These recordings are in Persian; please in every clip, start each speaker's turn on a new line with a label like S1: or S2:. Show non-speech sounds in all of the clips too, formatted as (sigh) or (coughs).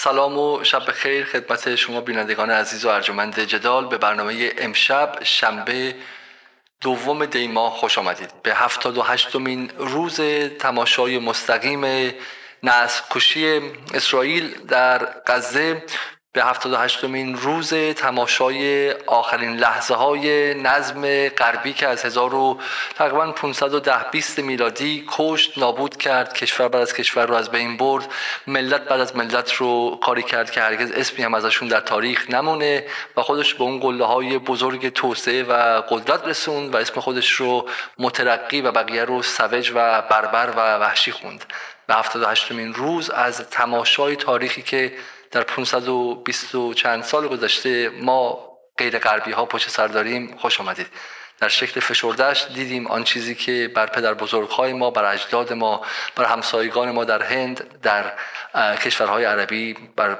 S1: سلام و شب خیر خدمت شما بینندگان عزیز و ارجمند جدال. به برنامه امشب شنبه دوم دی ماه خوش آمدید. به هفتاد و هشتمین روز تماشای مستقیم نسل کشی اسرائیل در غزه به 78 مین روز تماشای آخرین لحظه های نظم غربی که از 1000 تقریبا 510 20 میلادی کشت نابود کرد. کشور بعد از کشور رو از بین برد. ملت بعد از ملت رو کاری کرد که هرگز اسمی هم ازشون در تاریخ نمونه و خودش به اون قله های بزرگ توسعه و قدرت رسوند و اسم خودش رو مترقی و بقیه رو سوج و بربر و وحشی خوند. به 78 مین روز از تماشای تاریخی که در 520 و چند سال گذشته ما غیر غربی ها پشت سر داریم خوش آمدید. در شکل فشردهش دیدیم آن چیزی که بر پدر بزرگهای ما بر اجداد ما بر همسایگان ما در هند در کشورهای عربی بر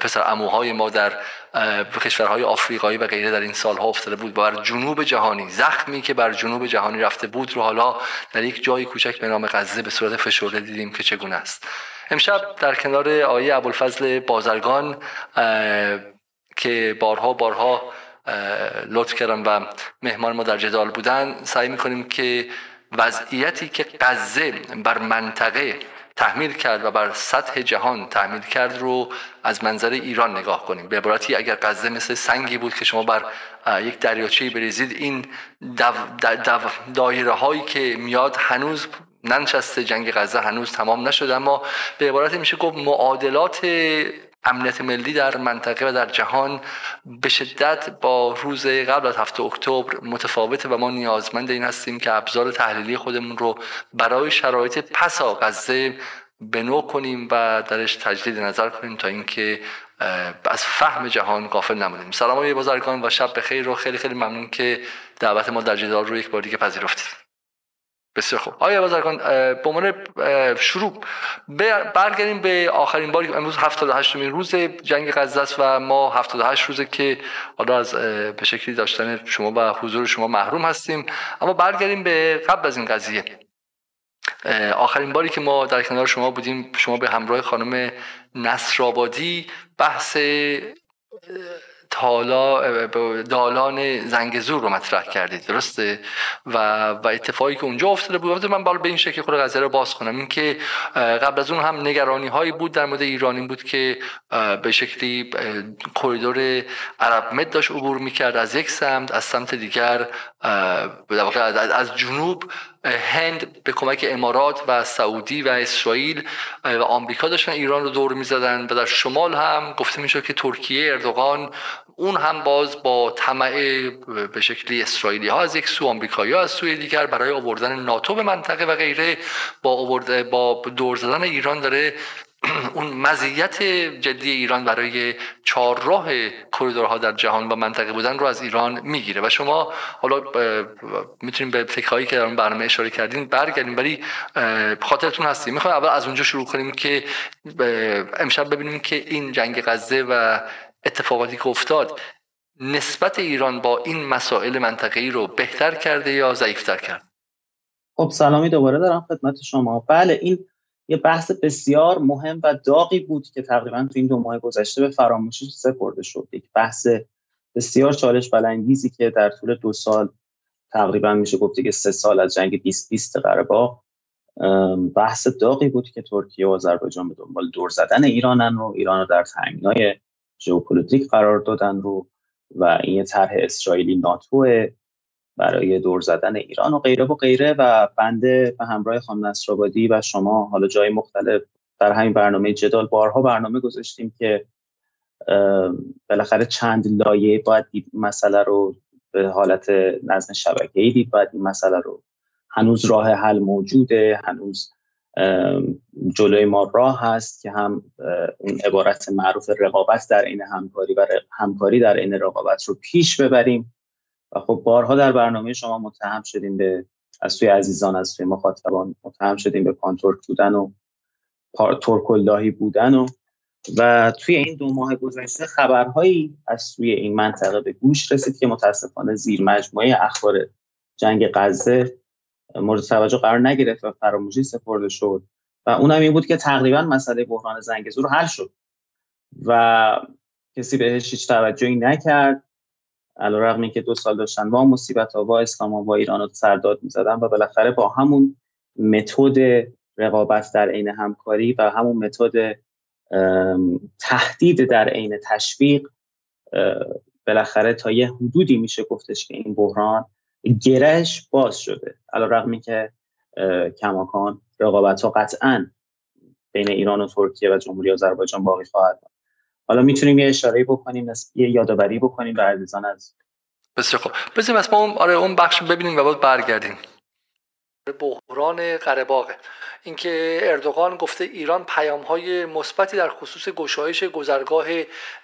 S1: پسر اموهای ما در کشورهای آفریقایی و غیره در این سالها افتاده بود. بر جنوب جهانی زخمی که بر جنوب جهانی رفته بود رو حالا در یک جای کوچک به نام غزه به صورت فشرده دیدیم که چگونه است. امشب در کنار آیه ابوالفضل بازرگان که بارها بارها لطف کردم و مهمان ما در جدال بودن سعی می‌کنیم که وضعیتی که غزه بر منطقه تحمیل کرد و بر سطح جهان تحمیل کرد رو از منظر ایران نگاه کنیم. به عبارتی اگر غزه مثل سنگی بود که شما بر یک دریاچه بریزید این دایره هایی که میاد هنوز ننشسته جنگ غزه هنوز تمام نشده اما به عبارت میشه گفت معادلات امنیت ملی در منطقه و در جهان به شدت با روز قبل از هفته اکتبر متفاوته و ما نیازمند این هستیم که ابزار تحلیلی خودمون رو برای شرایط پسا غزه بنو کنیم و درش تجدید نظر کنیم تا اینکه از فهم جهان غافل نمونیم. سلام های بازرگان و شب بخیر رو خیلی خیلی ممنون که دعوت ما در جدال رو یک بار دیگه پذیرفتید. بسیار خوب. آیا بازرگان به عنوان شروع برگردیم به آخرین باری امروز 78 مین روز جنگ غزه است و ما 78 روزه که حالا از به شکلی داشتن شما و حضور شما محروم هستیم. اما برگردیم به قبل از این قضیه. آخرین باری که ما در کنار شما بودیم شما به همراه خانم نصرآبادی بحث تالا دالان زنگزور رو مطرح کردید درسته؟ و و اتفاقی که اونجا افتاده بود من بالا به این شکل خود قضیه رو باز کنم. اینکه قبل از اون هم نگرانی هایی بود در مورد ایرانی بود که به شکلی کریدور عرب مد داشت عبور می‌کرد از یک سمت از سمت دیگر از جنوب هند به کمک امارات و سعودی و اسرائیل و آمریکا داشتن ایران رو دور می‌زدن. و در شمال هم گفته میشه که ترکیه اردوغان اون هم باز با طمع به شکلی اسرائیلی ها از یک سو آمریکایی ها از سوی دیگر برای آوردن ناتو به منطقه و غیره با با دور زدن ایران داره (clears throat) اون مزیت جدی ایران برای چهارراه کریدورها در جهان و منطقه بودن رو از ایران می‌گیره. و شما حالا می‌تونیم به فکرهایی که در اون برنامه اشاره کردین برگردیم ولی خاطرتون هستیم. می‌خوایم اول از اونجا شروع کنیم که امشب ببینیم که این جنگ غزه و اتفاقاتی که افتاد نسبت ایران با این مسائل منطقه‌ای رو بهتر کرده یا ضعیفتر کرد
S2: خب سلامی دوباره دارم خدمت شما. بله این یه بحث بسیار مهم و داغی بود که تقریبا تو این دو ماه گذشته به فراموشی سپرده شد. یک بحث بسیار چالش بلانگیزی که در طول دو سال تقریبا میشه گفت که سه سال از جنگ 2020 قره بحث داغی بود که ترکیه و آذربایجان به دنبال دور زدن ایرانن رو ایران رو در تنگنای ژئوپلیتیک قرار دادن رو و این یه طرح اسرائیلی ناتو برای دور زدن ایران و غیره و غیره و بنده به همراه خانم نصرآبادی و شما حالا جای مختلف در همین برنامه جدال بارها برنامه گذاشتیم که بالاخره چند لایه باید دید مسئله رو به حالت نظم شبکه‌ای دید باید این مسئله رو هنوز راه حل موجوده هنوز جلوی ما راه هست که هم اون عبارت معروف رقابت در این همکاری و همکاری در این رقابت رو پیش ببریم و خب بارها در برنامه شما متهم شدیم به از سوی عزیزان از سوی مخاطبان متهم شدیم به پانتورک بودن و ترکلداهی بودن و و توی این دو ماه گذشته خبرهایی از سوی این منطقه به گوش رسید که متاسفانه زیر مجموعه اخبار جنگ غزه مورد توجه قرار نگرفت و فراموشی سپرده شد. و اونم این بود که تقریبا مسئله بحران زنگزور حل شد. و کسی بهش هیچ توجهی نکرد. علیرغم که دو سال داشتن با مصیبت ها با اسلام و با ایران رو سرداد می‌زدن و بالاخره با همون متد رقابت در عین همکاری و همون متد تهدید در عین تشویق بالاخره تا یه حدودی میشه گفتش که این بحران گرش باز شده. علیرغم که کماکان رقابت ها قطعا بین ایران و ترکیه و جمهوری آذربایجان باقی خواهد حالا می‌تونیم یه اشاره بکنیم یه یادآوری بکنیم به عزیزان از
S1: بسیار خوب. بزنیم از ما اون آره اون بخش ببینیم و بعد برگردیم. بحران قره اینکه اردوغان گفته ایران پیام های مثبتی در خصوص گشایش گذرگاه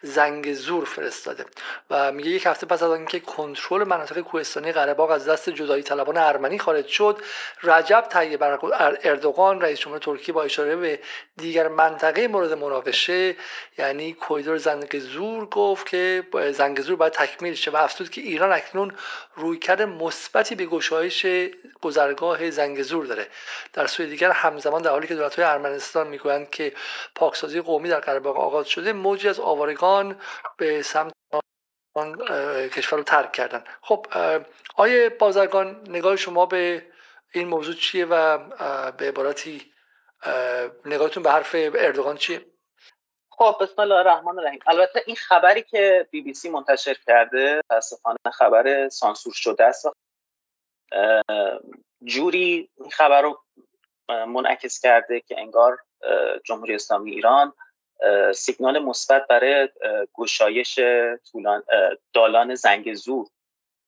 S1: زنگ زور فرستاده و میگه یک هفته پس از اینکه کنترل مناطق کوهستانی قره از دست جدایی طلبان ارمنی خارج شد رجب طیب اردوغان رئیس جمهور ترکیه با اشاره به دیگر منطقه مورد مناقشه یعنی کوریدور زنگ زور گفت که زنگ زور باید تکمیل شه و افزود که ایران اکنون رویکرد مثبتی به گشایش گذرگاه زنگ زور داره. در سوی دیگر همزمان در حالی که دولت های ارمنستان می‌گویند که پاکسازی قومی در قره آغاز شده موجی از آوارگان به سمت کشور رو ترک کردن. خب آیه بازرگان نگاه شما به این موضوع چیه و به عبارتی نگاهتون به حرف اردوغان چیه؟
S2: خب بسم الله الرحمن الرحیم. البته این خبری که بی بی سی منتشر کرده متاسفانه خبر سانسور شده است. جوری این خبر رو منعکس کرده که انگار جمهوری اسلامی ایران سیگنال مثبت برای گشایش دالان زنگ زور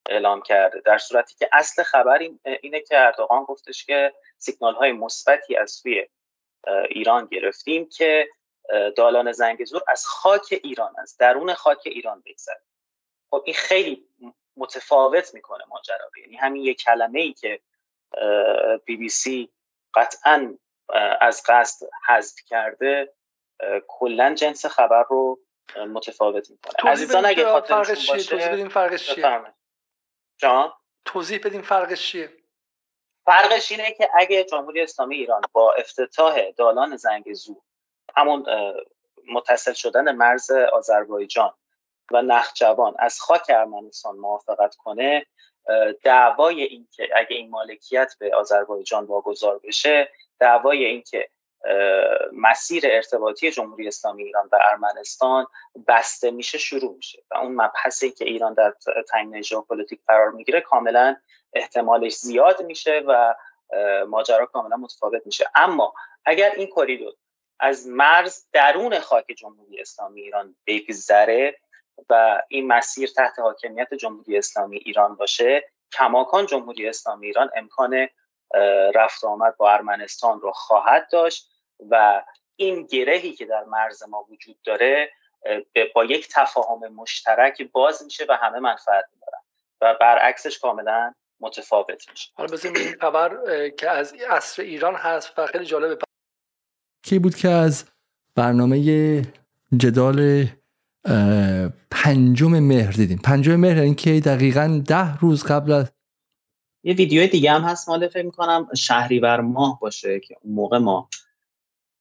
S2: اعلام کرده. در صورتی که اصل خبر اینه که اردوغان گفتش که سیگنال های مثبتی از سوی ایران گرفتیم که دالان زنگ زور از خاک ایران از درون خاک ایران بگذره. خب این خیلی متفاوت می‌کنه ماجرا یعنی همین یک کلمه ای که بی بی سی قطعا از قصد حذف کرده کلا جنس خبر رو متفاوت می‌کنه.
S1: عزیزان اگه فرقش چیه؟ توضیح بدیم فرقش چیه؟
S2: جان؟
S1: توضیح بدیم فرقش چیه؟
S2: فرقش اینه که اگه جمهوری اسلامی ایران با افتتاح دالان زنگ زور همون متصل شدن مرز آذربایجان و نخجوان از خاک ارمنستان موافقت کنه دعوای این که اگه این مالکیت به آذربایجان واگذار بشه دعوای این که مسیر ارتباطی جمهوری اسلامی ایران به ارمنستان بسته میشه شروع میشه. و اون مبحثی که ایران در تعیین ژئوپلیتیک قرار می‌گیره کاملا احتمالش زیاد میشه و ماجرا کاملا متفاوت میشه. اما اگر این کریدور از مرز درون خاک جمهوری اسلامی ایران بگذره و این مسیر تحت حاکمیت جمهوری اسلامی ایران باشه کماکان جمهوری اسلامی ایران امکان رفت آمد با ارمنستان رو خواهد داشت و این گرهی که در مرز ما وجود داره با یک تفاهم مشترک باز میشه و همه منفعت می‌برن و برعکسش کاملا متفاوت میشه.
S1: حالا بزنیم این خبر که از اصر ایران هست و خیلی جالبه.
S3: کی بود که از برنامه جدال پنجم مهر دیدیم. پنجم مهر این که دقیقا ده روز قبل از
S2: یه ویدیو دیگه هم هست مال فکر می‌کنم شهریور ماه باشه که اون موقع ما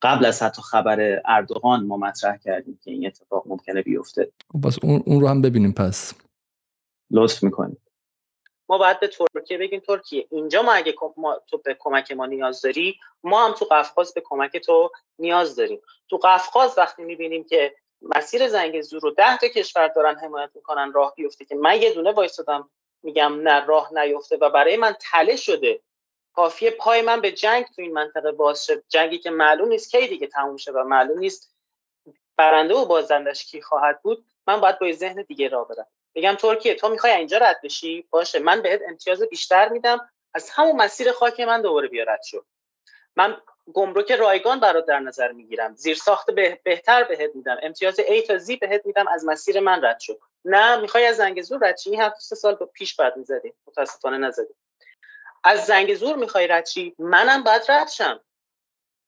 S2: قبل از حتی خبر اردوغان ما مطرح کردیم که این اتفاق ممکنه بیفته.
S3: بس اون, اون رو هم ببینیم پس.
S2: لطف می‌کنیم. ما باید به ترکیه بگیم ترکیه اینجا ما اگه ما تو به کمک ما نیاز داری ما هم تو قفقاز به کمک تو نیاز داریم. تو قفقاز وقتی می‌بینیم که مسیر زنگ زور رو ده تا کشور دارن حمایت می‌کنن راه بیفته که من یه دونه وایستادم. میگم نه راه نیفته و برای من تله شده. کافیه پای من به جنگ تو این منطقه باز شد جنگی که معلوم نیست کی دیگه تموم شه و معلوم نیست برنده و بازندش کی خواهد بود. من باید با ذهن دیگه راه برم. بگم ترکیه تو می‌خوای اینجا رد بشی؟ باشه. من بهت امتیاز بیشتر میدم. از همون مسیر خاک من دوباره بیا رد شو. من گمرک رایگان برات در نظر می‌گیرم. زیر ساخت به بهتر بهت میدم. امتیاز A تا Z بهت میدم. از مسیر من رد شو. نه می‌خوای از زنگ زور رد این هفته سه سال پیش بعد می‌زدی. متاسفانه نزدی. از زنگ زور می‌خوای رد منم باید رد شم.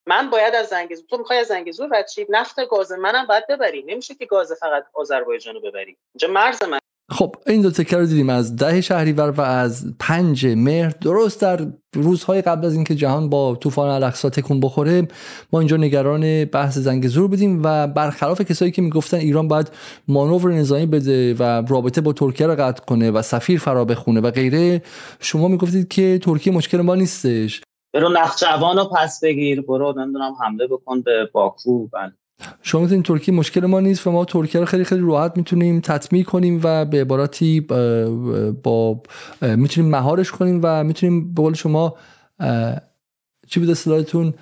S2: من باید از زنگ زور تو می‌خوای از زنگ زور رد چی نفت گاز منم باید ببری. نمیشه که گاز فقط آذربایجان رو ببری. اینجا مرز من
S1: خب این دو تکه رو دیدیم از ده شهریور و از پنج مهر. درست در روزهای قبل از اینکه جهان با طوفان الاقصا تکون بخوره ما اینجا نگران بحث زنگ زور بودیم و برخلاف کسایی که می‌گفتن ایران باید مانور نظامی بده و رابطه با ترکیه رو قطع کنه و سفیر فرا بخونه و غیره شما می‌گفتید که ترکیه مشکل ما نیستش.
S2: برو نخجوان رو پس بگیر برو نمی‌دونم حمله بکن به باکو. بله.
S1: شما می‌تونید ترکیه مشکل ما نیست و ما ترکیه رو خیلی خیلی راحت می‌تونیم تطمیع کنیم و به عبارتی با می‌تونیم مهارش کنیم و می‌تونیم به قول شما چی بود اصطلاحتون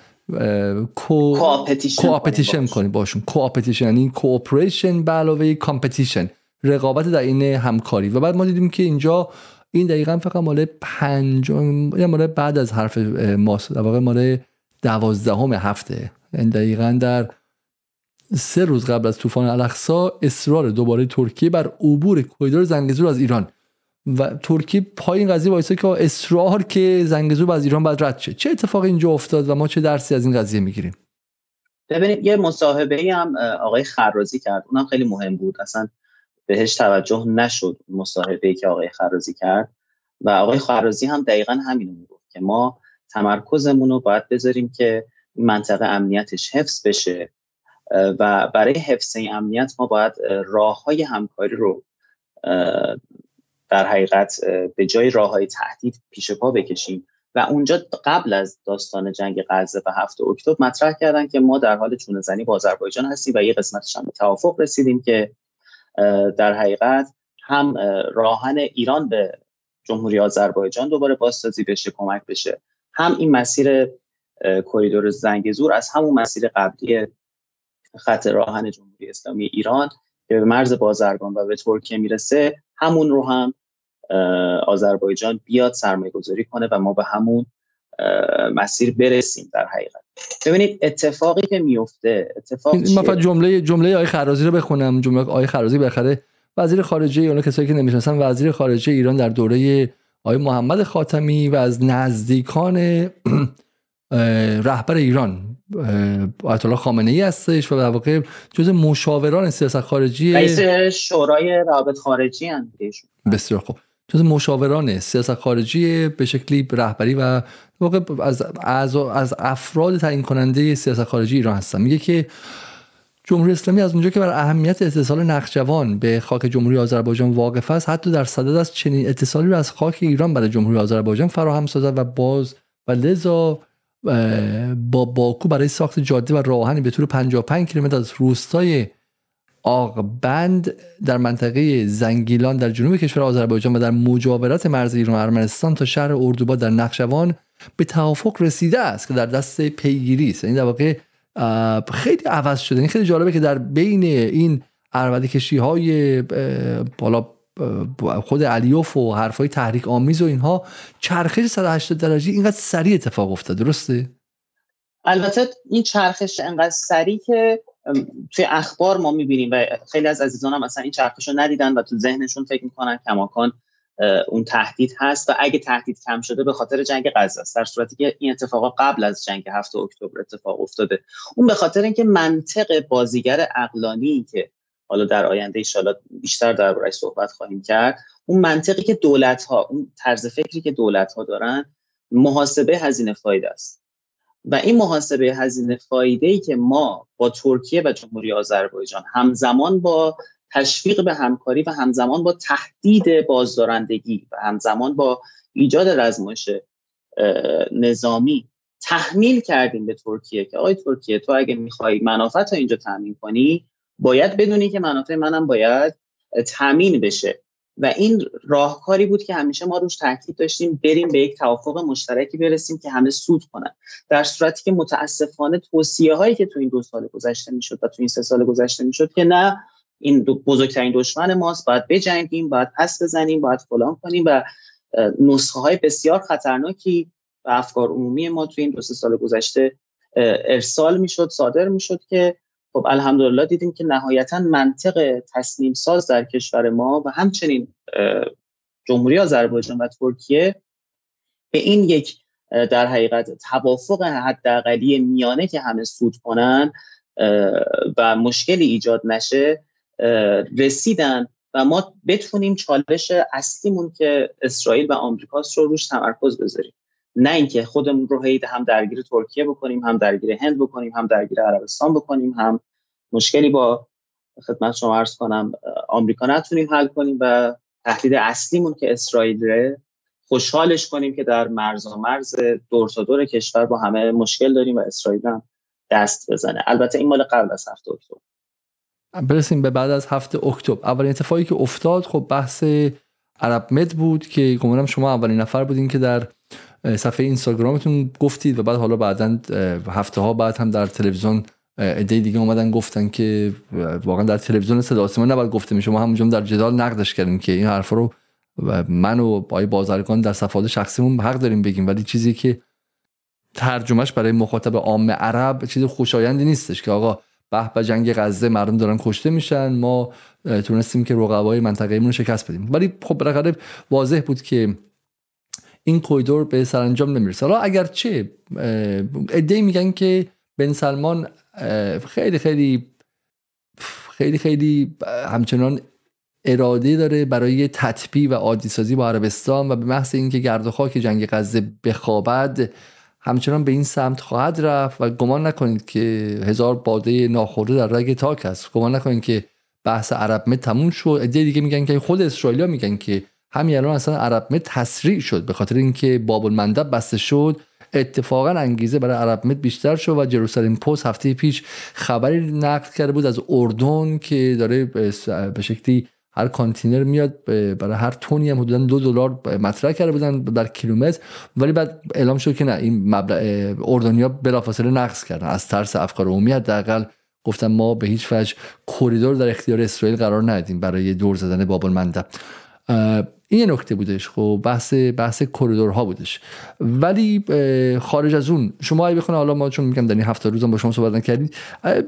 S2: coopetition
S1: کنیم باشون. coopetition یعنی cooperation به علاوه competition رقابت در این همکاری. و بعد ما دیدیم که اینجا این دقیقا فقط مال پنج یا مال بعد از حرف ماست در واقع مال دوازدهم هفته. یعنی دقیقا در سه روز قبل از طوفان الاقصا اصرار دوباره ترکیه بر عبور کریدور زنگزور از ایران. و ترکیه پای این قضیه وایسه که اصرار که زنگزور از ایران باید رد شه. چه اتفاقی اینجا افتاد و ما چه درسی از این قضیه می‌گیریم؟
S2: ببینید یه مصاحبه هم آقای خرازی کرد. اونم خیلی مهم بود. اصلا بهش توجه نشد مصاحبه که آقای خرازی کرد. و آقای خرازی هم دقیقا همینو می‌گفت که ما تمرکزمون رو باید بذاریم که منطقه امنیتش حفظ بشه. و برای حفظ این امنیت ما باید راه های همکاری رو در حقیقت به جای راه های تهدید پیش پا بکشیم. و اونجا قبل از داستان جنگ غزه و هفته اکتبر مطرح کردن که ما در حال چونه زنی با آذربایجان هستیم و یه قسمتش هم توافق رسیدیم که در حقیقت هم راهن ایران به جمهوری آذربایجان دوباره بازسازی بشه کمک بشه. هم این مسیر کریدور زنگزور از همون مسیر قبلی خط راهن جمهوری اسلامی ایران که به مرز بازرگان و به ترکیه می‌رسه همون رو هم آذربایجان بیاد سرمایه گذاری کنه و ما به همون مسیر برسیم در حقیقت. ببینید اتفاقی که میفته اتفاق
S1: من جمله جمله آقای خرازی رو بخونم جمله آقای خرازی بخره وزیر خارجه اون کسایی که نمی‌شناسن وزیر خارجه ایران در دوره آقای محمد خاتمی و از نزدیکان (clears throat) رهبر ایران آیت الله خامنه ای هستش و در واقع جز مشاوران سیاست خارجی
S2: رئیس شورای روابط خارجی هم
S1: بسیار خوب. جز مشاوران سیاست خارجی به شکلی رهبری و واقع از از, از افراد تعیین کننده سیاست خارجی ایران هستن. میگه که جمهوری اسلامی از اونجا که بر اهمیت اتصال نخجوان به خاک جمهوری آذربایجان واقف است حتی در صدد از چنین اتصالی را از خاک ایران برای جمهوری آذربایجان فراهم سازد و باز و لذا با باکو برای ساخت جاده و راهنی به طول 55 کیلومتر از روستای آقبند در منطقه زنگیلان در جنوب کشور آذربایجان و در مجاورت مرز ایران و ارمنستان تا شهر اردوباد در نقشوان به توافق رسیده است که در دست پیگیری است. این یعنی در واقع خیلی عوض شده. این یعنی خیلی جالبه که در بین این ارمده کشی های بالا خود علیوف و حرفای تحریک آمیز و اینها چرخش 180 درجه اینقدر سریع اتفاق افتاد درسته؟
S2: البته این چرخش انقدر سریع که توی اخبار ما می‌بینیم و خیلی از عزیزان هم مثلا این چرخش رو ندیدن و تو ذهنشون فکر می‌کنن کماکان اون تهدید هست و اگه تهدید کم شده به خاطر جنگ غزه است در صورتی که این اتفاق قبل از جنگ هفته اکتبر اتفاق افتاده. اون به خاطر اینکه منطق بازیگر اقلانی که حالا در آینده ایشالا بیشتر دربارهش صحبت خواهیم کرد. اون منطقی که دولت ها اون طرز فکری که دولت ها دارن محاسبه هزینه فایده است. و این محاسبه هزینه فایده ای که ما با ترکیه و جمهوری آذربایجان همزمان با تشویق به همکاری و همزمان با تهدید بازدارندگی و همزمان با ایجاد رزمایش نظامی تحمیل کردیم به ترکیه که آقای ترکیه تو اگه می‌خوای منافع اینجا تامین کنی باید بدونی که منافع منم باید تامین بشه. و این راهکاری بود که همیشه ما روش تاکید داشتیم بریم به یک توافق مشترکی برسیم که همه سود کنن. در صورتی که متاسفانه توصیه هایی که تو این دو سال گذشته می‌شد و تو این سه سال گذشته می‌شد که نه این بزرگترین دشمن ماست باید بجنگیم باید پس بزنیم باید فلان کنیم و نسخه های بسیار خطرناکی و افکار عمومی ما تو این دو سال گذشته ارسال می‌شد صادر می‌شد که خب الحمدلله دیدیم که نهایتا منطق تصمیم ساز در کشور ما و همچنین جمهوری آذربایجان و ترکیه به این یک در حقیقت توافق حداقلی میانه که همه سود کنن و مشکلی ایجاد نشه رسیدن و ما بتونیم چالش اصلیمون که اسرائیل و آمریکاست رو روش تمرکز بذاریم. نه اینکه خودمون رو هی هم درگیر ترکیه بکنیم هم درگیر هند بکنیم هم درگیر عربستان بکنیم هم مشکلی با خدمت شما عرض کنم آمریکا نتونیم حل کنیم و تهدید اصلیمون که اسرائیل خوشحالش کنیم که در مرز و مرز دور تا دور کشور با همه مشکل داریم و اسرائیل هم دست بزنه. البته این مال قبل از هفته اکتبر.
S1: برسیم به بعد از هفته اکتبر. اولین اتفاقی که افتاد خب بحث عرب مد بود که گمانم شما اولین نفر بودین که در صفحه اینستاگرامتون گفتید و بعد حالا بعدا هفته ها بعد هم در تلویزیون ایده دیگه اومدن گفتن که واقعا در تلویزیون صدا آسمان نباید گفته میشه. ما همونجا در جدال نقدش کردیم که این حرف رو من و با بازرگان در صفحات شخصیمون حق داریم بگیم. ولی چیزی که ترجمهش برای مخاطب عام عرب چیز خوشایندی نیستش که آقا به به جنگ غزه مردم دارن کشته میشن. ما تونستیم که رقبای منطقه رو شکست بدیم. ولی خب بالاخره واضح بود که این کویدور به سرانجام نمی‌رسه. حالا اگرچه ایده میگن که بن سلمان خیلی خیلی خیلی خیلی همچنان اراده داره برای تطبیع و عادی سازی با عربستان و به محض اینکه گرد و خاک جنگ غزه بخوابد همچنان به این سمت خواهد رفت و گمان نکنید که هزار باده ناخورده در رگ تاک است. گمان نکنید که بحث عرب مت تموم شد. ایده دیگه میگن که خود اسرائیلیا میگن که همین الان اصلا عرب مت تسریع شد به خاطر اینکه باب المندب بسته شد. اتفاقا انگیزه برای عرب بیشتر شد و جروسالم پست هفته پیش خبری نقل کرده بود از اردن که داره به شکلی هر کانتینر میاد برای هر تونی هم حدودا دو دلار مطرح کرده بودن در کیلومتر ولی بعد اعلام شد که نه این مبلغ اردنیا بلافاصله نقص کردن. از ترس افکار عمومی حداقل گفتم ما به هیچ وجه کوریدور در اختیار اسرائیل قرار ندیم برای دور زدن باب المندب این یه نکته بودش خب بحث بحث کریدورها بودش ولی خارج از اون شما اگه بخونه حالا ما چون میگم در این هفته روزم با شما صحبت نکردید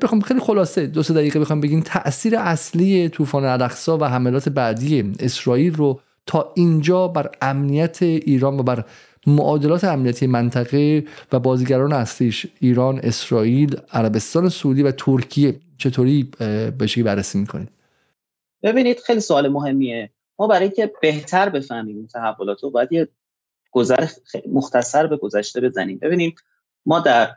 S1: بخوام خیلی خلاصه دو سه دقیقه بخوام بگیم تاثیر اصلی طوفان الاقصا و حملات بعدی اسرائیل رو تا اینجا بر امنیت ایران و بر معادلات امنیتی منطقه و بازیگران اصلیش ایران، اسرائیل، عربستان سعودی و ترکیه چطوری به شکلی بررسی می‌کنید؟
S2: ببینید خیلی سوال مهمیه ما برای اینکه بهتر بفهمیم این تحولات رو باید یه گذر مختصر به گذشته بزنیم. ببینیم ما در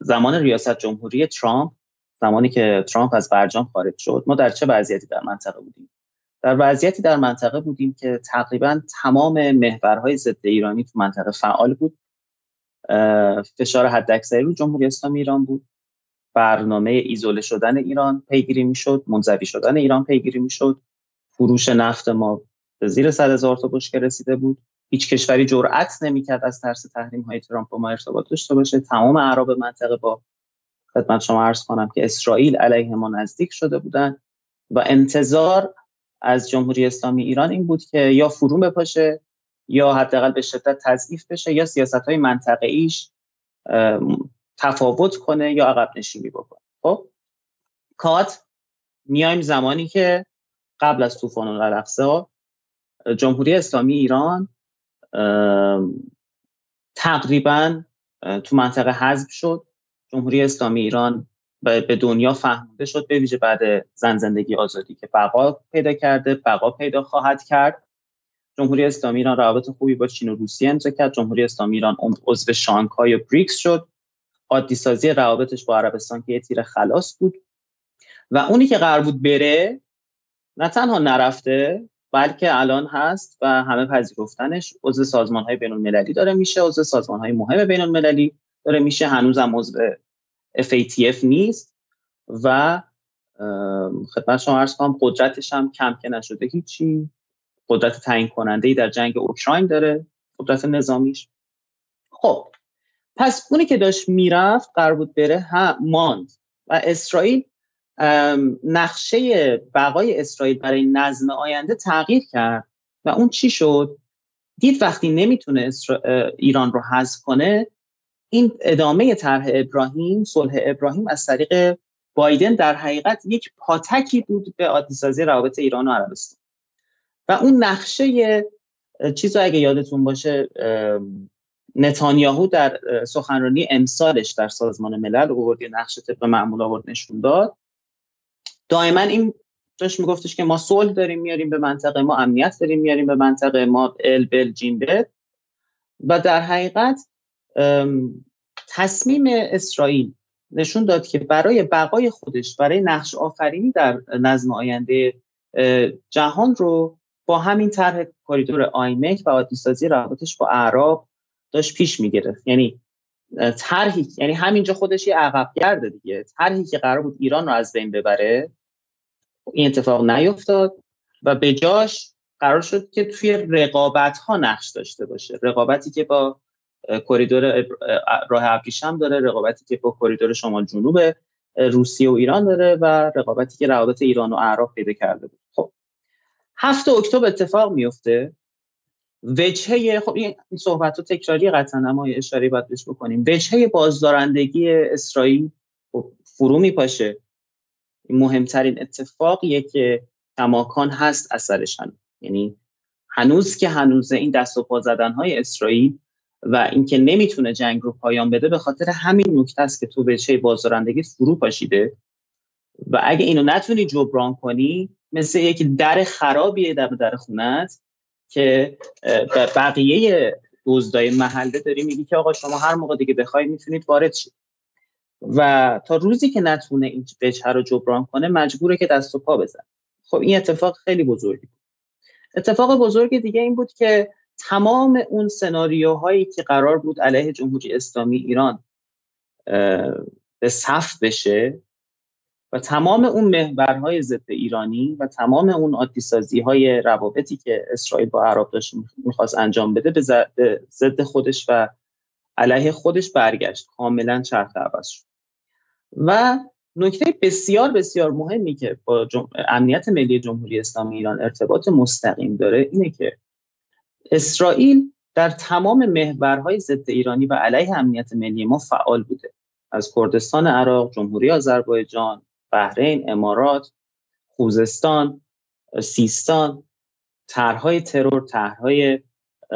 S2: زمان ریاست جمهوری ترامپ زمانی که ترامپ از برجام خارج شد ما در چه وضعیتی در منطقه بودیم؟ در وضعیتی در منطقه بودیم که تقریبا تمام محورهای ضد ایرانی تو منطقه فعال بود. فشار حداکثری رو جمهوری اسلامی ایران بود. برنامه ایزوله شدن ایران پیگیری می‌شد منزوی شدن ایران پیگیری می‌شد. فروش نفت ما به زیر صد هزار تا بشکه رسیده بود. هیچ کشوری جرأت نمی‌کرد از ترس تحریم های ترامپ با ما ارتباط داشته باشه. تمام اعراب منطقه با خدمت شما عرض کنم که اسرائیل علیه ما نزدیک شده بودن و انتظار از جمهوری اسلامی ایران این بود که یا فرو بپاشه یا حداقل به شدت تضعیف بشه یا سیاست های منطقه ایش تفاوت کنه یا عقب نشینی بکنه. خب کات میایم زمانی که قبل از طوفان الاقصی جمهوری اسلامی ایران تقریبا تو منطقه حذف شد. جمهوری اسلامی ایران به دنیا فهمیده شد به ویژه بعد زن زندگی آزادی که بقا پیدا کرده بقا پیدا خواهد کرد. جمهوری اسلامی ایران روابط خوبی با چین و روسیه امضا کرد. جمهوری اسلامی ایران عضو شانگهای بریکس شد. عادی سازی روابطش با عربستان که یه تیر خلاص بود. و اونی که قرار بود بره نه تنها نرفته بلکه الان هست و همه پذیرفتنش. عضو سازمان های بین المللی داره میشه. عضو سازمان های مهم بین المللی داره میشه. هنوزم عضو FATF نیست و خدمت شما عرض کنم قدرتش هم کم که نشده هیچی. قدرت تعیین کننده در جنگ اوکراین داره قدرت نظامیش. خب پس اونی که داشت می‌رفت قرار بود بره هم ماند. و اسرائیل نقشه بقای اسرائیل برای نظم آینده تغییر کرد. و اون چی شد؟ دید وقتی نمی‌تونه ایران رو حذف کنه این ادامه طرح ابراهیم صلح ابراهیم از طریق بایدن در حقیقت یک پاتکی بود به عادی روابط ایران و عربستان. و اون نقشه چیز رو اگه یادتون باشه نتانیاهو در سخنرانی امسالش در سازمان ملل آورد نقشه طبق معمول آورد نشون داد. دائما این داشت میگفتش که ما صلح داریم میاریم به منطقه ما امنیت داریم میاریم به منطقه ما ال بل جیم و در حقیقت تصمیم اسرائیل نشون داد که برای بقای خودش برای نقش آفرینی در نظم آینده جهان رو با همین طرح کریدور آیمک و عادیسازی روابطش با اعراب داشت پیش می‌گرفت. یعنی طرحی یعنی همینجا خودش یه عقب گرده دیگه. طرحی که قرار بود ایران رو از بین ببره. این اتفاق نیفتاد و به جاش قرار شد که توی رقابت ها نقش داشته باشه. رقابتی که با کریدور راه ابریشم داره رقابتی که با کریدور شمال جنوب روسیه و ایران داره و رقابتی که روابط ایران و عراق پیدا کرده بود. خب هفت اکتبر اتفاق میفته. وجهه خب این صحبت رو تکراری قطعا اما اشاره باید بکنیم. وجهه بازدارندگی اسرائیل خب فرو میپاشه. مهمترین اتفاقیه که کماکان هست اثرش یعنی هنوز که هنوز این دست و پا زدن های اسرائیل و اینکه نمی‌تونه جنگ رو پایان بده به خاطر همین نکته است که تو به چه بازدارندگی فرو پاشیده و اگه اینو نتونی جبران کنی مثل یک در خرابیه در در خونت که بقیه دزدای محله داری میگی که آقا شما هر موقع دیگه بخوای می‌تونید وارد شید. و تا روزی که نتونه این بچه رو جبران کنه مجبوره که دست و پا بزن خب این اتفاق خیلی بزرگی بود. اتفاق بزرگ دیگه این بود که تمام اون سناریوهایی که قرار بود علیه جمهوری اسلامی ایران به صف بشه و تمام اون محورهای ضد ایرانی و تمام اون عادیسازی های روابطی که اسرائیل با عرب داشت می‌خواست انجام بده به ضد خودش و علیه خودش برگشت. کاملا چرخ عوض شد. و نکته بسیار بسیار مهمی که با امنیت ملی جمهوری اسلامی ایران ارتباط مستقیم داره اینه که اسرائیل در تمام محورهای ضد ایرانی و علیه امنیت ملی ما فعال بوده. از کردستان عراق، جمهوری آذربایجان، بحرین، امارات، خوزستان، سیستان، طرحهای ترور، طرحهای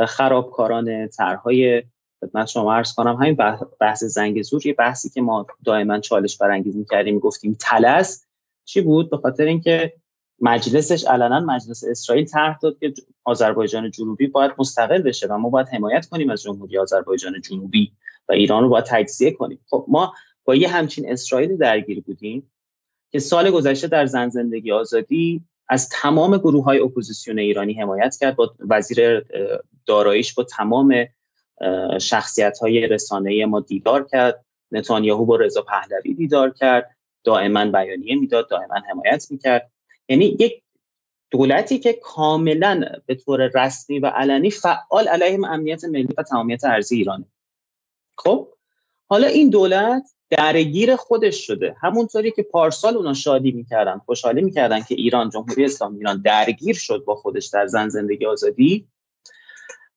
S2: خرابکارانه، طرحهای خدمت شما عرض کنم همین بحث زنگ زور یه بحثی که ما دائما چالش برانگیز می‌کردیم گفتیم تلس چی بود؟ به خاطر اینکه مجلسش علنا مجلس اسرائیل طرح داد که آذربایجان جنوبی باید مستقل بشه و ما باید حمایت کنیم از جمهوری آذربایجان جنوبی و ایران رو باید تجزیه کنیم. خب ما با یه همچین اسرائیل درگیر بودیم که سال گذشته در زن زندگی آزادی از تمام گروه های اپوزیسیون ایرانی حمایت کرد با وزیر داراییش با تمام شخصیت های رسانه ما دیدار کرد. نتانیاهو با رضا پهلوی دیدار کرد. دائما بیانیه می‌داد دائما حمایت می‌کرد. یعنی یک دولتی که کاملا به طور رسمی و علنی فعال علیه امنیت ملی و تمامیت ارزی ایرانه. خب حالا این دولت درگیر خودش شده. همونطوری که پارسال اونا شادی می‌کردن خوشحالی می‌کردن که ایران جمهوری اسلامی ایران درگیر شد با خودش در زن زندگی آزادی.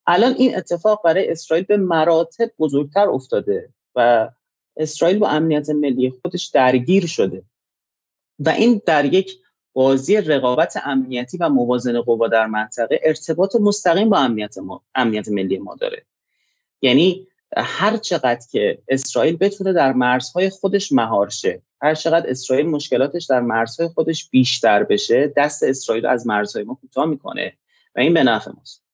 S2: الان این اتفاق برای اسرائیل به مراتب بزرگتر افتاده و اسرائیل با امنیت ملی خودش درگیر شده. و این در یک بازی رقابت امنیتی و موازنه قوا در منطقه ارتباط مستقیم با امنیت, ما، امنیت ملی ما داره. یعنی هر چقدر که اسرائیل بتونه در مرزهای خودش مهار شه هر چقدر اسرائیل مشکلاتش در مرزهای خودش بیشتر بشه دست اسرائیل از مرزهای ما کوتاه می‌کنه. و این به نفع ماست.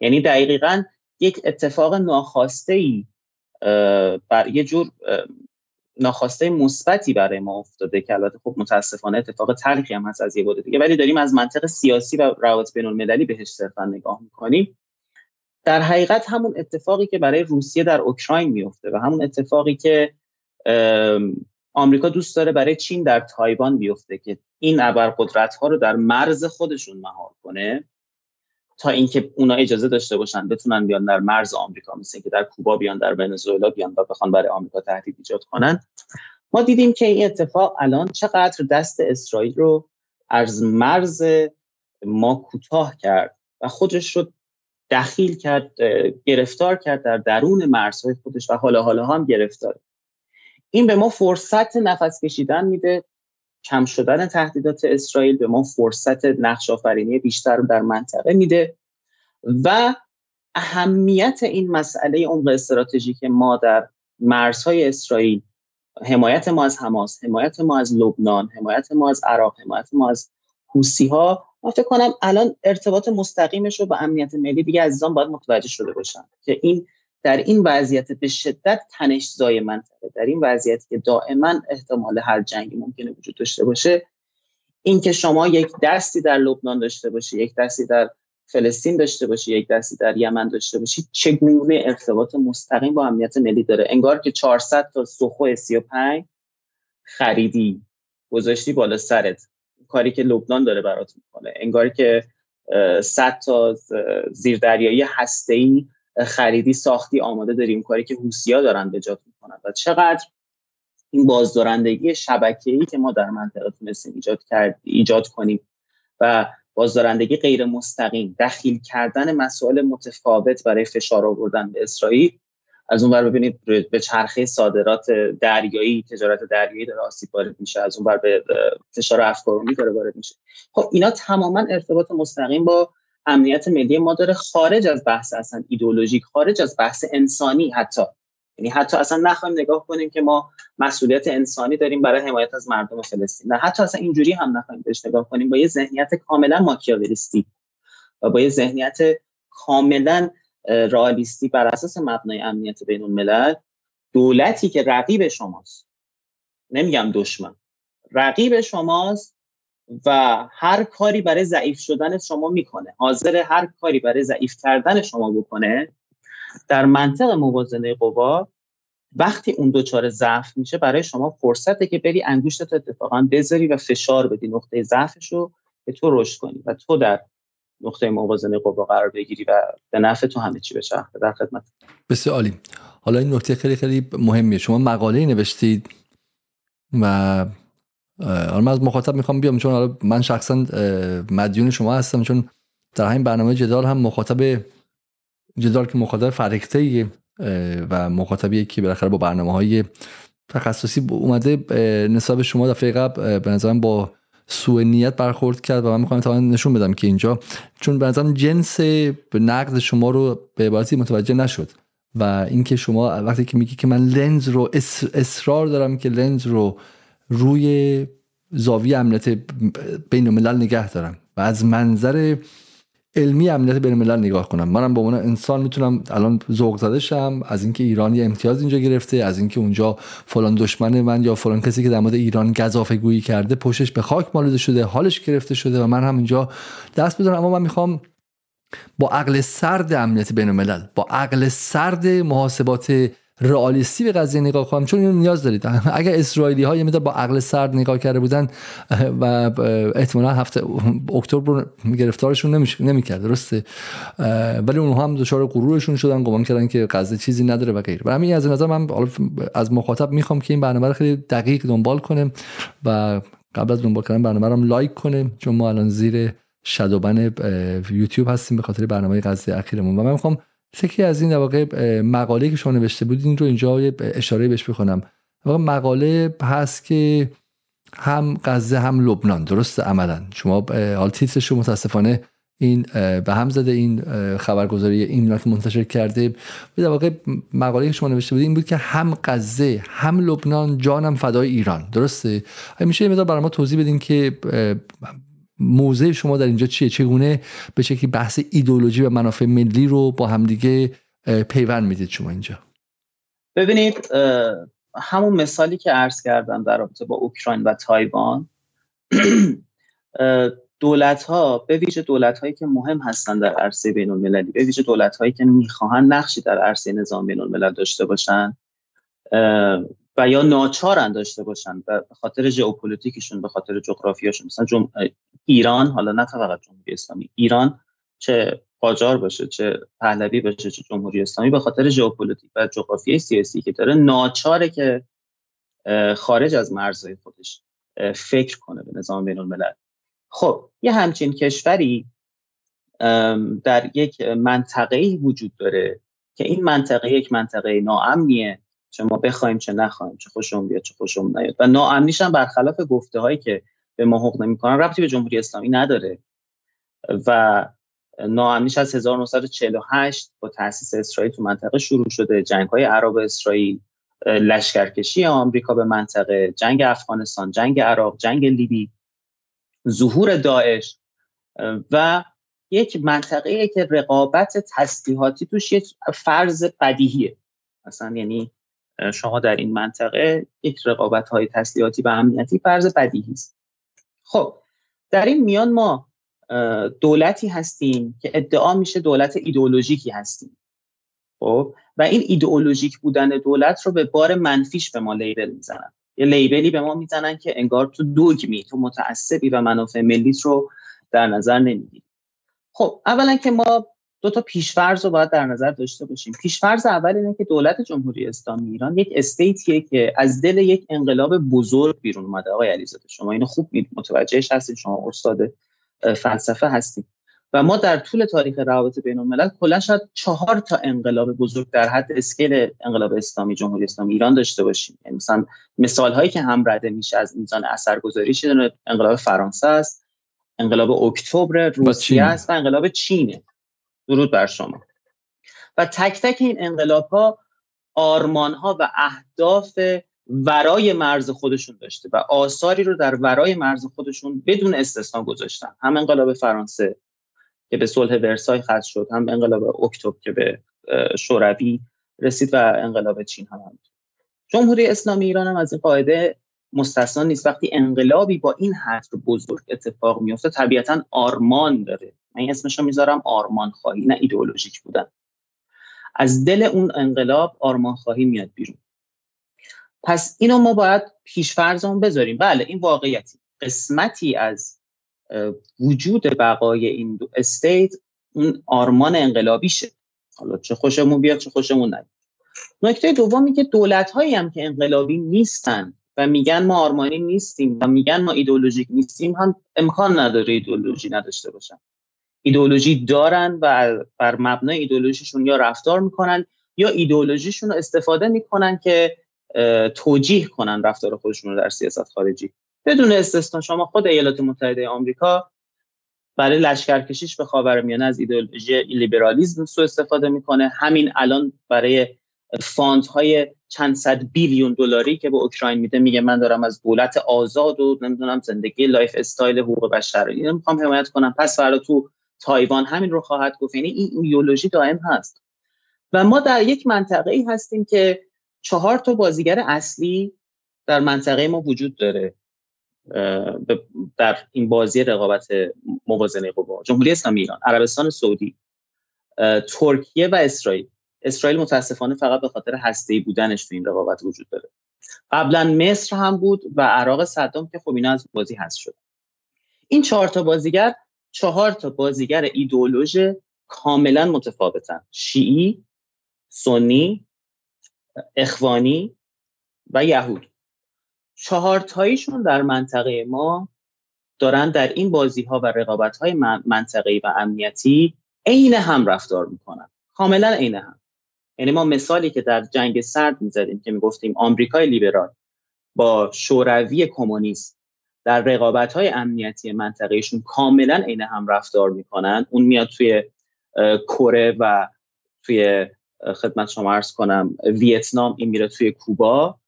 S2: یعنی دقیقا یک اتفاق ناخواسته ای بر یه جور ناخواسته مثبتی برای ما افتاده که البته خب متاسفانه اتفاق تلخی هم هست از یه بوده دیگه. ولی داریم از منطق سیاسی و روابط بین المللی بهش صرفا نگاه می‌کنیم. در حقیقت همون اتفاقی که برای روسیه در اوکراین میفته و همون اتفاقی که آمریکا دوست داره برای چین در تایوان بیفته که این ابرقدرت ها رو در مرز خودشون مهار کنه تا اینکه اونا اجازه داشته باشن بتونن بیان در مرز آمریکا مثل که در کوبا بیان در ونزوئلا بیان و بخوان برای آمریکا تهدید ایجاد کنن. ما دیدیم که این اتفاق الان چقدر دست اسرائیل رو از مرز ما کوتاه کرد و خودش رو دخیل کرد گرفتار کرد در درون مرزهای خودش و حالا حالا هم گرفتار این به ما فرصت نفس کشیدن میده کم شدن تهدیدات اسرائیل به ما فرصت نقش آفرینی بیشتر در منطقه میده و اهمیت این مسئله عمق استراتژیک ما در مرزهای اسرائیل حمایت ما از حماس حمایت ما از لبنان حمایت ما از عراق حمایت ما از حوسی ها من فکر کنم الان ارتباط مستقیمش رو با امنیت ملی دیگه عزیزان باید متوجه شده باشن که این در این وضعیت به شدت تنش زای منطقه در این وضعیتی که دائما احتمال هر جنگی ممکنه وجود داشته باشه اینکه شما یک دستی در لبنان داشته باشی یک دستی در فلسطین داشته باشی یک دستی در یمن داشته باشی چگونه ارتباط مستقیم با امنیت ملی داره؟ انگار که 400 تا سخو 35 خریدی گذاشتی بالا سرت. کاری که لبنان داره برات می‌کنه. انگار که 100 تا زیردریایی هسته‌ای خریدی ساختی آماده داریم کاری که روسیا دارن به جات می‌کنن. و چقدر این بازدارندگی شبکه‌ای که ما در منطقه تونستیم ایجاد کرد ایجاد کنیم و بازدارندگی غیر مستقیم دخیل کردن مسائل متفاوت برای فشار آوردن به اسرائیل از اون بر ببینید به چرخه صادرات دریایی تجارت دریایی داره آسیب وارد میشه از اون بر به فشار افکارونی داره وارد میشه. خب اینا تماما ارتباط مستقیم با امنیت ملی ما داره خارج از بحث اصلا ایدولوژیک خارج از بحث انسانی حتی. یعنی حتی اصلا نخوایم نگاه کنیم که ما مسئولیت انسانی داریم برای حمایت از مردم فلسطین. نه حتی اصلا اینجوری هم نخوایم بهش نگاه کنیم. با یه ذهنیت کاملا ماکیاولیستی و با یه ذهنیت کاملا رئالیستی بر اساس مبنای امنیت بین الملل دولتی که رقیب شماست. نمیگم دشمن. رقیب شماست و هر کاری برای ضعیف شدن شما می‌کنه. حاضر هر کاری برای ضعیف کردن شما بکنه در منطق موازنه قوا وقتی اون دوچار ضعف میشه برای شما فرصته که بری انگشتت اتفاقا بذاری و فشار بدی نقطه ضعفش رو که تو رشد کنی و تو در نقطه موازنه قوا قرار بگیری و به نفع تو همه چی بشه در خدمت.
S1: بسیار عالی. حالا این نکته خیلی خیلی مهمیه. شما مقاله نوشتید و حالا من از مخاطب می‌خوام بیام چون حالا من شخصا مدیون شما هستم چون در همین برنامه جدال هم مخاطب جدال که مخاطب فرکته و مخاطبی که بالاخره با برنامه های تخصصی اومده نسبت شما دفعه قبل به نظرم با سوء نیت برخورد کرد و من می‌خوام تا نشون بدم که اینجا چون به نظرم جنس نقد شما رو به عبارتی متوجه نشد و اینکه شما وقتی که میگی که من لنز رو اصرار دارم که لنز رو روی زاویه امنیت بین الملل نگه دارم و از منظر علمی امنیت بین الملل نگاه کنم. منم به عنوان انسان می‌تونم الان ذوق زده شم از اینکه ایران یه امتیاز اینجا گرفته از اینکه اونجا فلان دشمن من یا فلان کسی که در مورد ایران گزافه گویی کرده پشتش به خاک مالوده شده حالش گرفته شده و من هم اینجا دست بذارم اما من می‌خوام با عقل سرد امنیت بین الملل با عقل سرد محاسبات رئالیستی به قضیه نگاه کنم چون اینو نیاز دارید. (laughs) اگر اسرائیلی ها یه با عقل سرد نگاه کرده بودن (laughs) و احتمالا هفته اکتبر گرفتارشون نمی‌کرد درسته؟ ولی اونها هم دچار غرورشون شدن گمان کردن که قضیه چیزی نداره و غیره. برای از نظر من از مخاطب می‌خوام که این برنامه رو خیلی دقیق دنبال کنه و قبل از دنبال کردن برنامه رو لایک کنه چون ما الان زیر شادوبن یوتیوب هستیم به خاطر برنامه قضیه اخیرمون. و من می‌خوام یکی از این واقع مقاله که شما نوشته بودین رو اینجا اشاره بهش بکنم واقع مقاله هست که هم غزه هم لبنان درست عملا. شما حال تیترش رو متاسفانه این به هم زده این خبرگزاری این که منتشر کرده. در واقع مقاله که شما نوشته بودید این بود که هم غزه هم لبنان جانم فدای ایران. درسته؟ میشه یه برای ما توضیح بدین که موضع شما در اینجا چیه؟ چگونه به شکلی بحث ایدولوژی و منافع ملی رو با همدیگه پیوند می‌دید شما اینجا؟
S2: ببینید همون مثالی که عرض کردم در رابطه با اوکراین و تایوان (clears throat) دولت ها به ویژه دولت هایی که مهم هستند در عرصه بین المللی به ویژه دولت هایی که می‌خواهند نقشی در عرصه نظام بین الملل داشته باشند و یا ناچارن داشته باشن به خاطر ژئوپلیتیکشون به خاطر جغرافیاشون. مثلا جم... ایران حالا نه فقط جمهوری اسلامی ایران چه قاجار باشه چه پهلوی باشه چه جمهوری اسلامی به خاطر ژئوپلیتیک و جغرافیای سیاسی که داره ناچاره که خارج از مرزهای خودش فکر کنه به نظام بین الملل خب یه همچین کشوری در یک منطقه وجود داره که این منطقه یک منطقه ناامنیه چه ما بخوایم چه نخوایم چه خوشمون بیاد چه خوشمون نیاد. و ناامنیش هم برخلاف گفته هایی که به ما حق نمی‌کنن ربطی به جمهوری اسلامی نداره. و ناامنیش از 1948 با تاسیس اسرائیل تو منطقه شروع شده. جنگ های عرب اسرائیل لشکرکشی آمریکا به منطقه جنگ افغانستان جنگ عراق جنگ لیبی ظهور داعش و یک منطقه که رقابت تسلیحاتی توش یک فرض بدیهیه. مثلا یعنی شما در این منطقه یک رقابت های تسلیحاتی و امنیتی فرض بدیهی است. خب در این میان ما دولتی هستیم که ادعا میشه دولت ایدئولوژیکی هستیم. خب و این ایدئولوژیک بودن دولت رو به بار منفیش به ما لیبل می‌زنن. یه لیبلی به ما می‌زنن که انگار تو دوگمی تو متعصبی و منافع ملیت رو در نظر نمی‌گیری خب اولا که ما دو تا پیشفرض رو باید در نظر داشته باشیم. پیشفرض اول اینه که دولت جمهوری اسلامی ایران یک استیتیه که از دل یک انقلاب بزرگ بیرون اومده. آقای علیزاده شما اینو خوب متوجهش هستید شما استاد فلسفه هستید. و ما در طول تاریخ روابط بین الملل کلا شاید چهار تا انقلاب بزرگ در حد اسکیل انقلاب اسلامی جمهوری اسلامی ایران داشته باشیم. یعنی مثلا مثال هایی که هم رده میشه از میزان اثرگذاری شده انقلاب فرانسه است انقلاب اکتبر روسیه است و انقلاب چینه. درود بر شما. و تک تک این انقلاب ها آرمان ها و اهداف ورای مرز خودشون داشته و آثاری رو در ورای مرز خودشون بدون استثنا گذاشتن. هم انقلاب فرانسه که به صلح ورسای ختم شد هم انقلاب اکتبر که به شوروی رسید و انقلاب چین هم, هم جمهوری اسلامی ایران هم از این قاعده مستثنا نیست. وقتی انقلابی با این حجم بزرگ اتفاق میفته طبیعتا آرمان داره. من اسمش رو می‌ذارم آرمان خواهی نه ایدئولوژیک بودن. از دل اون انقلاب آرمان خواهی میاد بیرون. پس اینو ما باید پیشفرزمون بذاریم. بله این واقعیتی. قسمتی از وجود بقای این دو استیت اون آرمان انقلابیشه. حالا چه خوشمون بیاد چه خوشمون نیاد. نکته دومی که دولت هایی هم که انقلابی نیستن و میگن ما آرمانی نیستیم و میگن ما ایدولوژیک نیستیم هم امکان نداره ایدولوژی نداشته باشن. ایدولوژی دارن و بر مبنای ایدولوژیشون یا رفتار می‌کنن یا ایدولوژیشون رو استفاده می‌کنن که توجیه کنن رفتار خودشون رو در سیاست خارجی. بدون استثنا شما خود ایالات متحده آمریکا برای لشکرکشیش به خاورمیانه از ایدئولوژی لیبرالیسم سو استفاده می‌کنه. همین الان برای fund های چند صد billion دلاری که به اوکراین میده میگه من دارم از دولت آزاد و نمی‌دونم زندگی lifestyle حقوق بشر اینو می‌خوام حمایت کنم. پس فردا تو تایوان همین رو خواهد گفت. یعنی این ایدئولوژی دائم هست. و ما در یک منطقه ای هستیم که چهار تا بازیگر اصلی در منطقه ما وجود داره در این بازی رقابت موازنه قوا. جمهوری اسلامی ایران عربستان سعودی ترکیه و اسرائیل. اسرائیل متاسفانه فقط به خاطر هسته‌ای بودنش تو این رقابت وجود داره. قبلا مصر هم بود و عراق صدام که خب اینا از بازی هست شد. این چهار تا بازیگر چهار تا بازیگر ایدئولوژ کاملا متفاوتن. شیعی سنی اخوانی و یهود. چهار تاییشون در منطقه ما دارن در این بازی ها و رقابت های منطقه‌ای و امنیتی عین هم رفتار می‌کنن. کاملا عین هم. یعنی ما مثالی که در جنگ سرد می‌زدیم که می‌گفتیم آمریکای لیبرال با شوروی کمونیست در رقابت های امنیتی منطقهشون کاملا عین هم رفتار می‌کنن. اون میاد توی کره و توی خدمت شما ارز کنم ویتنام این میره توی کوبا.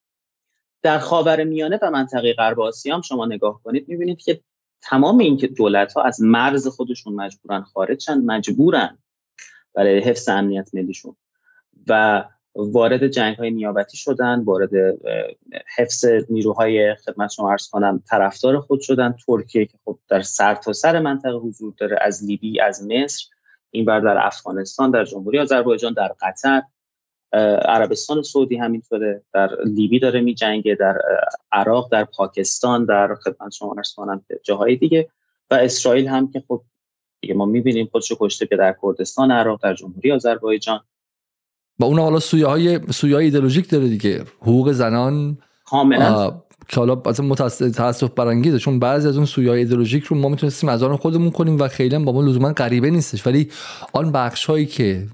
S2: در خاور میانه و منطقه غرب آسیا هم شما نگاه کنید می‌بینید که تمام این که دولت ها از مرز خودشون مجبورن خارج شن مجبورن برای حفظ امنیت ملیشون. و وارد جنگ های نیابتی شدن وارد حفظ نیروهای خدمت شما ارز کنم طرفدار خود شدن. ترکیه که خب در سرتاسر سر منطقه حضور داره از لیبی از مصر این بر در افغانستان در جمهوری آذربایجان در قطر. عربستان سعودی همینطوره در لیبی داره می جنگه در عراق در پاکستان در خدمت شما ارز کنم جاهای دیگه. و اسرائیل هم که خب دیگه ما می‌بینیم خودشو کشته که در کردستان عراق در جمهوری آذربایجان.
S1: و اون حالا سویه های سویه های ایدئولوژیک داره دیگه. حقوق زنان.
S2: کاملا.
S1: که حالا از تاسف برانگیزه. چون بعضی از اون سویه های ایدئولوژیک رو ما می‌تونستیم از آن خودمون کنیم و خیلی با ما لزوما غریبه نیستش. ولی آن بخش هایی که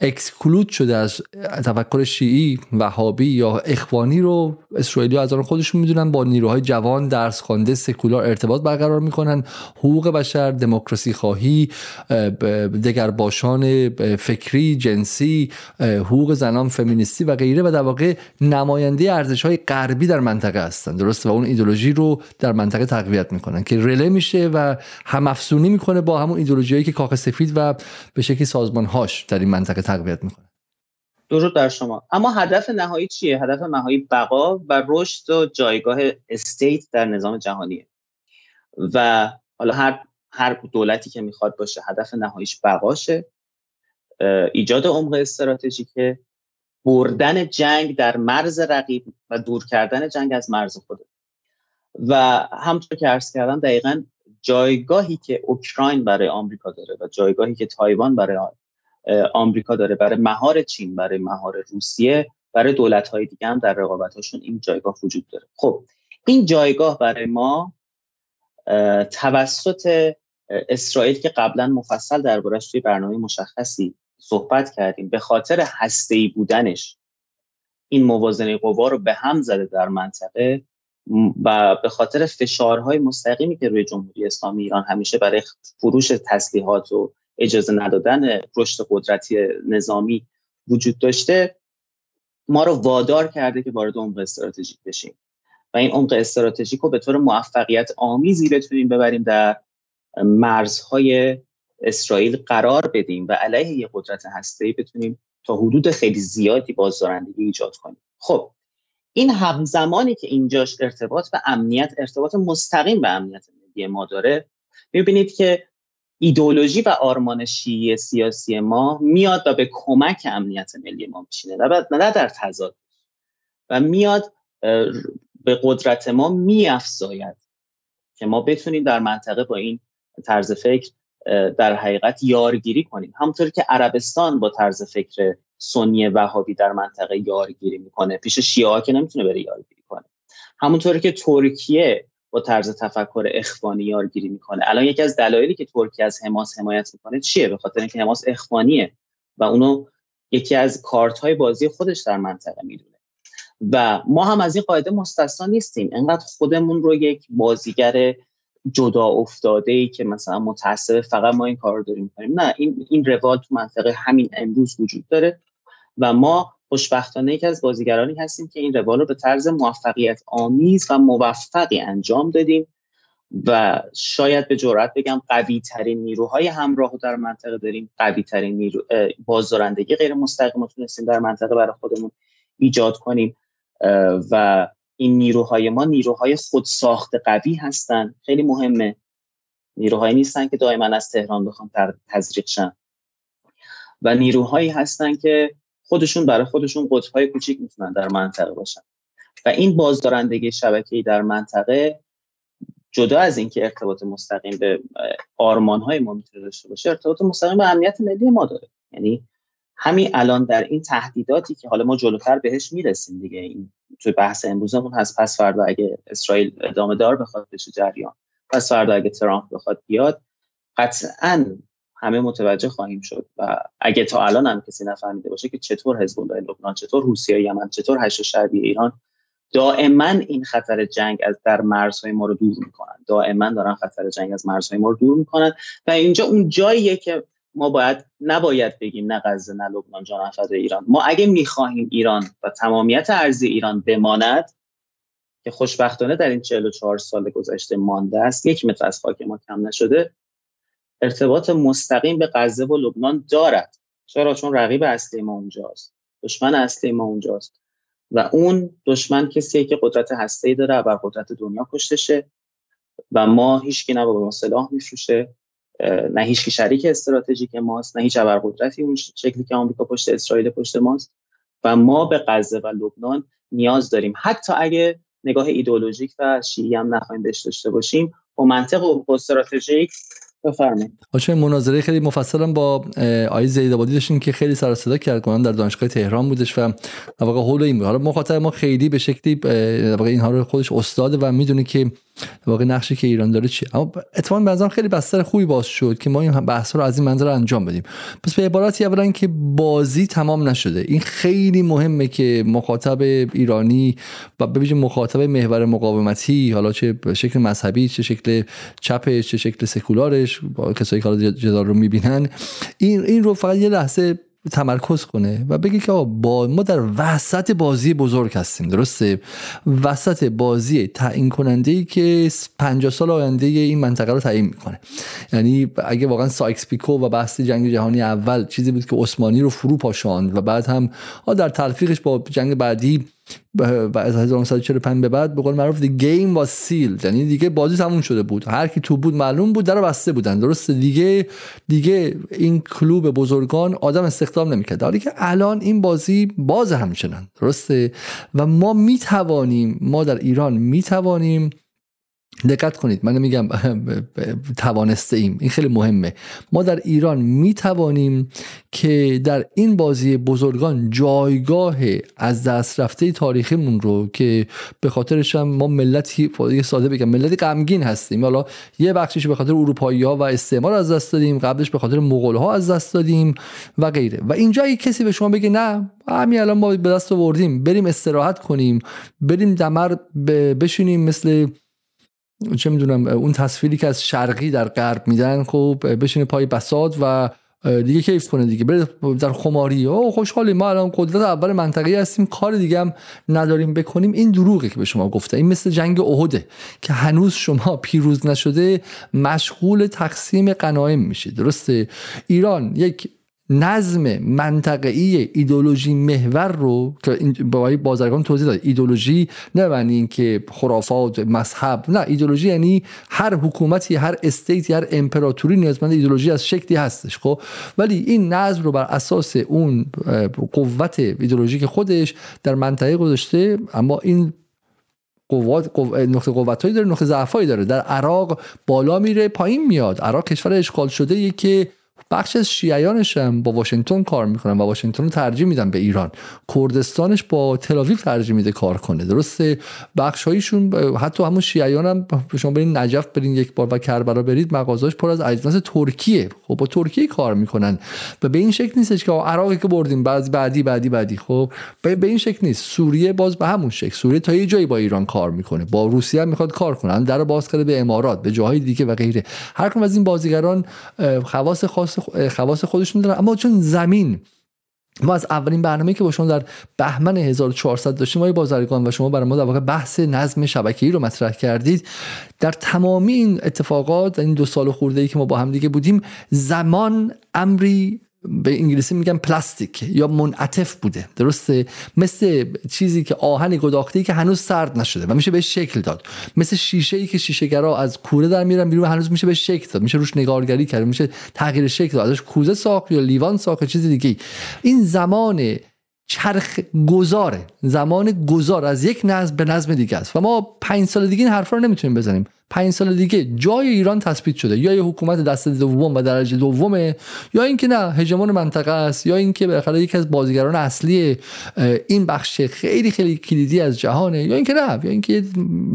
S1: اکسکلود شده از تفکر شیعی وهابی یا اخوانی رو اسرائیلی از آن خودشون می‌دونن. با نیروهای جوان درس خوانده سکولار ارتباط برقرار می‌کنن. حقوق بشر دموکراسی خواهی دگرباشان فکری جنسی حقوق زنان فمینیستی و غیره. و در واقع نماینده ارزش های غربی در منطقه هستن. درسته؟ و اون ایدولوژی رو در منطقه تقویت می‌کنن که رله میشه و هم افسونی می‌کنه با همون ایدولوژی که کاخ سفید و به شکلی سازمان هاش در این منطقه تقویت می‌کنه.
S2: درود در شما. اما هدف نهایی چیه؟ هدف نهایی بقا و رشد و جایگاه استیت در نظام جهانیه. و حالا هر هر دولتی که می‌خواد باشه هدف نهاییش بقاشه. ایجاد عمق استراتژیکه. بردن جنگ در مرز رقیب و دور کردن جنگ از مرز خوده و همطور که عرض کردم دقیقا جایگاهی که اوکراین برای آمریکا داره و جایگاهی که تایوان برای آمریکا داره. برای مهار چین برای مهار روسیه برای دولت های دیگه هم در رقابتاشون این جایگاه وجود داره. خب این جایگاه برای ما توسط اسرائیل که قبلا مفصل دربارش توی برنامه مشخصی صحبت کردیم به خاطر هسته‌ای بودنش این موازنه قوا رو به هم زده در منطقه و به خاطر فشارهای مستقیمی که روی جمهوری اسلامی ایران همیشه برای فروش تسلیحات و اجازه ندادن رشد قدرتی نظامی وجود داشته ما رو وادار کرده که وارد عمق استراتژیک بشیم. و این عمق استراتژیک رو به طور موفقیت آمیزی بتونیم ببریم در مرزهای اسرائیل قرار بدیم و علیه یه قدرت هسته‌ای بتونیم تا حدود خیلی زیادی بازدارندگی ایجاد کنیم. خب این همزمانی که اینجاش ارتباط به امنیت ارتباط مستقیم به امنیت ملی ما داره می‌بینید که ایدولوژی و آرمان شیعی سیاسی ما میاد و به کمک امنیت ملی ما میشینه نه در تضاد. و میاد به قدرت ما میافزاید که ما بتونیم در منطقه با این طرز فکر در حقیقت یارگیری کنیم. همونطور که عربستان با طرز فکر سنی وهابی در منطقه یارگیری می‌کنه پیش شیعه که نمی‌تونه بره یارگیری کنه. همونطور که ترکیه با طرز تفکر اخوانی یارگیری می‌کنه. الان یکی از دلایلی که ترکیه از حماس حمایت می‌کنه چیه؟ به خاطر اینکه حماس اخوانیه و اونو یکی از کارت های بازی خودش در منطقه می‌دونه. و ما هم از این قاعده مستثنا نیستیم. انقدر خودمون رو یک بازیگر جدا افتاده ای که مثلا متاسف فقط ما این کار رو داریم می‌کنیم. نه این این روال تو منطقه همین امروز وجود داره و ما خوشبختانه یکی از بازیگرانی هستیم که این روال رو به طرز موفقیت آمیز و موفقی انجام دادیم و شاید به جرات بگم قوی ترین نیروهای همراه در منطقه داریم قوی ترین نیرو بازدارندگی غیر مستقیم تونستیم در منطقه برای خودمون ایجاد کنیم و این نیروهای ما نیروهای خودساخت قوی هستند خیلی مهمه. نیروهایی نیستن که دائما از تهران بخوان تزریق شن. و نیروهایی هستن که خودشون برای خودشون قطبهای کوچیک می‌تونن در منطقه باشن. و این بازدارندگی شبکه‌ای در منطقه جدا از اینکه ارتباط مستقیم به آرمانهای ما می‌تونه داشته باشه ارتباط مستقیم به امنیت ملی ما داره. یعنی همین الان در این تهدیداتی که حالا ما جلوتر بهش می‌رسیم دیگه این توی بحث امروزمون هست پس فردا اگه اسرائیل ادامه دار بخواد بشه جریان پس فردا اگه ترامپ بخواد بیاد قطعا همه متوجه خواهیم شد. و اگه تا الان هم کسی نفهمیده باشه که چطور حزب الله لبنان چطور حوثی یمن چطور هشت شعبی ایران دائما این خطر جنگ از در مرزهای ما رو دور می‌کنن. دائما دارن خطر جنگ از مرزهای ما رو دور می‌کنن. و اینجا اون جاییه که ما باید نباید بگیم نه غزه نه لبنان جان ایران. ما اگه می‌خواهیم ایران و تمامیت ارزی ایران بماند که خوشبختانه در این 44 سال گذشته مانده است یک متر از خاک ما کم نشده ارتباط مستقیم به غزه و لبنان دارد. چرا؟ چون رقیب اصلی ما اونجاست. دشمن اصلی ما اونجاست. و اون دشمن کسیه که قدرت هسته‌ای داره بر قدرت دنیا کشتشه. و ما هیچکی نه با سلاح میفروشه نه هیچ شریک استراتژیک ماست نه هیچ ابرقدرتی اون شکلی که آمریکا پشت اسرائیل پشت ماست. و ما به غزه و لبنان نیاز داریم. حتی اگه نگاه ایدئولوژیک و شیعی هم نخواهیم بهش داشته باشیم با منطق و استراتژیک بفرمایید.
S1: چه مناظره خیلی مفصلم با آقای زیدآبادی داشتیم که خیلی سر صدا کرد کنن در دانشگاه تهران بودش و واقعا حول این بود. حالا مخاطب ما خیلی به شکلی واقعا اینها رو خودش استاده و می‌دونه که واقع نقشی که ایران داره چیه. اما اتفاقا به خیلی بستر خوبی باز شد که ما این بحث رو از این منظر انجام بدیم. پس به عبارتی اولا که بازی تمام نشده. این خیلی مهمه که مخاطب ایرانی و به مخاطب محور مقاومتی حالا چه شکل مذهبی چه شکل چپش چه شکل سکولارش با کسایی که جدال رو می‌بینن این این رو فقط یه لحظه تمرکز کنه و بگه که با ما در وسط بازی بزرگ هستیم درسته؟ وسط بازی تعیین کننده ای که 50 سال آینده این منطقه رو تعیین می‌کنه. یعنی اگه واقعا سایکس پیکو و بحث جنگ جهانی اول چیزی بود که عثمانی رو فرو پاشاند و بعد هم در تلفیقش با جنگ بعدی و از 1945 به بعد به قول معروف the game was sealed یعنی دیگه بازی تموم شده بود. هر کی تو بود معلوم بود در بسته بودن. درسته؟ دیگه دیگه این کلوب بزرگان آدم استخدام نمی‌کرد. حالی که الان این بازی باز همچنان. درسته؟ و ما می‌توانیم ما در ایران می‌توانیم دقت کنید من میگم (laughs) توانسته ایم. این خیلی مهمه. ما در ایران می توانیم که در این بازی بزرگان جایگاه از دست رفته تاریخیمون رو که به خاطرش هم ما ملتی ساده بگم ملتی غمگین هستیم. حالا یه بخشش به خاطر اروپایی ها و استعمار از دست دادیم قبلش به خاطر مغول ها از دست دادیم و غیره. و اینجا کسی به شما بگه نه همین الان ما به دست آوردیم بریم استراحت کنیم بریم دمر بشینیم مثل چه می‌دونم اون تصویری که از شرقی در غرب میدن خب بشینه پای بساط و دیگه کیف کنه دیگه بره در خماری. او خوشحالی ما الان قدرت اول منطقه هستیم کار دیگه هم نداریم بکنیم. این دروغه که به شما گفته این مثل جنگ احده که هنوز شما پیروز نشده مشغول تقسیم غنایم میشه درسته؟ ایران یک نظم منطقه‌ای ایدولوژی محور رو که با بازرگان توضیح داد. ایدولوژی نه معنی اینکه خرافات مذهب نه. ایدولوژی یعنی هر حکومتی هر استیتی هر امپراتوری نیازمند ایدولوژی از شکلی هستش خب؟ ولی این نظم رو بر اساس اون قوت ایدولوژیک خودش در منطقه گذاشته اما این قوات نقطه قوتایی داره نقطه ضعفایی داره. در عراق بالا میره پایین میاد. عراق کشور اشغال شده که بخش از شیعیانش هم با واشنگتن کار می‌کنن و واشنگتن رو ترجیح میدن به ایران. کردستانش با تلاویو ترجیح میده کار کنه درسته؟ بخش هایشون حتی همون شیعیان هم شما برین نجف برین یک بار و کربلا برید مغازاش پر از اجناس ترکیه. خب با ترکیه کار می‌کنن. و به این شکل نیستش که عراقی که بردیم بعد بعدی بعدی بعدی. خب به این شکل نیست. سوریه باز به همون شکل. سوریه تا یه جایی با ایران کار می‌کنه. با روسیه هم می‌خواد کار کنه. در باز کرده به امارات به جاهای دیگه و غیره. هر از این بازیگران خواص خواص خودشون دارن. اما چون زمین ما از اولین برنامه که با شما در بهمن 1400 داشتیم آقای بازرگان و شما برای ما در واقع بحث نظم شبکه‌ای رو مطرح کردید. در تمامی این اتفاقات این دو سال خورده ای که ما با هم دیگه بودیم زمان امری به انگلیسی میگن پلاستیک یا منعطف بوده. درسته؟ مثل چیزی که آهن گداخته که هنوز سرد نشده و میشه به شکل داد. مثل شیشه ای که شیشه گرا از کوره در میرن بیرون هنوز میشه به شکل داد. میشه روش نگارگری کرد میشه تغییر شکل داد. ازش کوزه ساخت یا لیوان ساخت چیز دیگه این زمان چرخ گذاره. زمان گذار از یک نظم به نظم دیگه است. و ما پنج سال دیگه این حرفا رو نمی‌تونیم بزنیم. پنج سال دیگه جای ایران تثبیت شده یا یه حکومت دست دوم و درجه دومه یا اینکه نه هژمون منطقه است یا اینکه بالاخره یکی از بازیگران اصلی این بخش خیلی خیلی کلیدی از جهانه یا اینکه نه یا اینکه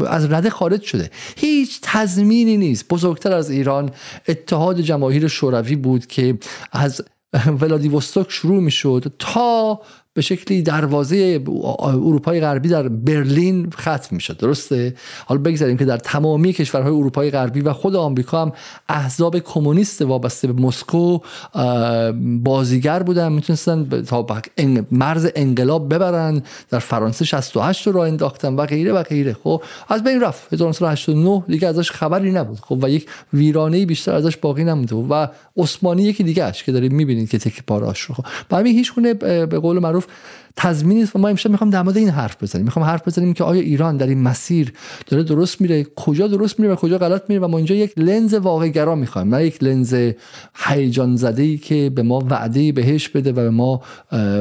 S1: از رده خارج شده. هیچ تضمینی نیست. بزرگتر از ایران اتحاد جماهیر شوروی بود که از ولادیوستوک شروع می‌شد تا به شکلی دروازه اروپای غربی در برلین ختم می‌شد درسته؟ حالا بگذاریم که در تمامی کشورهای اروپای غربی و خود آمریکا هم احزاب کمونیست وابسته به مسکو بازیگر بودن می‌تونستن تا مرز انقلاب ببرن در فرانسه 68 رو انداختن و غیره و غیره. خب از بین رفت. 1989 دیگه ازش خبری نبود. خب و یک ویرانه بیشتر ازش باقی نمونده و عثمانی یکی دیگه اش که دارید می‌بینید که تک پاراش رو. خب همین هیچ به قول معروف move. تضمینی و ما امشب می‌خوام در مورد این حرف بزنیم. می‌خوام حرف بزنیم که آیا ایران در این مسیر داره درست میره؟ کجا درست میره و کجا غلط میره؟ و ما اینجا یک لنز واقع گرا می‌خوایم. نه یک لنز هیجان زده ای که به ما وعده بهش بده و به ما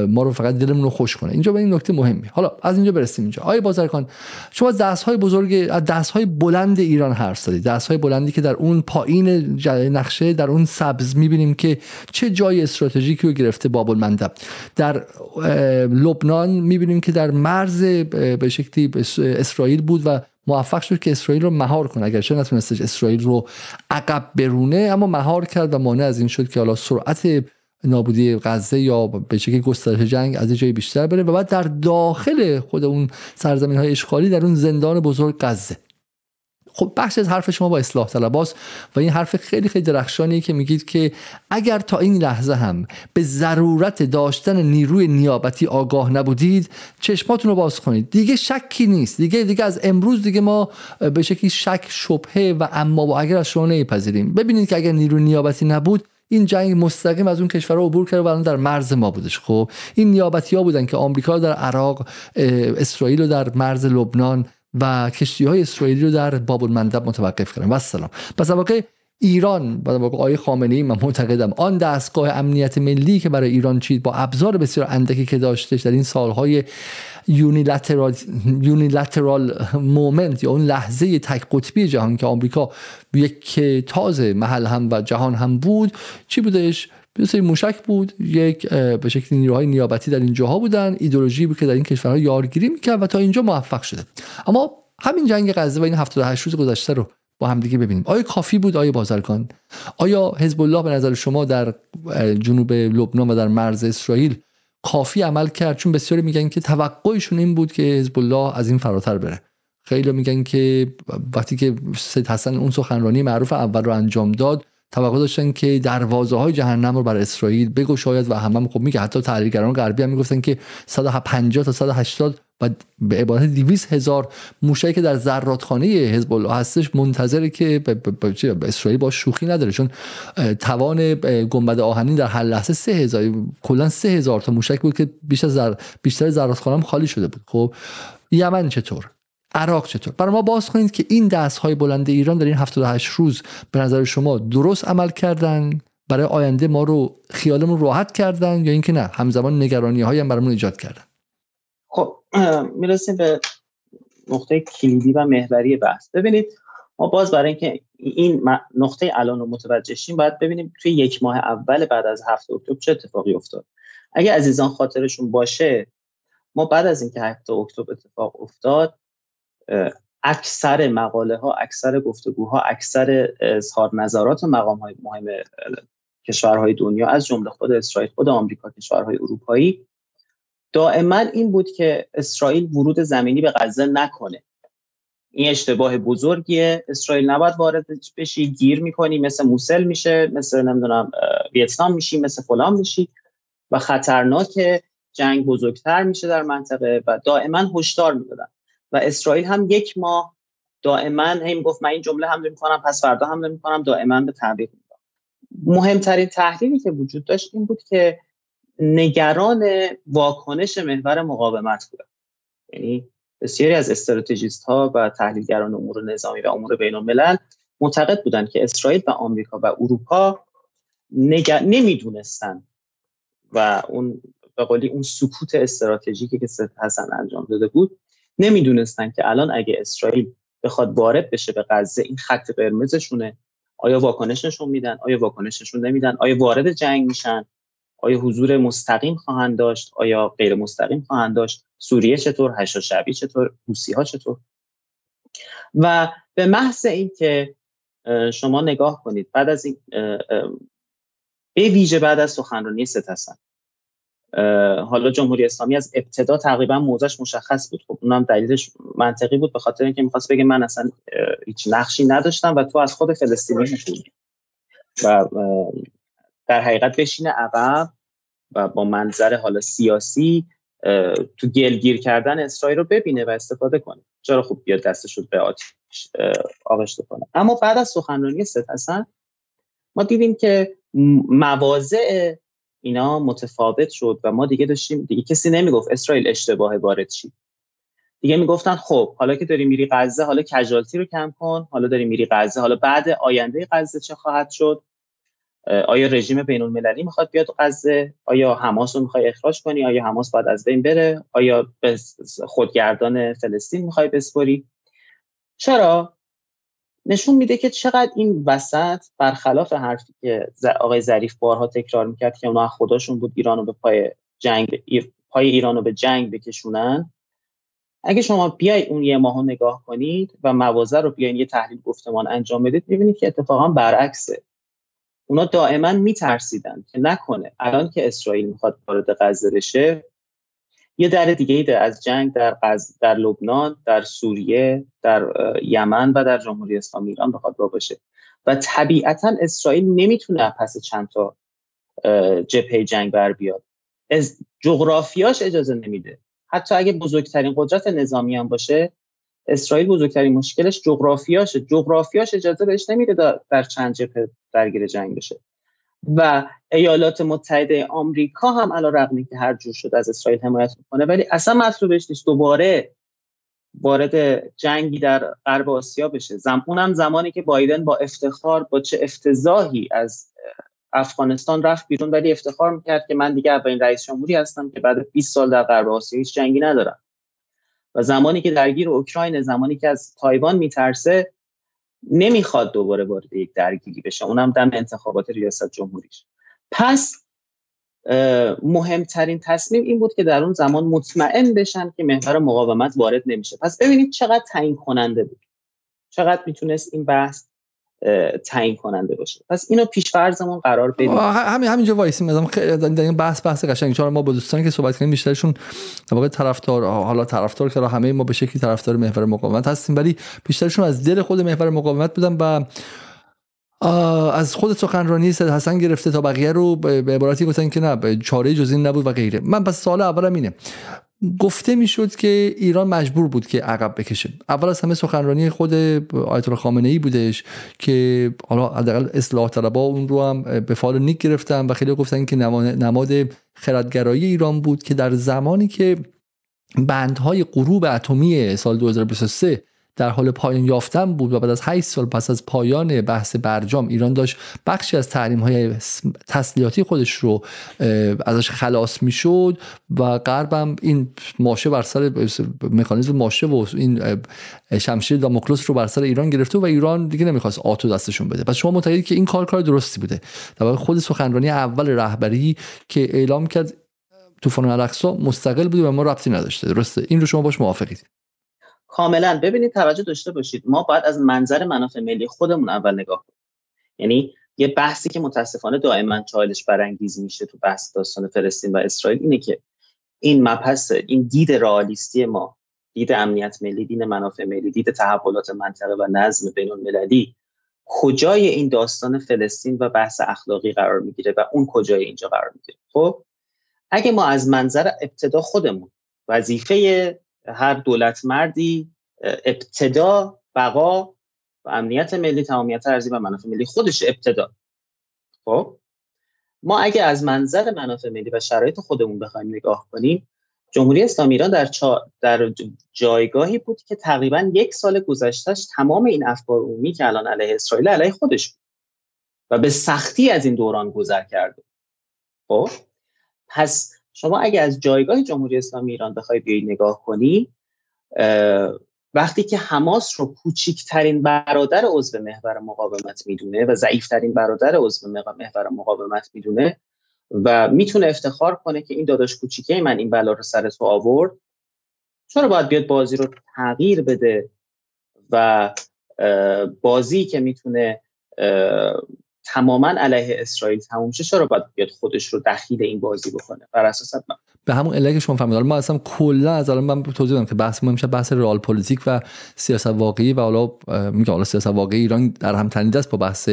S1: ما رو فقط دلمون رو خوش کنه. اینجا به این نکته مهمی. حالا از اینجا برسیم اینجا. آیا بازرگان شما دست های بزرگ دست های بلند ایران حرف زدید. دست های بلندی که در اون پایین نقشه در اون سبز می‌بینیم که چه جای استراتژیکی رو گرفته باب المندب در لبنان می‌بینیم که در مرز به شکلی اسرائیل بود و موفق شد که اسرائیل رو مهار کنه. اگرچه نتونستش اسرائیل رو عقب برونه اما مهار کرد و مانع از این شد که حالا سرعت نابودی غزه یا به شکلی گسترش جنگ از جای بیشتر بره. و بعد در داخل خود اون سرزمین های اشغالی در اون زندان بزرگ غزه. خب بخش از حرف شما با اصلاح طلباست و این حرف خیلی خیلی درخشانی که میگید که اگر تا این لحظه هم به ضرورت داشتن نیروی نیابتی آگاه نبودید چشماتون رو باز کنید. دیگه شکی نیست. دیگه دیگه از امروز دیگه ما به شکلی شک شبهه و اما با اگر از شما نمیپذیریم. ببینید که اگر نیروی نیابتی نبود این جنگ مستقیم از اون کشورها عبور کرده و الان در مرز ما بودش. خب این نیابتی ها بودن که آمریکا در عراق اسرائیل رو در مرز لبنان و کشتی های اسرائیلی رو در باب المندب متوقف کردن. و سلام پس واقع ایران و واقع آقای خامنه ای من معتقدم آن دستگاه امنیت ملی که برای ایران چید با ابزار بسیار اندکی که داشتش در این سالهای unilateral unilateral moment یا اون لحظه تک قطبی جهان که آمریکا یک تازه محل هم و جهان هم بود چی بودش؟ سری موشک بود یک به شکل نیروهای نیابتی در این جاها بودن ایدولوژی بود که در این کشورها یارگیری می‌کرد و تا اینجا موفق شده. اما همین جنگ غزه و این 78 روز گذشته رو با همدیگه ببینیم. آیا کافی بود؟ آیا بازرگان؟ آیا حزب الله به نظر شما در جنوب لبنان و در مرز اسرائیل کافی عمل کرد؟ چون بسیاری میگن که توقعشون این بود که حزب الله از این فراتر بره. خیلی میگن که وقتی که سید حسن اون سخنرانی معروف اول رو انجام داد توقع داشتن که دروازه های جهنم رو بر اسرائیل بگشاید و همه خب میگه حتی تحلیلگران غربی هم می‌گفتن که 150 تا 180 و به عبارت 200 هزار موشکی که در زراتخانه حزب الله هستش منتظره که به اسرائیل با شوخی نداره. چون توان گنبد آهنین در هر لحظه 3000 کلا 3000 تا موشک بود که بیشتر زر بیشتر زراتخانه هم خالی شده بود. خب یمن چطور؟ عراق چطور؟ برای ما باز کنید که این دست های بلند ایران در این 78 روز به نظر شما درست عمل کردن؟ برای آینده ما رو خیالمون راحت کردن یا اینکه نه همزمان نگرانی های هم برامون ایجاد کردن؟
S2: خب می‌رسیم به نقطه کلیدی و محوری بحث. ببینید ما باز برای اینکه این نقطه الان رو متوجه شیم باید ببینیم توی یک ماه اول بعد از هفت اکتبر چه اتفاقی افتاد. اگه عزیزان خاطرشون باشه ما بعد از اینکه هفت اکتبر اتفاق افتاد اکثر مقاله ها اکثر گفتگوها اکثر اظهار نظرات مقام های مهم کشورهای دنیا از جمله خود اسرائیل خود آمریکا کشورهای اروپایی. دائما این بود که اسرائیل ورود زمینی به غزه نکنه. این اشتباه بزرگیه. اسرائیل نباید وارد بشی گیر می‌کنی مثل موسل میشه مثل نمی‌دونم ویتنام میشی مثل فلان میشی. و خطرناک جنگ بزرگتر میشه در منطقه و دائما هشدار می‌دادن. و اسرائیل هم یک ماه دائما هم گفت من این جمله حمله می‌کنم پس فردا حمله می‌کنم دائما به تعبیر می‌کنم مهمترین تحلیلی که وجود داشت این بود که نگران واکنش محور مقاومت بود. یعنی بسیاری از استراتژیست ها و تحلیلگران امور نظامی و امور بین الملل معتقد بودند که اسرائیل و آمریکا و اروپا نگ... نمی‌دونستن و اون به قولی اون سکوت استراتژیکی که حسن انجام داده بود نمی‌دونستن که الان اگه اسرائیل بخواد وارد بشه به غزه این خط قرمزشونه. آیا واکنششون میدن؟ آیا واکنششون نمیدن؟ آیا وارد جنگ میشن؟ آیا حضور مستقیم خواهند داشت؟ آیا غیر مستقیم خواهند داشت؟ سوریه چطور؟ هشا شعبی چطور؟ روسی ها چطور؟ و به محض اینکه شما نگاه کنید بعد از این به ویژه بعد از سخنرانی ست هستن حالا جمهوری اسلامی از ابتدا تقریبا موضعش مشخص بود. خب اونم دلیلش منطقی بود به خاطر اینکه می‌خواست بگه من اصلا هیچ نقشی نداشتم و تو از خود فلسطینی بود و در حقیقت بشینه عقب و با منظر حالا سیاسی تو گلگیر کردن اسرائیل رو ببینه و استفاده کنه. چرا خوب بیاد دستش رو به آتیش آغشته کنه اما بعد از سخنرانی ست حسن ما دیدیم که مواضع اینا متفاوت شد و ما دیگه داشتیم دیگه کسی نمی‌گفت اسرائیل اشتباه وارد شی. دیگه می‌گفتن خب حالا که داری میری غزه حالا کجالتی رو کم کن حالا داری میری غزه حالا بعد آینده غزه چه خواهد شد؟ آیا رژیم بین المللی می‌خواد بیاد غزه؟ آیا حماس رو می‌خوای اخراج کنی؟ آیا حماس باید از بین بره؟ آیا خودگردان فلسطین می‌خوای بسپری؟ چرا؟ نشون میده که چقدر این وسط برخلاف حرفی که آقای ظریف بارها تکرار می‌کرد که اونا خداشون بود ایران رو به پای جنگ پای ایران رو به جنگ بکشونن. اگه شما بیای اون یه ماه نگاه کنید و موازه رو بیاین یه تحلیل گفتمان انجام بدید می‌بینید که اتفاقا برعکسه. اونا دائما میترسیدن که نکنه. الان که اسرائیل می‌خواد وارد غزه بشه یه در دیگه از جنگ در غز... در لبنان در سوریه در یمن و در جمهوری اسلامی ایران بخواد با باشه. و طبیعتا اسرائیل نمی‌تونه پس چند تا جبهه جنگ بر بیاد. از جغرافیاش اجازه نمیده. حتی اگه بزرگترین قدرت نظامی هم باشه اسرائیل بزرگترین مشکلش جغرافیاشه. جغرافیاش اجازه بهش نمیده در چند جبهه درگیر جنگ بشه. و ایالات متحده آمریکا هم علا رقمی که هر جور شد از اسرائیل حمایت می‌کنه. ولی اصلا مطلوبش نیست. دوباره وارد جنگی در غرب آسیا بشه. اونم زمانی که بایدن با افتخار با چه افتضاحی از افغانستان رفت بیرون. ولی افتخار می‌کرد که من دیگه اولین رئیس جمهوری هستم که بعد 20 سال در غرب آسیا هیچ جنگی ندارم. و زمانی که درگیر اوکراین زمانی که از تایوان میترسه نمی‌خواد دوباره وارد یک درگیری بشه. اونم دم انتخابات ریاست جمهوریش. پس مهمترین تصمیم این بود که در اون زمان مطمئن بشن که محور مقاومت وارد نمیشه. پس ببینید چقدر تعیین کننده بود. چقدر می‌تونست این بحث تعیین کننده باشه. پس اینو پیش فرضمون قرار بدیم.
S1: همین همینجا وایسیم مثلا این بحث بحث قشنگ چون ما با دوستانی که صحبت کردیم بیشترشون در واقع طرفدار حالا طرفدار که همه ما به شکلی طرفدار محور مقاومت هستیم ولی بیشترشون از دل خود محور مقاومت بودن و از خود سخنرانی سید حسن گرفته تا بقیه رو به عبارتی گفتن که نه چاره جز این نبود و غیره. من پس سال اولم اینه. گفته می‌شد که ایران مجبور بود که عقب بکشه. اول از همه سخنرانی خود آیت الله خامنه ای بودش که حالا حداقل اصلاح طلبا اون رو هم به فال نیک گرفتن و خیلی گفتن که نماد خردگرایی ایران بود که در زمانی که بندهای غروب اتمی سال 2023 در حال پایان یافتن بود و بعد از 8 سال پس از پایان بحث برجام ایران داشت بخشی از تحریم های تسلیحاتی خودش رو ازش خلاص می‌شد و غربم این ماشه بر سر مکانیزم ماشه و این شمشیر داموکلوس رو بر سر ایران گرفته و ایران دیگه نمی‌خواست آتو دستشون بده. پس شما معتقدید که این کار کار درستی بوده. در خود سخنرانی اول رهبری که اعلام کرد طوفان الاقصا مستقل بوده و ما ربطی نداشته. درسته؟ این رو شما باش موافقید.
S2: کاملا ببینید توجه داشته باشید. ما باید از منظر منافع ملی خودمون اول نگاه کنیم. یعنی یه بحثی که متاسفانه دائما چالش برانگیز میشه تو بحث داستان فلسطین و اسرائیل اینه که این مبحث این دید رئالیستی ما دید امنیت ملی دین منافع ملی دید تحولات منطقه و نظم بین المللی کجای این داستان فلسطین و بحث اخلاقی قرار می‌گیره و اون کجای اینجا قرار می‌گیره؟ خب اگه ما از منظر ابتدا خودمون وظیفه هر دولت مردی ابتدا بقا و امنیت ملی تمامیت ارزی و منافع ملی خودش ابتدا. خب؟ ما اگه از منظر منافع ملی و شرایط خودمون بخوایم نگاه کنیم جمهوری اسلامی ایران در, در جایگاهی بود که تقریبا یک سال گذشتهش تمام این افکار عمومی که الان علیه اسرائیل علیه خودش بود و به سختی از این دوران گذر کرده خب؟ پس شما اگه از جایگاه جمهوری اسلامی ایران بخوای بیای نگاه کنی وقتی که حماس رو کوچکترین برادر عضو محور مقاومت می‌دونه و ضعیفترین برادر عضو محور مقاومت می‌دونه و می‌تونه افتخار کنه که این داداش کوچیکه من این بلا رو سر تو آورد چرا باید بیاد بازی رو تغییر بده؟ و بازی که می‌تونه تماما علیه اسرائیل تموم شه چرا باید بیاد خودش رو دخیل این بازی بکنه؟ بر اساس
S1: به همون علت که شما فهمیدید ما اصلا کلا از الان من توضیح دادم که بحث ما میشه بحث رئال پلیتیک و سیاست واقعی و حالا میگه حالا سیاست واقعی ایران در هم تنیده است با بحث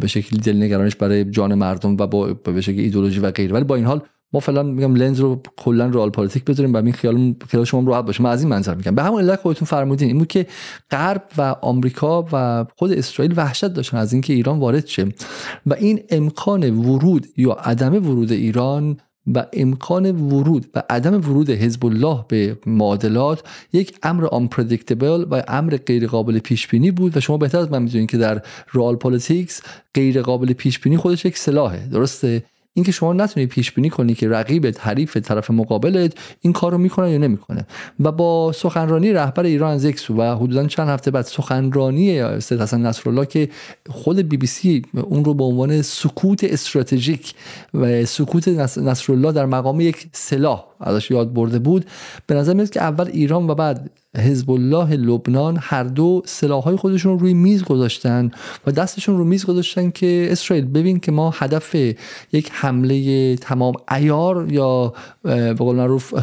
S1: به شکلی دلنگرانش برای جان مردم و با به شکلی ایدولوژی و غیره. ولی با این حال ما فعلا میگم لنز رو کلا رئال پلیتیک بذاریم و این خیال خیال شما راحت باشه. من از این منظر میگم. به همون علت خودتون فرمودین این بود که غرب و آمریکا و خود اسرائیل وحشت داشتن از اینکه ایران وارد شه. و این امکان ورود یا عدم ورود ایران و امکان ورود و عدم ورود حزب الله به معادلات یک امر unpredictable و امر غیر قابل پیش بینی بود و شما بهتر از من می‌دونید که در real politics غیر قابل پیش بینی خودش یک سلاحه. درسته؟ اینکه شما نتونی پیش بینی کنی که رقیب حریف طرف مقابلت این کارو می‌کنه یا نمی‌کنه. و با سخنرانی رهبر ایران از یک سو و حدودا چند هفته بعد سخنرانی سید حسن نصرالله که خود بی بی سی اون رو به عنوان سکوت استراتژیک و سکوت نصرالله در مقام یک سلاح ازش یاد برده بود. به نظر میاد که اول ایران و بعد حزب الله لبنان هر دو سلاحهای خودشون رو روی میز گذاشتن و دستشون رو میز گذاشتن که اسرائیل ببین که ما هدف یک حمله تمام ایار یا به قول معروف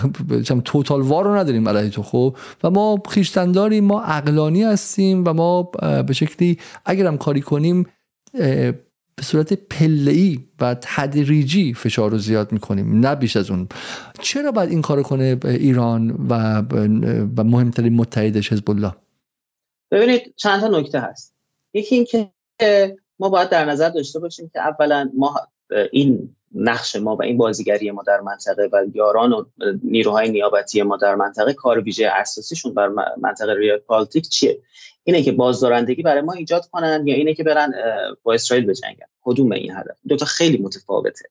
S1: توتال وار رو نداریم علیه تو خب؟ و ما خیشتنداری ما عقلانی هستیم و ما به شکلی اگرم کاری کنیم به صورت پله‌ای و تدریجی فشار رو زیاد می‌کنیم نه بیش از اون. چرا باید این کار کنه ایران و و مهمترین متحدش حزب الله
S2: ببینید چند تا نکته هست. یکی اینکه ما باید در نظر داشته باشیم که اولا ما این نقش ما و این بازیگری ما در منطقه و یاران و نیروهای نیابتی ما در منطقه کار ویژه اساسیشون بر منطقه ریال پالیتیک چیه؟ اینه که بازدارندگی برای ما ایجاد کنن یا اینه که برن با اسرائیل بجنگن. کدوم این هدف؟ دو تا خیلی متفاوته.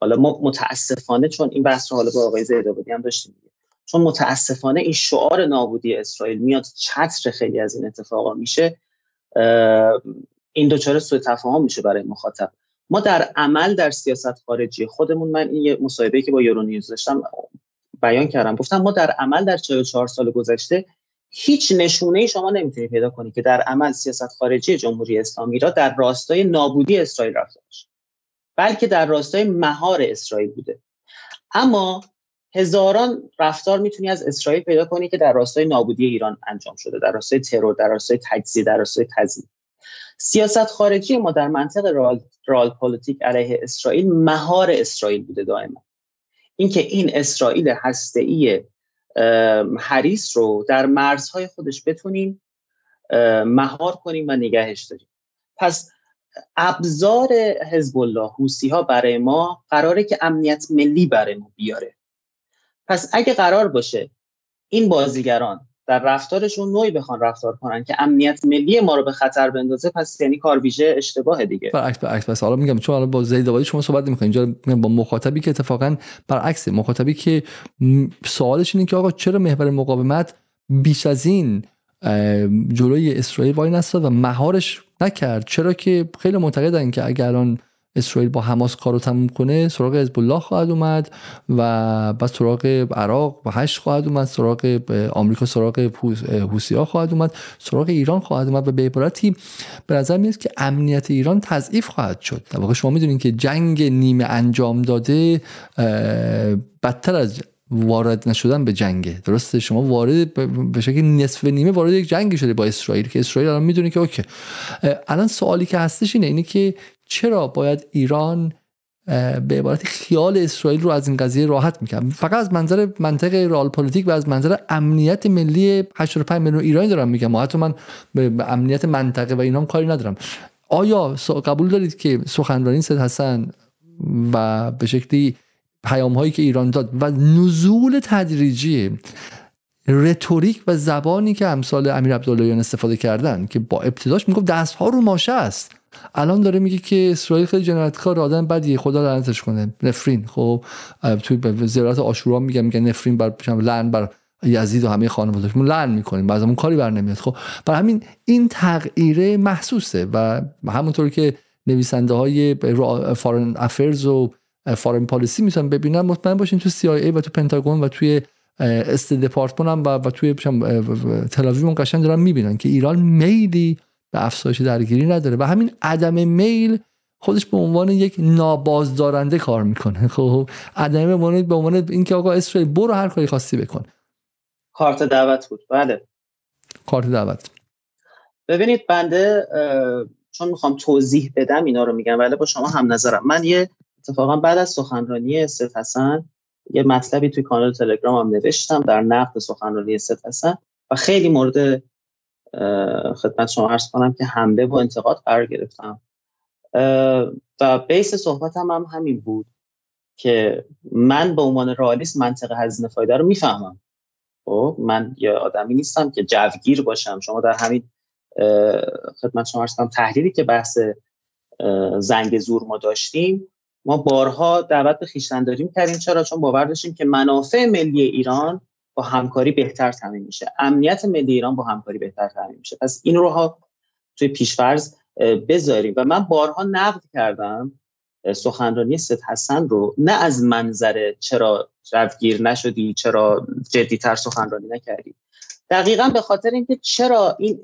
S2: حالا ما متاسفانه چون این بحث رو حالا با آقای زیدآبادی هم داشتیم چون متاسفانه این شعار نابودی اسرائیل میاد چتر خیلی از این اتفاقا میشه. این دوچاره سوء تفاهم میشه برای مخاطب. ما در عمل در سیاست خارجی خودمون من این مصاحبه که با یورونیوز داشتم بیان کردم. گفتم ما در عمل در 44 سال گذشته هیچ نشونه شما نمی‌تونید پیدا کنید که در عمل سیاست خارجی جمهوری اسلامی را در راستای نابودی اسرائیل رفته باشه بلکه در راستای مهار اسرائیل بوده. اما هزاران رفتار می‌تونی از اسرائیل پیدا کنی که در راستای نابودی ایران انجام شده در راستای ترور در راستای تجزیه در راستای تضعیف سیاست خارجی ما در منطق رال, رال پلیتیک علیه اسرائیل مهار اسرائیل بوده دائما. اینکه این اسرائیل هسته‌ای حریس رو در مرزهای خودش بتونیم مهار کنیم و نگهش داریم. پس ابزار حزب الله حوسی ها برای ما قراره که امنیت ملی برای ما بیاره. پس اگه قرار باشه این بازیگران در رفتارشون نوعی بخوان رفتار کنن که امنیت ملی ما رو به خطر بندازه پس یعنی کار ویژه اشتباه دیگه.
S1: برعکس برعکس پس حالا میگم چون حالا با زید آبادی شما صحبت نمی‌کنید اینجا با مخاطبی که اتفاقا برعکس مخاطبی که سوالش اینه که آقا چرا محور مقاومت بیش از این جلوی اسرائیل وای نستاد و مهارش نکرد؟ چرا که خیلی معتقدن که اگر الان اسرائیل با حماس کارو تموم کنه سراغ حزب الله خواهد اومد و بعد سراغ عراق و هشت خواهد اومد سراغ آمریکا سراغ ها خواهد اومد سراغ ایران خواهد اومد و به عبارتی به نظر میاد که امنیت ایران تضعیف خواهد شد. در واقع شما می‌دونید که جنگ نیمه انجام داده بدتر از وارد نشدن به جنگه. درسته؟ شما وارد به شکل نصف نیمه وارد یک جنگی شده با اسرائیل که اسرائیل الان می‌دونه که okay. الان سوالی که هستش اینه اینه که چرا باید ایران به عبارت خیال اسرائیل رو از این قضیه راحت می‌کنم فقط از منظر منطق رال پلیتیک و از منظر امنیت ملی 85 میلیون ایرانی دارم میگم حتی من به امنیت منطقه و اینا کاری ندارم. آیا قبول دارید که سخنرانی سید حسن و به شکلی پیام هایی که ایران داد و نزول تدریجی رتوریک و زبانی که امثال امیر عبداللهیان استفاده کردن که با ابتداش می‌گفت دست ها رو ماشه است. الان داره میگه که اسرائیل خیلی جنایتکار آدم بدیه خدا لعنتش کنه. نفرین خب؟ توی زیارت آشورا میگه میگه نفرین بر لعن بر یزید و همه خانواده‌اش. ما لعن می‌کنیم بعضمون کاری بر نمیاد خب؟ برای همین این تغییره محسوسه و همونطور که نویسنده های فارن افرز و فارن پالیسی می‌تونن ببینن مطمئن باشین تو CIA و تو پنتاگون و توی است دپارتمان هم و, و توی تلاویو قشنگ دارن می‌بینن که ایران میلی به افزایش درگیری نداره و همین عدم میل خودش به عنوان یک نابازدارنده کار می‌کنه. (laughs) خب عدم عنوان به عنوان اینکه آقا اسرائیل برو هر کاری خواستی بکن.
S2: کارت دعوت بود. بله.
S1: کارت دعوت.
S2: ببینید بنده چون می‌خوام توضیح بدم اینا رو میگم ولی با شما هم نظرم. من یه اتفاقا بعد از سخنرانی سید حسن یه مطلبی توی کانال تلگرام هم نوشتم در نقد سخنرانی سید حسن و خیلی مورد خدمت شما عرض کنم که حمله و انتقاد قرار گرفتم. و بیس صحبتم هم همین بود که من به عنوان رئالیست منطق هزینه فایده رو می‌فهمم. خب من یه آدمی نیستم که جوگیر باشم. شما در همین خدمت شما عرض کنم تحلیلی که بحث زنگ زور ما داشتیم ما بارها دعوت به خیشتن داریم کردیم. چرا؟ چون باور داشتیم که منافع ملی ایران با همکاری بهتر تامین میشه. امنیت ملی ایران با همکاری بهتر تامین میشه. پس این رو ها توی پیشفرض بذاریم. و من بارها نقد کردم. سخنرانی ست حسن رو. نه از منظر چرا روگیر نشدی چرا جدیتر سخنرانی نکردی. دقیقا به خاطر اینکه چرا این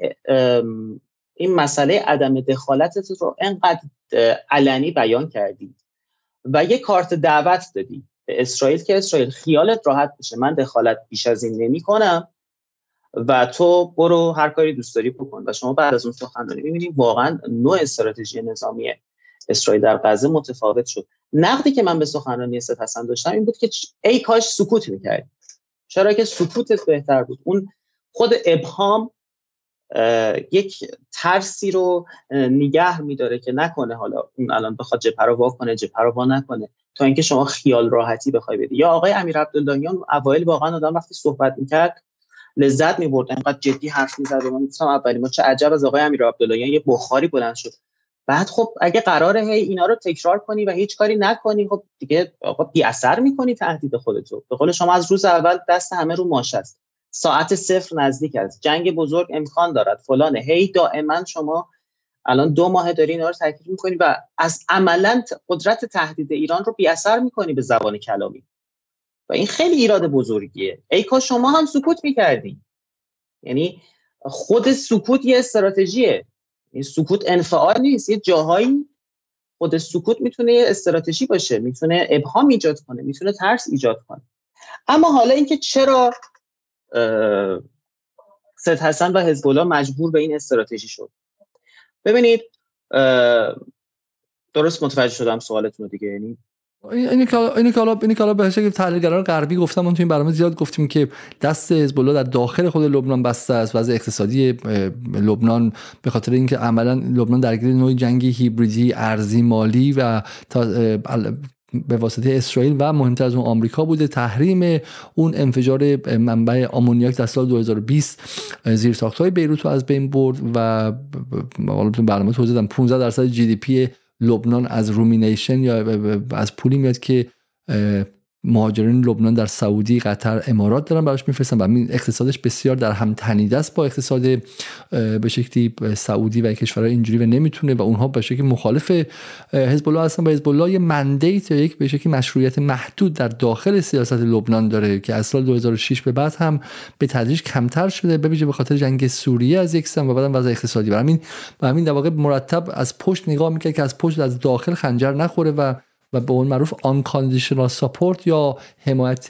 S2: این مسئله عدم دخالتت رو انقدر علنی بیان کردی. و یه کارت دعوت دادی. به اسرائیل که اسرائیل خیالت راحت بشه من دخالت بیش از این نمی کنم و تو برو هر کاری دوست داری بکن. و شما بعد از اون سخنرانی می‌بینید واقعا نوع استراتژی نظامی اسرائیل در غزه متفاوت شد. نقدی که من به سخنرانی ست حسن داشتم این بود که ای کاش سکوت می‌کرد چرا که سکوتت بهتر بود. اون خود ابهام یک ترسی رو نگه میداره که نکنه حالا اون الان بخواد جبهه رو وا کنه رو وا نکنه تا اینکه شما خیال راحتی بخوای بدی. یا آقای امیر عبداللهیان اوایل واقعا آدم وقتی صحبت می‌کرد لذت می‌برد انقدر جدی حرف می‌زد. و من اولی ما چه عجب از آقای امیر عبداللهیان یه بخاری بلند شد. بعد خب اگه قراره هی اینا رو تکرار کنی و هیچ کاری نکنی خب دیگه آقا بی اثر می‌کنی تهدید خودتو. به قول شما از روز اول دست همه رو ماش است. ساعت صفر نزدیک است. جنگ بزرگ امکان دارد. فلان. هی دائما شما الان دو ماه داری اینا رو تاکید می‌کنی و از عملا قدرت تهدید ایران رو بی اثر می‌کنی به زبان کلامی. و این خیلی ایراد بزرگیه. ای کا شما هم سکوت می‌کردی یعنی خود سکوت یه استراتژیه. این سکوت انفعال نیست یه جاهایی خود سکوت می‌تونه یه استراتژی باشه. می‌تونه ابهام ایجاد کنه. می‌تونه ترس ایجاد کنه. اما حالا اینکه چرا سید حسن و حزب الله مجبور به این استراتژی شد. ببینید درست متوجه شدم سوالتون دیگه یعنی؟
S1: اینی که اینی که اینی که به شکل تحلیلگران غربی گفتم اون تو این برنامه زیاد گفتیم که دست حزب الله در داخل خود لبنان بسته است. وضع اقتصادی لبنان به خاطر اینکه عملا لبنان درگیر نوع جنگی هیبریدی ارزی مالی و به واسطه اسرائیل و مهمتر از اون آمریکا بوده. تحریم اون انفجار منبع آمونیاک در سال 2020 زیر ساختهای بیروت رو از بین برد و حالا برنامه توضیح دادم 15 درصد GDP لبنان از remittance یا از پولی میاد که مهاجرین لبنان در سعودی قطر امارات دارن براش میفرستن و این اقتصادش بسیار در هم تنیده است با اقتصاد به شکلی سعودی و کشورهای اینجوری و نمی‌تونه و اونها به شکلی مخالف حزب الله هستن و حزب الله یه mandate یا یک به شکلی مشروعیت محدود در داخل سیاست لبنان داره که از سال 2006 به بعد هم به تدریج کمتر شده به ویژه به خاطر جنگ سوریه از یک سم و بعدم وضع اقتصادی. و همین و همین در واقع مرتب از پشت نگاه می‌کرد که از پشت از داخل خنجر نخوره و و به اون معروف آن کاندیشنال ساپورت یا حمایت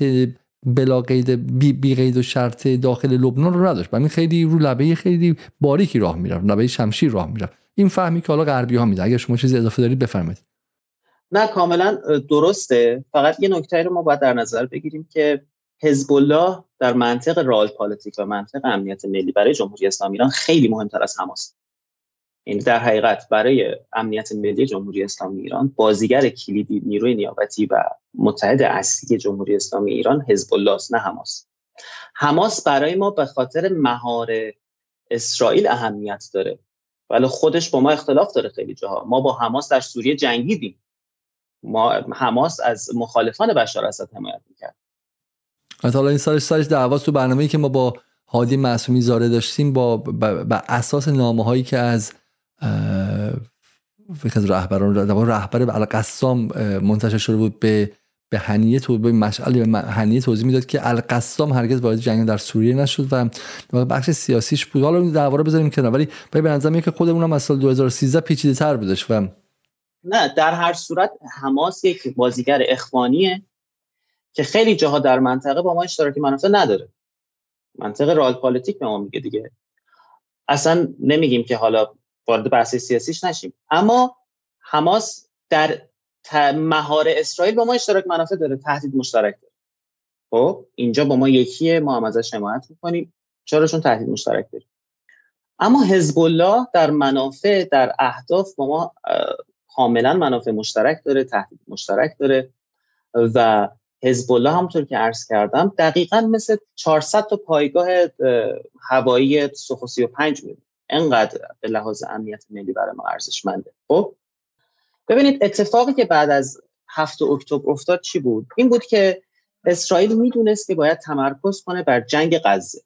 S1: بلا قید بی, بی قید و شرط داخل لبنان رو نداشت. و این خیلی رو لبه خیلی باریکی راه می‌رفت لبه شمشیر راه می‌رفت. این فهمی که حالا غربی ها میده. اگر شما چیزی اضافه دارید بفرمایید.
S2: نه کاملا درسته. فقط یه نکته رو ما باید در نظر بگیریم که حزب در منطق رال پالیتیک و منطق امنیت ملی برای جمهوری اسلامی ایران خیلی مهمتر از حماس این در حقیقت برای امنیت ملی جمهوری اسلامی ایران بازیگر کلیدی نیروی نیابتی و متحد اصلی جمهوری اسلامی ایران حزب الله نه حماس. حماس برای ما به خاطر مهار اسرائیل اهمیت داره. ولی خودش با ما اختلاف داره خیلی جاها. ما با حماس در سوریه جنگیدیم. ما حماس از مخالفان بشار اسد حمایت می‌کرد.
S1: حالا این سالش سالش دعواست تو برنامه‌ای که ما با هادی معصومی زاره داشتیم با بر اساس نامه هایی که از فکر از رهبران رهبر القسام منتشر شده بود به به هنیه تو به مشعل به هنیه توضیح می‌داد که القسام هرگز وارد جنگ در سوریه نشد و بخش سیاسیش بود. حالا این دعوا رو بذاریم کنار ولی به نظر که خودمون هم از سال 2013 پیچیده تر بودش و
S2: نه در هر صورت حماس یک بازیگر اخوانیه که خیلی جاها در منطقه با ما اشتراکی منافع نداره. منطقه رال پالیتیک به ما میگه دیگه. اصلا نمیگیم که حالا وارد بحث سیاسیش نشیم. اما حماس در مهار اسرائیل با ما اشتراک منافع داره تهدید مشترک داره. خب اینجا با ما یکیه ما هم ازش حمایت می‌کنیم. چرا چون تهدید مشترک داره اما حزب الله در منافع در اهداف با ما کاملا منافع مشترک داره تهدید مشترک داره. و حزب الله همونطور که عرض کردم دقیقا مثل 400 تا پایگاه هوایی سوخو 35 میده انقدر به لحاظ امنیت ملی برای ما ارزشمنده. خب؟ ببینید اتفاقی که بعد از هفت اکتبر افتاد چی بود؟ این بود که اسرائیل می‌دونست که باید تمرکز کنه بر جنگ غزه.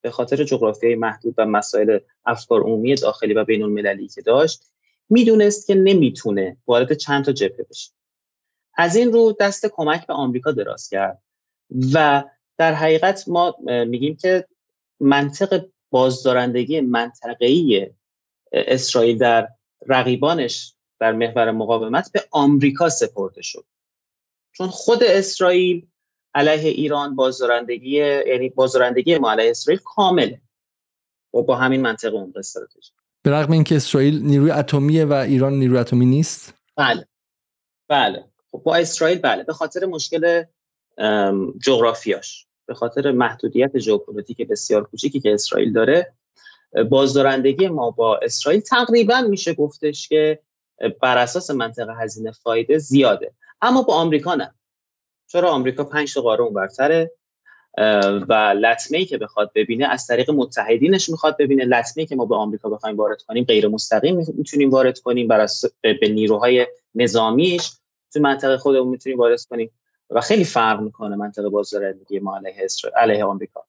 S2: به خاطر جغرافیای محدود و مسائل افکار عمومی داخلی و بین المللی که داشت می‌دونست که نمی‌تونه وارد چند تا جبهه بشه. از این رو دست کمک به آمریکا دراز کرد و در حقیقت ما میگیم که منطق بازدارندگی منطقه‌ای اسرائیل در رقیبانش در محور مقاومت به آمریکا سپرده شد. چون خود اسرائیل علیه ایران بازدارندگی یعنی بازدارندگی ما علیه اسرائیل کامله. و با همین منطق اون استراتژی.
S1: به رغم اینکه اسرائیل نیروی اتمیه و ایران نیروی اتمی نیست؟
S2: بله. بله. خب با اسرائیل بله. به خاطر مشکل جغرافیاش. به خاطر محدودیت ژئوپلیتیک بسیار کوچیکی که اسرائیل داره بازدارندگی ما با اسرائیل تقریبا میشه گفتش که بر اساس منطق هزینه فایده زیاده. اما با آمریکا نه. چرا؟ آمریکا پنج تا قاره برتره و لطمه ای که بخواد ببینه از طریق متحدینش می‌خواد ببینه. لطمه ای که ما به آمریکا بخوایم وارد کنیم غیر مستقیم می‌تونیم وارد کنیم بر به نیروهای نظامیش تو منطقه خودمون می‌تونیم وارد کنیم. و خیلی فرق می‌کنه منطقه بازدارندگی ما علیه علیه آمریکا.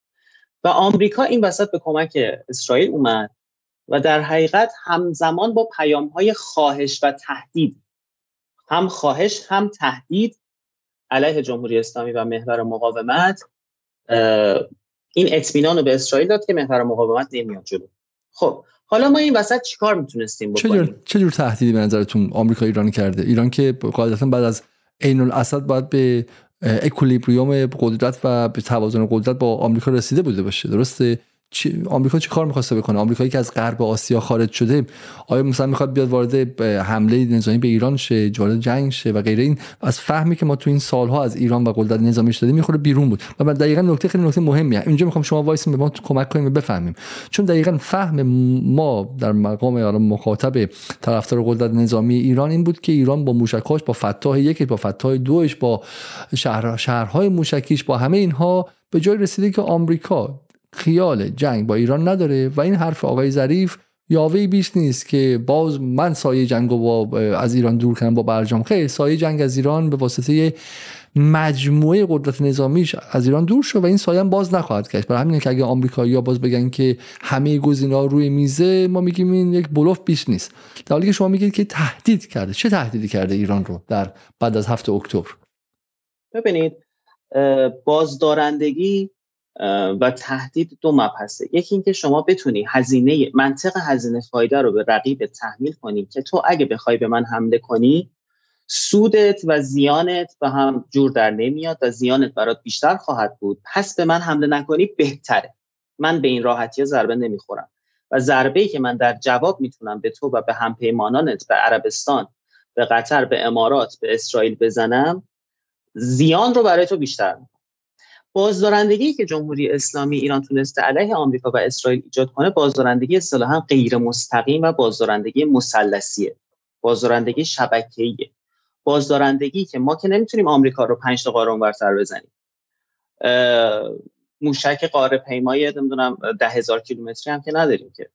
S2: و آمریکا این وسط به کمک اسرائیل اومد و در حقیقت همزمان با پیام های خواهش و تهدید هم خواهش هم تهدید علیه جمهوری اسلامی و محور مقاومت این اطمینان رو به اسرائیل داد که محور مقاومت نمیاد جلو. خب حالا ما این وسط چیکار می‌تونستیم
S1: بکنیم؟ چه جور تهدیدی به نظرتون آمریکا ایران کرده؟ ایران که قاعدتا بعد از عین الاسد باید به اکولیبریوم قدرت و به توازن قدرت با آمریکا رسیده بوده باشه. درسته؟ آمریکا چه کار می‌خواسته بکنه؟ آمریکایی که از غرب آسیا خارج شده آیا مثلا می‌خواد بیاد وارد حمله نظامی به ایران شه وارد جنگ شه و غیره؟ این از فهمی که ما تو این سالها از ایران و قدرت نظامی شده می‌خوره بیرون بود. و دقیقا نکته خیلی نکته مهمیه. اینجا می‌خوام شما وایسین به ما کمک کنیم بفهمیم. چون دقیقا فهم ما در مقام مخاطب طرفدار قدرت نظامی ایران این بود که ایران با موشکاش با فتاح یکی با فتاح دوش با شهر شهرهای موشکیش با همه اینها به جای رسیده که آمریکا خیال جنگ با ایران نداره و این حرف آقای ظریف یاوه بیش نیست که باز من سایه جنگ با از ایران دور کنم با برجام. خیلی سایه جنگ از ایران به واسطه مجموعه قدرت نظامیش از ایران دور شد و این سایه باز نخواهد کرد برای همینه که اگه آمریکایی‌ها باز بگن که همه گزینه‌ها روی میزه ما میگیم این یک بلوف بیش نیست. در حالی که شما میگید که تهدید کرده. چه تهدیدی کرده ایران رو در بعد از هفته اکتبر؟
S2: ببینید بازدارندگی و تهدید دو مبحثه. یکی اینکه شما بتونی هزینه منطق هزینه فایده رو به رقیب تحمیل کنی که تو اگه بخوای به من حمله کنی سودت و زیانت به هم جور در نمیاد و زیانت برات بیشتر خواهد بود. پس به من حمله نکنی بهتره. من به این راحتی ضربه نمی‌خورم. و ضربه ای که من در جواب می‌تونم به تو و به همپیمانانت به عربستان به قطر به امارات به اسرائیل بزنم زیان رو برای تو بیشتر بازدارندگی که جمهوری اسلامی ایران تونسته علیه آمریکا و اسرائیل ایجاد کنه بازدارندگی اصطلاحا غیر مستقیم و بازدارندگی مثلثیه. بازدارندگی شبکه‌ایه. بازدارندگی که ما که نمی‌تونیم آمریکا رو پنج تا قاره اونورتر بزنیم. موشک قاره پیمای نمی‌دونم ده هزار کیلومتری هم که نداریم که.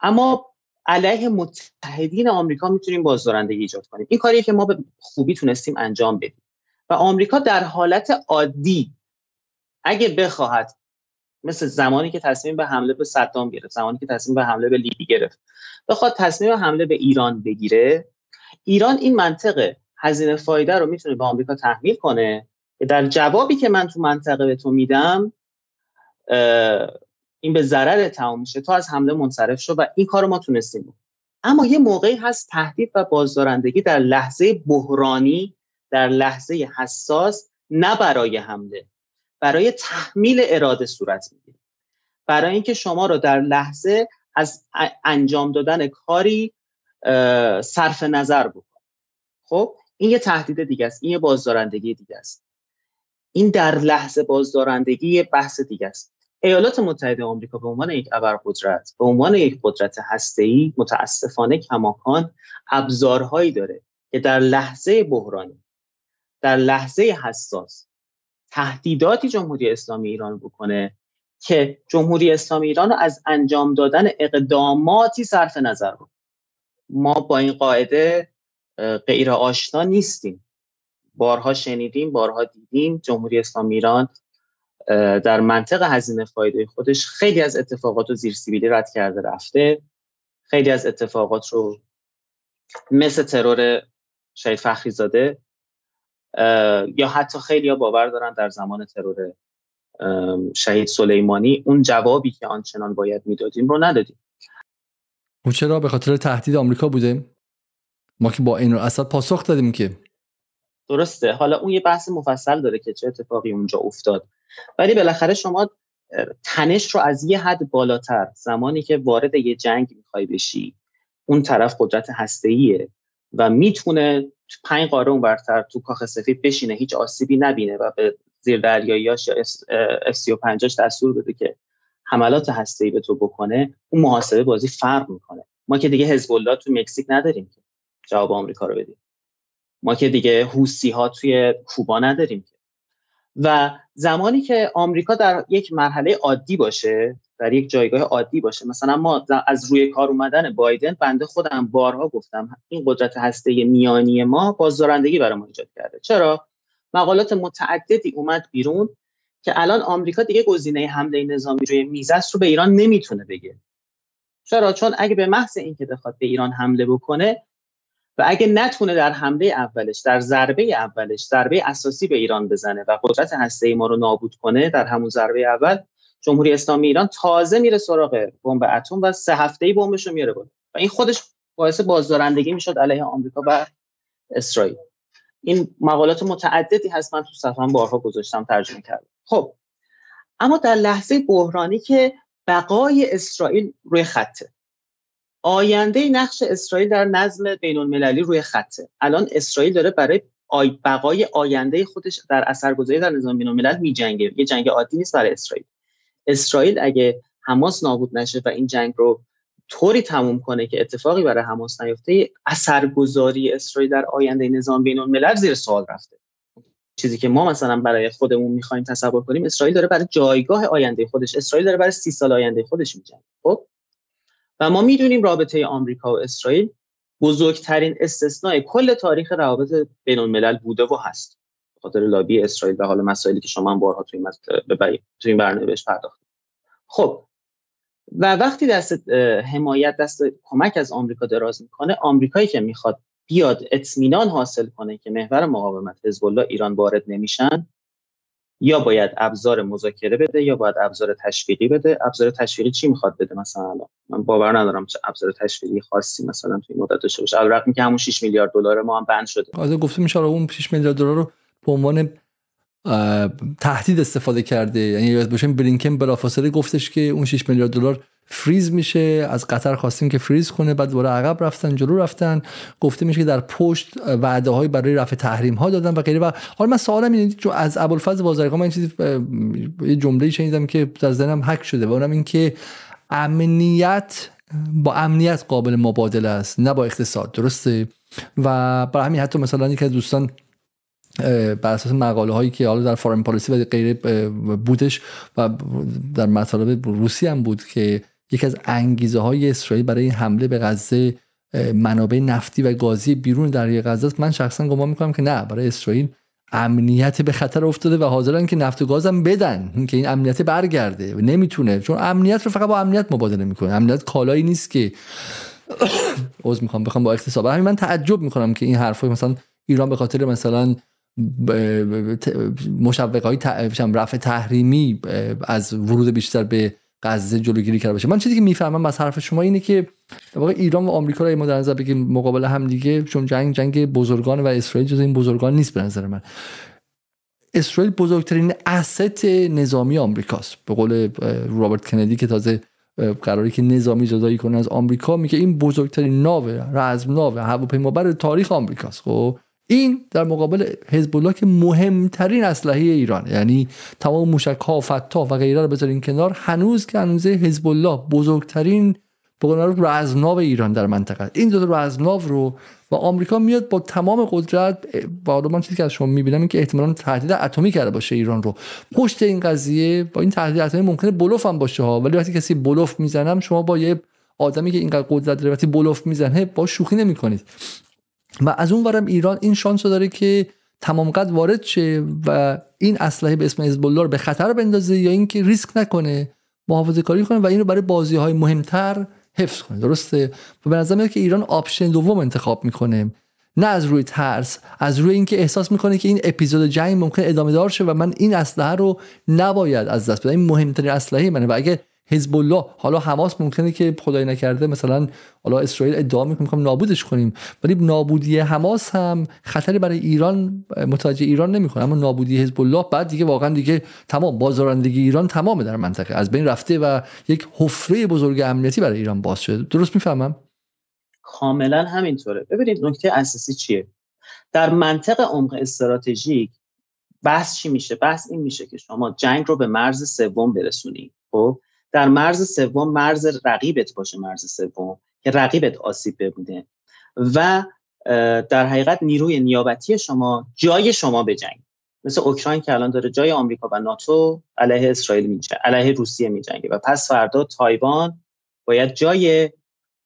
S2: اما علیه متحدین آمریکا می‌تونیم بازدارندگی ایجاد کنیم. این کاریه که ما به خوبی تونستیم انجام بدیم. و آمریکا در حالت عادی اگه بخواهد مثل زمانی که تصمیم به حمله به صدام گرفت زمانی که تصمیم به حمله به لیبی گرفت بخواد تصمیم حمله به ایران بگیره ایران این منطقه هزینه فایده رو می‌تونه به آمریکا تحمیل کنه در جوابی که من تو منطقه به تو میدم این به ضرر تمام میشه تو از حمله منصرف شد و این کار ما تونستیم. اما یه موقعی هست تهدید و بازدارندگی در لحظه بحرانی در لحظه حساس نه برای حمله. برای تحمیل اراده صورت می‌گیره. برای اینکه شما رو در لحظه از انجام دادن کاری صرف نظر بکن خب؟ این یه تهدید دیگه است. این یه بازدارندگی دیگه است. این در لحظه بازدارندگی یه بحث دیگه است. ایالات متحده آمریکا به عنوان یک ابرقدرت به عنوان یک قدرت هسته‌ای متاسفانه کماکان ابزارهایی داره که در لحظه بحرانی در لحظه حساس تهدیداتی جمهوری اسلامی ایران بکنه که جمهوری اسلامی ایران از انجام دادن اقداماتی صرف نظر بود ما با این قاعده غیر آشنا نیستیم. بارها شنیدیم بارها دیدیم جمهوری اسلامی ایران در منطق هزینه فایده خودش خیلی از اتفاقات و زیر سیبیلی رد کرده رفته. خیلی از اتفاقات رو مثل ترور شهید فخری زاده یا حتی خیلی ها باور دارن در زمان ترور شهید سلیمانی اون جوابی که آنچنان باید می‌دادیم رو ندادیم.
S1: اون چرا؟ به خاطر تهدید آمریکا بوده ما که با این رو اصلا پاسخ دادیم که.
S2: درسته. حالا اون یه بحث مفصل داره که چه اتفاقی اونجا افتاد. ولی بالاخره شما تنش رو از یه حد بالاتر زمانی که وارد یه جنگ می‌خوای بشی اون طرف قدرت هسته‌ایه و می‌تونه پنج قاره اون برتر تو کاخ سفید بشینه هیچ آسیبی نبینه و به زیر دریاییاش یا اف 35 دستور بده که حملات هسته‌ای به تو بکنه. اون محاسبه بازی فرق می‌کنه. ما که دیگه حزب تو مکزیک نداریم که جواب آمریکا رو بدیم. ما که دیگه حوسی ها توی کوبا نداریم که. و زمانی که آمریکا در یک مرحله عادی باشه در یک جایگاه عادی باشه مثلا ما از روی کار اومدن بایدن بنده خودم بارها گفتم این قدرت هسته میانی ما بازدارندگی برای ما ایجاد کرده. چرا؟ مقالات متعددی اومد بیرون که الان آمریکا دیگه گزینه حمله نظامی روی میز رو به ایران نمی‌تونه بگه. چرا؟ چون اگه به محض اینکه بخواد به ایران حمله بکنه و اگه نتونه در حمله اولش در ضربه اولش ضربه اساسی به ایران بزنه و قدرت هسته ما رو نابود کنه در همون ضربه اول جمهوری اسلامی ایران تازه میره سراغ بمب اتم و سه هفته ای بمبش رو میاره بود و این خودش باعث بازدارندگی می‌شد علیه آمریکا و اسرائیل. این مقالات متعددی هست من تو صفحه بارها گذاشتم ترجمه کردم. خب اما در لحظه بحرانی که بقای اسرائیل روی خطه. آینده نقش اسرائیل در نظم بین المللی روی خطه. الان اسرائیل داره برای آی بقای آینده خودش در اثرگذاری در نظام بین الملل میجنگه. یه جنگ عادی نیست برای اسرائیل. اسرائیل اگه حماس نابود نشه و این جنگ رو طوری تموم کنه که اتفاقی برای حماس نیفته اثرگذاری اسرائیل در آینده نظام بین الملل زیر سوال رفته. چیزی که ما مثلا برای خودمون می‌خوایم تصور کنیم اسرائیل داره برای جایگاه آینده خودش اسرائیل داره برای سی سال آینده خودش میجنگه. خب؟ و ما می‌دونیم رابطه آمریکا و اسرائیل بزرگترین استثناء کل تاریخ روابط بین الملل بوده و هست. به خاطر لابی اسرائیل و حال مسائلی که شما هم بارها توی تو این برنامه بهش پرداختید. خب و وقتی دست حمایت دست کمک از آمریکا دراز می‌کنه آمریکایی که می‌خواد بیاد اطمینان حاصل کنه که محور مقاومت حزب ایران وارد نمیشن یا باید ابزار مذاکره بده یا باید ابزار تشویقی بده. ابزار تشویقی چی می‌خواد بده مثلا من باور ندارم چه ابزار تشویقی خاصی مثلا توی مدت داشته باشه. البته که همون 6 میلیارد دلار ما هم بند شده.
S1: آره گفته میشه اون 6 میلیارد دلار رو به عنوان تهدید استفاده کرده. یعنی یاد باشیم برینکن بلافاصله گفتش که اون 6 میلیارد دلار فریز میشه از قطر خواستیم که فریز کنه بعد دوباره عقب رفتن جلو رفتن. گفته میشه که در پشت وعده های برای رفع تحریم ها دادن و غیره. و حالا من سوالم اینه چون از ابوالفضل بازرگان من چیزی یه جمله شنیدم که در ذهنم حک شده و اونم این که امنیت با امنیت قابل مبادله است نه با اقتصاد. درسته؟ و برای همین حتی مثلا از دوستان بر اساس مقاله هایی که حالا در فارن پالیسی و غیره بودش و در مطالب روسی هم بود که یکی از انگیزه های اسرائیل برای این حمله به غزه منابع نفتی و گازی بیرون دریای غزه است. من شخصا گمان می‌کنم که نه برای اسرائیل امنیت به خطر افتاده و حاضرن که نفت و گازم بدن. که این امنیت برگرده نمی‌تونه چون امنیت رو فقط با امنیت مبادله می‌کنه. امنیت کالایی نیست که (coughs) عذر می‌خوام بخوام با اقتصاد همین من تعجب می‌کنم که این حرفای مثلا ایران به خاطر مثلا مشوق های رفع تحریمی از ورود بیشتر به غزه جلوگیری کرده باشه. من چیزی که می‌فهمم از حرف شما اینه که واقع ایران و آمریکا رو ما در نظر بگیم مقابل هم دیگه چون جنگ جنگ بزرگان و اسرائیل جز این بزرگان نیست به نظر من. اسرائیل بزرگترین اسست نظامی آمریکاست. به قول رابرت کندی که تازه قراری که نظامی جدایی کنه از آمریکا میگه این بزرگترین ناو رزم ناو هواپیمابر تاریخ آمریکاست. خب؟ این در مقابل حزب الله که مهمترین اسلحه ایران یعنی تمام موشک ها فتا و غیره رو بذارین کنار هنوز که هنوز حزب الله بزرگترین به رزمناو ایران در منطقه این دو رزمناو رو و آمریکا میاد با تمام قدرت با من چیزی که از شما می‌بینم این که احتمالاً تهدید اتمی کرده باشه ایران رو. پشت این قضیه با این تهدید اتمی ممکنه بلوف هم باشه ها ولی وقتی کسی بلوف می‌زنم شما با یه آدمی که اینقدر قدرت داره وقتی بلوف می‌زنه با شوخی نمی‌کنید. و از اون ورم ایران این شانس داره که تمام قد وارد شه و این اسلحه به اسم حزب الله رو به خطر بندازه یا اینکه ریسک نکنه محافظه کاری کنه و این رو برای بازی های مهمتر حفظ کنه. درسته؟ و به نظر که ایران option دوم انتخاب می‌کنه. نه از روی ترس از روی اینکه احساس می‌کنه که این اپیزود جنگ ممکن ادامه دار شه و من این اسلحه رو نباید از دست بدم. این مهمترین اسلحه منه و اگه حزب الله حالا حماس ممکنه که خدای نکرده مثلا حالا اسرائیل ادعا می‌کنه نابودش کنیم. ولی نابودی حماس هم خطری برای ایران متوجه ایران نمی‌کنه. اما نابودی حزب الله بعد دیگه واقعا دیگه تمام بازارندگی ایران تمام در منطقه. از بین رفته و یک حفره بزرگ امنیتی برای ایران باز شده. درست می‌فهمم؟
S2: کاملا همینطوره. ببینید نکته اساسی چیه؟ در منطق عمق استراتژیک بحث چی میشه؟ بحث این میشه که شما جنگ رو به مرز سوم برسونی. خب؟ در مرز سوم مرز رقیبت باشه مرز سوم که رقیبت آسیب ببوده و در حقیقت نیروی نیابتی شما جای شما به جنگ. مثل اوکراین که الان داره جای آمریکا و ناتو علیه اسرائیل میجنگه علیه روسیه میجنگه و پس فردا تایوان باید جای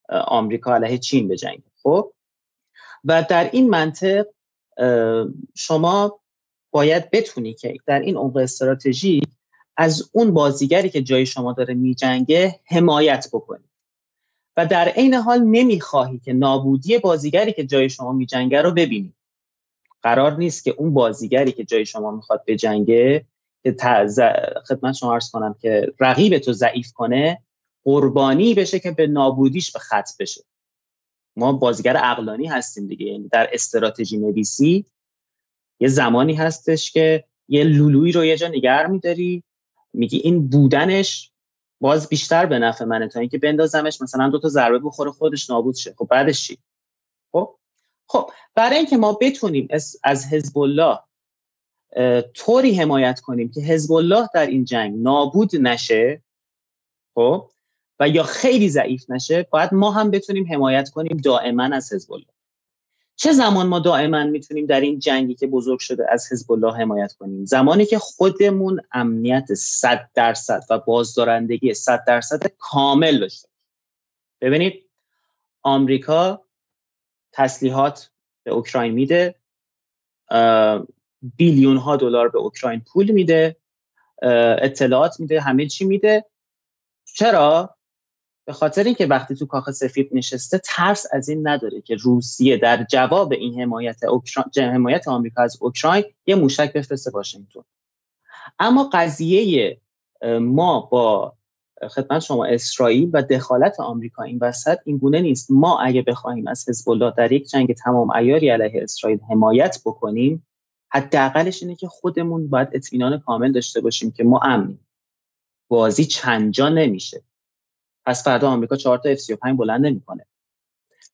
S2: آمریکا علیه چین بجنگه خب؟ و در این منطق شما باید بتونی که در این عمق استراتژی از اون بازیگری که جای شما داره میجنگه حمایت بکنی و در عین حال نمی‌خواهی که نابودی بازیگری که جای شما میجنگه رو ببینی. قرار نیست که اون بازیگری که جای شما می‌خواد بجنگه که خدمت شما عرض کنم که رقیب تو ضعیف کنه قربانی بشه که به نابودیش به خط بشه. ما بازیگر اقلانی هستیم دیگه یعنی در استراتژی نویسی یه زمانی هستش که یه لولویی رو یه جا نگر میداری میگی این بودنش باز بیشتر به نفع منه تا اینکه بندازمش مثلا دو تا ضربه بخوره خودش نابود شه. خب بعدش چی؟ خب؟ خب برای اینکه ما بتونیم از حزب الله طوری حمایت کنیم که حزب الله در این جنگ نابود نشه خب؟ و یا خیلی ضعیف نشه باید ما هم بتونیم حمایت کنیم دائما از حزب الله چه زمان ما دائما می‌تونیم در این جنگی که بزرگ شده از حزب الله حمایت کنیم؟ زمانی که خودمون امنیت 100 درصد و بازدارندگی 100 درصد کامل داشته ببینید آمریکا تسلیحات به اوکراین میده بیلیون ها دلار به اوکراین پول میده اطلاعات میده همه چی میده. چرا؟ به خاطر اینکه وقتی تو کاخ سفید نشسته ترس از این نداره که روسیه در جواب این حمایت حمایت آمریکا از اوکراین یه موشک بفرسته واشنگتن. اما قضیه ما با خدمت شما اسرائیل و دخالت آمریکا این وسط این گونه نیست. ما اگه بخواهیم از حزب الله در یک جنگ تمام ایاری علیه اسرائیل حمایت بکنیم حداقلش اینه که خودمون باید اطمینان کامل داشته باشیم که ما امنیم. بازی چند جا نمیشه. پس فردا آمریکا 4 تا F35 بلند نمی‌کنه.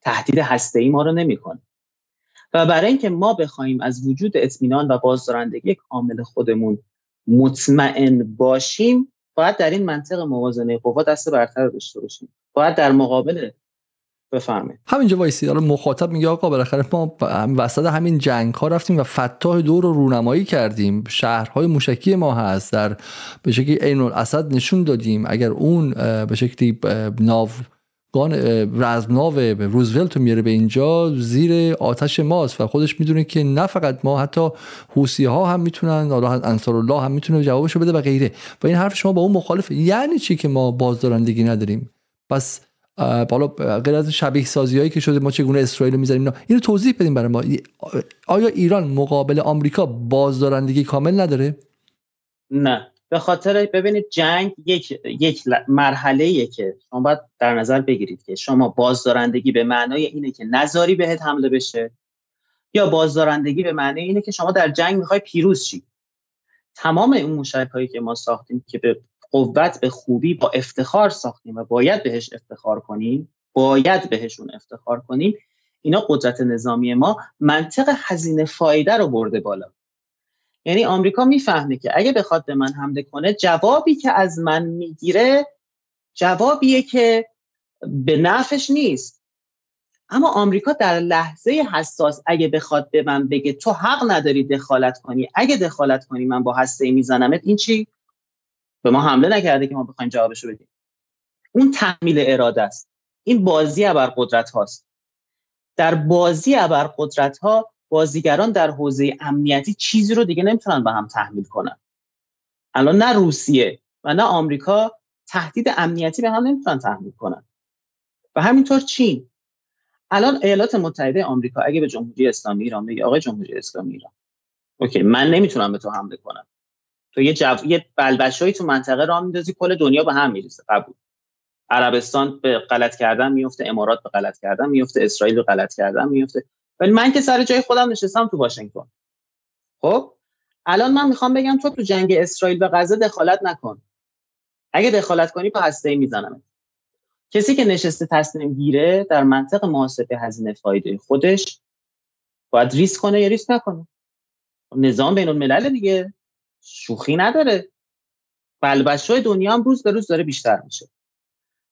S2: تهدید هسته ای ما رو نمی‌کنه. و برای اینکه ما بخوایم از وجود اطمینان و بازدارندگی کامل خودمون مطمئن باشیم باید در این منطق موازنه قوا دست برتر داشته باشیم. باید در مقابل بفرمایید.
S1: همینجا وایسی. حالا مخاطب میگه آقا بالاخره ما وسط همین جنگ ها رفتیم و فتاح دور رو رونمایی کردیم. شهرهای موشکی ما هست. در به شکلی عین الاسد نشون دادیم. اگر اون به شکلی ناو گان رزمناو روزولت میاره به اینجا زیر آتش ماست و خودش می‌دونه که نه فقط ما حتی حوسی ها هم می‌تونن انصار الله هم می‌تونه جوابشو بده و غیره. و این حرف شما با اون مخالفه. یعنی چی که ما بازدارندگی نداریم؟ پس بالا غیر از شبیه سازی هایی که شده ما چگونه اسرائیل رو می‌ذاریم اینو توضیح بدیم برای ما. آیا ایران مقابل آمریکا بازدارندگی کامل نداره؟
S2: نه. به خاطر ببینید جنگ یک یک مرحله که شما باید در نظر بگیرید که شما بازدارندگی به معنای اینه که نظاری بهت حمله بشه یا بازدارندگی به معنای اینه که شما در جنگ می‌خوای پیروز شی. تمام اون موشک هایی که ما ساختیم که به قوت به خوبی با افتخار ساختیم و باید بهش افتخار کنیم باید بهشون افتخار کنیم اینا قدرت نظامی ما منطق هزینه فایده رو برده بالا. یعنی آمریکا می‌فهمه که اگه بخواد به من حمله کنه جوابی که از من می‌گیره جوابیه که به نفش نیست. اما آمریکا در لحظه حساس اگه بخواد به من بگه تو حق نداری دخالت کنی اگه دخالت کنی من با هسته میزنمت این چی؟ به ما حمله نکرده که ما بخوایم جوابشو بدیم. اون تحمیل اراده است. این بازی قدرت هاست. در بازی قدرت ها بازیگران در حوزه امنیتی چیزی رو دیگه نمی‌تونن به هم تحمیل کنن. الان نه روسیه و نه آمریکا تهدید امنیتی به هم نمی‌تونن تحمیل کنن. و همینطور چین. الان ایالات متحده آمریکا اگه به جمهوری اسلامی ایران بگه آقای جمهوری اسلامی ایران. اوکی من نمی‌تونم به تو حمله کنم. تو یه جو... یه بلبشایی تو منطقه راه میندازی کل دنیا به هم میریزه قبول. عربستان به غلط کردن میفته امارات به غلط کردن میفته اسرائیل به غلط کردن میفته ولی من که سر جای خودم نشستم تو واشنگتن. خب؟ الان من می‌خوام بگم تو تو جنگ اسرائیل و غزه دخالت نکن. اگه دخالت کنی با هسته می‌زنم. کسی که نشسته تصمیم گیره در منطق محاسبه هزینه فایده خودش باید ریسک کنه یا ریسک نکنه؟ نظام بین الملل دیگه. شوخی نداره. بلبشای دنیا هم روز به روز داره بیشتر میشه.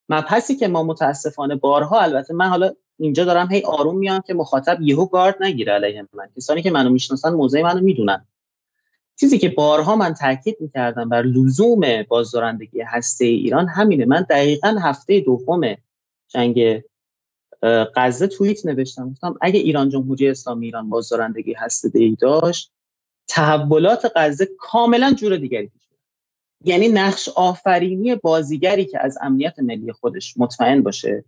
S2: مبحثی که ما متاسفانه بارها البته من حالا اینجا دارم هی آروم میام که مخاطب یهو گارد نگیره علیه من. کسانی که منو می‌شناسن موضع منو می‌دونن. چیزی که بارها من تاکید می‌کردم بر لزوم بازدارندگی هسته ایران همینه. من دقیقا هفته دوم جنگ غزه توییت نوشتم. گفتم اگه ایران جمهوری اسلامی ایران بازدارندگی هسته ای داشت تحولات غزه کاملا جور دیگری پیش یعنی نقش آفرینی بازیگری که از امنیت ملی خودش مطمئن باشه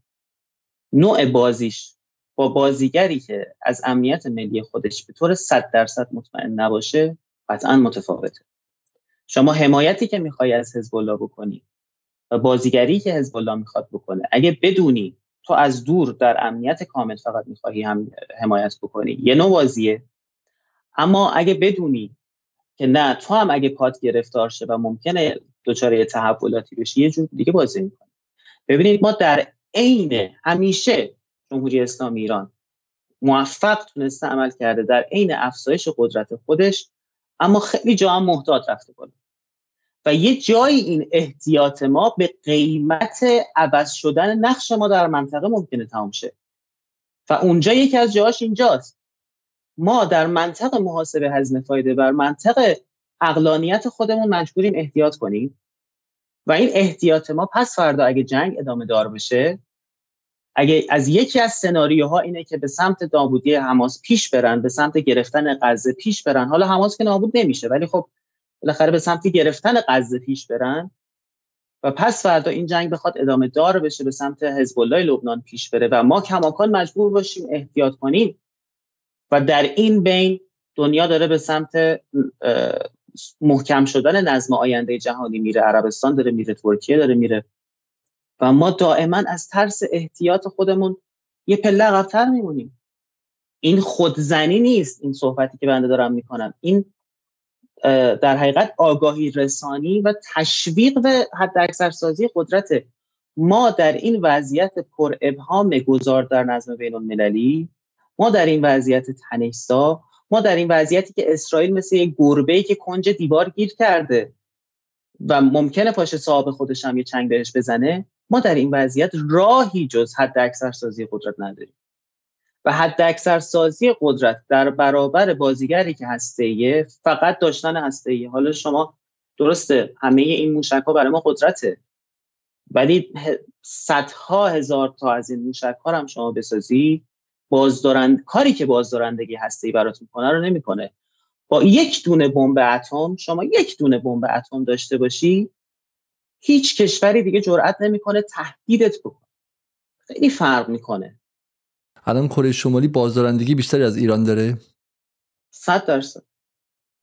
S2: نوع بازیش با بازیگری که از امنیت ملی خودش به طور 100 درصد مطمئن نباشه قطعا متفاوته. شما حمایتی که می‌خوای از حزب الله بکنی و بازیگری که حزب الله می‌خواد بکنه اگه بدونی تو از دور در امنیت کامل فقط می‌خواهی هم حمایت بکنی یه نوع بازیه. اما اگه بدونی که نه تو هم اگه پات گرفتار شه و ممکنه دچار تحولاتی بشی یه جور دیگه بازی می‌کنی. ببینید ما در عین همیشه جمهوری اسلامی ایران موفق تونسته عمل کرده در عین افزایش قدرت خودش اما خیلی جا هم محتاط رفته بالا. و یه جایی این احتیاط ما به قیمت عوض شدن نقش ما در منطقه ممکنه تمام شه. و اونجا یکی از جاهاش اینجاست. ما در منطق محاسبه هزینه فایده بر منطق اقلانیت خودمون مجبوریم احتیاط کنیم. و این احتیاط ما پس فردا اگه جنگ ادامه دار بشه اگه از یکی از سناریوها اینه که به سمت نابودی حماس پیش برن به سمت گرفتن غزه پیش برن. حالا حماس که نابود نمیشه ولی خب بالاخره به سمت گرفتن غزه پیش برن. و پس فردا این جنگ بخواد ادامه دار بشه به سمت حزب الله لبنان پیش بره. و ما کماکان مجبور باشیم احتیاط کنیم. و در این بین دنیا داره به سمت محکم شدن نظم آینده جهانی میره. عربستان داره میره ترکیه داره میره. و ما دائما از ترس احتیاط خودمون یه پله عقبتر میمونیم. این خودزنی نیست این صحبتی که بنده دارم می‌کنم. این در حقیقت آگاهی رسانی و تشویق به حد اکثر سازی قدرت ما در این وضعیت پر ابهام گذار در نظم بین المللی ما در این وضعیت تنشسا ما در این وضعیتی که اسرائیل مثل یک گربه که کنج دیوار گیر کرده و ممکنه پاش صاحب خودش هم یه چنگ بهش بزنه ما در این وضعیت راهی جز حد اکثر سازی قدرت نداریم. و حد اکثر سازی قدرت در برابر بازیگری که هسته فقط داشتن هسته حالا شما درسته همه این موشک ها برای ما قدرته. ولی صدها هزار تا از این موشک ها هم شما بسازی بازدارند کاری که بازدارندگی هسته ای براتون کنه رو نمی‌کنه. با یک دونه بمب اتم شما یک دونه بمب اتم داشته باشی هیچ کشوری دیگه جرئت نمی‌کنه تهدیدت بکنه. خیلی فرق می‌کنه.
S1: الان کره شمالی بازدارندگی بیشتری از ایران داره؟
S2: 100 درصد.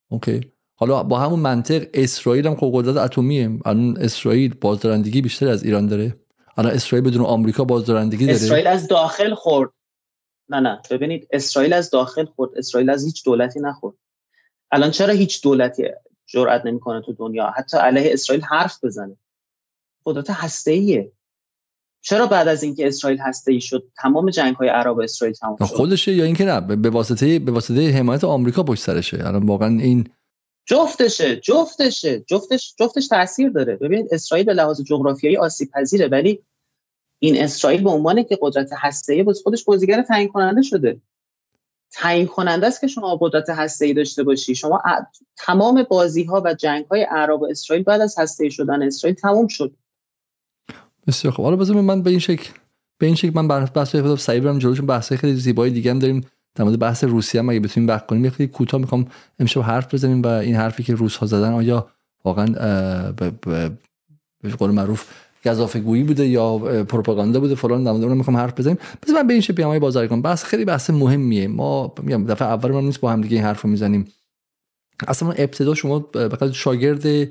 S1: اوکی. حالا با همون منطق اسرائیل هم خب قدرت اتمیه. الان اسرائیل بازدارندگی بیشتری از ایران داره. الان اسرائیل بدون آمریکا بازدارندگی داره.
S2: اسرائیل از داخل خورد. نه نه. ببینید اسرائیل از داخل خورد. اسرائیل از هیچ دولتی نخورد. الان چرا هیچ دولتی جرئت نمی‌کنه تو دنیا؟ حتی علیه اسرائیل حرف بزنه. قدرت هسته چرا بعد از اینکه اسرائیل هسته ای شد تمام جنگ های عرب اسرائیل تمام شد؟
S1: خودشه یا اینکه نه به واسطه به واسطه حمایت آمریکا پشت سرشه. الان واقعا این
S2: جفتشه جفتشه جفتش جفتش تاثیر داره. ببینید اسرائیل به لحاظ جغرافیایی آسیب پذیره ولی این اسرائیل به عنوان که قدرت هسته‌ای باز خودش بازیگر تعیین کننده شده. تعیین کننده است که شما قدرت هسته‌ای داشته باشی. شما تمام بازی ها و جنگ های عرب و اسرائیل بعد از هسته‌ای شدن اسرائیل تموم شد.
S1: بسیار خوب. حالا بذار من به این شکل به این شکل من بحث سعی برم جلوشون بحث خیلی زیبایی دیگه هم داریم در مورد بحث روسیه هم. اگه بتونیم بحث کنیم خیلی کوتاه می‌خوام امشب حرف بزنیم و این حرفی که روس ها زدن آیا واقعا به قول معروف گزافه گویی بوده یا پروپاگاندا بوده فلان در مورد می‌خوام حرف بزنیم. بس من به این شکل های بازرگان بس خیلی بحث مهمیه. ما میگم دفعه اول ما نیست با هم دیگه این حرفو می‌زنیم. اصلا ابتدا شما به شاگرد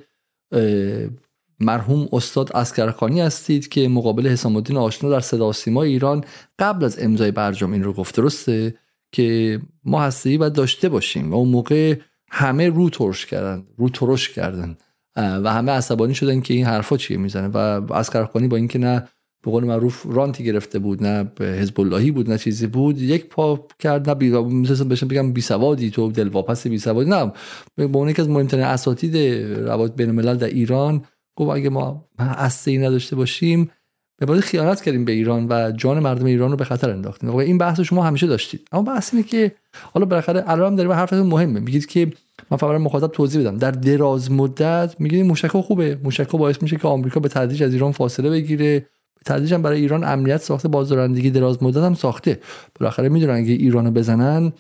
S1: مرحوم استاد اسکرخانی هستید که مقابل حسام الدین آشنا در صدا سیما ایران قبل از امضای برجام این رو گفت. درسته؟ که ما هستی باید داشته باشیم و اون موقع همه رو ترش کردن رو ترش کردن. و همه عصبانی شدن که این حرفا چیه می‌زنه و اسکرخانی با اینکه نه به قول معروف رانتی گرفته بود نه حزب اللهی بود نه چیزی بود یک پا کرد نه بی مثلا بشم بگم بی سوادی تو دلواپس بی سوادی نه. به عنوان از مهمترین اساتید روابط بین الملل در ایران گفت اگه ما اصلی نداشته باشیم به باید خیانت کردیم به ایران و جان مردم ایران رو به خطر انداختیم. واقعا این بحث شما همیشه داشتید. اما بحث اینه که حالا بالاخره الان داریم حرفتون مهمه. میگید که من فقط مخاطب توضیح بدم. در دراز مدت میگید موشک خوبه. موشک باعث میشه که آمریکا به تدریج از ایران فاصله بگیره. تدریج هم برای ایران امنیت ساخته. بازدارندگی دراز مدت هم ساخته. بالاخره می‌دونن اگه ایرانو بزنن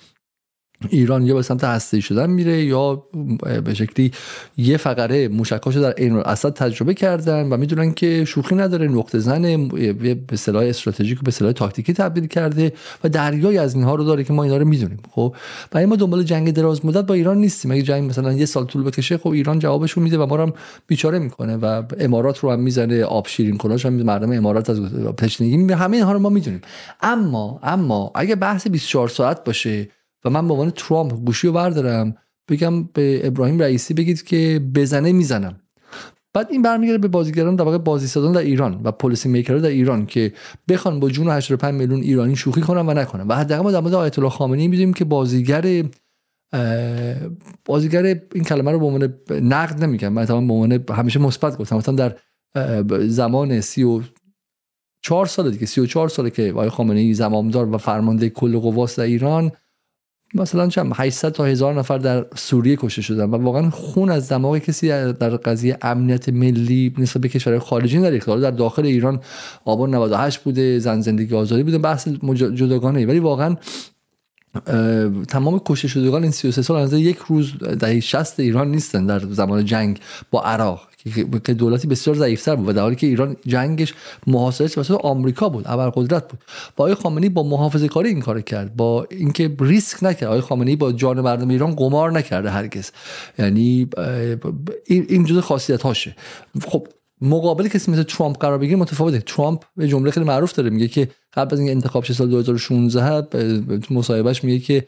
S1: ایران یا به سمت هسته شدن میره یا به شکلی یه فقره موشکاشو در عین اسد تجربه کردن و می‌دونن که شوخی نداره نقطه زن به سلاح استراتژیک و به سلاح تاکتیکی تبدیل کرده و دریای از اینها رو داره که ما اینا رو می‌دونیم خب؟ و ما دنبال جنگ دراز مدت با ایران نیستیم. اگه جنگ مثلا یه سال طول بکشه خب ایران جوابشو میده و ما رو هم بیچاره می‌کنه و امارات رو هم می‌زنه آب شیرین کناش هم مردم امارات از تشنگی همه اینها رو ما می‌دونیم. اما اما اگه بحث 24 ساعت باشه و من به عنوان ترامپ گوشی رو بردارم بگم به ابراهیم رئیسی بگید که بزنه می‌زنم. بعد این برمیگرده به بازیگران در واقع بازی سازان در ایران و پلیسی میکرها در ایران که بخوان با جون 85 میلیون ایرانی شوخی کنن و نکنن. و حداقل ما در مورد آیت الله خامنه‌ای می‌دونیم که بازیگر بازیگر این کلمه رو به عنوان نقد نمیگم من تمام به عنوان همیشه مثبت گفتم. مثلا در زمان 34 سال دیگه 34 ساله که آقای خامنه ای زمامدار و فرمانده کل قواست در ایران مثلا چند 800 تا هزار نفر در سوریه کشته شدن و واقعا خون از دماغ کسی در قضیه امنیت ملی نسبت به کشورهای خارجی در اختیار در داخل ایران آبان 98 بوده زن زندگی آزادی بوده بحث جداگانه ولی واقعا تمام کشته شدگان این 33 سال از یک روز دهه 60 ایران نیستن در زمان جنگ با عراق. که دولتی بسیار ضعیفتر بود و در حالی که ایران جنگش محاصره توسط آمریکا بود قدرت بود. با آقای خامنه‌ای با محافظه کاری این کار کرد با اینکه ریسک نکرد. آقای خامنه‌ای با جان مردم ایران قمار نکرده هرگز. یعنی این جزء خاصیت هاشه خب مقابل کسی مثل ترامپ قرار بگیره متفاوته. ترامپ به جمله خیلی معروف داره میگه که قبل از اینکه انتخاب سال 2016 تو مصاحبهش میگه که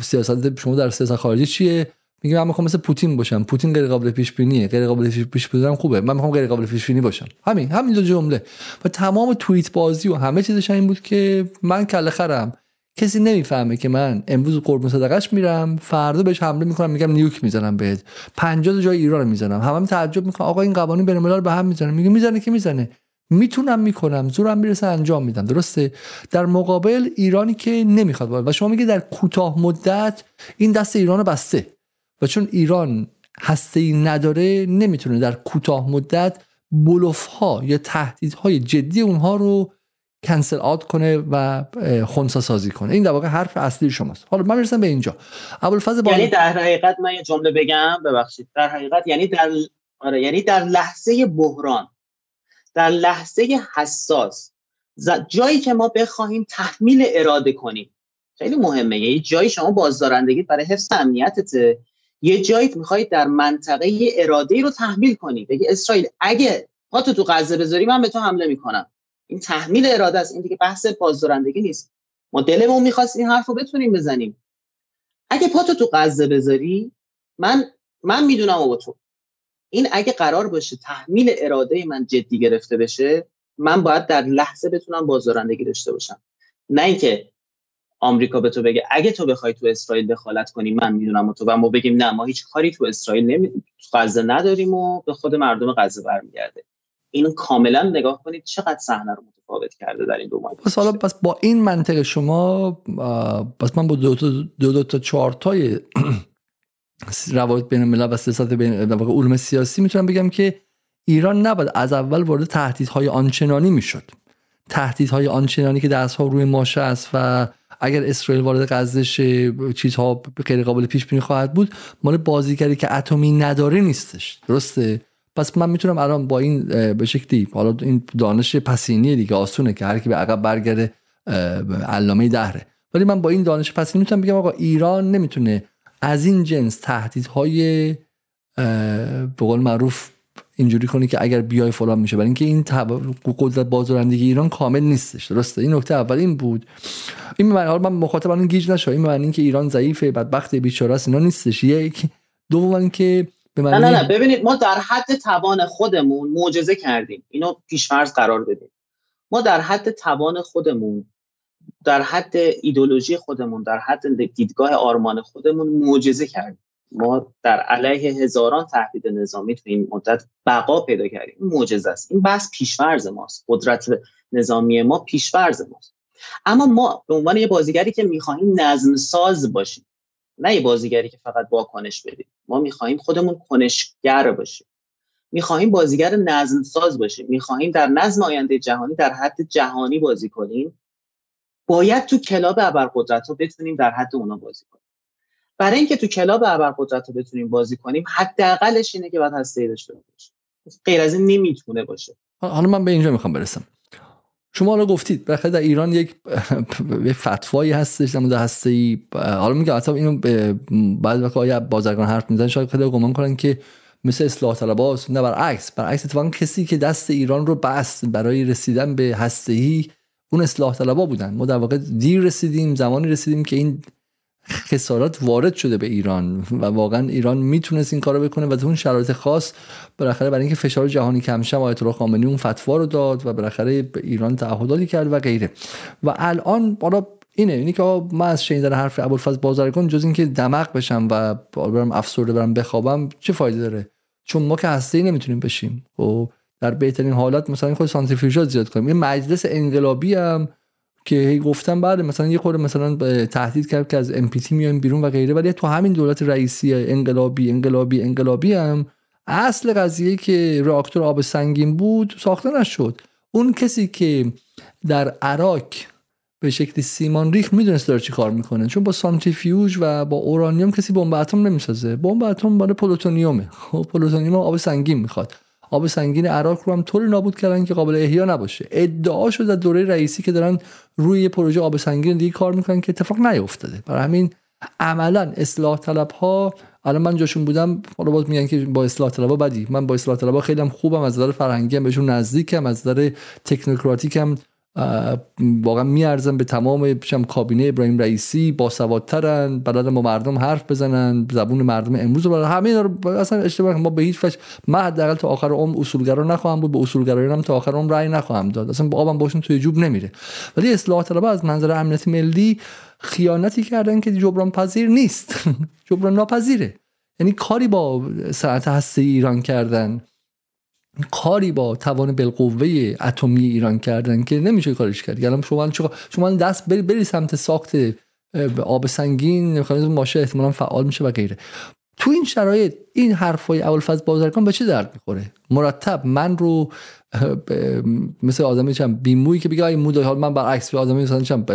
S1: سیاست شما در سیاست خارجی چیه؟ میگه من می‌خوام مثل پوتین باشم. پوتین غیر قابل پیش بینیه غیر قابل پیش بینی خوبه. من می‌خوام غیر قابل پیش بینی باشم. همین همین دو جمله. و تمام توییت بازی و همه چیزش این بود که من کله خرم. کسی نمی‌فهمه که من امروز قربون صدقش میرم. فردا بهش حمله می‌کنم میگم نیوک می‌زنم بهت. 50 جای ایران می‌زنم. همه هم تعجب می‌کنن. آقا این قوانین بین الملل به هم می‌زنه میگه می‌زنه که می‌زنه. می‌تونم می‌کنم. زورم می‌رسه انجام میدم. درسته؟ در مقابل ایرانی که نمی‌خواد و شما میگه در کوتاه مدت این دست ایران بسته. و چون ایران هسته ای نداره نمی‌تونه در کوتاه مدت بلوف ها یا تهدیدهای جدی اونها رو کنسل آت کنه و خونسا سازی کنه. این در واقع حرف اصلی شماست. حالا من می‌رسم به اینجا.
S2: یعنی در حقیقت من یه جمله بگم ببخشید. در حقیقت یعنی در آره یعنی در لحظه بحران در لحظه حساس جایی که ما بخواهیم تحمیل اراده کنیم. خیلی مهمه. یعنی جایی شما بازدارندگی برای حفظ امنیتته. یه جایی می‌خواید در منطقه اراده رو تحمیل کنی. بگی اسرائیل اگه پاتو تو غزه بذاری من به تو حمله می‌کنم. این تحمیل اراده است. این دیگه بحث بازدارندگی نیست. ما دلمون می‌خواست این حرف رو بتونیم بزنیم. اگه پاتو تو غزه بذاری من من می‌دونم با تو. این اگه قرار باشه تحمیل اراده من جدی گرفته بشه من باید در لحظه بتونم بازدارندگی داشته باشم. نه اینکه آمریکا به تو بگه. اگه تو بخوای تو اسرائیل دخالت کنی من می‌دونم و تو و ما بگیم نه ما هیچ کاری تو اسرائیل نمی تو غزه نداریم و به خود مردم غزه برمیگرده. اینو کاملا نگاه کنید چقدر صحنه رو متفاوت کرده در این دو ماه
S1: پس حالا پس با این منطق شما پس من با دو تا دو, دو تا چهار تای (clears throat) روابط بین الملل و سیاست بین علوم سیاسی می‌تونم بگم که ایران نباید از اول وارد تهدیدهای آنچنانی می‌شد. تهدیدهای آنچنانی که دستها روی ماشه است و اگر اسرائیل وارد غزه چیزها غیر قابل پیش بینی خواهد بود مال بازیگری که اتمی نداره نیستش. درسته؟ پس من می‌تونم الان با این به شکلی حالا این دانش پسینی دیگه آسونه که هر کی به عقب برگرده علامه دهره. ولی من با این دانش پسینی می‌تونم بگم آقا ایران نمی‌تونه از این جنس تهدیدهای به قول معروف اینجوری کنی که اگر بیای فلان میشه. برای اینکه این قدرت بازارندگی ایران کامل نیستش درسته؟ این نکته اول این بود. این معنی حالا من مخاطب الان گیج نشه این معنی اینکه ایران ضعیفه بدبخت بیچاره است اینا نیستش. یک. دوم اینکه
S2: به معنی نه نه نه. ببینید ما در حد توان خودمون معجزه کردیم. اینو پیشفرض قرار بدیم. ما در حد توان خودمون در حد ایدولوژی خودمون در حد دیدگاه آرمان خودمون معجزه کردیم. ما در علیه هزاران تهدید نظامی تو این مدت بقا پیدا کردیم. این معجزه است. این بحث پیشورز ماست. قدرت نظامی ما پیشورز ماست. اما ما به عنوان یه بازیگری که می‌خواهیم نظم ساز باشیم نه یه بازیگری که فقط واکنش بدیم. ما می‌خواهیم خودمون کنشگر باشیم. می‌خواهیم بازیگر نظم ساز باشیم. می‌خواهیم در نظم آینده جهانی در حد جهانی بازی کنیم. باید تو کلاب ابرقدرت ها بتونیم در حد اونا بازی کنیم. برای اینکه تو کلاب ابرقدرت رو بتونیم بازی کنیم حداقلش اینه که باید هسته داشته باشیم. غیر از این نمی‌تونه باشه.
S1: حالا من به اینجا می‌خوام برسم. شما حالا گفتید بخاطر در ایران یک فتوایی هستش در مورد هسته ای حالا میگم اصلا اینو بعد وقت آیا بازرگان حرف می‌زنن شاید خیلی گمان کنن که مثل اصلاح طلباست نه برعکس. برعکس اتفاقا کسی که دست ایران رو بست برای رسیدن به هسته ای اون اصلاح طلبا بودن. ما در واقع دیر رسیدیم زمانی رسیدیم که این خسارات وارد شده به ایران و واقعا ایران می‌تونست این کارو بکنه و تو اون شرایط خاص بالاخره برای اینکه فشار جهانی کم شه آیت الله خامنه‌ای اون فتوا رو داد و بالاخره به ایران تعهداتی کرد و غیره. و الان بالا اینه اینی که من از شنیدن حرف ابوالفضل بازرگان جز اینکه دمق بشم و برم افسرده برم بخوابم چه فایده داره؟ چون ما که هسته ای نمی‌تونیم بشیم. و خب، در بهترین حالت مثلا خود سانتریفیوژات زیاد کنیم. این مجلس انقلابی هم که گفتم بعد مثلا یه خورده مثلا تهدید کرد که از ام پی میایم بیرون و غیره ولی تو همین دولت رئیسی انقلابی انقلابی انقلابی هم اصل قضیه که راکتور آب سنگین بود ساخته نشد. اون کسی که در عراق به شکلی سیمان ریخت می‌دونست داره چی کار می‌کنه چون با سانتریفیوژ و با اورانیوم کسی بمب اتم نمی‌سازه. بمب اتم برای پلوتونیومه. خب پلوتونیوم آب سنگین می‌خواد. آب سنگین عراق رو هم طوری نابود کردن که قابل احیا نباشه. ادعا شده در دوره رئیسی که دارن روی پروژه آب سنگین دیگه کار می‌کنن که اتفاق نیفتاده. برای همین عملا اصلاح طلب ها الان من جاشون بودم حالا باز میگن که با اصلاح طلب ها بدی. من با اصلاح طلب ها خیلی خوبم از نظر فرهنگی هم بهشون نزدیکم از نظر تکنوکراتیکم. واقعا میارزم به تمام کابینه ابراهیم رئیسی با سوادترن بلد ما مردم حرف بزنن زبون مردم امروز رو همه رو اصلا اشتباه ما به هیچ وجه من حداقل تا آخر عمر اصولگرا نخواهم بود به اصولگرایان هم تا آخر عمر رأی نخواهم داد. اصلا با آبم باشون توی جوب نمیره. ولی اصلاح طلبها از منظر امنیت ملی خیانتی کردن که جبران پذیر نیست. (laughs) جبران ناپذیره. یعنی کاری با ساعت هسته ایران کردن. کاری با توان بالقوه اتمی ایران کردن که نمیشه کارش کرد. یعنی شما شما دست بری, بری سمت ساخت آب سنگین مکانیزم ماشه احتمالا فعال میشه و غیره. تو این شرایط این حرفای اول بازرگان به چه درد می‌خوره؟ مرتب من رو مثل آدمی چم بیمویی که بگه ای مو حال من برعکس آدمی مثلا چم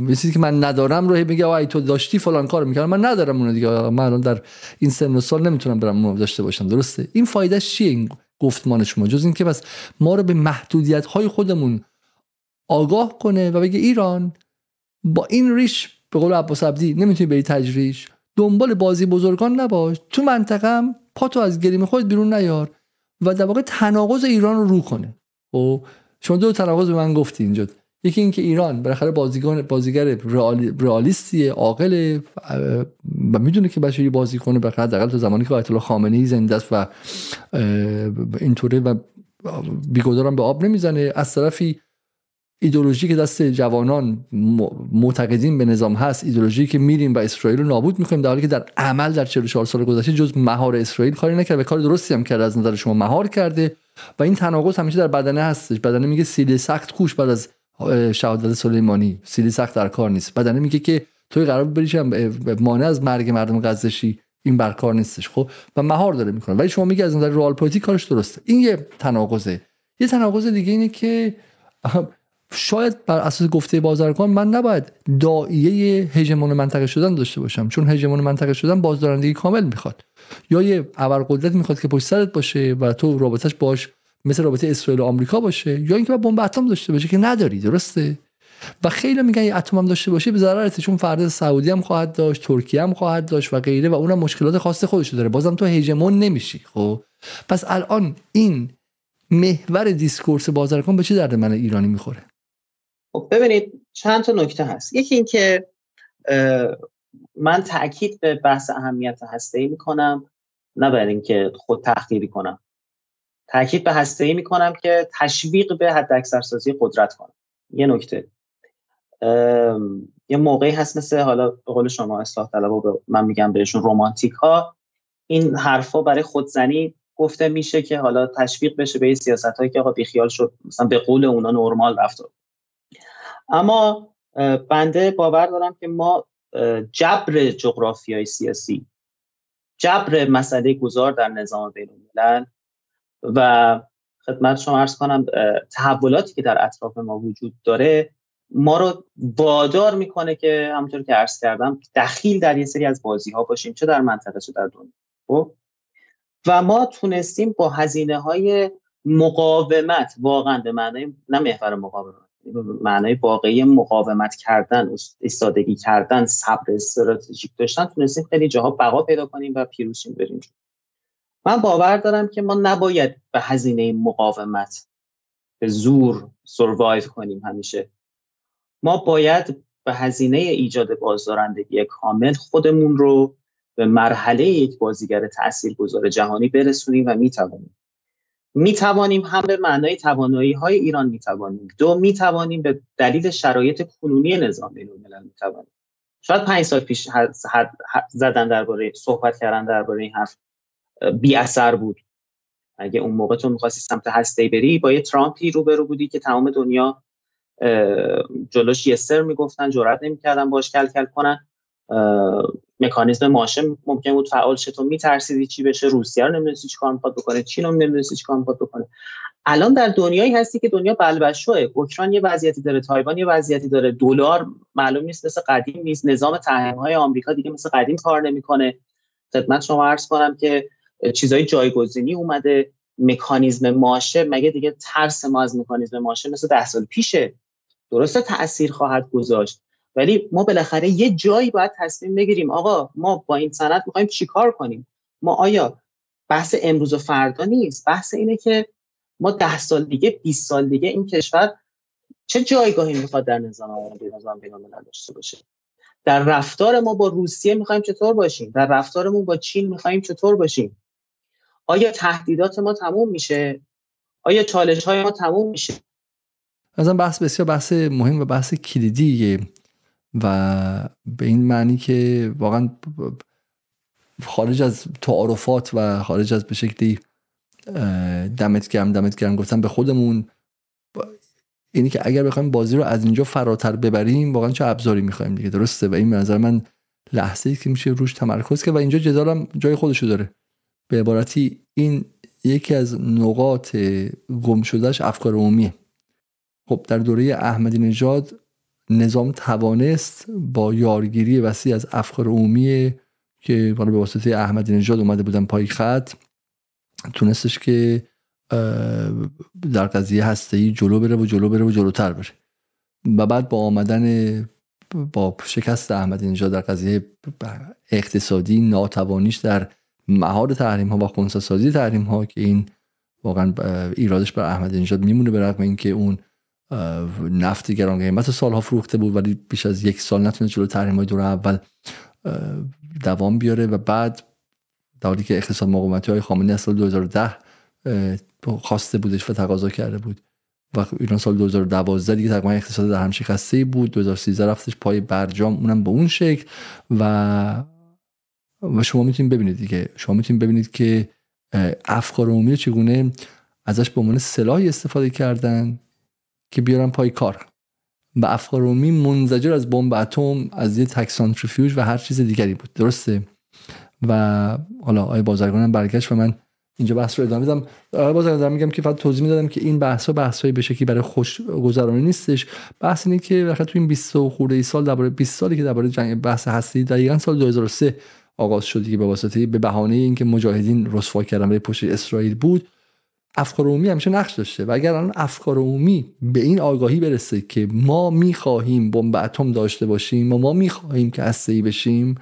S1: مثلی که من ندارم رو میگه ای تو داشتی فلان کار می‌کردم من ندارم اون دیگه. من الان در این سن و سال نمی‌تونم برم اون داشته باشم. درسته؟ این فایده چیه این؟ گفتمان شما. جز اینکه بس ما رو به محدودیت های خودمون آگاه کنه و بگه ایران با این ریش به قول عباس عبدی نمی‌تونی بری تجریش دنبال بازی بزرگان نباش تو منطقه پاتو از گریم خود بیرون نیار و در واقع تناقض ایران رو رو کنه. و خب، شما دو تناقض به من گفتی اینجا. یکی اینکه ایران بالاخره بازیگر بازیگر رئالیستی عاقل و می‌دونه که بچه‌ای بازی کنه بالاخره حداقل تو زمانی که آیت الله خامنه‌ای زنده است و اینطوره و بیگدارم به آب نمی‌زنه. از طرفی ایدولوژی که دست جوانان معتقدین به نظام هست ایدولوژی که میریم و اسرائیل رو نابود می‌کنیم در حالی که در عمل در 44 سال گذشته جز مهار اسرائیل کاری نکرده و کار درستی هم کرده از نظر شما مهار کرده و این تناقض همیشه در بدنه هستش. بدنه میگه سیل سخت کوش بعد از شهادت سلیمانی سیلی سخت در کار نیست. بدنه میگه که توی قرار بریشم مانع از مرگ مردم غزشی این بر کار نیستش. خب و مهار داره می‌کنه. ولی شما میگه از نظر رئال کارش درسته. این یه تناقضه. یه تناقض دیگه اینه که (laughs) شاید بر اساس گفته بازرگان من نباید دائیه هژمون منطقه شدن داشته باشم. چون هژمون منطقه شدن بازدارندگی کامل می‌خواد. یا یه ابرقدرت می‌خواد که پشت سرت باشه و تو رابطش باش مثل رابطه اسرائیل و آمریکا باشه یا اینکه بمب اتم داشته باشه که نداری درسته؟ و خیلی میگن یه اتم هم داشته باشه به ضررته چون فردا سعودی هم خواهد داشت ترکیه هم خواهد داشت و غیره و اونم مشکلات خاص خودش داره. بازم تو hegemon نمیشی خب؟ پس الان این محور discourse بازرگان به چه درد من ایرانی می‌خوره؟
S2: خب ببینید چند تا نکته هست. یکی اینکه من تاکید به بحث اهمیت هسته ای می‌کنم نه برای اینکه خود تحقیری کنم. تاکید به هسته ای می‌کنم که تشویق به حد سازی قدرت کنم. یه نکته. یه موقعی هست مثل حالا به قول شما اصلاح طلب و من میگم بهشون رومانتیک ها این حرفا برای خودزنی گفته میشه که حالا تشویق بشه به سیاست هایی که آقا بیخیال شد مثلا به قول اونا نرمال رفتار. اما بنده باور دارم که ما جبر جغرافیای سیاسی جبر مسئله گذار در نظام بین الملل و خدمت شما ارز کنم تحولاتی که در اطراف ما وجود داره ما رو وادار می‌کنه که همونطور که عرض کردم دخیل در یه سری از بازی ها باشیم چه در منطقه چه در دنیا خب؟ و ما تونستیم با هزینه های مقاومت واقعا به معنای نه محور مقاومت معنای واقعی مقاومت کردن استادگی کردن صبر استراتژیک داشتن تونستیم خیلی جاها بقا پیدا کنیم و پیروزیم بریم من باور دارم که ما نباید به هزینه مقاومت به زور سروایو کنیم همیشه. ما باید به هزینه ایجاد بازدارندگی کامل خودمون رو به مرحله یک بازیگر تاثیرگذار جهانی برسونیم و می‌توانیم. می‌توانیم هم به معنای توانایی های ایران می‌توانیم. دو می‌توانیم به دلیل شرایط کنونی نظام بین الملل می‌توانیم. شاید پنج سال پیش زدن درباره صحبت کردن درباره این حرف بی اثر بود. اگه اون موقع تو می‌خواستی سمت هسته بری با یه ترامپی روبرو بودی که تمام دنیا جلوش یسر می‌گفتن جرات نمی‌کردن باش کل کل کنن مکانیزم ماشه ممکن بود فعال شه. تو میترسیدی چی بشه؟ روسیه رو نمی‌دونستی چیکار می‌خواد بکنه چین رو نمی‌دونستی چیکار می‌خواد بکنه. الان در دنیایی هستی که دنیا بلبشوه. اوکراین یه وضعیتی داره تایوان یه وضعیتی داره. دلار معلوم نیست مثل قدیم نیست. نظام تحریم های آمریکا دیگه مثل قدیم کار نمی‌کنه. خدمت شما عرض کنم که چیزای جایگزینی اومده مکانیزم ماشه مگه دیگه ترس ما از مکانیزم ماشه مثل ده سال پیشه. درسته تاثیر خواهد گذاشت ولی ما بالاخره یه جایی باید تصمیم بگیریم. آقا ما با این سند می‌خوایم چیکار کنیم؟ ما آیا بحث امروز و فردا نیست؟ بحث اینه که ما ده سال دیگه 20 سال دیگه این کشور چه جایگاهی می‌خواد در نظام نظام بین‌الملل داشته باشه؟ در رفتار ما با روسیه می‌خوایم چطور باشیم؟ در رفتارمون با چین می‌خوایم چطور باشیم؟ آیا تهدیدات ما تموم میشه؟ آیا چالش های ما تموم میشه؟
S1: از بحث بسیار بحث مهم و بحث کلیدیه و به این معنی که واقعا خارج از تعارفات و خارج از به شکلی دمت گرم دمت گرم گفتن به خودمون اینی که اگر بخوایم بازی رو از اینجا فراتر ببریم واقعا چه ابزاری می‌خوایم دیگه؟ درسته؟ و این به نظر من لحظه ای که میشه روش تمرکز که و اینجا جدالم جای خودشو داره. به عبارتی این یکی از نقاط گم شدهش افکار عمومیه. خب در دوره احمدی نژاد نظام توانست با یارگیری وسیع از افکار عمومی که به واسطه احمدی نژاد اومده بودن پای خط تونستش که در قضیه هسته جلو بره و جلو بره و جلوتر بره. و بعد با آمدن با شکست احمدی نژاد در قضیه اقتصادی ناتوانیش در مهار تحریم ها و خونسا سازی تحریم ها که این واقعا ایرادش بر احمدی نژاد میمونه به رغم اینکه اون نفت گران قیمت سالها فروخته بود ولی بیش از یک سال نتونه جلو تحریم های دور اول دوام بیاره و بعد در حالی که اقتصاد مقاومتی های خامنه از سال 2010 خواسته بودش و تقاضا کرده بود و ایران سال 2012 دیگه تقریبا اقتصاد در همشکسته بود 2013 رفتش پای برجام اونم به اون شکل و و شما می‌تونید ببینید دیگه. شما می‌تونید ببینید که افکار عمومی چگونه ازش به عنوان سلاحی استفاده کردن که بیارن پای کار. و افکار عمومی منزجر از بمب اتم از یه تکسانتریفیوژ و هر چیز دیگری بود. درسته؟ و حالا آقای بازرگانم برگشت و من اینجا بحث رو ادامه بدم باز دارم میگم که فقط توضیح می‌دادم که این بحث ها بحث های به برای خوش گذرانی نیستش. بحث اینه که وقتی تو این 20 خورده ای سال درباره 20 سالی که درباره جنگ بحث هستی دقیقا سال 2003 آغاز شد که به واسطه به بهانه اینکه مجاهدین رسوا کردن به پشت اسرائیل بود افکار عمومی همیشه نقش داشته و اگر الان افکار عمومی به این آگاهی برسه که ما می‌خواهیم بمب اتم داشته باشیم و ما می‌خواهیم که ای بشیم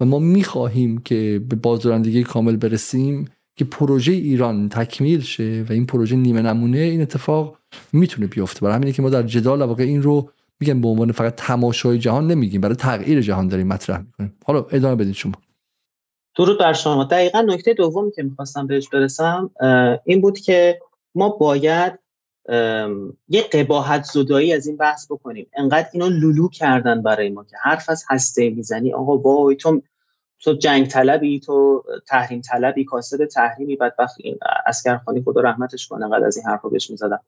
S1: و ما می‌خواهیم که به بازدارندگی کامل برسیم که پروژه ایران تکمیل شه و این پروژه نیمه نمونه این اتفاق می‌تونه بیفته. برای همینه که ما در جدال واقع این رو میگم به عنوان فقط تماشای جهان نمیگیم برای تغییر جهان داریم مطرح می‌کنیم. حالا ادامه بدید شما.
S2: درود بر شما. دقیقا نکته دومی که می‌خواستم بهش برسم این بود که ما باید یه قباحت زدایی از این بحث بکنیم. انقدر اینو لولو کردن برای ما که حرف از هسته می‌زنی. آقا وای تو تو جنگ طلبی تو تحریم طلبی کاسد تحریمی بدبخت این اسکرخانی خدا رحمتش کنه قد از این حرفو بهش می‌زدم.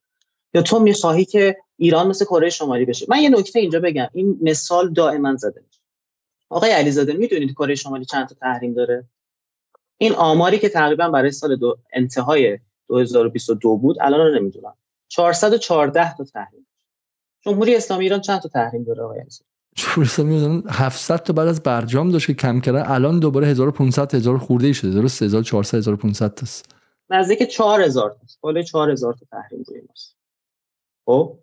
S2: یا تو می‌خواهی که ایران مثل کره شمالی بشه. من یه نکته اینجا بگم. این مثال دائما زده میشه. آقای علیزاده می‌دونید کره شمالی چند تا تحریم داره؟ این آماری که تقریبا برای سال دو انتهای 2022 بود الان رو نمی‌دونم. 414 تا تحریم. جمهوری اسلامی ایران چند تا تحریم داره آقای علیزاده؟
S1: جمهوری اسلامی ایران 700 تا بعد از برجام داشت که کم کرده الان دوباره 1500 هزار خورده شده. درست 1400 1500 تاست
S2: نزدیک 4000 تا بالای 4000 تا تحریم روی ماست. خب؟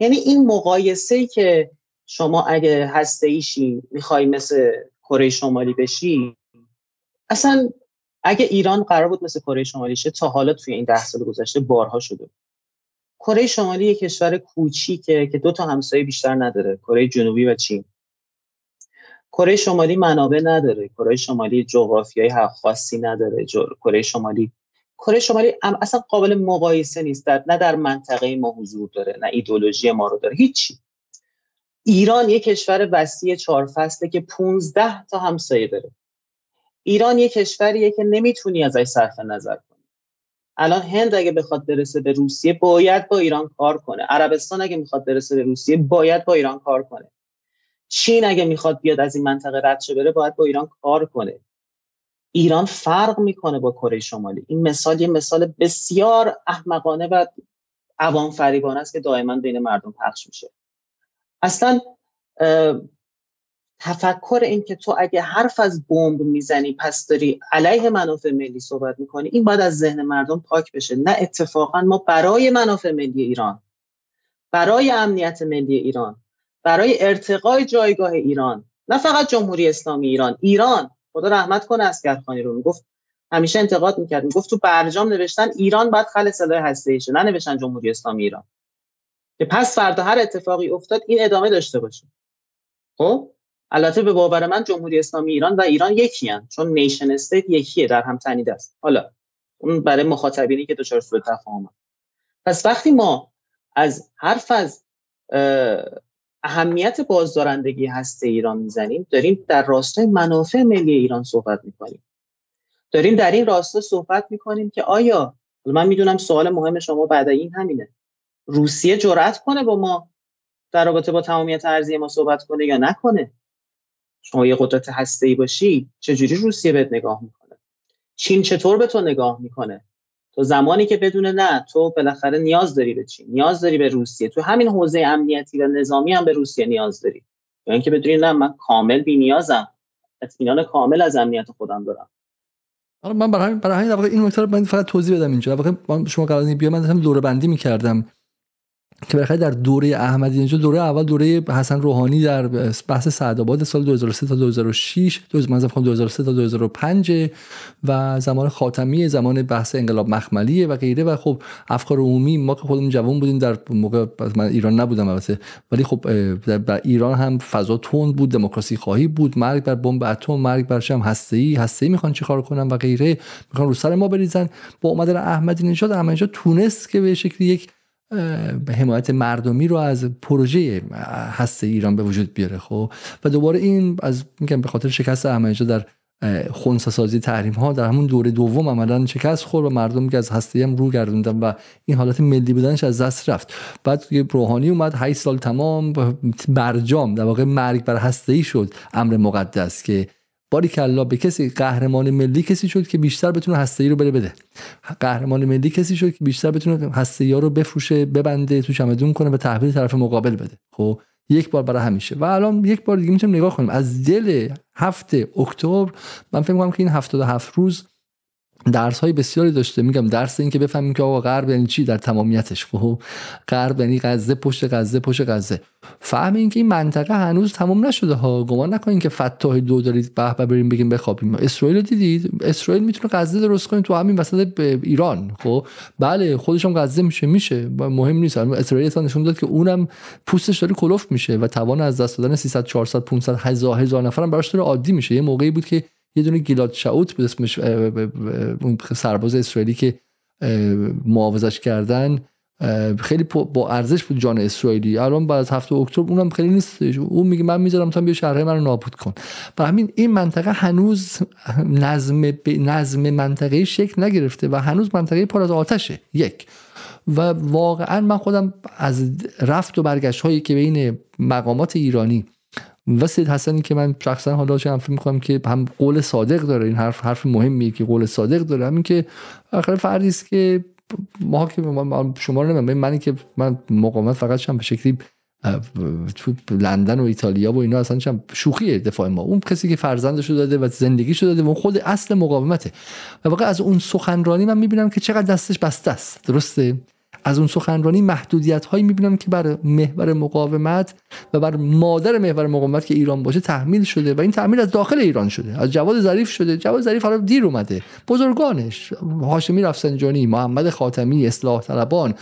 S2: یعنی این مقایسه ای که شما اگه هسته ایشی می‌خوای مثل کره شمالی بشی اصلا اگه ایران قرار بود مثل کره شمالی شه تا حالا توی این ده سال گذشته بارها شده کره شمالی یک کشور کوچیکه که دو تا همسایه بیشتر نداره کره جنوبی و چین. کره شمالی منابع نداره کره شمالی جغرافیایی خاصی نداره کره شمالی کره شمالی اصلا قابل مقایسه نیست نه در منطقه ما حضور داره نه ایدولوژی ما رو داره هیچی. ایران یک کشور وسیع چهار فصله که 15 تا همسایه داره. ایران یک کشوریه که نمی‌تونی ازش صرف نظر کنی. الان هند اگه بخواد برسه به روسیه باید با ایران کار کنه. عربستان اگه می‌خواد برسه به روسیه باید با ایران کار کنه. چین اگه می‌خواد بیاد از این منطقه رد شه بره باید با ایران کار کنه. ایران فرق می‌کنه با کره شمالی. این مثال یه مثال بسیار احمقانه و عوام فریبانه است که دائما بین مردم پخش میشه. اصلا تفکر این که تو اگه حرف از بمب می‌زنی پس داری علیه منافع ملی صحبت می‌کنی این باید از ذهن مردم پاک بشه. نه اتفاقا ما برای منافع ملی ایران برای امنیت ملی ایران برای ارتقای جایگاه ایران نه فقط جمهوری اسلامی ایران. ایران خدا رحمت کنه اسکرخانی رو می‌گفت. همیشه انتقاد می‌کرد. می‌گفت تو برجام نوشتن ایران باید خل سلاح هسته ایشه نه نوشتن جمهوری اسلامی ایران. که پس فردا هر اتفاقی افتاد این ادامه داشته باشه. خب؟ البته به باور من جمهوری اسلامی ایران و ایران یکی هن. چون نیشن استیت یکیه در هم تنیده است. حالا اون برای مخاطبینی که دچار سوء تفاهم پس وقتی ما از حرف از اهمیت بازدارندگی هسته ایران می‌زنیم داریم در راستای منافع ملی ایران صحبت می‌کنیم. داریم در این راستا صحبت می‌کنیم که آیا من می‌دونم سوال مهم شما بعد این همینه روسیه جرأت کنه با ما در رابطه با تمامیت ارزی ما صحبت کنه یا نکنه؟ شما یه قدرت هسته‌ای باشی چجوری روسیه بهت نگاه می‌کنه؟ چین چطور به تو نگاه می‌کنه؟ تو زمانی که بدونه نه تو بالاخره نیاز داری به چین نیاز داری به روسیه. تو همین حوزه امنیتی و نظامی هم به روسیه نیاز داری. یا اینکه بدونی نه من کامل بی نیازم اطمینان کامل از امنیت خودم دارم.
S1: حالا من برای همین برای همین این نکته رو من فقط توضیح بدم اینجا. واقعا شما قرار بیام من داشتم دوره بندی می‌کردم. که بالاخره در دوره احمدی نژاد دوره اول دوره حسن روحانی در بحث سعدآباد سال 2003 تا 2006 2003 تا 2005 و زمان خاتمی زمان بحث انقلاب مخملیه و غیره و خب افکار عمومی ما که خودمون جوان بودیم در موقع من ایران نبودم البته ولی خب در ایران هم فضا تند بود دموکراسی خواهی بود مرگ بر بمب اتم مرگ بر شم هسته ای هسته ای می‌خوان چیکار کنن و غیره می‌خوان رو سر ما بریزن. با اومدن احمدی نژاد احمدی نژاد تونست که به شکلی یک حمایت مردمی رو از پروژه هسته ایران به وجود بیاره خب؟ و دوباره این از میگم به خاطر شکست احمدی در خونسا سازی تحریم ها در همون دوره دوم عملا شکست خورد و مردم که از هسته هم رو گردوندن و این حالت ملی بودنش از دست رفت. بعد روحانی اومد 8 سال تمام برجام در واقع مرگ بر هسته ای شد امر مقدس که باری کلا به کسی قهرمان ملی کسی شد که بیشتر بتونه هسته رو بره بده. قهرمان ملی کسی شد که بیشتر بتونه هسته ها رو بفروشه ببنده تو چمدون کنه به تحویل طرف مقابل بده. خب یک بار برای همیشه. و الان یک بار دیگه می‌تونیم نگاه کنیم. از دل هفته اکتبر من فکر می‌کنم که این 77 روز درس های بسیاری داشته. میگم درس این که بفهمیم که آقا غرب یعنی چی در تمامیتش. خب غرب یعنی غزه پشت غزه پشت غزه. فهم این که این منطقه هنوز تمام نشده ها. گمان نکنین که فتاح دو دارید به به بریم بگیم بخوابیم. اسرائیل دیدید؟ اسرائیل می‌تونه غزه درست کنه تو همین وسط ایران. خب بله خودش هم غزه میشه میشه. مهم نیست. اسرائیل اصلا نشون داد که اونم پوستش داره کلوف میشه و توان از دست دادن 300 400 500 هزار هزار نفرم براش داره عادی میشه. یه موقعی بود که یه دونه گیلاد شاوت بود اسمش اون سرباز اسرائیلی که معاوضش کردن خیلی با ارزش بود جان اسرائیلی. الان بعد از هفته اکتبر اونم خیلی نیست اون میگه من می‌ذارم تا بیا شهرهای من رو نابود کن. و همین این منطقه هنوز نظم نظم منطقه شکل نگرفته و هنوز منطقه پر از آتشه. یک. و واقعا من خودم از رفت و برگشت هایی که بین مقامات ایرانی و سید حسنی که من شخصا حالا هم فکر می‌کنم که هم قول صادق داره این حرف حرف مهمیه که قول صادق داره. همین که آخر فردی است که ما که شما رو نمیم منی که من مقاومت فقط شم به شکلی تو لندن و ایتالیا و اینا اصلا شم شوخی دفاع ما. اون کسی که فرزندش داده و زندگیشو داده و خود اصل مقاومته. و واقعا از اون سخنرانی من می‌بینم که چقدر دستش بسته است. درسته؟ از اون سخنرانی محدودیت هایی می‌بینم که بر محور مقاومت و بر مادر محور مقاومت که ایران باشه تحمیل شده و این تحمیل از داخل ایران شده از جواد ظریف شده. جواد ظریف حالا دیر اومده. بزرگانش هاشمی رفسنجانی محمد خاتمی اصلاح طلبان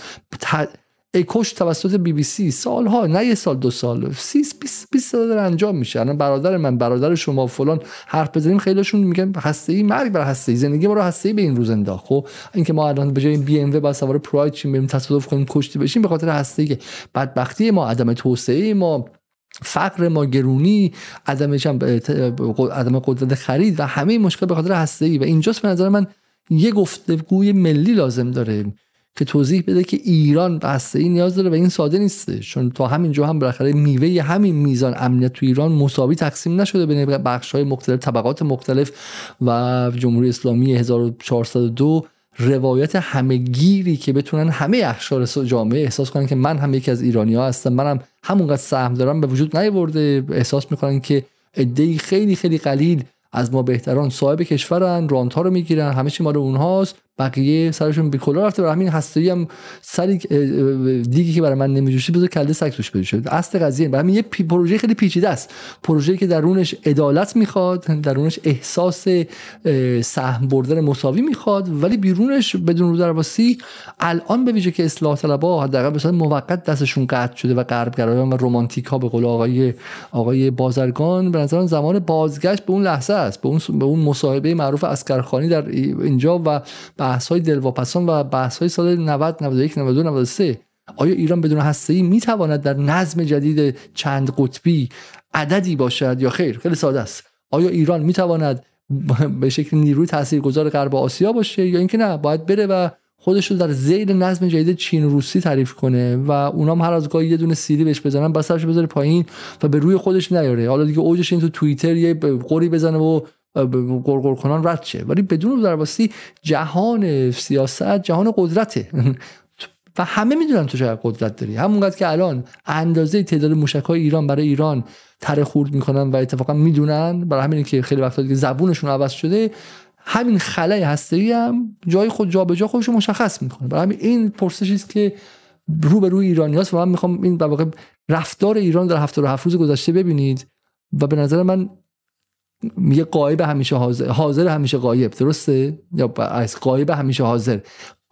S1: کش توسط بی بی سی سالها نه یه سال دو سال 30 20 20 سال داره انجام میشه. الان برادر من برادر شما فلان حرف بزنیم خیلیشون میگن هسته ای مرگ بر هسته ای زندگی ما رو هسته ای به این روز انداخت. خب اینکه ما الان به جای بی ام و با سوار پراید چیم بریم تصادف کنیم کشتی بشیم به خاطر هسته ای بدبختی ما عدم توسعه ما فقر ما گرونی عدم عدم قدرت خرید و همه مشکل به خاطر هسته ای و اینجاست به نظر من یه گفتگوی ملی لازم داره. که توضیح بده که ایران بسته ای نیاز داره و این ساده نیسته چون تا همینجا هم بالاخره میوه همین میزان امنیت تو ایران مساوی تقسیم نشده بین بخش های مختلف طبقات مختلف و جمهوری اسلامی 1402 روایت همهگیری که بتونن همه اخشار جامعه احساس کنن که من هم یکی از ایرانی ها هستم منم همونقدر سهم دارم به وجود نیورده احساس می‌کنن که عدهای خیلی خیلی قلیل از ما بهتران صاحب کشورن رانت ها رو می‌گیرن همه چی مال اونهاست. بقیه سرشون به کلا رفته و همین هسته‌ای هم سری دیگه که برای من نمیجوشه بذار کله سگ توش بشه اصل قضیه. برای همین یه پروژه خیلی پیچیده است. پروژه که درونش عدالت می‌خواد درونش احساس سهم بردن مساوی می‌خواد ولی بیرونش بدون رو درواسی الان به ویژه که اصلاح طلبها حداقل به صورت موقت دستشون قطع شده و غربگرایان و رمانتیک ها به قول آقای آقای بازرگان به نظر زمان بازگشت به اون لحظه است. به اون به اون مصاحبه معروف اسکرخانی در اینجا و بحث های دلواپسان و بحث های سال 90 91 92 93 آیا ایران بدون هسته ای می تواند در نظم جدید چند قطبی عددی باشد یا خیر؟ خیلی ساده است. آیا ایران می تواند (laughs) به شکل نیروی تاثیرگذار غرب آسیا باشه یا اینکه نه باید بره و خودش رو در زیر نظم جدید چین روسی تعریف کنه و اونام هر از گاهی یه دونه سیری بهش بزنن بس سرش بذاره پایین و به روی خودش نیاره. حالا دیگه اوجش این تو توییتر یه قوری بزنه و گرگر کنان رد شه. ولی بدون درباستی جهان سیاست جهان قدرته. (laughs) و همه می‌دونن تو چقدر قدرت داری. همونقدر که الان اندازه تعداد موشک های ایران برای ایران تره خورد می‌کنن و اتفاقا می‌دونن. برای همین که خیلی وقتا دیگه زبونشون عوض شده. همین خلای هسته هم جای خود جابجا جا خودش مشخص می‌کنه. برای همین این پرسشی است که رو به روی ایرانی هست و من می‌خوام این در واقع رفتار ایران در هفته هفت روز گذشته ببینید. و به نظر من میگه قایب همیشه حاضر حاضر همیشه قایب درسته؟ یا از قایب همیشه حاضر.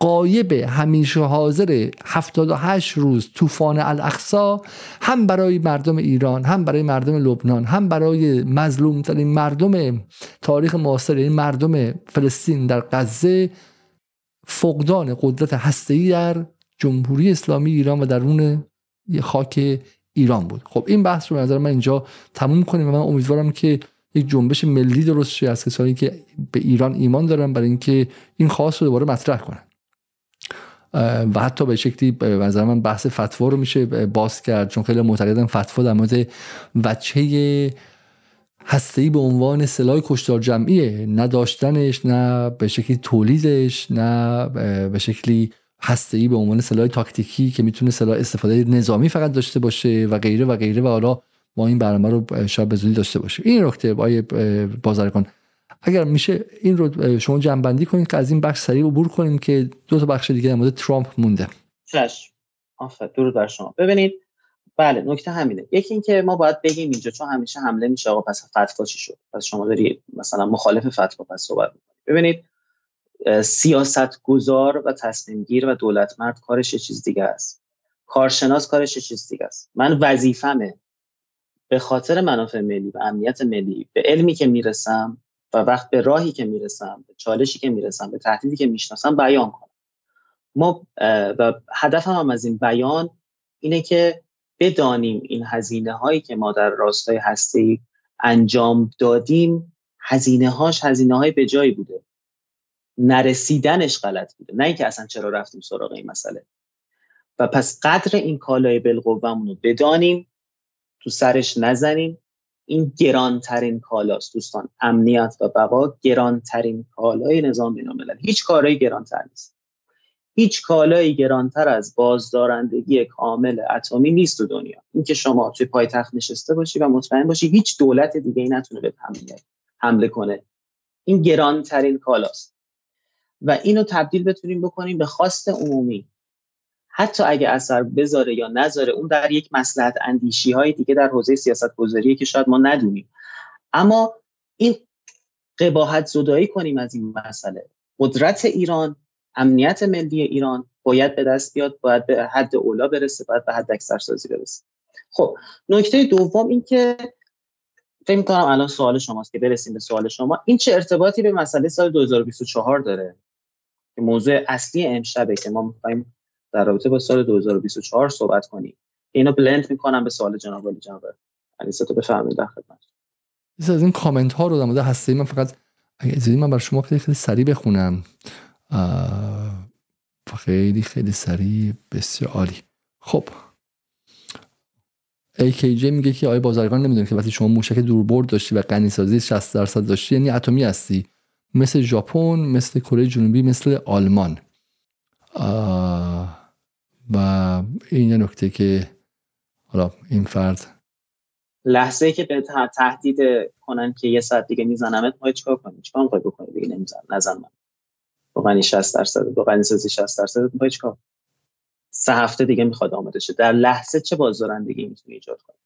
S1: قایب همیشه حاضر 78 روز طوفان الاقصا هم برای مردم ایران هم برای مردم لبنان هم برای مظلوم ترین مردم تاریخ معاصر این مردم فلسطین در غزه فقدان قدرت هسته‌ای در جمهوری اسلامی ایران و درون خاک ایران بود. خب این بحث رو به نظر من اینجا تموم کنیم و من امیدوارم که یک جنبش ملی درست شه از کسانی که به ایران ایمان دارن برای اینکه این خاص رو دوباره مطرح کنن. و حتی به شکلی به نظر من بحث فتوا رو میشه باز کرد چون خیلی معتقدن فتوا در مورد وجهه هسته‌ای به عنوان سلاح کشتار جمعیه. نداشتنش نه به شکلی تولیدش نه به شکلی هسته‌ای به عنوان سلاح تاکتیکی که می‌تونه سلاح استفاده نظامی فقط داشته باشه و غیره و غیره. و حالا ما این برنامه رو شاید به داشته باشه. این نکته بای بازرگان. اگر میشه این رو شما جنبندی کنید که از این بخش سریع عبور کنیم که دو تا بخش دیگه در مورد ترامپ مونده.
S2: چشم آفر درود بر شما. ببینید بله نکته همینه. یکی اینکه ما باید بگیم اینجا چون همیشه حمله میشه آقا پس فتوا چی شد؟ پس شما داری مثلا مخالف فتوا پس صحبت می‌کنید ببینید سیاست گذار و تصمیم گیر و دولت مرد کارش چیز دیگه است. کارشناس کارش چیز دیگه است. من وظیفمه به خاطر منافع ملی و امنیت ملی به علمی که می‌رسم و وقت به راهی که می‌رسم به چالشی که می‌رسم به تهدیدی که می‌شناسم بیان کنم. ما و هدفم هم از این بیان اینه که بدانیم این هزینه هایی که ما در راستای هسته انجام دادیم هزینه هاش هزینه های به جایی بوده. نرسیدنش غلط بوده. نه اینکه اصلا چرا رفتیم سراغ این مسئله. و پس قدر این کالای بالقوهمون رو بدانیم تو سرش نزنیم. این گرانترین کالاست دوستان. امنیت و بقا گرانترین کالای نظام بین هیچ کارایی گرانتر نیست. هیچ کالایی گرانتر از بازدارندگی کامل اتمی نیست تو دنیا. اینکه شما توی پایتخت نشسته باشی و مطمئن باشی هیچ دولت دیگه ای نتونه به حمله کنه. این گرانترین کالاست. و اینو تبدیل بتونیم بکنیم به خواست عمومی. حتی اگه اثر بذاره یا نذاره اون در یک مسلحت اندیشی های دیگه در حوزه سیاست گذاریه که شاید ما ندونیم. اما این قباحت زدایی کنیم از این مسئله. قدرت ایران امنیت ملی ایران باید به دست بیاد باید به حد اولا برسه باید به حد اکثر سازی برسه. خب نکته دوم این که فکر می‌کنم الان سوال شماست که برسیم به سوال شما. این چه ارتباطی به مسئله سال 2024 داره؟ که موضوع اصلی امشبه که ما می‌خوایم در رابطه با سال 2024 صحبت کنیم. اینو بلند می‌کنم به سوال جناب ولی جناب. تو بفهمید در خدمت.
S1: از این کامنت ها رو در مورد هسته من فقط اگه من بر شما خیلی خیلی سریع بخونم. خیلی خیلی سریع بسیار عالی. خب. AKJ میگه که آیا بازرگان نمی‌دونه که وقتی شما موشک دوربرد داشتی و غنی سازی 60 درصد داشتی یعنی اتمی هستی؟ مثل ژاپن مثل کره جنوبی مثل آلمان. و این یه نکته که حالا این فرد
S2: لحظه که به تهدید کنن که یه ساعت دیگه میزنمت ما چیکار کنیم؟ چیکار می‌خوای بکنی؟ دیگه نمیزن نزن من. غنی 60 درصد. غنی سازی 60 درصد. می‌خوای چیکار سه هفته دیگه می‌خواد آماده شه. در لحظه چه بازدارندگی می‌تونی ایجاد کنی؟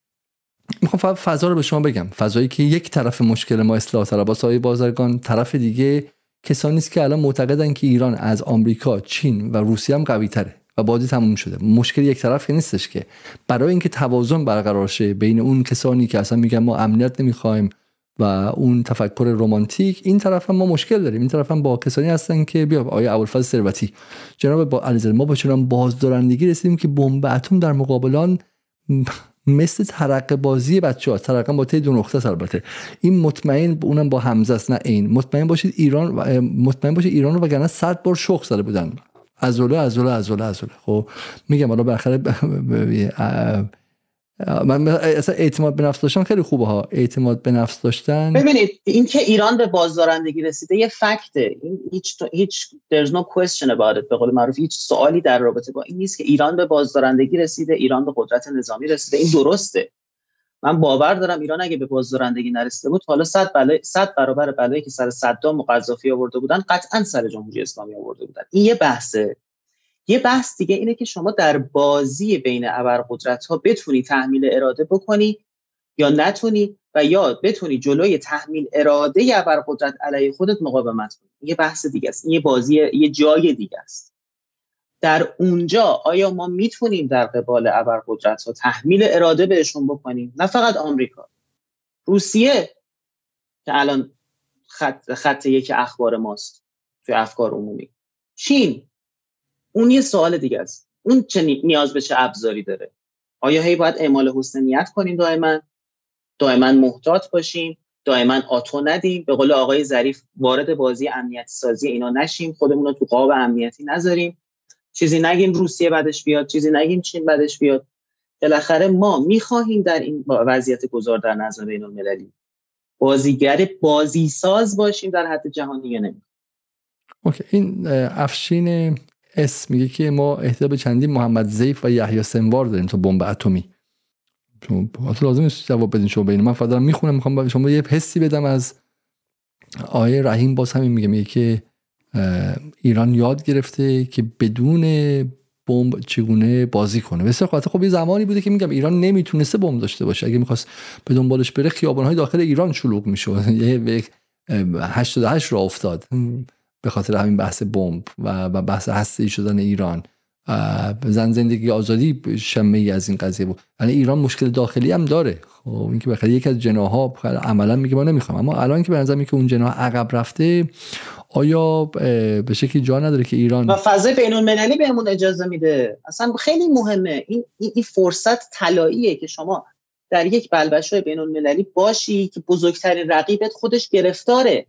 S1: می‌خوام فضا رو به شما بگم. فضایی که یک طرف مشکل ما اصلاح طلبات های بازرگان طرف دیگه کسانی است که الان معتقدن که ایران از آمریکا چین و روسیه هم قوی تره و بازی تموم شده. مشکل یک طرف نیستش که. برای اینکه توازن برقرار شه بین اون کسانی که اصلا میگن ما امنیت نمی‌خوایم و اون تفکر رمانتیک این طرف هم ما مشکل داریم. این طرف هم با کسانی هستن که بیا آیا ابوالفضل ثروتی. جناب با علیزاده ما با چنان بازدارندگی رسیدیم که بمب اتم در مقابلان مثل ترقه بازی بچه ها ترقه با تی دو نقطه البته. این مطمئن اونم با همزه است نه این مطمئن باشید ایران مطمئن باشید ایران رو وگرنه 100 بار شخ زده بودن. از ازوله ازوله ازوله. خب میگم حالا بالاخره من اصلا اعتماد به نفس داشتن خیلی خوبه ها. اعتماد به نفس داشتن.
S2: ببینید اینکه ایران به بازدارندگی رسیده یه فکته. این هیچ هیچ there's no question about it به قول معروف. هیچ سوالی در رابطه با این نیست که ایران به بازدارندگی رسیده ایران به قدرت نظامی رسیده. این درسته. من باور دارم ایران اگه به بازدارندگی نرسیده بود حالا 100 بله 100 برابر بلایی که سر صدام و قذافی آورده بودن قطعا سر جمهوری اسلامی آورده بودن. این یه بحثه. یه بحث دیگه اینه که شما در بازی بین ابرقدرت ها بتونی تحمیل اراده بکنی یا نتونی و یا بتونی جلوی تحمیل اراده ابرقدرت علیه خودت مقاومت کنی. یه بحث دیگه است یه بازی یه جای دیگه است در اونجا آیا ما می‌تونیم در قبال ابرقدرت ها تحمیل اراده بهشون بکنیم؟ نه فقط آمریکا. روسیه که الان خط, خط یک اخبار ماست توی افکار عمومی. چین. اون یه سوال دیگه است. اون چه نیاز به چه ابزاری داره؟ آیا هی باید اعمال حسن نیت کنیم دائما؟ دائما محتاط باشیم؟ دائما آتو ندیم؟ به قول آقای ظریف وارد بازی امنیتی سازی اینا نشیم خودمون رو تو قاب امنیتی نذاریم؟ چیزی نگیم روسیه بعدش بیاد چیزی نگیم چین بعدش بیاد. بالاخره ما می‌خواهیم در این وضعیت گذار در نظم بین المللی بازیگر بازی ساز باشیم در حد جهان دیگه نمی
S1: اوکی این افشین اس میگه که ما احتیاج به چندین محمد زیف و یحیی سنوار داریم تا بمب اتمی. شما لازم نیست جواب بدین شما بین من فقط می‌خونم می‌خوام شما یه حسی بدم از آیه رحیم باز همین میگه میگه که ایران یاد گرفته که بدون بمب چگونه بازی کنه. بسیار خاطر خب یه زمانی بوده که میگم ایران نمی‌تونسته بمب داشته باشه. اگه می‌خواست به دنبالش بره خیابانهای داخل ایران شلوغ می‌شد. (laughs) یه 88 را افتاد. به خاطر همین بحث بمب و بحث هسته شدن ایران. زن زندگی آزادی شمه ای از این قضیه بود. یعنی ایران مشکل داخلی هم داره. خب اینکه بخاطر یکی از جناها عملا میگه ما نمی‌خوام. اما الان که به نظر که اون جناح عقب رفته آیا به شکلی جا نداره که ایران
S2: و فضای بین المللی بهمون اجازه میده؟ اصلا خیلی مهمه. این این فرصت طلاییه که شما در یک بلبشوی بین المللی باشی که بزرگترین رقیبت خودش گرفتاره.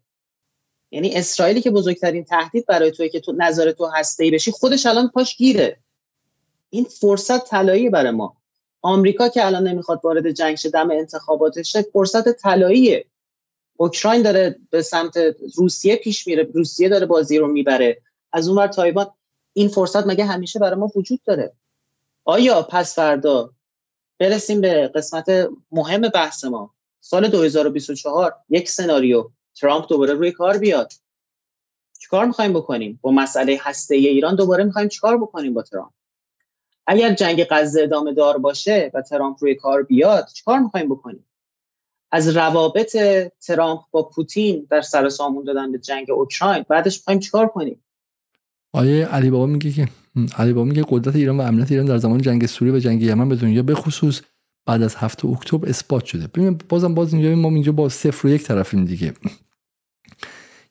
S2: یعنی اسرائیلی که بزرگترین تهدید برای توی که تو نظر تو هسته بشی خودش الان پاش گیره. این فرصت طلایی برای ما. آمریکا که الان نمی‌خواد وارد جنگ شه دم انتخاباتش فرصت طلاییه. اوکراین داره به سمت روسیه پیش میره روسیه داره بازی رو می‌بره. از اون ور تایوان این فرصت مگه همیشه برای ما وجود داره؟ آیا پس فردا برسیم به قسمت مهم بحث ما؟ سال 2024 یک سناریو. ترامپ دوباره روی کار بیاد. چیکار می‌خوایم بکنیم؟ با مسئله هسته ایران دوباره می‌خوایم چیکار بکنیم با ترامپ؟ اگر جنگ غزه ادامه دار باشه و ترامپ روی کار بیاد چیکار می‌خوایم بکنیم؟ از روابط ترامپ با پوتین در سر سامون دادن به جنگ اوکراین. بعدش می‌خوایم چیکار کنیم؟
S1: آیه علی بابا میگه که علی بابا میگه قدرت ایران و امنیت ایران در زمان جنگ سوریه و جنگ یمن به دنیا به خصوص بعد از هفته اکتبر اثبات شده. ببین بازم باز اینجا ما اینجا با صفر و یک طرفیم دیگه.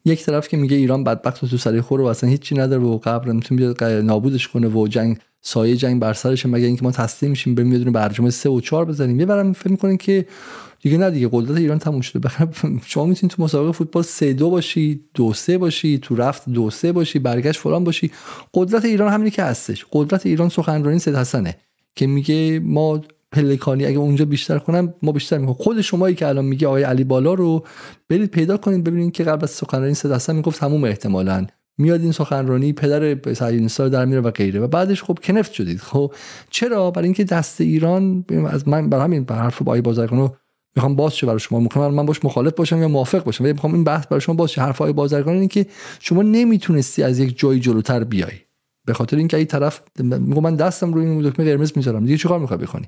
S1: یک طرف که میگه ایران بدبخت و تو سری خوره و اصلا هیچی نداره و قبر می‌تونه بیاد نابودش کنه و جنگ سایه جنگ بر سرش مگه اینکه ما تسلیم میشیم بریم یه دونه برجام 3 و 4 بزنیم؟ یه برام فکر می‌کنن که دیگه نه دیگه قدرت ایران تموم شده. (laughs) شما می‌تونید تو مسابقه فوتبال 3 2 باشی 2 3 باشی تو رفت 2 3 باشی برگشت فلان باشی. قدرت ایران همینی که هستش. قدرت ایران سخنرانی سید حسنه که میگه ما پلکانی اگه اونجا بیشتر کنم ما بیشتر می‌کنم خود شمایی که الان میگه آقای علی بالا رو برید پیدا کنید ببینید که قبل از سخنرانی حسن می‌گفت تموم احتمالاً. میاد این سخنرانی پدر سعید در میره و غیره. و بعدش خب کنفت شدید. خب چرا؟ برای اینکه دست ایران از من برای همین بر حرف آقای بازرگانو می‌خوام باز شه برای شما. می‌خوام من باش مخالف باشم یا موافق باشم. ولی می‌خوام این بحث برای شما باز شه. حرف آقای بازرگان اینه که شما نمی‌تونستی از یک جایی جلوتر بیای. به خاطر اینکه این طرف میگم من دستم روی این دکمه قرمز می‌ذارم. دیگه چیکار می‌خوای بکنی؟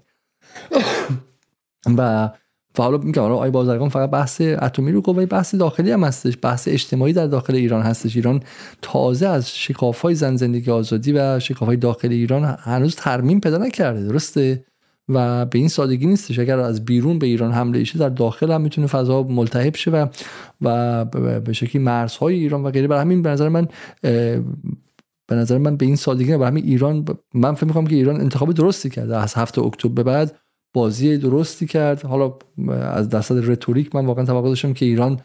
S1: (coughs) و و حالا میگم حالا آی بازرگان فقط بحث اتمی رو گفت بحث داخلی هم هستش. بحث اجتماعی در داخل ایران هستش. ایران تازه از های زن زندگی آزادی و های داخل ایران هنوز ترمیم پیدا نکرده. درسته؟ و به این سادگی نیستش. اگر از بیرون به ایران حمله ایشه در داخل هم می‌تونه فضا ملتهب شه و و به شکلی مرزهای ایران و غیره. برای همین به نظر من به نظر من به این سادگی برای همین ایران من فکر می‌کنم که ایران انتخاب درستی کرده. از هفته اکتبر به بعد بازی درستی کرد. حالا از درصد رتوریک من واقعا توقع داشتم که ایران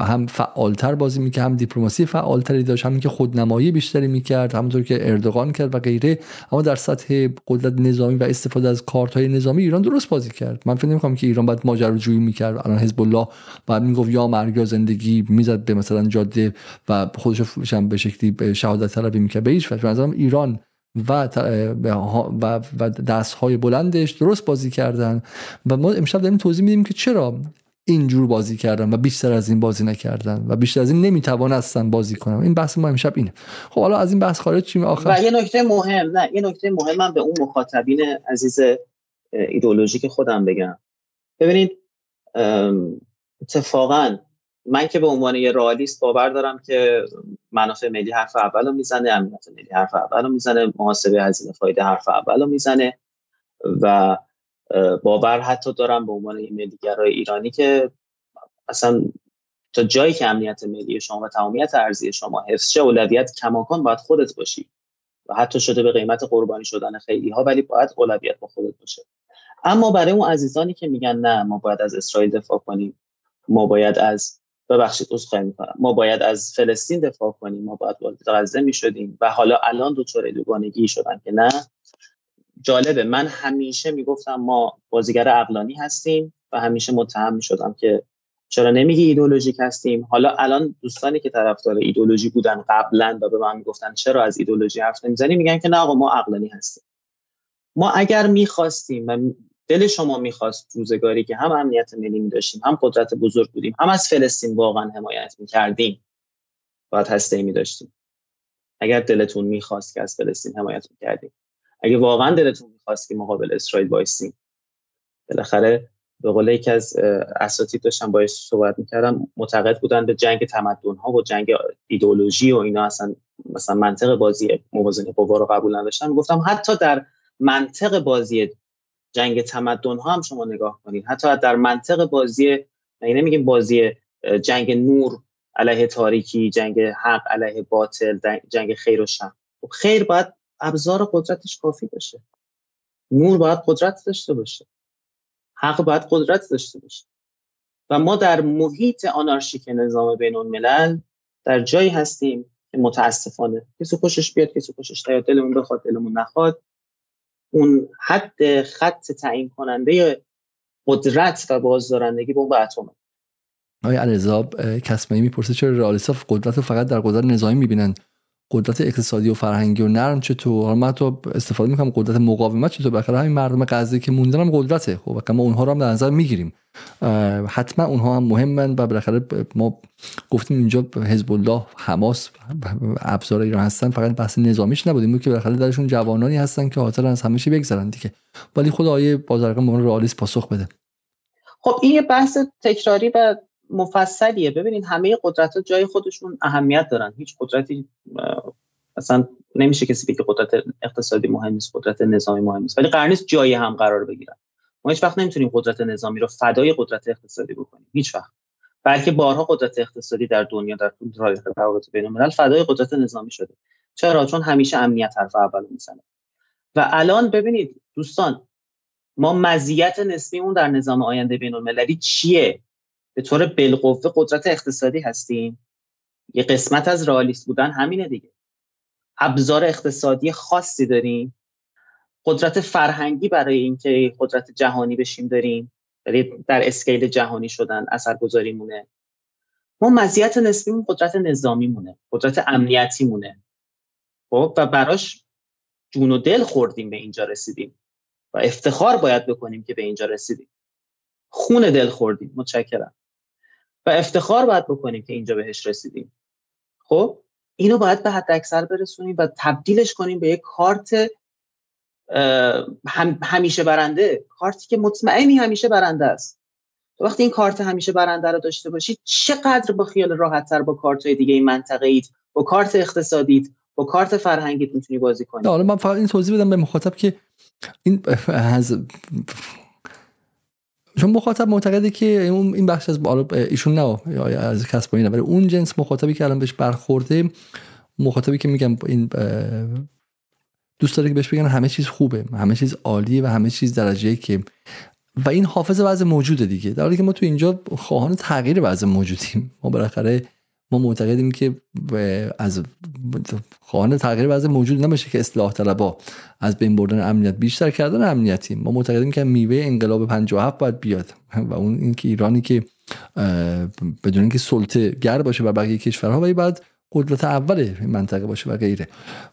S1: هم فعالتر بازی می‌کرد هم دیپلماسی فعالتری داشت همین که خودنمایی بیشتری می‌کرد همونطور که اردوغان کرد و غیره. اما در سطح قدرت نظامی و استفاده از کارت های نظامی ایران درست بازی کرد. من فکر نمی‌کنم که ایران باید ماجراجویی می‌کرد. الان حزب الله بعد می‌گفت یا مرگ یا زندگی می‌زد به مثلا جاده و خودش به شکلی شهادت طلبی می‌کرد. به هیچ وجه. ایران و و, و دست های بلندش درست بازی کردن. و ما امشب داریم توضیح میدیم که چرا اینجور بازی کردن و بیشتر از این بازی نکردن و بیشتر از این نمی‌توانستن بازی کنن این بحث ما امشب اینه. خب حالا از این بحث خارج چیم آخر؟
S2: و یه نکته مهم نه یه نکته مهمم به اون مخاطبین عزیز ایدئولوژیک خودم بگم. ببینید اتفاقا من که به عنوان یه رئالیست باور دارم که منافع ملی حرف اول رو می‌زنه امنیت ملی حرف اول رو می‌زنه محاسبه هزینه فایده حرف اول رو می‌زنه و باور حتی دارم به عنوان ملیگرای ایرانی که اصلا تا جایی که امنیت ملی شما و تمامیت ارزی شما حفظ شه اولویت کماکان باید خودت باشی. و حتی شده به قیمت قربانی شدن خیلی ها ولی باید اولویت با خودت باشه. اما برای اون عزیزانی که میگن نه ما باید از اسرائیل دفاع کنیم. ما باید از ببخشید عذرخواهی می‌کنم. ما باید از فلسطین دفاع کنیم. ما باید وارد غزه می‌شدیم. و حالا الان دچار دوگانگی شدن که نه جالبه. من همیشه می‌گفتم ما بازیگر اقلانی هستیم و همیشه متهم می‌شدم که چرا نمیگی ایدولوژیک هستیم. حالا الان دوستانی که طرفدار ایدولوژی بودن قبلا و به من می‌گفتن چرا از ایدولوژی حرف نمی‌زنی میگن که نه آقا ما عقلانی هستیم. ما اگر می‌خواستیم و دل شما می‌خواست روزگاری که هم امنیت ملی میداشتیم هم قدرت بزرگ بودیم هم از فلسطین واقعا حمایت می‌کردیم باید هسته میداشتیم. اگر دلتون می‌خواست که از فلسطین حمایت می‌کردیم. اگه واقعا دلتون می‌خواست که مقابل اسرائیل وایسیم بالاخره به قول یکی از اساتید داشتم باید صحبت می‌کردم معتقد بودن به جنگ تمدن ها و جنگ ایدولوژی و اینا اصلا مثلا منطق بازی موازنه قوا رو قبول نداشتن. گفتم حتی در منطق بازی جنگ تمدن ها هم شما نگاه کنید حتی در منطق بازی یعنی نمیگیم بازی جنگ نور علیه تاریکی جنگ حق علیه باطل جنگ خیر و شر. خب خیر باید ابزار قدرتش کافی باشه. نور باید قدرت داشته باشه. حق باید قدرت داشته باشه. و ما در محیط آنارشیک نظام بین الملل در جایی هستیم که متاسفانه کسی خوشش بیاد کسی خوشش نیاد دلمون بخواد دلمون نخواد. اون حد خط تعیین کننده قدرت و بازدارندگی بمب اتمه
S1: آقای علیرضا کسمایی می‌پرسه چرا رئالیست‌ها قدرت رو فقط در قدرت نظامی می‌بینن؟ قدرت اقتصادی و فرهنگی و نرم چطور؟ حالا من تو استفاده می‌کنم قدرت مقاومت چطور؟ بالاخره همین مردم غزه که موندن هم قدرته. خب ما اونها رو هم در نظر می‌گیریم. حتما اونها هم مهمن و بالاخره ما گفتیم اینجا حزب الله حماس ابزار ایران هستن فقط بحث نظامیش نبودیم که بالاخره درشون جوانانی هستن که حاضر از همه چی بگذرن دیگه. ولی خود آیه بازرگان به رئالیست پاسخ بده.
S2: خب این یه بحث تکراری و مفصلیه. ببینید همه قدرت ها جای خودشون اهمیت دارن. هیچ قدرتی اصلا نمیشه کسی بگه قدرت اقتصادی مهم نیست قدرت نظامی مهم نیست. ولی قرار نیست جای هم قرار بگیرن. ما هیچ وقت نمی‌تونیم قدرت نظامی رو فدای قدرت اقتصادی بکنیم. هیچ وقت. بلکه بارها قدرت اقتصادی در دنیا در طول روابط بین الملل فدای قدرت نظامی شده. چرا؟ چون همیشه امنیت حرف اول می‌زنه. و الان ببینید دوستان ما مزیت نسبیمون در نظام آینده بین المللی چیه؟ به طور بالقوه قدرت اقتصادی هستیم. یه قسمت از رئالیست بودن همینه دیگه. ابزار اقتصادی خاصی داریم. قدرت فرهنگی برای اینکه قدرت جهانی بشیم داریم. در اسکیل جهانی شدن اثرگذاری مونه ما مزیت نسبیمون قدرت نظامی مونه قدرت امنیتی مونه خب و براش جون و دل خوردیم به اینجا رسیدیم. و افتخار باید بکنیم که به اینجا رسیدیم. خون دل خوردیم. متشکرم. و افتخار باید بکنیم که اینجا بهش رسیدیم. خب؟ اینو باید به حد اکثر برسونیم و تبدیلش کنیم به یک کارت همیشه برنده کارتی که مطمئنی همیشه برنده است. وقتی این کارت همیشه برنده رو داشته باشید چقدر با خیال راحت تر با کارت های دیگه این منطقه اید با کارت اقتصادیت با کارت فرهنگیت می‌تونی بازی کنی.
S1: حالا من فقط این توضیح بدم به مخاطب که این از چون مخاطب معتقده که این بخش از ایشون نه از کسب اینه ولی اون جنس مخاطبی که الان بهش برخورده مخاطبی که میگم این دوست داره که بهش بگن همه چیز خوبه همه چیز عالیه و همه چیز درجه که و این حافظ وضع موجوده دیگه. در حالی که ما تو اینجا خواهان تغییر وضع موجودیم. ما بالاخره ما معتقدیم که از خواهان تغییر وضع موجود نمیشه که اصلاح طلبا از بین بردن امنیت بیشتر کردن امنیتی ما معتقدیم که میوه انقلاب 57 باید بیاد. و اون اینکه ایرانی که بدون اینکه سلطه گر باشه و بقیه کشورها ولی بعد قدرت اول منطقه باشه و غیره.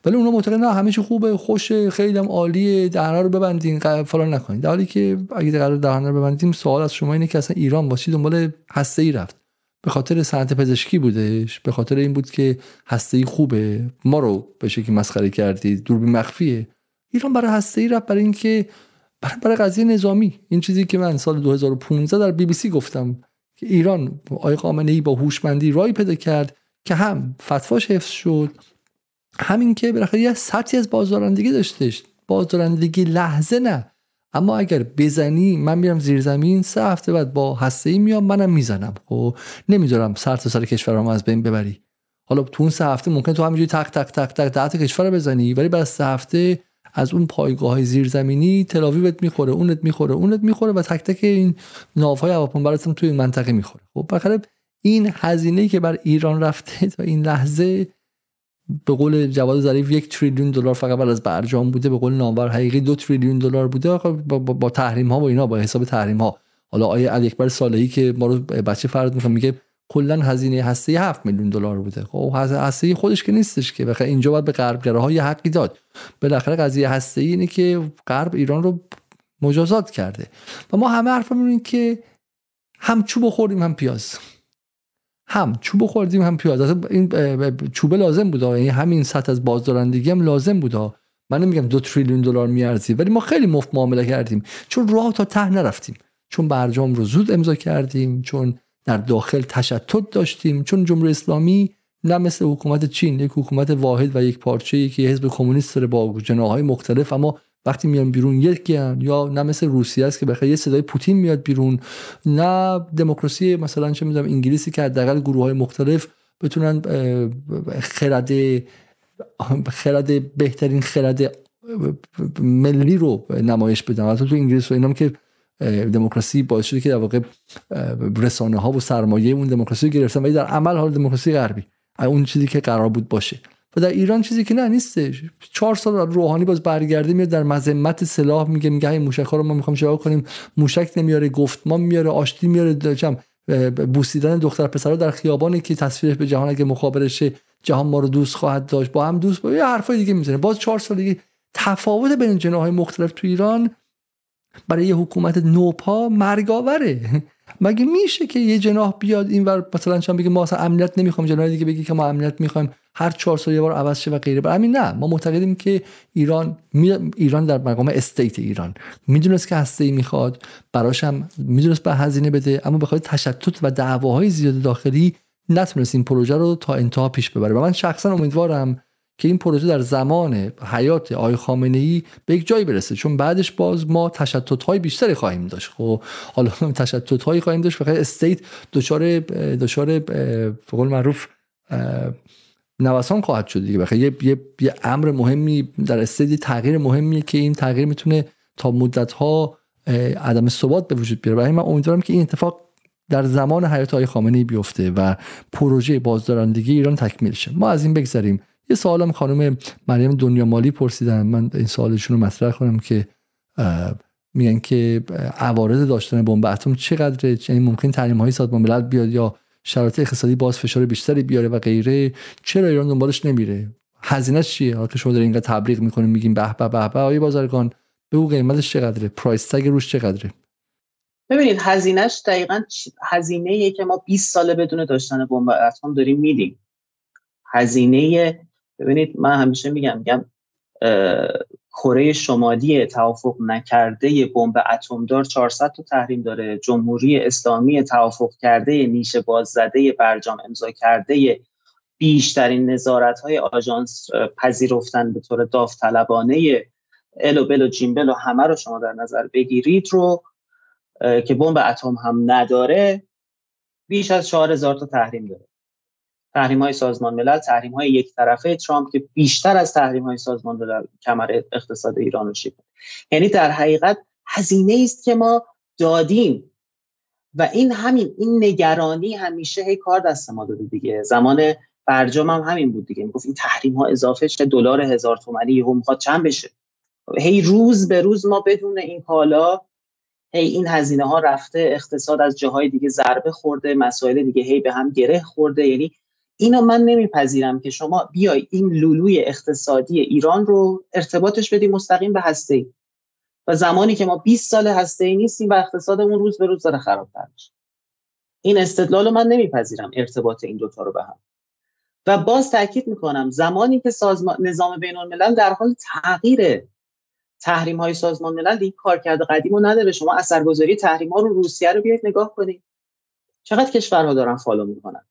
S1: ولی اونا معتقدن همه چی خوبه خوشه خیلی هم عالیه دهنا رو ببندین فلان نکنین. در حالی که اگه قرار دهنا رو ببندیم سوال از شما اینه که اصلا ایران واسه دنبال هسته ای رفت؟ به خاطر صنعت پزشکی بودش به خاطر این بود که هسته خوبه. ما رو به شکلی مسخره کردید دوربین مخفیه. ایران برای هسته ای رفت برای اینکه برای, برای قضیه نظامی. این چیزی که من سال 2015 در بی بی سی گفتم که ایران آقای خامنه ای با هوشمندی رای پیدا کرد که هم فتواش حفظ شد همین که بالاخره یه سطحی از بازدارندگی داشتش. بازدارندگی لحظه نه. اما اگر بزنی من میرم زیر زمین سه هفته بعد با هسته ای میام منم می‌زنم. خب نمیدارم سر تا سر کشورم از بین ببری. حالا تو اون سه هفته ممکن تو همینجوری تک تک تک تک ده کشور رو بزنی ولی بعد سه هفته از اون پایگاه های زیرزمینی تلاویوت می‌خوره اونت می‌خوره اونت می‌خوره و تک تک این ناوهای هواپیما براتون توی منطقه می‌خوره. خب بخاطر این هزینه که بر ایران رفته تا این لحظه به قول جواد ظریف یک تریلیون دلار فقط بعد از برجام بوده به قول نامور حقیقی دو تریلیون دلار بوده. با, با, با تحریم ها و اینا با حساب تحریم ها حالا آیه علی اکبر صالحی که ما رو بچه فرض می‌کنه میگه کلا هزینه هسته 7 میلیون دلار بوده. خب هسته خودش که نیستش که. بخاطر اینجا باید به غربگراها یه حقی داد. بالاخره قضیه هسته اینه که غرب ایران رو مجازات کرده. و ما همه حرفمون این که هم چوب خوردیم هم پیاز. هم چوب خوردیم هم پیاز. این چوبه لازم بوده یعنی همین سطح از بازدارندگی هم لازم بوده من نمیگم دو تریلیون دلار میارزی ولی ما خیلی مفت معامله کردیم. چون راه تا ته نرفتیم. چون برجام رو زود امضا کردیم چون در داخل تشتت داشتیم چون جمهوری اسلامی نه مثل حکومت چین یک حکومت واحد و یک پارچه که حزب کمونیست داره با جناهای مختلف اما وقتی میان بیرون یکی یا نه مثل روسیه است که بخاطر یه صدای پوتین میاد بیرون نه دموکراسی مثلا چه می‌دونم انگلیسی که حداقل گروه های مختلف بتونن خرد خرد بهترین خرد ملی رو نمایش بدن. البته تو انگلیس و اینام که دموکراسی باعث شده که در واقع رسانه ها و سرمایه اون دموکراسی گرفتن. ولی در عمل حال دموکراسی غربی. اون چیزی که قرار بود باشه. و در ایران چیزی که نه نیستش. چهار سال روحانی باز برگرده میاد در مذمت سلاح میگه میگه این موشک ها رو ما می‌خوام چیکار کنیم؟ موشک نمیاره گفتمان میاره آشتی میاره چم بوسیدن دختر پسرها در خیابانی که تصویرش به جهان اگه مخابرشه جهان ما رو دوست خواهد داشت با هم دوست با یه حرفای دیگه می‌زنه. باز چهار سال دیگه تفاوت بین جناهای مختلف تو ایران برای یه حکومت نوپا مرگاوره مگه میشه که یه جناح بیاد این ور مثلا چون بگه ما اصلا امنیت نمی‌خوام جناح دیگه بگی که ما امنیت می‌خوایم هر چهار سال یه بار عوض شه و غیره. همین نه ما معتقدیم که ایران ایران در مقام استیت ایران. می‌دونست که هسته ای می‌خواد براش هم می‌دونست به هزینه بده اما به تشتت و دعواهای زیاد داخلی نتونست این پروژه رو تا انتها پیش ببره. و من شخصا امیدوارم که این پروژه در زمان حیات آقای خامنه ای به یک جایی برسه. چون بعدش باز ما تشتت های بیشتری خواهیم داشت. خب حالا تشتت هایی خواهیم داشت. فقط استیت دچار دچار به قول معروف نوسان خواهد شد دیگه. بخاطر یه،, یه،, امر مهمی در استیت تغییر مهمیه که این تغییر می‌تونه تا مدت ها عدم ثبات به وجود بیاره. برای من امیدوارم که این اتفاق در زمان حیات آقای خامنه ای بیفته و پروژه بازدارندگی ایران تکمیل شه. ما از این بگذریم. یه سوالم خانم مریم دنیا مالی پرسیدن. من این سوالشون رو مطرح کنم که میگن که عوارض داشتن بمب اتم چقدره؟ یعنی ممکن تحریم های سازمان ملل بیاد یا شرایط اقتصادی باز فشار بیشتری بیاره و غیره. چرا ایران دنبالش نمیره؟ هزینه چیه؟ حالا که شما دارین اینقدر تبلیغ می‌کنیم میگیم به به به به. آیه بازرگان بگو قیمتش چقدره؟ پرایس تگ روش چقدره؟
S2: ببینید هزینهش دقیقا هزینه که ما 20 ساله بدون داشتن بمب اتم داریم میدیم. هزینه ببینید من همیشه میگم میگم کره شمالی توافق نکرده بمب اتمدار 400 تا تحریم داره. جمهوری اسلامی توافق کرده نیش باز زده برجام امضا کرده بیشترین نظارت های آژانس پذیرفتن به طور داوطلبانه. ال و بل و جیمبل و همه رو شما در نظر بگیرید رو که بمب اتم هم نداره بیش از 4000 تا تحریم داره. تحریم های سازمان ملل تحریم های یک طرفه ترامپ که بیشتر از تحریم های سازمان ملل کمر اقتصاد ایران رو شکل یعنی در حقیقت هزینه است که ما دادیم. و این همین این نگرانی همیشه هی کار دست ما داده دیگه. زمان برجام هم همین بود دیگه. می‌گفت این تحریم ها اضافه شه دلار هزار تومانی یهو می‌خواد چند بشه. هی روز به روز ما بدون این کالا هی این هزینه ها رفته اقتصاد از جاهای دیگه ضربه خورده مسائل دیگه هی به هم گره خورده. یعنی اینو من نمیپذیرم که شما بیای این لولوی اقتصادی ایران رو ارتباطش بدی مستقیم به هسته ای و زمانی که ما 20 سال هسته ای نیستیم و اقتصادمون روز به روز داره خرابتر میشه. این استدلال رو من نمیپذیرم ارتباط این دوتا رو به هم. و باز تاکید می‌کنم زمانی که سازمان نظام بین الملل در حال تغییر تحریم های سازمان ملل این کارکرد قدیم رو نداره. شما اثرگذاری تحریم ها رو روسیه رو بیاید نگاه کنید. چقدر کشورها دارن فالو می‌کنن؟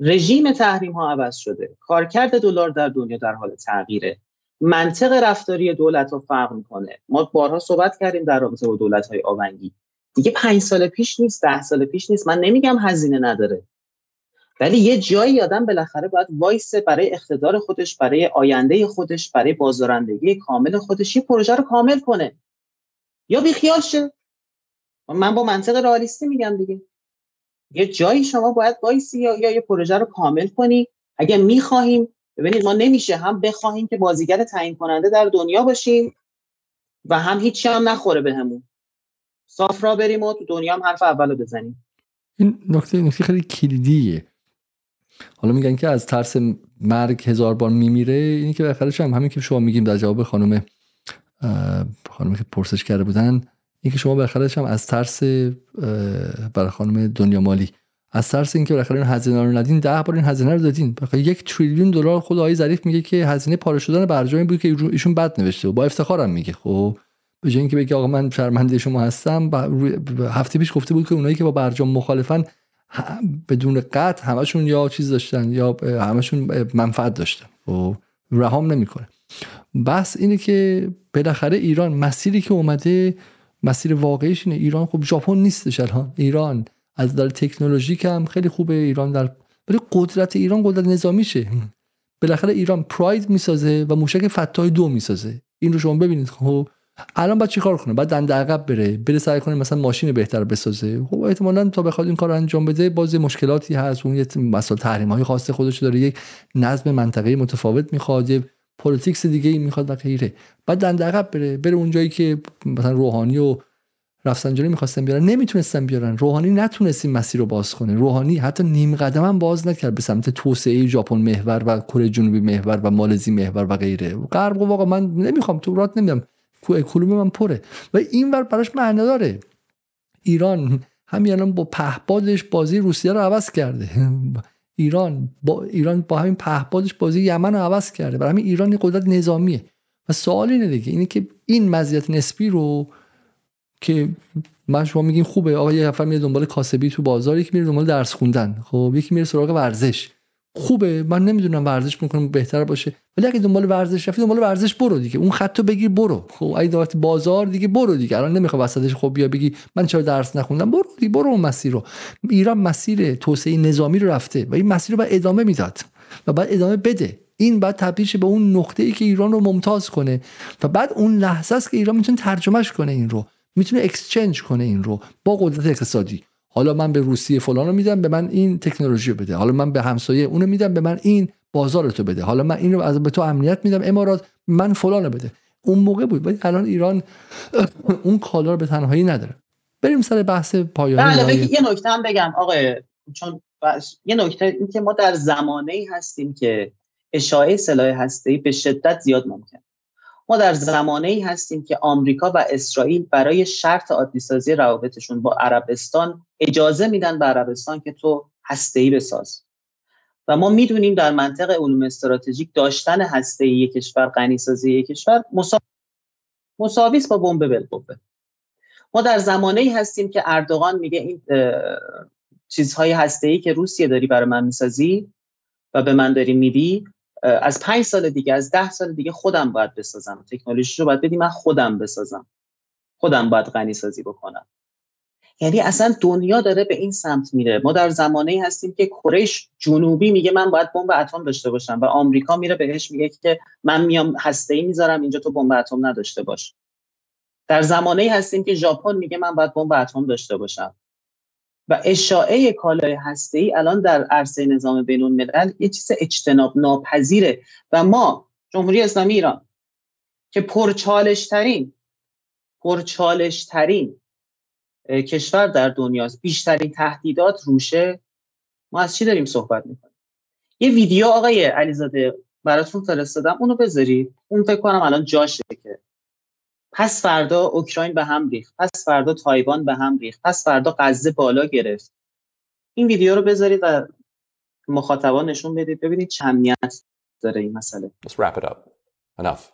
S2: رژیم تحریم ها عوض شده. کارکرد دلار در دنیا در حال تغییره. منطق رفتاری دولت رو فرق می‌کنه. ما بارها صحبت کردیم در رابطه با دولت های آونگی. دیگه پنج سال پیش نیست ده سال پیش نیست. من نمیگم هزینه نداره. ولی یه جایی آدم بالاخره باید وایسه برای اقتدار خودش برای آینده خودش برای بازدارندگی کامل خودش. یه پروژه رو کامل کنه. یا بیخیال شه. من با منطق رئالیستی میگم دیگه. یه جایی شما باید وایسی یا, یا یه پروژه رو کامل کنی. اگر می‌خواهیم ببینید ما نمیشه هم بخواهیم که بازیگر تعیین کننده در دنیا باشیم و هم هیچی هم نخوره بهمون. صاف را بریم و تو دنیا هم حرف اول بزنیم.
S1: این نکته نکته خیلی کلیدیه. حالا میگن که از ترس مرگ هزار بار میمیره اینی که بخرش هم همین که شما میگیم در جواب خانم خانمی که پرسش کرده بودن این که شما بخرش هم از ترس برای خانم دنیا مالی. از ترس اینکه بالاخره این هزینه رو ندین ده بار این هزینه رو دادین. یک تریلیون دلار خود آقای ظریف میگه که هزینه پاره شدن برجامی بود که ایشون بد نوشته و با افتخارم میگه. خب به جای اینکه بگه آقا من شرمنده شما هستم هفته پیش گفته بود که اونایی که با برجام مخالفن بدون قطع همشون یا چیز داشتن یا همشون منفعت داشتن. و رهام نمی‌کنه. بس اینه که بالاخره ایران مسیری که اومده مسیر واقعیش اینه. ایران خب ژاپن نیستش الان. ایران از در تکنولوژیک هم خیلی خوبه. ایران در ولی قدرت ایران قدرت نظامیشه. بالاخره ایران پراید می‌سازه و موشک فتای دو می‌سازه. این رو شما ببینید. خب الان باید چیکار کنه؟ بعد دنده عقب بره بره سعی کنه مثلا ماشین بهتر بسازه. خب احتمالاً تا بخواد این کار انجام بده باز مشکلاتی هست. اون یه مثلا تحریم های خاص خودش داره. یک نظم منطقه متفاوت می‌خواد. politics دیگه ای می‌خواد و غیره. بعد دنده عقب بره بره اونجایی که مثلا روحانی و رفسنجانی می‌خواستن بیارن نمی‌تونستن بیارن. روحانی نتونست این مسیر رو باز کنه. روحانی حتی نیم قدم هم باز نکرد به سمت توسعه ژاپن محور و کره جنوبی محور و مالزی محور و غیره. غرب واقعا من نمی‌خوام تو رات نمیدم کلوب من پره. و این ور براش معنی داره. ایران همین الان با پهبادش بازی روسیه رو عوض کرده. ایران با ایران با همین پهبادش بازی یمن رو عوض کرده. برای همین ایران قدرت نظامیه. و سوال اینه دیگه اینه که این مزیت نسبی رو که من شما میگین خوبه آقا یه نفر میره دنبال کاسبی تو بازار یکی میره دنبال درس خوندن. خب یکی میره سراغ ورزش. خوبه. من نمی‌دونم ورزش می‌کنم بهتر باشه. ولی اگه دنبال ورزش رفتی دنبال ورزش برو دیگه. اون خطو بگیر برو. خب اگه دارت بازار دیگه برو دیگه. الان نمی‌خواد وسطش خب بیا بگی من چرا درس نخوندم؟ برو دیگه برو اون مسیر رو. ایران مسیر توسعه نظامی رو رفته و این مسیر رو باید ادامه می‌داد و بعد ادامه بده. این بعد تبدیل به اون نقطه ای که ایران رو ممتاز کنه و بعد اون لحظه است که ایران می‌تونه ترجمهش کنه این رو. می‌تونه اکسچنج کنه این رو با قدرت اقتصادی. حالا من به روسیه فلان رو میدم به من این تکنولوژی رو بده. حالا من به همسایه اونو میدم به من این بازار تو بده. حالا من این رو از به تو امنیت میدم امارات من فلان رو بده. اون موقع بود. ولی الان ایران (laughs) اون کالا رو به تنهایی نداره. بریم سر بحث پایانی
S2: بله یه نکته هم بگم. آقای چون یه نکته این که ما در زمانه ای هستیم که اشاعه سلاح هسته‌ای به شدت زیاد ممکن. ما در زمانه ای هستیم که آمریکا و اسرائیل برای شرط عادی سازی روابطشون با عربستان اجازه میدن به عربستان که تو ای بساز. و ما می‌دونیم در منطق علوم استراتژیک داشتن ای یک کشور غنی سازی یک کشور مساوی با بمب بالقوه ما در زمانه ای هستیم که اردوغان میگه این چیزهای ای که روسیه داری برای من می‌سازی و به من داری میدی از پنج سال دیگه از ده سال دیگه خودم باید بسازم. تکنولوژی رو باید بدی من خودم بسازم. خودم باید غنی سازی بکنم. یعنی اصلا دنیا داره به این سمت میره. ما در زمانه هستیم که کره جنوبی میگه من باید بمب اتم داشته باشم و آمریکا میره بهش میگه که من میام هسته ای می‌ذارم اینجا تو بمب اتم نداشته باش. در زمانه هستیم که ژاپن میگه من باید بمب اتم داشته باشم. و اشاعه کالای ای الان در عرصه نظام بین الملل یه چیز اجتناب ناپذیره. و ما جمهوری اسلامی ایران که پرچالش ترین پرچالش ترین کشور در دنیاست بیشترین تهدیدات روشه ما از چی داریم صحبت می‌کنیم؟ یه ویدیو آقای علیزاده براتون فرستادم اونو بذارید. اون فکر کنم الان جاشه که پس فردا اوکراین به هم ریخت پس فردا تایوان به هم ریخت پس فردا غزه بالا گرفت این ویدیو رو بذارید و مخاطبان نشون بدید ببینید چمیت داره این مسئله
S4: Let's wrap it up. Enough.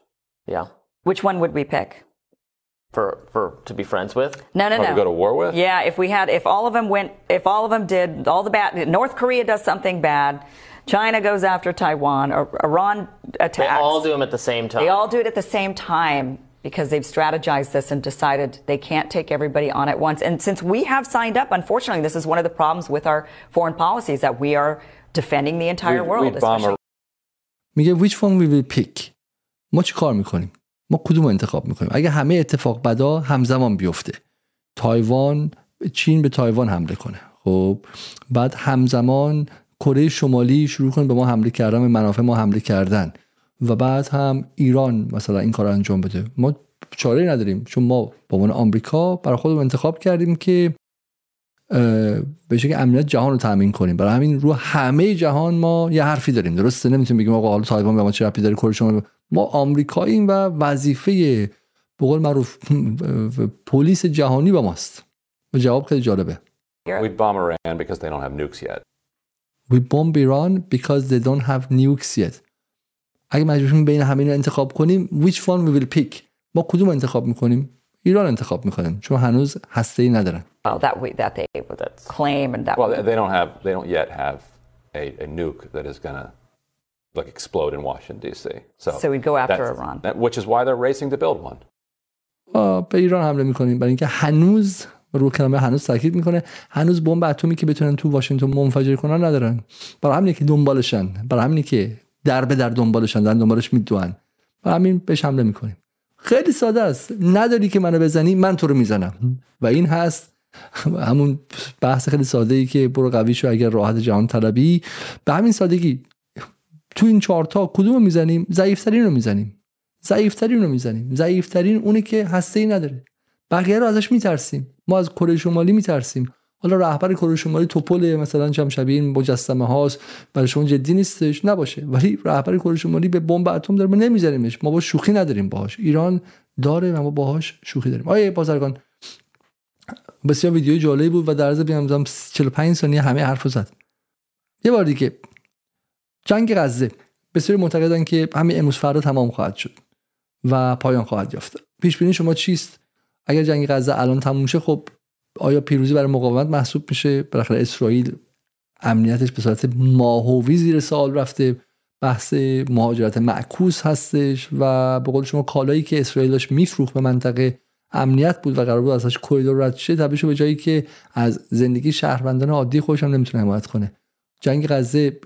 S5: Yeah. Which one would we pick?
S4: For for to be friends with?
S5: No, no,
S4: or
S5: no.
S4: To go to war with?
S5: Yeah, if we had, if all of them went, if all of them did all the bad, North Korea does something bad, China goes after Taiwan, or Iran attacks.
S6: They all do them at the same time.
S5: They all do it at the same time because they've strategized this and decided they can't take everybody on at once. And since we have signed up, unfortunately, this is one of the problems with our foreign policy is that we are defending the entire
S4: We-
S5: world.
S4: we'd bomb
S5: especially-
S1: میگه which one we will pick ما چی کار میکنیم ما کدوم رو انتخاب میکنیم اگه همه اتفاق بدا همزمان بیفته تایوان چین به تایوان حمله کنه خب بعد همزمان کره شمالی شروع کنه به ما حمله کردن به منافع ما حمله کردن و بعد هم ایران مثلا این کار انجام بده. ما چاره نداریم. چون ما با عنوان آمریکا برای خودمون انتخاب کردیم که به که امنیت جهان رو تامین کنیم. برای همین رو همه جهان ما یه حرفی داریم. درسته؟ نمی‌تونیم بگیم آقا حالا تایوان به ما چه ربطی داره کره شما ما آمریکاییم و وظیفه به قول معروف (laughs) پلیس جهانی با ماست. و جواب خیلی جالبه.
S4: We bomb Iran because they don't have nukes yet.
S1: We bomb Iran because they don't have nukes yet. اگه مجبوریم بین همین انتخاب کنیم which one we will pick ما کدوم انتخاب می‌کنیم؟ ایران انتخاب می‌کنیم چون هنوز هسته ای ندارن.
S5: Well, that we, that they claim and that
S4: well they don't have they don't yet have a, a nuke that is gonna like explode in Washington D.C. So,
S5: so we go after Iran.
S4: that, which is why they're racing to build one.
S1: به ایران حمله می‌کنیم. برای اینکه هنوز رو کلمه هنوز تاکید می‌کنه. هنوز بمب اتمی که بتونن تو واشنگتن منفجر کنن ندارن. برای همینه که دنبالشن. برای همینه که در به در دنبالشن در دنبالش میدوئن برای همین بهش حمله می‌کنیم. خیلی ساده است. نداری که منو بزنی من تو رو می‌زنم. و این هست همون بحث خیلی ساده ای که برو قوی شو اگر راحت جهان طلبی. به همین سادگی تو این چهارتا کدوم می‌زنیم؟ ضعیفترین رو می‌زنیم. ضعیفترین رو می‌زنیم. ضعیفترین اونی که هسته نداره. بقیه رو ازش میترسیم. ما از کره شمالی میترسیم. حالا رهبر کره شمالی توپل مثلا این مجسمه هاست برای شما جدی نیستش؟ نباشه. ولی رهبر کره شمالی به بمب اتم داره ما نمیذاریمش. ما با شوخی نداریم باهاش. ایران داره و ما باهاش شوخی داریم. آیه بازرگان بسیار ویدیو جالبی بود و در از بیام 45 ثانیه همه حرف زد. یه بار دیگه جنگ غزه. بسیاری معتقدن که همین امروز فردا تمام خواهد شد و پایان خواهد یافت. پیش بینی شما چیست؟ اگر جنگ غزه الان تموم شه خب آیا پیروزی برای مقاومت محسوب میشه؟ بالاخره اسرائیل امنیتش به صورت ماهوی زیر سوال رفته بحث مهاجرت معکوس هستش و به قول شما کالایی که اسرائیل داشت میفروخت به منطقه امنیت بود و قرار بود ازش کوریدور رد شه تبدیل به جایی که از زندگی شهروندان عادی خودش هم نمی‌تونه حمایت کنه. جنگ غزه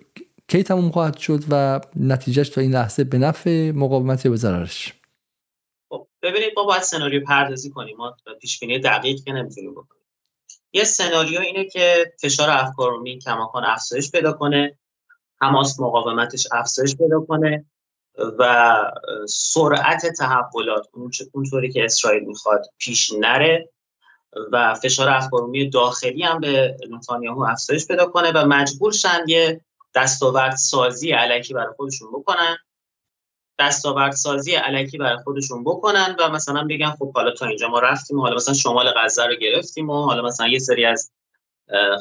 S1: کی تموم خواهد شد و نتیجهش تا این لحظه به نفع مقاومت یا به ضررش؟
S2: خب، ببینید ما باید سناریو پردازی کنیم. ما پیش بینی دقیق که نمی‌تونیم بکنیم. یه سناریو اینه که فشار افکار کماکان افزایش پیدا کنه حماس مقاومتش افزایش پیدا کنه و سرعت تحولات اونطوری که اسرائیل می‌خواد پیش نره و فشار افکار داخلی هم به نتانیاهو افزایش پیدا کنه و مجبور شن یه دستاورد سازی علکی برای خودشون بکنن. دستاورد سازی علکی برای خودشون بکنن و مثلا بگن خب حالا تا اینجا ما رفتیم حالا مثلا شمال غزه رو گرفتیم و حالا مثلا یه سری از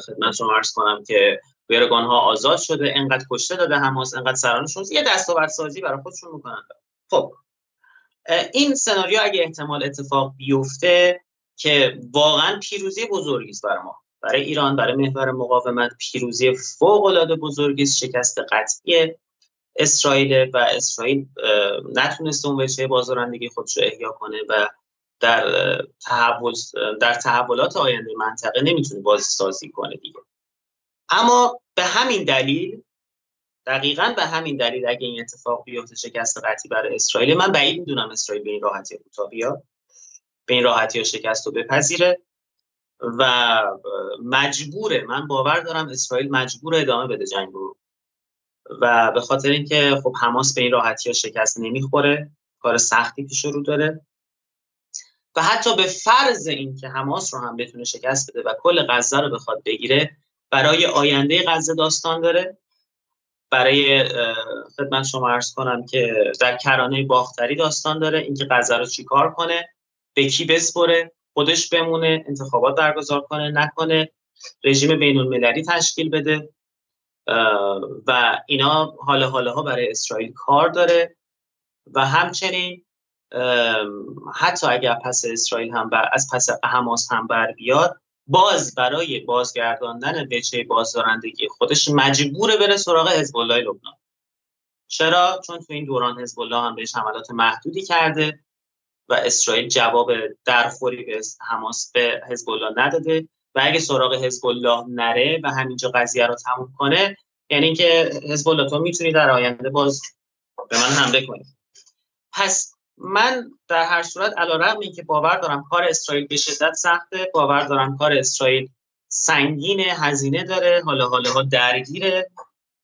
S2: خدمت شما عرض کنم که بیرگان ها آزاد شده انقدر کشته داده حماس انقدر سرانشون یه دستاورد سازی برای خودشون می‌کنن. خب این سناریو اگه احتمال اتفاق بیفته که واقعا پیروزی بزرگی است برای ما. برای ایران برای محور مقاومت پیروزی فوق العاده بزرگی است شکست قطعی اسرائیل و اسرائیل نتونسته اون وجه بازارندگی خودش رو احیا کنه و در تحول در تحولات آینده منطقه نمی‌تونه بازی سازی کنه دیگه. اما به همین دلیل دقیقا به همین دلیل اگه این اتفاق بیفته شکست قطعی برای اسرائیل. من بعید می‌دونم اسرائیل به این راحتی کوتاه بیاد به این راحتی شکست رو بپذیره. و مجبوره من باور دارم اسرائیل مجبور ادامه بده جنگ رو. و به خاطر اینکه خب حماس به این راحتی ها شکست نمی‌خوره کار سختی پیش رو داره. و حتی به فرض اینکه حماس رو هم بتونه شکست بده و کل غزه رو بخواد بگیره برای آینده غزه داستان داره. برای خدمت شما عرض کنم که در کرانه باختری داستان داره. اینکه غزه رو چیکار کنه به کی بسپره خودش بمونه انتخابات برگزار کنه نکنه رژیم بین المللی تشکیل بده. و اینا حال حاله ها برای اسرائیل کار داره و همچنین حتی اگر پس اسرائیل هم بر از پس حماس هم بر بیاد باز برای بازگرداندن وجه بازدارندگی خودش مجبور بره سراغ حزب الله لبنان. چرا؟ چون تو این دوران حزب الله هم بهش حملات محدودی کرده و اسرائیل جواب درخوری به حماس به حزب الله نداده. و اگه سراغ حزب الله نره و همینجا قضیه رو تموم کنه یعنی اینکه حزب الله تو می‌تونی در آینده باز به من حمله کنی. پس من در هر صورت علیرغم اینکه باور دارم کار اسرائیل به شدت سخته باور دارم کار اسرائیل سنگین هزینه داره حالا حالا ها درگیره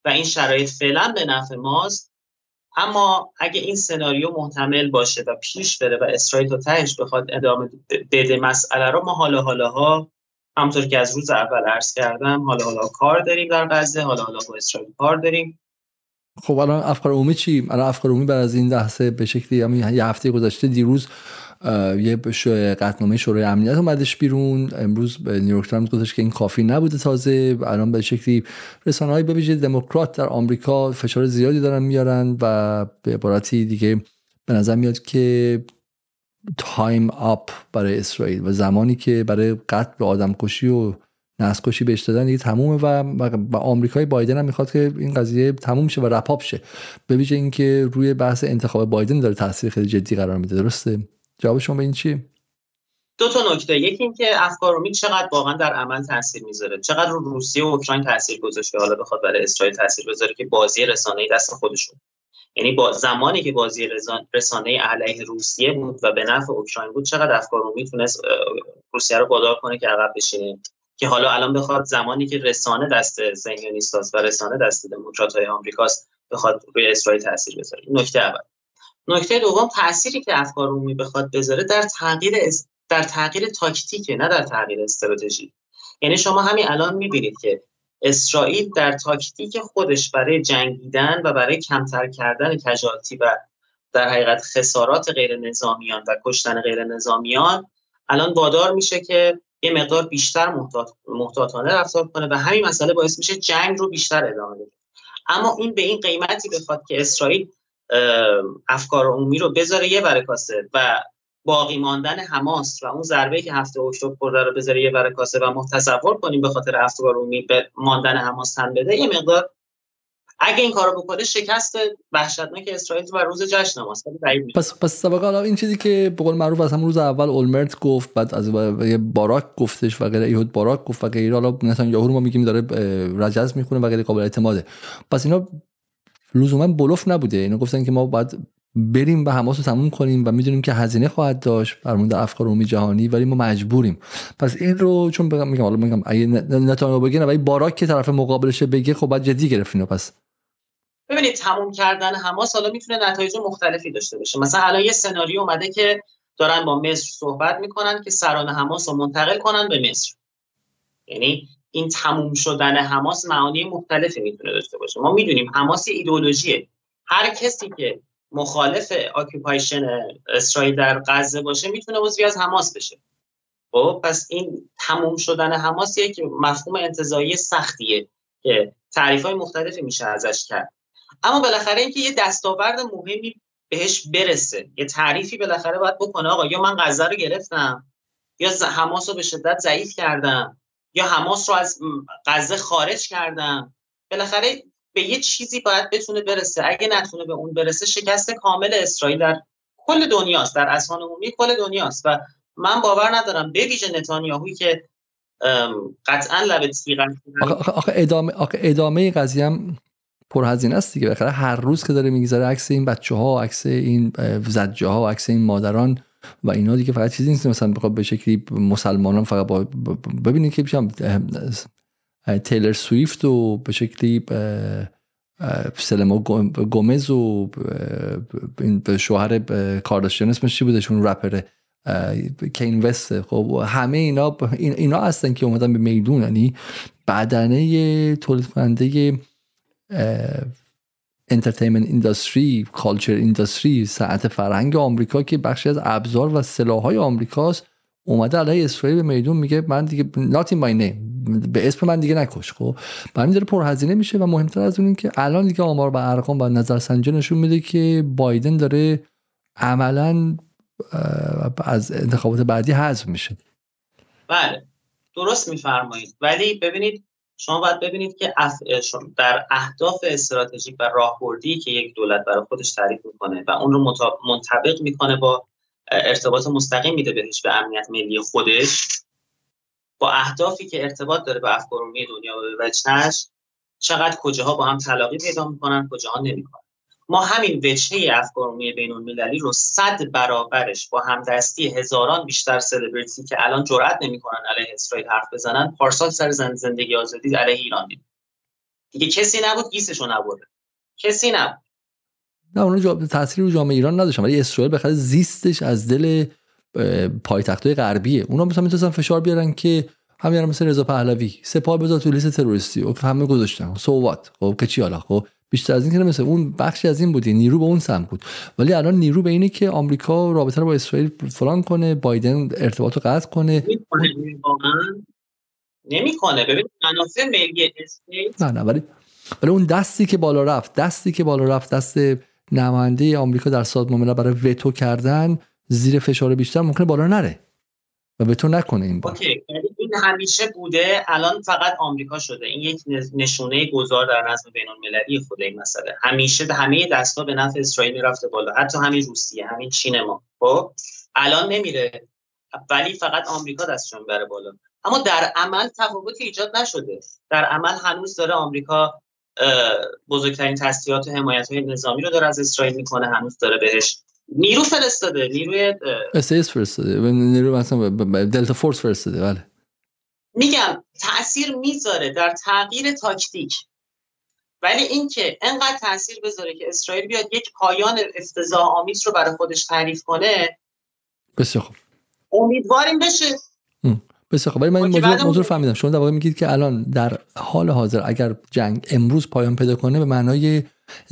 S2: و این شرایط فعلا به نفع ماست. اما اگه این سناریو محتمل باشه و پیش بره و اسرائیل تا تهش بخواد ادامه بده مسئله رو ما حالا حالاها همطور که از روز اول عرض کردم حالا حالا کار داریم در غزه حالا حالا با اسرائیل کار داریم.
S1: خب الان افکار عمومی چی؟ الان افکار عمومی بعد از این لحظه به شکلی همین یه هفته گذشته دیروز یه قطعنامه شورای امنیت اومدش بیرون. امروز نیویورک تایمز گفتش که این کافی نبوده تازه. الان به شکلی رسانه های به دموکرات در آمریکا فشار زیادی دارن میارن و به عبارتی دیگه به نظر میاد که time up برای اسرائیل و زمانی که برای قتل آدم کشی و نسل کشی بهش دادن دیگه تمومه و و آمریکای بایدن هم می‌خواد که این قضیه تموم شه و wrap up شه. به ویژه اینکه روی بحث انتخاب بایدن داره تاثیر خیلی جدی قرار میده. درسته؟ جواب شما به این چی
S2: دو تا نکته. یکی اینکه افکار چقدر واقعا در عمل تاثیر می‌ذاره؟ چقدر رو روسیه و اوکراین تاثیر گذاشته؟ حالا بخواد برای اسرائیل تاثیر بذاره که بازی رسانه دست خودشون. یعنی با زمانی که بازی رسانه علیه روسیه بود و به نفع اوکراین بود چقدر افکار امید تونست روسیه رو وادار کنه که عقب بشینه. که حالا الان بخواد زمانی که رسانه دست صهیونیستاست و رسانه دست دموکرات های آمریکاست بخواد روی اسرائیل تاثیر بذاره. نکته اول. نکته دوم تأثیری که افکار عمومی بخواد بذاره در تغییر در تغییر تاکتیکه نه در تغییر استراتژی. یعنی شما همین الان می‌بینید که اسرائیل در تاکتیک خودش برای جنگیدن و برای کمتر کردن کجالتی و در حقیقت خسارات غیر نظامیان و کشتن غیر نظامیان الان وادار میشه که یه مقدار بیشتر محتاط، محتاطانه رفتار کنه و همین مسئله باعث میشه جنگ رو بیشتر ادامه بده. اما این به این قیمتی بخواد که اسرائیل افکار عمومی رو بذاره یه برکاسه و باقی ماندن حماس و اون ضربه که هفته اکتبر خورده رو بذاره یه برکاسه و ما تصور کنیم به خاطر افکار عمومی به ماندن حماس تن بده یه مقدار اگه این کارو بکنه شکست وحشتناک اسرائیل و روز جشن ماست
S1: پس پس حالا این چیزی که به قول معروف از همون روز اول اولمرت گفت بعد از باراک گفتش و غیره ایهود باراک گفت و غیره حالا نتانیاهو رو ما میگیم داره رجز می‌خونه و غیره قابل اعتماده. پس اینا لزوما بلوف نبوده اینا گفتن که ما باید بریم و حماس رو تموم کنیم و می‌دونیم که هزینه خواهد داشت برمونده افکار عمومی جهانی ولی ما مجبوریم. پس این رو چون بگم میگم حالا میگم اگه نتانیاهو بگه ولی باراک که طرف مقابلشه بگه خب بعد جدی گرفتین پس.
S2: ببینید تموم کردن حماس حالا می‌تونه نتایج مختلفی داشته باشه. مثلا الان یه سناریو اومده که دارن با مصر صحبت می‌کنن که سران حماس رو منتقل کنن به مصر. یعنی این تموم شدن حماس معانی مختلفی می‌تونه داشته باشه. ما می‌دونیم حماس ایدئولوژیه. هر کسی که مخالف آکوپایشن اسرائیل در غزه باشه می‌تونه عضوی از حماس بشه. خب پس این تموم شدن حماسیه که مفهوم انتظایی سختیه که تعریف های مختلفی میشه ازش کرد. اما بالاخره اینکه یه دستاورد مهمی بهش برسه یه تعریفی بالاخره باید بکنه آقا یا من غزه رو گرفتم یا حماس رو به شدت ضعیف کردم یا حماس رو از غزه خارج کردم. بالاخره به یه چیزی باید بتونه برسه. اگه نتونه به اون برسه شکست کامل اسرائیل در کل دنیاست در اسمان عمومی کل دنیاست. و من باور ندارم به ویژه نتانیاهویی که قطعا لب تیغ
S1: آخه ادامه آخه ادامه قضیه هم پرهزینه است دیگه. بخره هر روز که داره میگذره عکس این بچه ها عکس این زجه ها عکس این مادران و اینا دیگه فقط چیزی نیست. مثلا بخواد به شکلی مسلمانان فقط ببینید که بیشم تیلر سویفت و به شکلی سلما گومز و شوهر کارداشیان اسمش چی بودشون رپر کانیه وست. خب همه اینا اینا هستن که اومدن به میدون. یعنی بدنه تولید کننده entertainment industry culture industry صنعت فرهنگ آمریکا که بخشی از ابزار و سلاحهای آمریکاست اومده علیه اسرائیل به میدون میگه من دیگه in my name. به اسم من دیگه نکش خب؟ برای داره پرهزینه میشه و مهمتر از اون که الان دیگه آمار و ارقام و نظرسنجی نشون میده که بایدن داره عملا از انتخابات بعدی حذف میشه.
S2: بله درست میفرمایید. ولی ببینید شما باید ببینید که در اهداف استراتژیک و راهبردی که یک دولت برای خودش تعریف می‌کنه و اون رو منطبق می‌کنه با ارتباط مستقیم میده بهش به امنیت ملی خودش با اهدافی که ارتباط داره به افکار دنیا و به وجهش چقدر کجاها با هم تلاقی پیدا می‌کنن کجاها نمی‌کنن. ما همین وجهه افکار بین المللی رو صد برابرش با همدستی هزاران بیشتر سلبریتی که الان جرئت نمی‌کنن علیه اسرائیل حرف بزنن پارسال سر زندگی آزادی علیه ایران دید دیگه کسی نبود گیسشو نبرده. کسی نبود.
S1: نه اون تاثیر رو جامعه ایران نداشتن ولی اسرائیل بخاطر زیستش از دل پایتخت‌های غربیه اونا مثلا می‌تونستن فشار بیارن که همین مثل رضا پهلوی سپاه بذار تو لیست تروریستی. و همه گذاشتن. سووات خب که چی حالا؟ خب بیشتر از این که مثل اون بخشی از این بودی. نیرو به اون سمت بود. ولی الان نیرو به اینه که آمریکا رابطه رو با اسرائیل فلان کنه بایدن ارتباط رو قطع کنه.
S2: نمی‌کنه. ببین منافع ملی اسرائیل.
S1: نه نه ولی ولی اون دستی که بالا رفت دستی که بالا رفت دست نماینده آمریکا در سازمان ملل برای وتو کردن زیر فشار بیشتر ممکنه بالا نره و به تو نکنه این
S2: با اوکی. یعنی این همیشه بوده الان فقط آمریکا شده. این یک نشونه گذار در نظم بین المللی خود این مسئله. همیشه همه دستا به نفع اسرائیل رفته بالا. حتی همین روسیه همین چین ما. خب؟ الان نمیره. ولی فقط آمریکا دستشون بره بالا. اما در عمل تفاوتی ایجاد نشده. در عمل هنوز داره آمریکا بزرگترین تسلیحات و حمایت های نظامی رو داره از اسرائیل می‌کنه. هنوز داره بهش نیرو فرستاده نیروی
S1: اس فرستاده. نیرو مثلا Delta Force فرستاده بله.
S2: میگم تاثیر می‌ذاره در تغییر تاکتیک. ولی اینکه انقدر تاثیر بذاره که اسرائیل بیاد یک پایان افتضاح آمیز رو برای خودش تعریف کنه
S1: بسیار خوب.
S2: امیدواریم بشه
S1: بسیار خب ولی من این موضوع, موضوع فهمیدم. شما در واقع میگید که الان در حال حاضر اگر جنگ امروز پایان پیدا کنه به معنای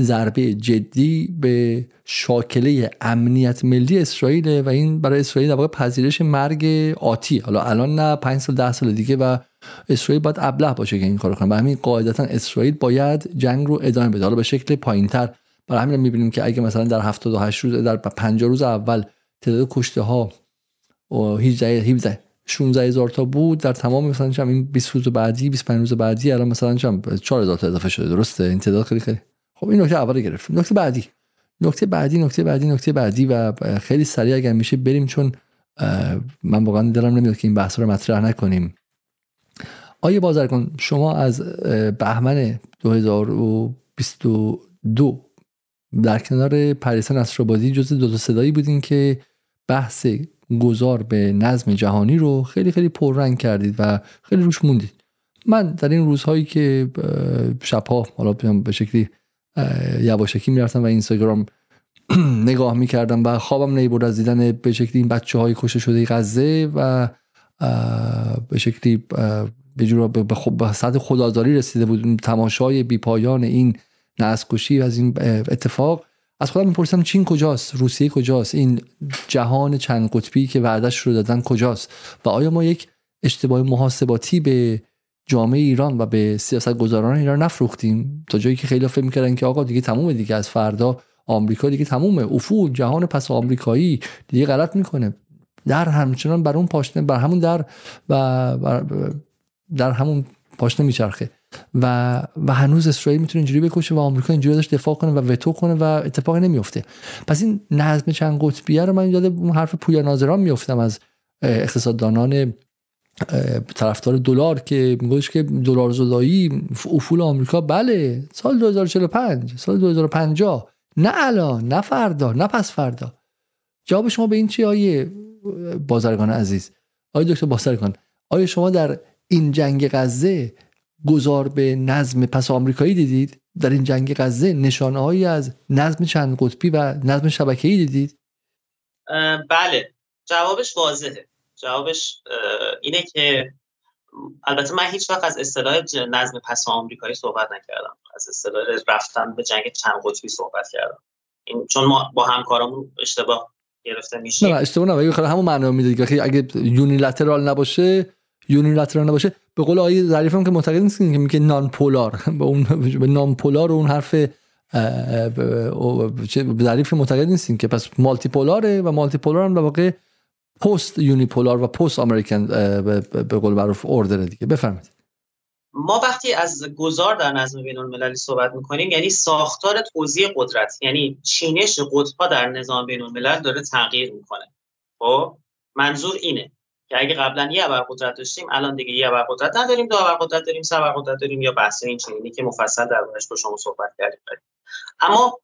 S1: ضربه جدی به شاکله امنیت ملی اسرائیل و این برای اسرائیل در واقع پذیرش مرگ آتی. حالا الان نه 5 سال 10 سال دیگه و اسرائیل باید ابله باشه که این کارو کنه. و همین قاعدتا اسرائیل باید جنگ رو ادامه بده. حالا به شکل پایینتر. برای همین می‌بینیم که اگه مثلا در 78 روز در 50 روز اول تعداد کشته ها و 18 17 16 هزار تا بود در تمام مثلا چم این 20 روز بعدی 25 روز بعدی الان مثلا چم 4 هزار تا اضافه شده درسته؟ این تعداد خیلی خیلی. خب این نکته اول گرفتیم. نکته بعدی. نکته بعدی نکته بعدی نکته بعدی و خیلی سریع اگر میشه بریم چون من واقعا دلم نمیاد که این بحث رو مطرح نکنیم. آیه بازرگان شما از بهمن 2022 در کنار پریسا نصرآبادی جز دو تا صدایی بودین که بحث گذار به نظم جهانی رو خیلی خیلی پررنگ کردید و خیلی روش موندید. من در این روزهایی که شبها حالا به شکلی یواشکی می‌رفتم و اینستاگرام (clears throat) نگاه می‌کردم و خوابم نیبرد از دیدن به شکلی این بچه های کشته شده غزه و به شکلی به جور به, به خدازاری رسیده بود. تماشای بیپایان این نسکشی از این اتفاق از خودم می‌پرسم چین کجاست؟ روسیه کجاست؟ این جهان چند قطبی که وعدش رو دادن کجاست؟ و آیا ما یک اشتباه محاسباتی به جامعه ایران و به سیاست گذاران ایران نفروختیم؟ تا جایی که خیلی فکر می‌کردن که آقا دیگه تمومه دیگه از فردا آمریکا دیگه تمومه. افول جهان پس آمریکایی دیگه غلط می‌کنه. در همچنان بر اون پاشنه بر همون در و در همون پاشنه میچرخه. و و هنوز اسرائیل می‌تونه اینجوری بکشه و آمریکا اینجوری داشت دفاع کنه و وتو کنه و اتفاقی نمیفته پس این نظم چند قطبیه رو من یاد اون حرف پویا ناظران میفتم از اقتصاددانان طرفدار دلار که میگوش که دلار زدایی افول آمریکا بله سال 2045 سال 2050 نه الان نه فردا نه پس فردا. جواب شما به این چی آیه بازرگان عزیز؟ آیه دکتر بازرگان آیا شما در این جنگ غزه گذار به نظم پس آمریکایی دیدید؟ در این جنگ غزه نشانه هایی از نظم چند قطبی و نظم شبکه‌ای دیدید؟
S2: بله. جوابش واضحه. جوابش اینه که البته من هیچ وقت از اصطلاح نظم پس آمریکایی صحبت نکردم. از اصطلاح رفتن به جنگ چند قطبی صحبت کردم. این چون ما با همکارامون اشتباه گرفته میشه
S1: نه اشتباه نه همون معنی میده که اگه یونیلترال نباشه یونیلترال نباشه. به قول آقای ظریف هم که معتقد نیستین که میگه نان پولار (laughs) به اون به نان پولار اون حرف ظریف معتقد نیستین که پس مالتی پولاره و مالتی پولار هم در واقع پست یونیپولار و پست امریکن به قول معروف اوردر دیگه. بفرمایید.
S2: ما وقتی از گذار در نظم بین المللی صحبت می‌کنیم یعنی ساختار توزیع قدرت یعنی چینش قطبها در نظام بین الملل داره تغییر می‌کنه. خب؟ منظور اینه. که اگه قبلا یه ابرقدرت داشتیم الان دیگه یه ابرقدرت نداریم دو ابرقدرت داریم سه ابرقدرت داریم یا بحث این چنینی که مفصل در با شما صحبت کردیم. اما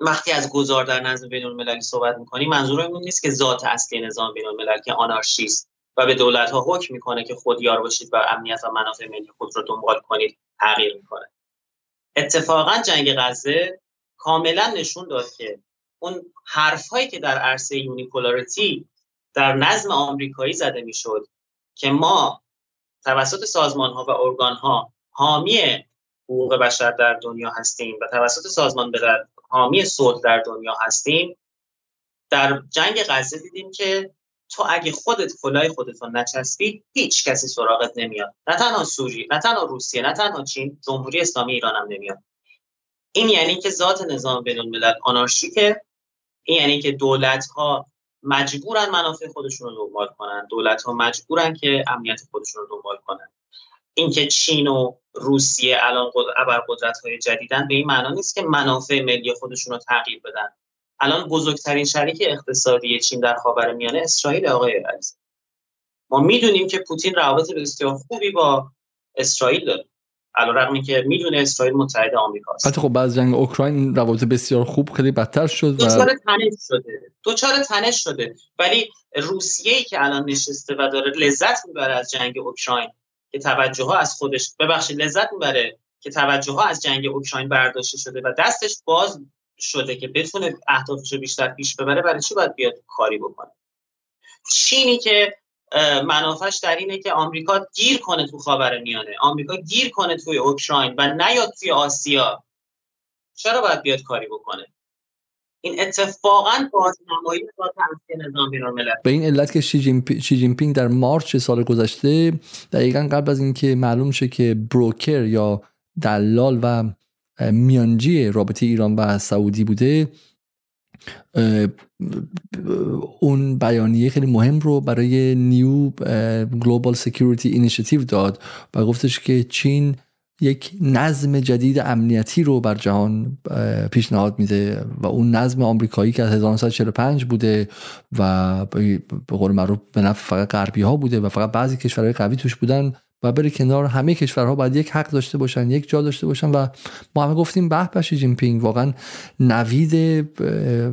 S2: وقتی از گذار در نظم بین المللی صحبت می‌کنیم منظور این نیست که ذات اصلی نظام بین الملل که آنارشیست و به دولت ها حکم می‌کنه که خودیار باشید و امنیت و منافع ملی خود رو دنبال کنید تغییر می‌کنه. اتفاقا جنگ غزه کاملا نشون داد که اون حرف هایی که در عرصه یونیپولاریتی در نظم آمریکایی زده می‌شد که ما توسط سازمان ها و ارگان ها حامی حقوق بشر در دنیا هستیم و توسط سازمان ملل حامی صلح در دنیا هستیم در جنگ غزه دیدیم که تو اگه خودت کلاه خودت رو نچسبی هیچ کسی سراغت نمیاد. نه تنها سوری نه تنها روسیه نه تنها چین جمهوری اسلامی ایران هم نمیاد. این یعنی که ذات نظام بین الملل آنارشیکه این یعنی که دولت ها مجبورن منافع خودشون رو دنبال کنن. دولت ها مجبورن که امنیت خودشون رو دنبال کنن. اینکه چین و روسیه الان ابرقدرت های جدیدن به این معنا نیست که منافع ملی خودشون رو تغییر بدن. الان بزرگترین شریک اقتصادی چین در میانه اسرائیل آقای عزیز ما می‌دونیم که پوتین روابط بسیار خوبی با اسرائیل داره. علیرغم که می‌دونه اسرائیل متحد آمریکاست.
S1: حتی خب بعد جنگ اوکراین روابط بسیار خوب خیلی بدتر شد و
S2: دوچار تنش شده. دوچار تنش شده. ولی روسیه ای که الان نشسته و داره لذت می‌بره از جنگ اوکراین که توجه ها از خودش ببخشید لذت می‌بره که توجه ها از جنگ اوکراین برداشته شده و دستش باز شده که بتونه اهدافش رو بیشتر پیش ببره برای چی باید بیاد کاری بکنه؟ چینی که منافعش در اینه که آمریکا گیر کنه تو خاور میانه. آمریکا گیر کنه توی اوکراین و نیاد توی آسیا. چرا باید بیاد کاری بکنه؟ این اتفاقا بازنمایی با نظام بینالملل
S1: به این علت که شی, جین پینگ در مارچ سال گذشته دقیقا قبل از اینکه معلوم شه که بروکر یا دلال و میانجی رابطه ایران و سعودی بوده اون بیانیه خیلی مهم رو برای new global security initiative داد و گفتش که چین یک نظم جدید امنیتی رو بر جهان پیشنهاد میده و اون نظم آمریکایی که از 1945 بوده و به قول معروف به نفع فقط غربی ها بوده و فقط بعضی کشورهای قوی توش بودن و بره کنار. همه کشورها باید یک حق داشته باشن یک جا داشته باشن و ما همه گفتیم به به پینگ واقعا نوید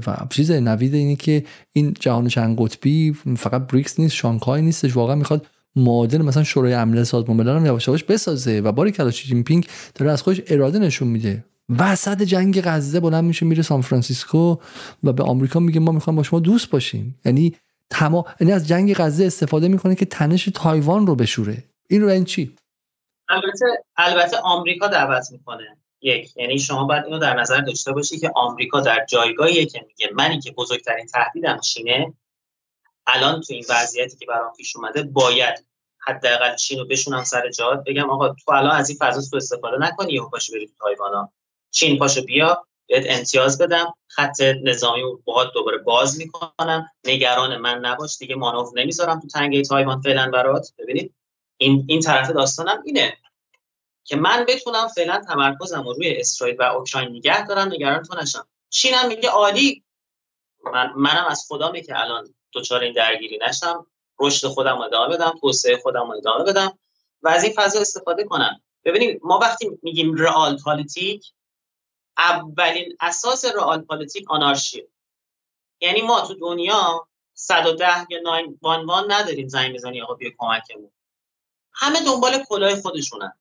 S1: و چیز نوید اینه که این جهان چند قطبی فقط بریکس نیست شانگهای نیستش. واقعا می‌خواد معادل مثلا شورای امنیت سازمان ملل هم یواش یواش بسازه و باریکلا شی جین پینگ داره از خودش اراده نشون میده. وسط جنگ غزه بلند میشه میره سان فرانسیسکو و به آمریکا میگه ما می‌خوایم با شما دوست باشیم. یعنی تمام یعنی از جنگ غزه استفاده می‌کنه که تنش تایوان رو بشوره. این رو این چی؟
S2: البته البته آمریکا دعوت می‌کنه. یک یعنی شما باید اینو در نظر داشته باشی که آمریکا در جایگاهی که میگه منی که بزرگترین تهدیدم چینه. الان تو این وضعیتی که برام پیش اومده باید حداقل چین رو بشونم سر جات. بگم آقا تو الان از این فضا سو استفاده نکنی یهو پاشو بری تو تایوان چین پاشو بیا بهت امتیاز بدم. خط نظامی رو باهات دوباره باز می‌کنم. نگران من نباش دیگه مانور نمی‌ذارم تو تنگه تایوان فعلا برات. ببینید این این طرف داستانم اینه که من بتونم فعلا تمرکزم رو روی اسرائیل و اوکراین نگه دارم نگران تو نشم. چینم میگه عالی. من منم از خدامه که الان دچار این درگیری نشم. رشد خودم ادامه بدم توسعه خودم ادامه بدم. و از این فضا استفاده کنم. ببینید ما وقتی میگیم رئال پالیتیک اولین اساس رئال پالیتیک آنارشی یعنی ما تو دنیا 110 یا 911 نداریم زنگ بزنی آقا بیا کمکمون. همه دنبال کلاه خودشونن.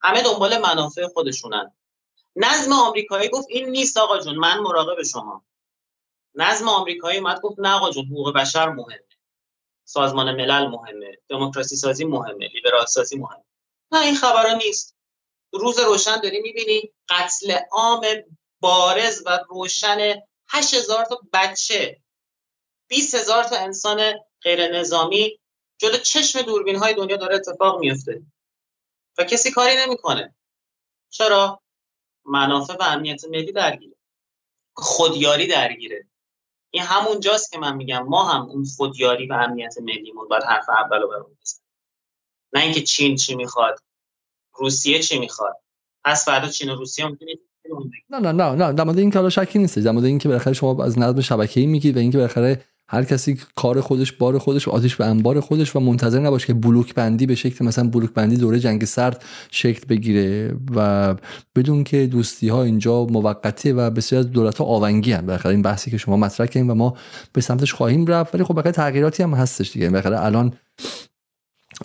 S2: همه دنبال منافع خودشونن. نظم آمریکایی گفت این نیست آقا جون من مراقب شما. نظم آمریکایی اومد گفت نه آقا جون حقوق بشر مهمه. سازمان ملل مهمه دموکراسی سازی مهمه لیبرال سازی مهمه. نه این خبرها نیست. روز روشن داری می‌بینی قتل عام بارز و روشن 8000 تا بچه 20000 تا انسان غیر نظامی جلو چشم دوربین های دنیا داره اتفاق میفته و کسی کاری نمی‌کنه. چرا؟ منافع و امنیت ملی درگیره. خودیاری درگیره. این همون جاست که من میگم ما هم اون خودیاری و امنیت ملیمون باید حرف اول رو برون بزنیم. نه اینکه چین چی می‌خواد روسیه چی می‌خواد. پس فردا چین و روسیه هم
S1: نه نه نه نه. در مورد این کارا شکی نیست در مورد اینکه بالاخره شما از نظم شبکه‌ای میگید و اینکه بالاخره هر کسی کار خودش بار خودش و آتیش به انبار خودش و منتظر نباشه که بلوک بندی به شکل مثلا بلوک بندی دوره جنگ سرد شکل بگیره و بدون که دوستی ها اینجا موقته و بسیار دولت ها آونگی هم این بحثی که شما مطرح کردین و ما به سمتش خواهیم رفت. ولی خب بالاخره تغییراتی هم هستش دیگه. بالاخره الان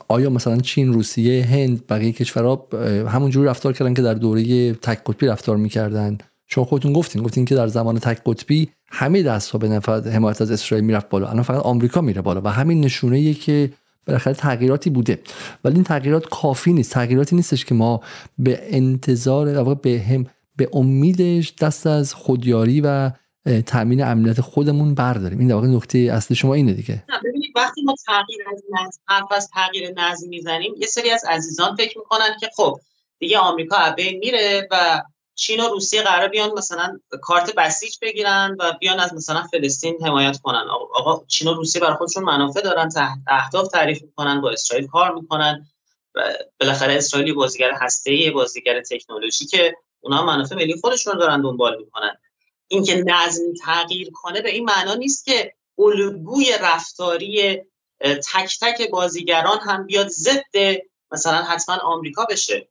S1: آیا مثلا چین روسیه هند بقیه کشورها همونجوری رفتار کردن که در دوره تک قطبی رفتار می‌کردن؟ شما خودتون گفتین گفتین که در زمان تک قطبی همه دست ها به نفع حمایت از اسرائیل می‌رفت بالا. الان فقط آمریکا میره بالا و همین نشونه ایه که بالاخره تغییراتی بوده. ولی این تغییرات کافی نیست. تغییراتی نیستش که ما به انتظار به هم به امیدش دست از خودیاری و تامین امنیت خودمون برداریم. این در واقع نکته اصلی شما اینه دیگه.
S2: ببینید وقتی ما تغییر از نظم از تغییر نظم می‌زنیم یه سری از عزیزان فکر می‌کنن که خب دیگه آمریکا ابین میره و چین و روسیه قرار بیان مثلا کارت بسیج بگیرن و بیان از مثلا فلسطین حمایت کنن. آقا چین و روسیه برای خودشون منافع دارن تحت اهداف تعریف می‌کنن با اسرائیل کار می‌کنن بالاخره اسرائیل بازیگر هسته‌ای بازیگر تکنولوژی که اونها منافع ملی خودشون دارن دنبال می‌کنن. اینکه نظم تغییر کنه به این معنا نیست که الگوی رفتاری تک تک بازیگران هم بیاد ضد مثلا حتما آمریکا بشه.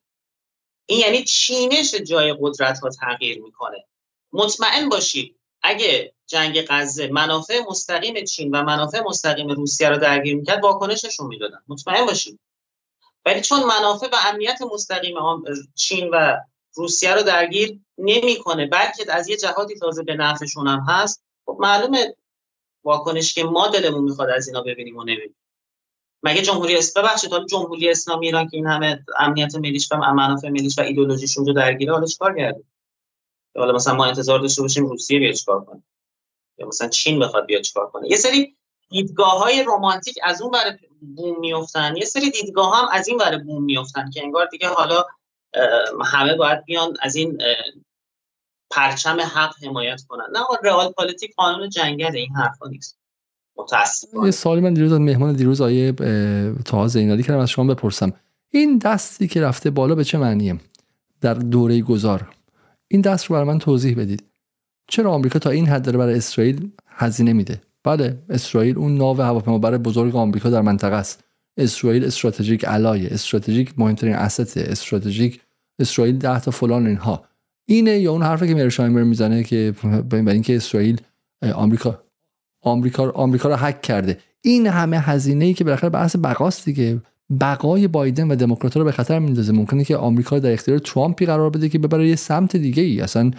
S2: این یعنی چینش جای قدرت ها تغییر می‌کنه. مطمئن باشید اگه جنگ غزه منافع مستقیم چین و منافع مستقیم روسیه رو درگیر می‌کرد واکنششون می‌دادن. مطمئن باشید. ولی چون منافع و امنیت مستقیم چین و روسیه رو درگیر نمی‌کنه بلکه از یه جهاتی تازه به نفعشون هم هست خب معلومه واکنش که ما دلمون می‌خواد از اینا ببینیم و نبینیم مگه جمهوری اسلامی ببخشید حالا جمهوری اسلامی ایران که این همه امنیت ملیش و منافع ملیش و ایدولوژیش اونجا درگیره حالا چیکار کرده؟ حالا مثلا ما انتظار داشته باشیم روسیه بیاد چیکار کنه؟ یا مثلا چین بخواد بیاد چیکار کنه؟ یه سری دیدگاه های رمانتیک از اون برای بوم میافتن یه سری دیدگاه هم از این برای بوم میافتن که انگار دیگه حالا همه باید بیان از این پرچم حق حمایت کنن. نه رئال پالیتیک قانون جنگل این حرفا نیست.
S1: یه سوالی من دیروز از مهمان دیروز آیه تاها زینالی کردم از شما بپرسم. این دستی که رفته بالا به چه معنیه؟ در دوره گذار. این دست رو برای من توضیح بدید. چرا آمریکا تا این حد داره برای اسرائیل هزینه میده؟ بله اسرائیل اون ناو هواپیمابر بزرگ آمریکا در منطقه است. اسرائیل استراتژیک علایه استراتژیک مهمترین اسست استراتژیک اسرائیل ده تا فلان اینها. اینه یا اون حرفی که میرشایمر می‌زنه که برای اینکه اسرائیل آمریکا آمریکا آمریکا رو هک کرده. این همه هزینه ای که بالاخره بحث بقاست دیگه. بقای بایدن و دموکرات رو به خطر میندازه. ممکنه که آمریکا در اختیار ترامپی قرار بده که ببره یه سمت دیگه ای اصلا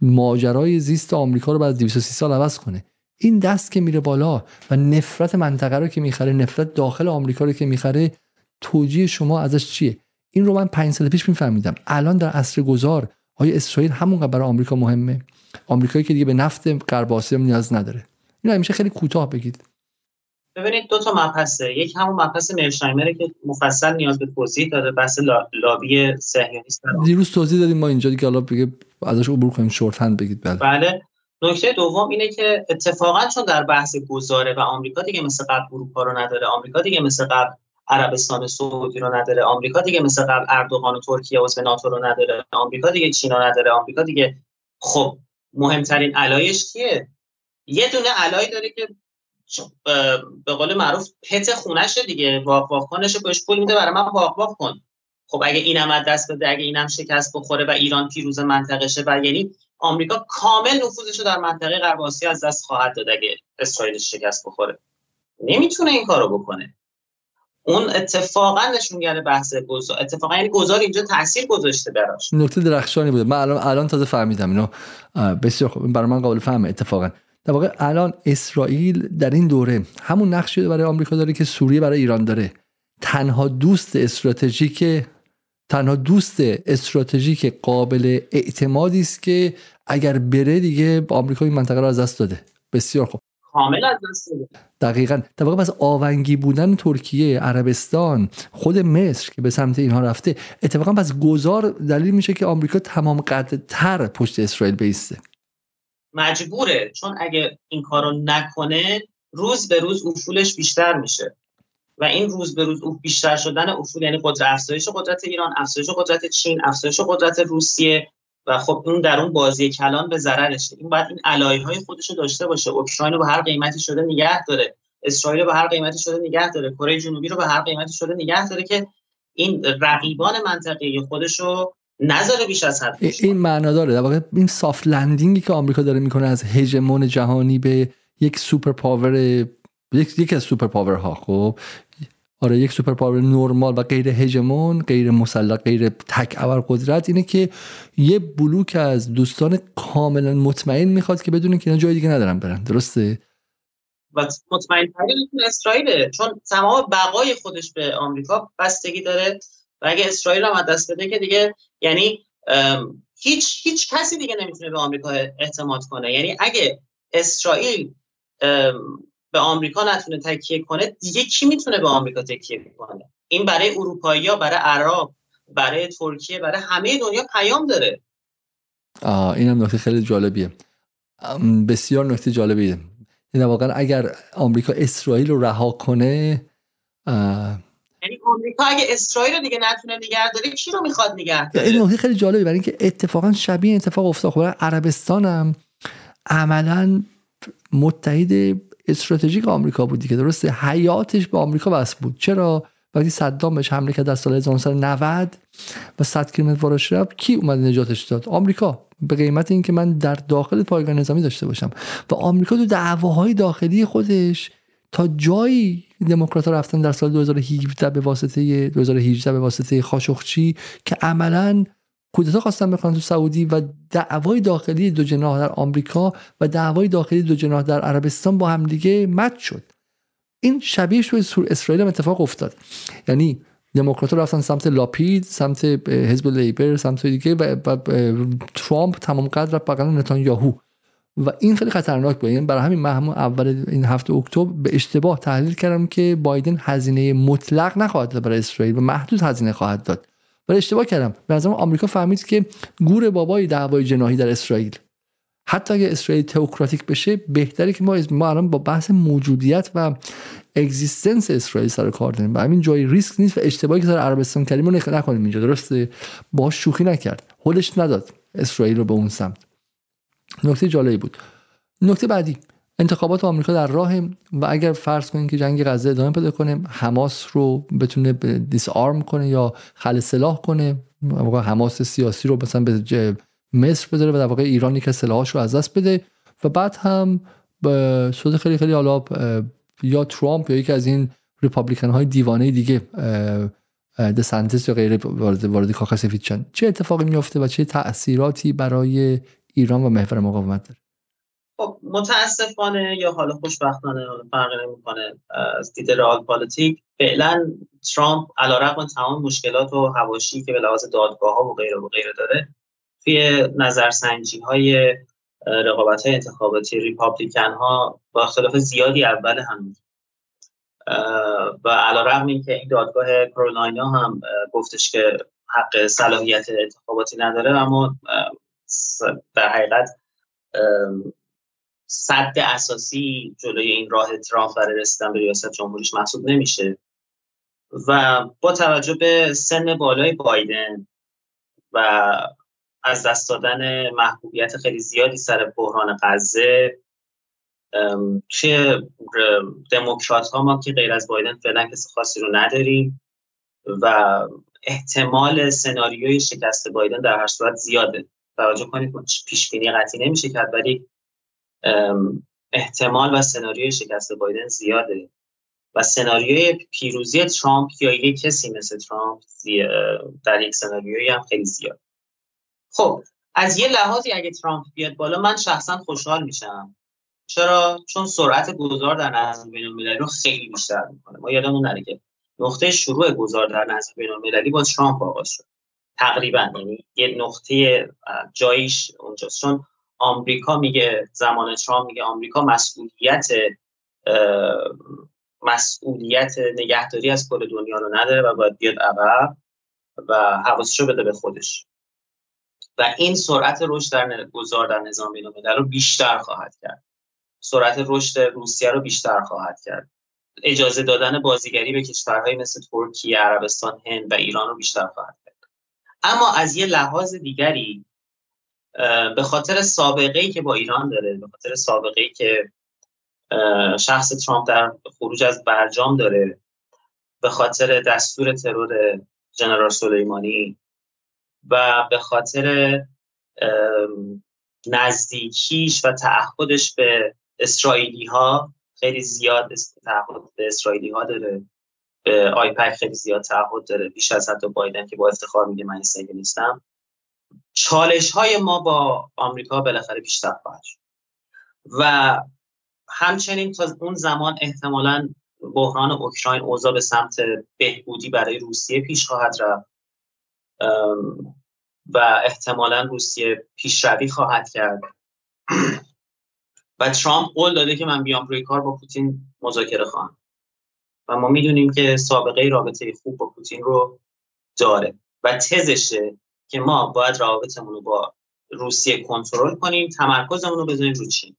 S1: ماجرای زیست آمریکا رو بعد 230 سال عوض کنه. این دست که میره بالا و نفرت منطقه رو که می‌خره نفرت داخل آمریکا رو که می‌خره توجیه شما ازش چیه؟ این رو من پنج سال پیش میفهمیدم. الان در عصر گذار آیا اسرائیل همونقدر برای آمریکا مهمه؟ آمریکایی که دیگه به نفت غرب نیاز نداره. اینو همیشه خیلی کوتاه بگید.
S2: ببینید دو تا مبحثه. یک همون مبحث مرشایمره که مفصل نیاز به توضیح داده بحث لابی صهیونیست
S1: دیروز توضیح دادیم ما اینجا دیگه حالا بگه ازش عبور کنیم شورت هند بگید. بله.
S2: بله. نکته دوم اینه که اتفاقا چون در بحث گذاره و آمریکا دیگه مثل قبل اروپا رو نداره آمریکا دیگه مثل قبل عربستان سعودی رو نداره آمریکا دیگه مثل قبل اردوغان و ترکیه عضو ناتو رو نداره آمریکا دیگه چین نداره آمریکا دیگه خب مهمترین علایش کیه؟ یه دونه علای داره که به قول معروف پت خونشه دیگه واق واق کنش بهش پول میده برای من واق واق کن. خب اگه اینم از دست بده اگه اینم شکست بخوره و ایران پیروز منطقه شه و یعنی آمریکا کامل نفوذش رو در منطقه غرب آسیا از دست خواهد داد اگه اسرائیل شکست بخوره. نمی‌تونه این کارو بکنه. اون اتفاقا نشونگر بحث گذار اتفاقا یعنی گذار اینجا تاثیر گذاشته براش.
S1: نکته درخشانی بوده. من الان الان تازه فهمیدم اینو. بسیار خوب. برای من قابل فهمه اتفاقا. در واقع الان اسرائیل در این دوره همون نقشی برای آمریکا داره که سوریه برای ایران داره. تنها دوست استراتژیک تنها دوست استراتژیک قابل اعتمادی است که اگر بره دیگه آمریکا این منطقه رو از دست داده. بسیار خوب.
S2: کامل از دست داده.
S1: دقیقا. در واقع پس آونگی بودن ترکیه عربستان خود مصر که به سمت اینها رفته اتفاقا پس گذار دلیل میشه که آمریکا تمام قدرتر پشت اسرائیل بیسته.
S2: مجبوره. چون اگه این کارو نکنه روز به روز افولش بیشتر میشه. و این روز به روز بیشتر شدن افول یعنی قدرت افزایش قدرت ایران افزایش قدرت چین افزایش قدرت روسیه. و خب اون در اون بازی کلان به ضررشه این باید این علایه های خودش رو داشته باشه. اوکراین رو به هر قیمتی شده نگه داره. اسرائیل رو به هر قیمتی شده نگه داره. کره جنوبی رو به هر قیمتی شده نگه داره که این رقیبان منطقه خودش رو نذاره بیش از حد
S1: این معنا داره. در واقع این سافت لندینگی که آمریکا داره می‌کنه از هژمون جهانی به یک superpower یک یکی از superpower ها خب؟ آره یک superpower نرمال و غیر hegemon غیر مسلط غیر تک قدرت اینه که یه بلوک از دوستان کاملا مطمئن می‌خواد که بدونه که اینا جای دیگه ندارن برن. درسته؟
S2: و مطمئن ترین اسرائیل چون تمام بقای خودش به آمریکا بستگی داره. و اگه اسرائیل هم دست بده که دیگه یعنی هیچ هیچ کسی دیگه نمی‌تونه به آمریکا اعتماد کنه. یعنی اگه اسرائیل به آمریکا نتونه تکیه کنه دیگه کی می‌تونه به آمریکا تکیه کنه؟ این برای اروپایی ها برای عرب برای ترکیه برای همه دنیا پیام داره.
S1: آه اینم نکته خیلی جالبیه. بسیار نکته جالبیه. این واقعا اگر آمریکا اسرائیل رو رها کنه
S2: یعنی آمریکا اگه اسرائیل رو دیگه نتونه نگه داره کی رو می‌خواد نگه
S1: این نکته خیلی جالبه برای اینکه اتفاقا شبیه اتفاق افتاد. خب عربستان هم عملا متحد استراتژیک آمریکا بود دیگه. درسته حیاتش به آمریکا بس بود. چرا؟ وقتی صدام بهش حمله کرد در سال 1990 و 100 کیلومتر وارد شد کی اومد نجاتش داد؟ آمریکا. به قیمت اینکه من در داخل پایگاه نظامی داشته باشم. و آمریکا تو دعواهای داخلی خودش تا جایی دموکرات رفتن در سال 2017 به واسطه 2018 به واسطه خاشخچی که عملا کودتا خواستن بکنن تو سعودی و دعوای داخلی دو جناح در آمریکا و دعوای داخلی دو جناح در عربستان با هم دیگه مد شد. این شبیهش تو اسرائیل هم اتفاق افتاد. یعنی دموکرات رفتن سمت لاپید سمت حزب لیبر سمت دیگه و, و ترامپ تمام قدر رفت بغل نتانیاهو. و این خیلی خطرناک بود. یعنی برای همین من اول این هفته اکتبر به اشتباه تحلیل کردم که بایدن هزینه مطلق نخواهد داد برای اسرائیل و محدود هزینه خواهد داد. ولی اشتباه کردم. به نظرم آمریکا فهمید که گور بابای دعوای جناحی در اسرائیل. حتی اگه اسرائیل تئوکراتیک بشه بهتره که ما ما الان با بحث موجودیت و اگزیستنس اسرائیل سر کار داریم. و همین جای ریسک نیست و اشتباهی که سر عربستان کردیم رو نکنیم اینجا. درسته؟ با شوخی نکرد. خودش نداد اسرائیل رو به اون سمت. نکته جالبی بود. نکته بعدی انتخابات آمریکا در راه و اگر فرض کنیم که جنگ غزه ادامه پیدا کنه حماس رو بتونه دیس آرم کنه یا خل سلاح کنه واقع حماس سیاسی رو مثلا به مصر بذاره و در واقع ایرانی که سلاحاش رو از دست بده و بعد هم به خیلی خیلی حالا یا ترامپ یا یکی از این ریپابلیکن های دیوانه دیگه دسنتس یا غیره وارد وارد کاخ سفید چه اتفاقی میفته و چه تاثیراتی برای ایران و محور مقاومت داره.
S2: خب متاسفانه یا حالا خوشبختانه فرقی نمی‌کنه از دید رئال پالیتیک فعلا ترامپ علیرغم تمام مشکلات و هواشی که به لحاظ دادگاه ها و غیره و غیره داره توی نظرسنجی های رقابت های انتخاباتی ریپابلیکن ها با اختلاف زیادی اول هنوز و علا رقم این که این دادگاه کرولاینا هم گفتش که حق صلاحیت انتخاباتی نداره اما در حقیقت صد اساسی جلوی این راه ترامپ برای رسیدن به ریاست جمهوریش محسوب نمیشه. و با توجه به سن بالای بایدن و از دست دادن محبوبیت خیلی زیادی سر بحران غزه که دموکرات ها ما که غیر از بایدن فعلا کسی خاصی رو نداریم و احتمال سناریوی شکست بایدن در هر صورت زیاده. توجه کنید پیش بینی قطعی نمیشه کرد ولی احتمال و سناریوی شکست بایدن زیاده. و سناریوی پیروزی ترامپ یا یک کسی مثل ترامپ در یک سناریویی هم خیلی زیاد. خب از یه لحاظی اگه ترامپ بیاد بالا من شخصا خوشحال میشم. چرا؟ چون سرعت گذار در نظم بین المللی رو خیلی بیشتر می‌کنه. ما یادمون نره که نقطه شروع گذار در نظم بین المللی با ترامپ آغاز شد. تقریبا یعنی یه نقطه جاییش اونجاست. چون آمریکا میگه زمان ترامپ میگه آمریکا مسئولیت مسئولیت نگهداری از کل دنیا رو نداره و باید بیاد عقب و حواسش رو بده به خودش. و این سرعت رشد در گذار در نظام بین رو بیشتر خواهد کرد. سرعت رشد روسیه رو بیشتر خواهد کرد. اجازه دادن بازیگری به کشورهای مثل ترکیه، عربستان، هند و ایران رو بیشتر خواهد اما از یه لحاظ دیگری به خاطر سابقه ای که با ایران داره به خاطر سابقه ای که شخص ترامپ در خروج از برجام داره به خاطر دستور ترور جنرال سلیمانی و به خاطر نزدیکیش و تعهدش به اسرائیلی ها خیلی زیاد تعهد به اسرائیلی ها داره. آیپک خیلی زیاد تعهد داره بیش از حتی بایدن که با افتخار میگه من این نیستم. چالش های ما با آمریکا بالاخره بیشتر خواهد شد. و همچنین تا اون زمان احتمالا بحران اوکراین اوضاع به سمت بهبودی برای روسیه پیش خواهد رفت. و احتمالا روسیه پیشروی خواهد کرد. (clears throat) و ترامپ قول داده که من بیام روی کار با پوتین مذاکره خواهم. ما می‌دونیم که سابقه رابطه خوب با پوتین رو داره و تزشه که ما باید روابطمون رو با روسیه کنترل کنیم تمرکزمون رو بذاریم رو چین.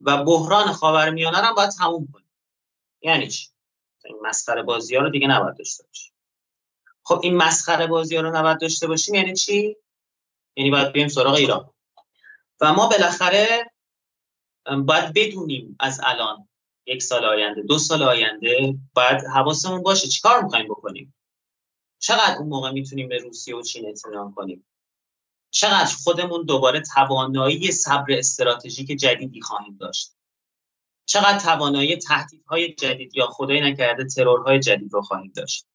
S2: و بحران خاورمیانه رو باید تموم کنیم. یعنی چی؟ این مسخره بازی رو دیگه نباید داشته باشیم. خب این مسخره بازی رو نباید داشته باشیم یعنی چی؟ یعنی باید بریم سراغ ایران. و ما بالاخره باید بدونیم از الان یک سال آینده دو سال آینده باید حواسمون باشه چیکار می‌خوایم بکنیم؟ چقدر اون موقع می‌تونیم به روسیه و چین اطمینان کنیم؟ چقدر خودمون دوباره توانایی صبر استراتژیک جدیدی خواهیم داشت؟ چقدر توانایی تهدیدهای جدید یا خدای نکرده ترورهای جدید رو خواهیم داشت؟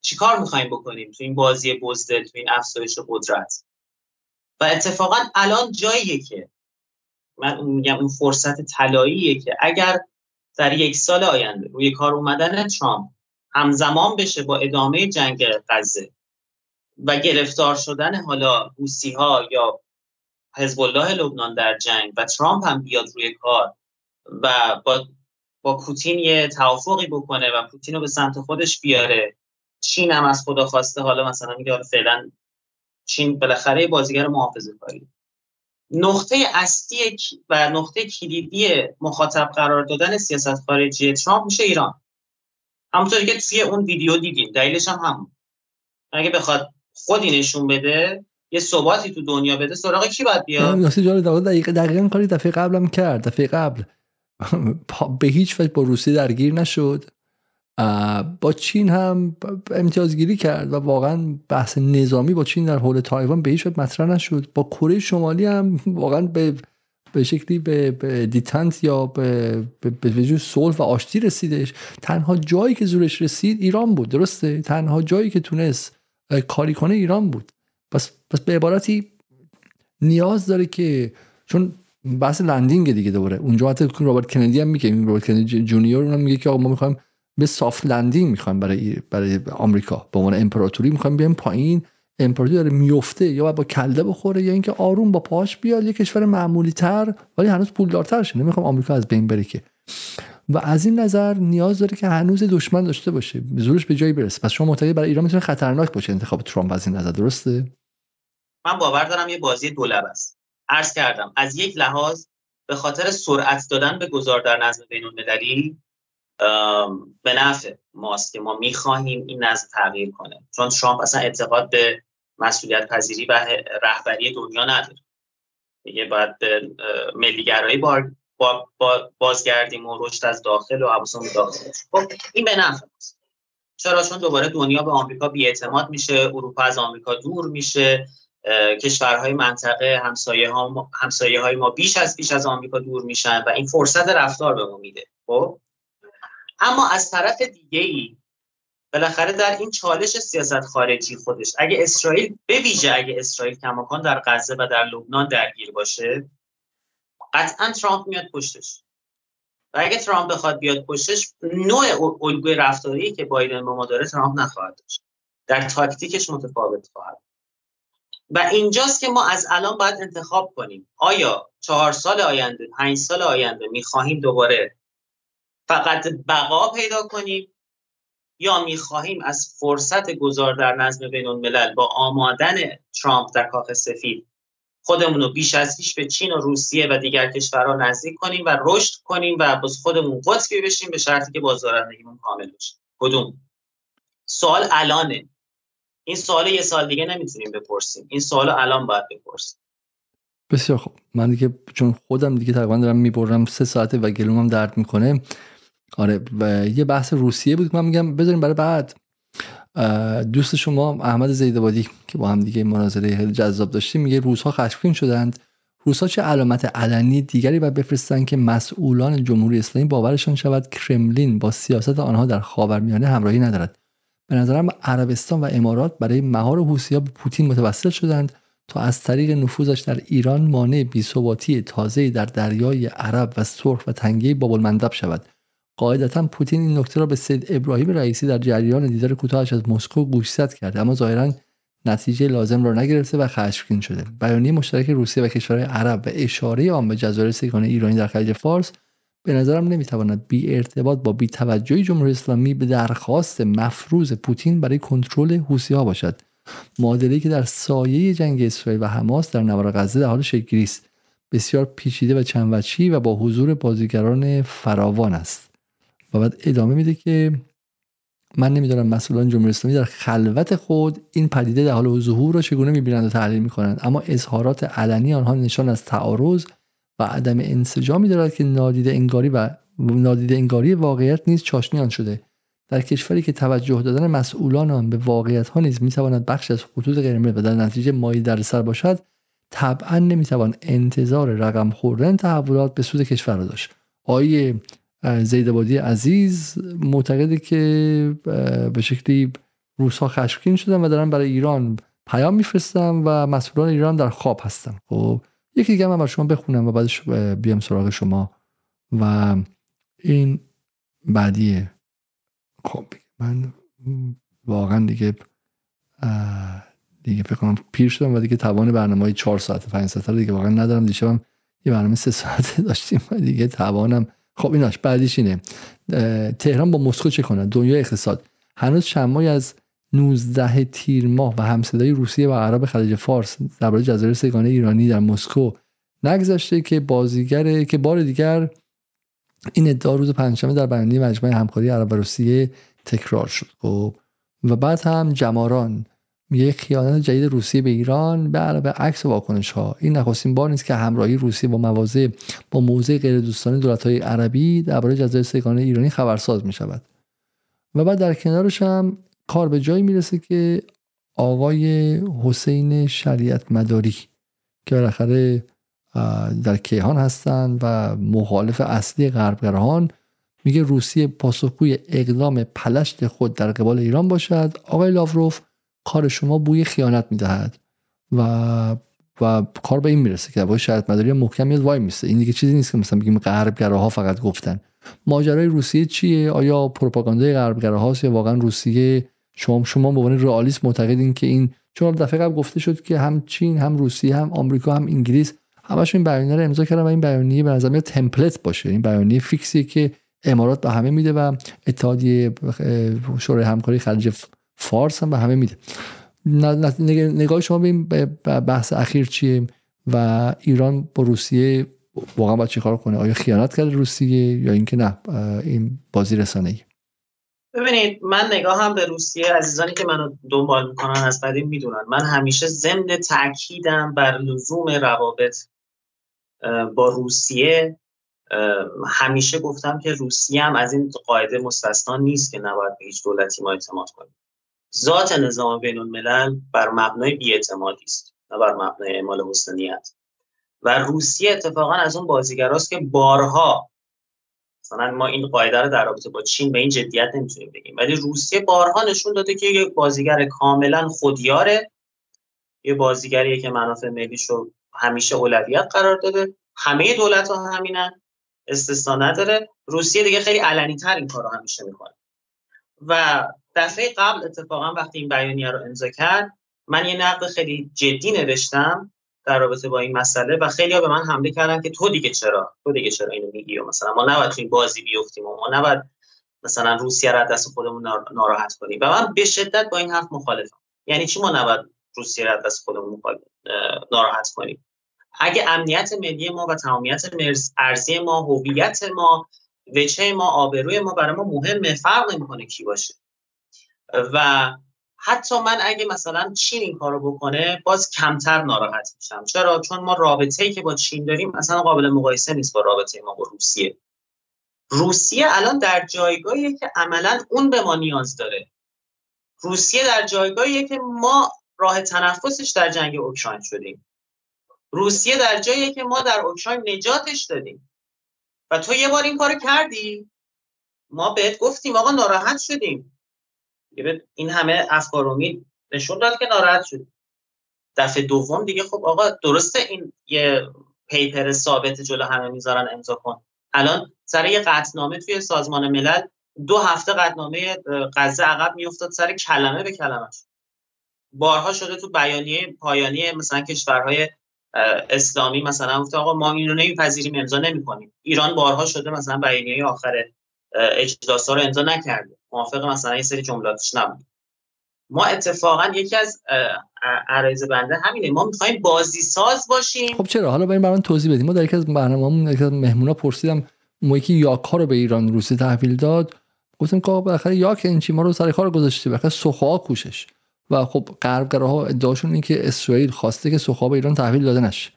S2: چیکار می‌خوایم بکنیم تو این بازی بزده تو این افزایش قدرت؟ و اتفاقا الان جاییه که من میگم اون فرصت طلاییه که اگر در یک سال آینده روی کار اومدن ترامپ همزمان بشه با ادامه جنگ غزه و گرفتار شدن حالا حوسی ها یا حزب الله لبنان در جنگ و ترامپ هم بیاد روی کار و با با پوتین یه توافقی بکنه و پوتین رو به سمت خودش بیاره چین هم از خدا خواسته حالا مثلا میگه فعلا چین بالاخره بازیگر محافظه کاری نقطه اصلی و نقطه کلیدی مخاطب قرار دادن سیاست خارجی ترامپ میشه ایران. همونطوری که توی اون ویدیو دیدیم دلیلش هم همون. اگه بخواد خودی نشون بده یه ثباتی تو دنیا بده سراغ کی باید بیاد؟
S1: یاسر جان دقیقا دقیقا کاری دفعه قبلم کرد دفعه قبل. (laughs) به هیچ وجه با روسیه درگیر نشد. با چین هم امتیازگیری کرد و واقعا بحث نظامی با چین در حول تایوان به هیچ مطرح نشد. با کره شمالی هم واقعا به به شکلی به, détente یا به به, به صلح و آشتی رسیدش. تنها جایی که زورش رسید ایران بود درسته؟ تنها جایی که تونست کاری کنه ایران بود. پس پس به عبارتی نیاز داره که چون بحث landing دیگه دوباره. اونجا حتی رابرت کندی هم میگه رابرت کندی جونیور اونم میگه که ما می‌خوایم یه soft landing می‌خوایم برای برای آمریکا. به عنوان امپراتوری می‌خوایم بیایم پایین. امپراتوری داره میفته یا با کله بخوره یا اینکه آروم با پاش بیاد. یه کشور معمولی تر ولی هنوز پولدارتر شه. نمی‌خوام آمریکا از بین بره که. و از این نظر نیاز داره که هنوز دشمن داشته باشه. زورش به جایی برسه. پس شما معتقدی برای ایران می‌تونه خطرناک باشه انتخاب ترامپ از این نظر. درسته؟
S2: من باور دارم یه بازی دولبه است. عرض کردم از یک لحاظ به خاطر سرعت دادن به گذار در نظم بین المللی به نفع ماست که ما می‌خواهیم این نظم تغییر کنه. چون ترامپ اصلا اعتقاد به مسئولیت پذیری و رهبری دنیا نداره دیگه باید به ملیگرایی با بازگردیم و رشد از داخل و حواسمون داخل خب این به نفع ماست. چرا؟ چون دوباره دنیا به آمریکا بیاعتماد میشه اروپا از آمریکا دور میشه کشورهای منطقه همسایه, ها همسایه های ما بیش از بیش از آمریکا دور میشن و این فرصت رفتار به ما میده. خب؟ اما از طرف دیگه ای بالاخره در این چالش سیاست خارجی خودش اگه اسرائیل به ویژه اگه اسرائیل کماکان در غزه و در لبنان درگیر باشه قطعا ترامپ میاد پشتش. و اگه ترامپ بخواد بیاد پشتش نوع الگوی رفتاری که بایدن با ما داره ترامپ نخواهد داشت. در تاکتیکش متفاوت خواهد و اینجاست که ما از الان باید انتخاب کنیم. آیا چهار سال آینده پنج سال آینده می‌خواهیم دوباره فقط بقا پیدا کنیم یا می‌خواهیم از فرصت گذار در نظم بین الملل با آمادن ترامپ در کاخ سفید خودمون رو بیش از پیش به چین و روسیه و دیگر کشورها نزدیک کنیم و رشد کنیم و باز خودمون قطبی بشیم به شرطی که بازدارندگیمون کامل بشه کدوم؟ سوال الانه. این سوال یه سال دیگه نمی‌تونیم بپرسیم. این سوال الان باید بپرسیم.
S1: بسیار خوب. من دیگه چون خودم دیگه تقریبا دارم می‌برم سه ساعته و گلومم درد می‌کنه آره و یه بحث روسیه بود من میگم بذاریم برای بعد. دوست شما احمد زیدابادی که با هم دیگه مناظره خیلی جذاب داشتیم میگه روزها خشمگین شدند. روسا چه علامت علنی دیگری باید بفرستند که مسئولان جمهوری اسلامی باورشان شود کرملین با سیاست آنها در خاورمیانه همراهی ندارد؟ به نظرم عربستان و امارات برای مهار حوثی‌ها به پوتین متوسل شدند تا از طریق نفوذش در ایران مانع بیثباتی تازه در دریای عرب و سرخ و تنگه بابالمندب شود. قاعدتا پوتین این نکته را به سید ابراهیم رئیسی در جریان دیدار کوتاهش از مسکو گوشزد کرده اما ظاهرا نتیجه لازم را نگرفته و خشمگین شده. بیانیه مشترک روسیه و کشورهای عرب و اشاره آن به جزایر سیگانه ایرانی در خلیج فارس به نظرم نمی‌تواند بی ارتباط با بی توجهی جمهوری اسلامی به درخواست مفروض پوتین برای کنترل ها باشد. معادله‌ای که در سایه جنگ اسرائیل و حماس در نوار غزه در حال است. بسیار پیچیده و چند و با حضور بازیگران فراوان است. و بعد ادامه میده که من نمی‌دونم مسئولان جمهوری اسلامی در خلوت خود این پدیده در حال ظهور را چگونه می‌بینند و تحلیل می‌کنند. اما اظهارات علنی آنها نشان از تعارض و عدم انسجامی دارد که نادیده انگاری و نادیده انگاری واقعیت نیز چاشنی آن شده. در کشوری که توجه دادن مسئولان آن به واقعیت ها نیز می‌تواند بخش از خطوط قرمز و در نتیجه مایی در سر باشد طبعا نمی‌توان انتظار رقم خوردن تحولات به سود کشور را داشت. آیه زیدبادی عزیز معتقده که به شکلی روسها خشمگین شدن و دارن برای ایران پیام میفرستن و مسئولان ایران در خواب هستن. خب یکی دیگه من برای شما بخونم و بعدش بیام سراغ شما و این بعدیه. خب من واقعا دیگه دیگه فکر کنم پیر شدم و دیگه توان برنامه های چهار ساعت پنج ساعت دیگه واقعا ندارم. دیشبم یه برنامه سه ساعته (laughs) داشتیم و دیگه توانم خب ایناش بعدیش اینه. تهران با مسکو چه کنه؟ دنیا اقتصاد. هنوز چند از 19 تیر ماه و همصدای روسیه و عرب خلیج فارس درباره جزایر سگانه ایرانی در مسکو نگذشته که بازیگر که بار دیگر این ادعا روز پنجشنبه در بیانیه مجمع همکاری عرب و روسیه تکرار شد. خب و بعد هم جماران. میگه خیانت جدید روسیه به ایران به علاوه عکس واکنش ها این نخستین بار نیست که همراهی روسیه با مواضع با موضع غیر دوستانه دولت های عربی درباره جزایر سگانه ایرانی خبرساز می شود و بعد در کنارش هم کار به جایی می‌رسه که آقای حسین شریعت مداری که بالاخره در کیهان هستند و مخالف اصلی غربگراهان میگه روسیه پاسخگوی اقدام پلشت خود در قبال ایران باشد. آقای لاوروف کار شما بوی خیانت می‌دهد و و کار به این می‌رسه که با شرط مداری محکم میاد وای میسته. این دیگه چیزی نیست که مثلا بگیم غربگراها فقط گفتن. ماجرای روسیه چیه؟ آیا پروپاگاندای غربگراهاست یا واقعا روسیه؟ شما شما به عنوان رئالیست معتقدین که این چون دفعه قبل گفته شد که هم چین هم روسیه هم آمریکا هم انگلیس همشون این بیانیه رو امضا کردن و این بیانیه به نظر تمپلت باشه. این بیانیه فیکسیه که امارات به همه میده و اتحادیه شورای همکاری خلیج فارس هم به همه میده. نگاه شما به بحث اخیر چیه و ایران با روسیه واقعا باید چیکار کنه؟ آیا خیانت کرده روسیه یا اینکه نه؟ این بازی رسانه ای
S2: ببینید من نگاه هم به روسیه عزیزانی که منو دنبال می‌کنن از قدیم می‌دونن. من همیشه ضمن تاکیدم بر لزوم روابط با روسیه. همیشه گفتم که روسیه هم از این قاعده مستثنا نیست که نباید به هیچ دولتی ما اعتماد کنیم. ذات نظام بین الملل بر مبنای بیاعتمادی است نه بر مبنای اعمال حسنیت و روسیه اتفاقا از اون بازیگراست که بارها مثلا ما این قاعده رو در رابطه با چین به این جدیت نمی‌تونیم بگیم ولی روسیه بارها نشون داده که یک بازیگر کاملا خودیاره یه بازیگریه که منافع ملیش رو همیشه اولویت قرار داده. همه دولت ها همینن استثنا نداره. روسیه دیگه خیلی علنی تر این کار رو همیشه می‌کنه. و دفعه قبل اتفاقا وقتی این بیانیه رو امضا کرد من یه نقد خیلی جدی نوشتم در رابطه با این مسئله و خیلی ها به من حمله کردن که تو دیگه چرا؟ تو دیگه چرا اینو میگی؟ و مثلا ما نباید توی بازی بیفتیم و ما نباید مثلا روسیه را دست خودمون ناراحت کنیم. و من به شدت با این حرف مخالفم. یعنی چی ما نباید روسیه را دست خودمون ناراحت کنیم؟ اگه امنیت ملی ما و تمامیت ارزی ما هویت ما وچه ما آبروی ما برای ما مهمه فرق نمی‌کنه کی باشه. و حتی من اگه مثلا چین این کارو بکنه باز کمتر ناراحت میشم. چرا؟ چون ما رابطه ای که با چین داریم مثلا قابل مقایسه نیست با رابطه ما با روسیه. روسیه الان در جایگاهیه که عملا اون به ما نیاز داره. روسیه در جایگاهیه که ما راه تنفسش در جنگ اوکراین شدیم. روسیه در جایی که ما در اوکراین نجاتش دادیم. و تو یه بار این کارو کردی؟ ما بهت گفتیم آقا ناراحت شدیم. این همه افکار امید نشون داد که ناراحت شدیم دفعه دوم دیگه خب آقا درسته این یه پیپر ثابت جلو همه می‌ذارن امضا کن. الان سر یه قطنامه توی سازمان ملل دو هفته قطنامه غزه عقب میافتاد سر کلمه به کلمش بارها شده تو بیانیه پایانی مثلا کشورهای اسلامی مثلا گفته آقا ما این رو نمیپذیریم امضا نمی‌کنیم. ایران بارها شده مثلا بیانیه آخر اجلاس رو امضا نکرده. موافق مثلا این سری جملاتش نبود. ما اتفاقا یکی از عرایز بنده همینه. ما می‌خوایم بازی ساز باشیم.
S1: خب چرا؟ حالا بریم برام توضیح بدیم. ما در یکی از برنامه‌مون یکی از مهمونا پرسیدم موقعی که یاک ها رو به ایران روسی تحویل داد. گفتم که بالاخره یاک این چی؟ ما رو سر کار گذاشته. بالاخره سوخا کوشش. و خب غربگراها ادعاشون اینه که اسرائیل خواسته که سوخا به ایران تحویل داده نشه.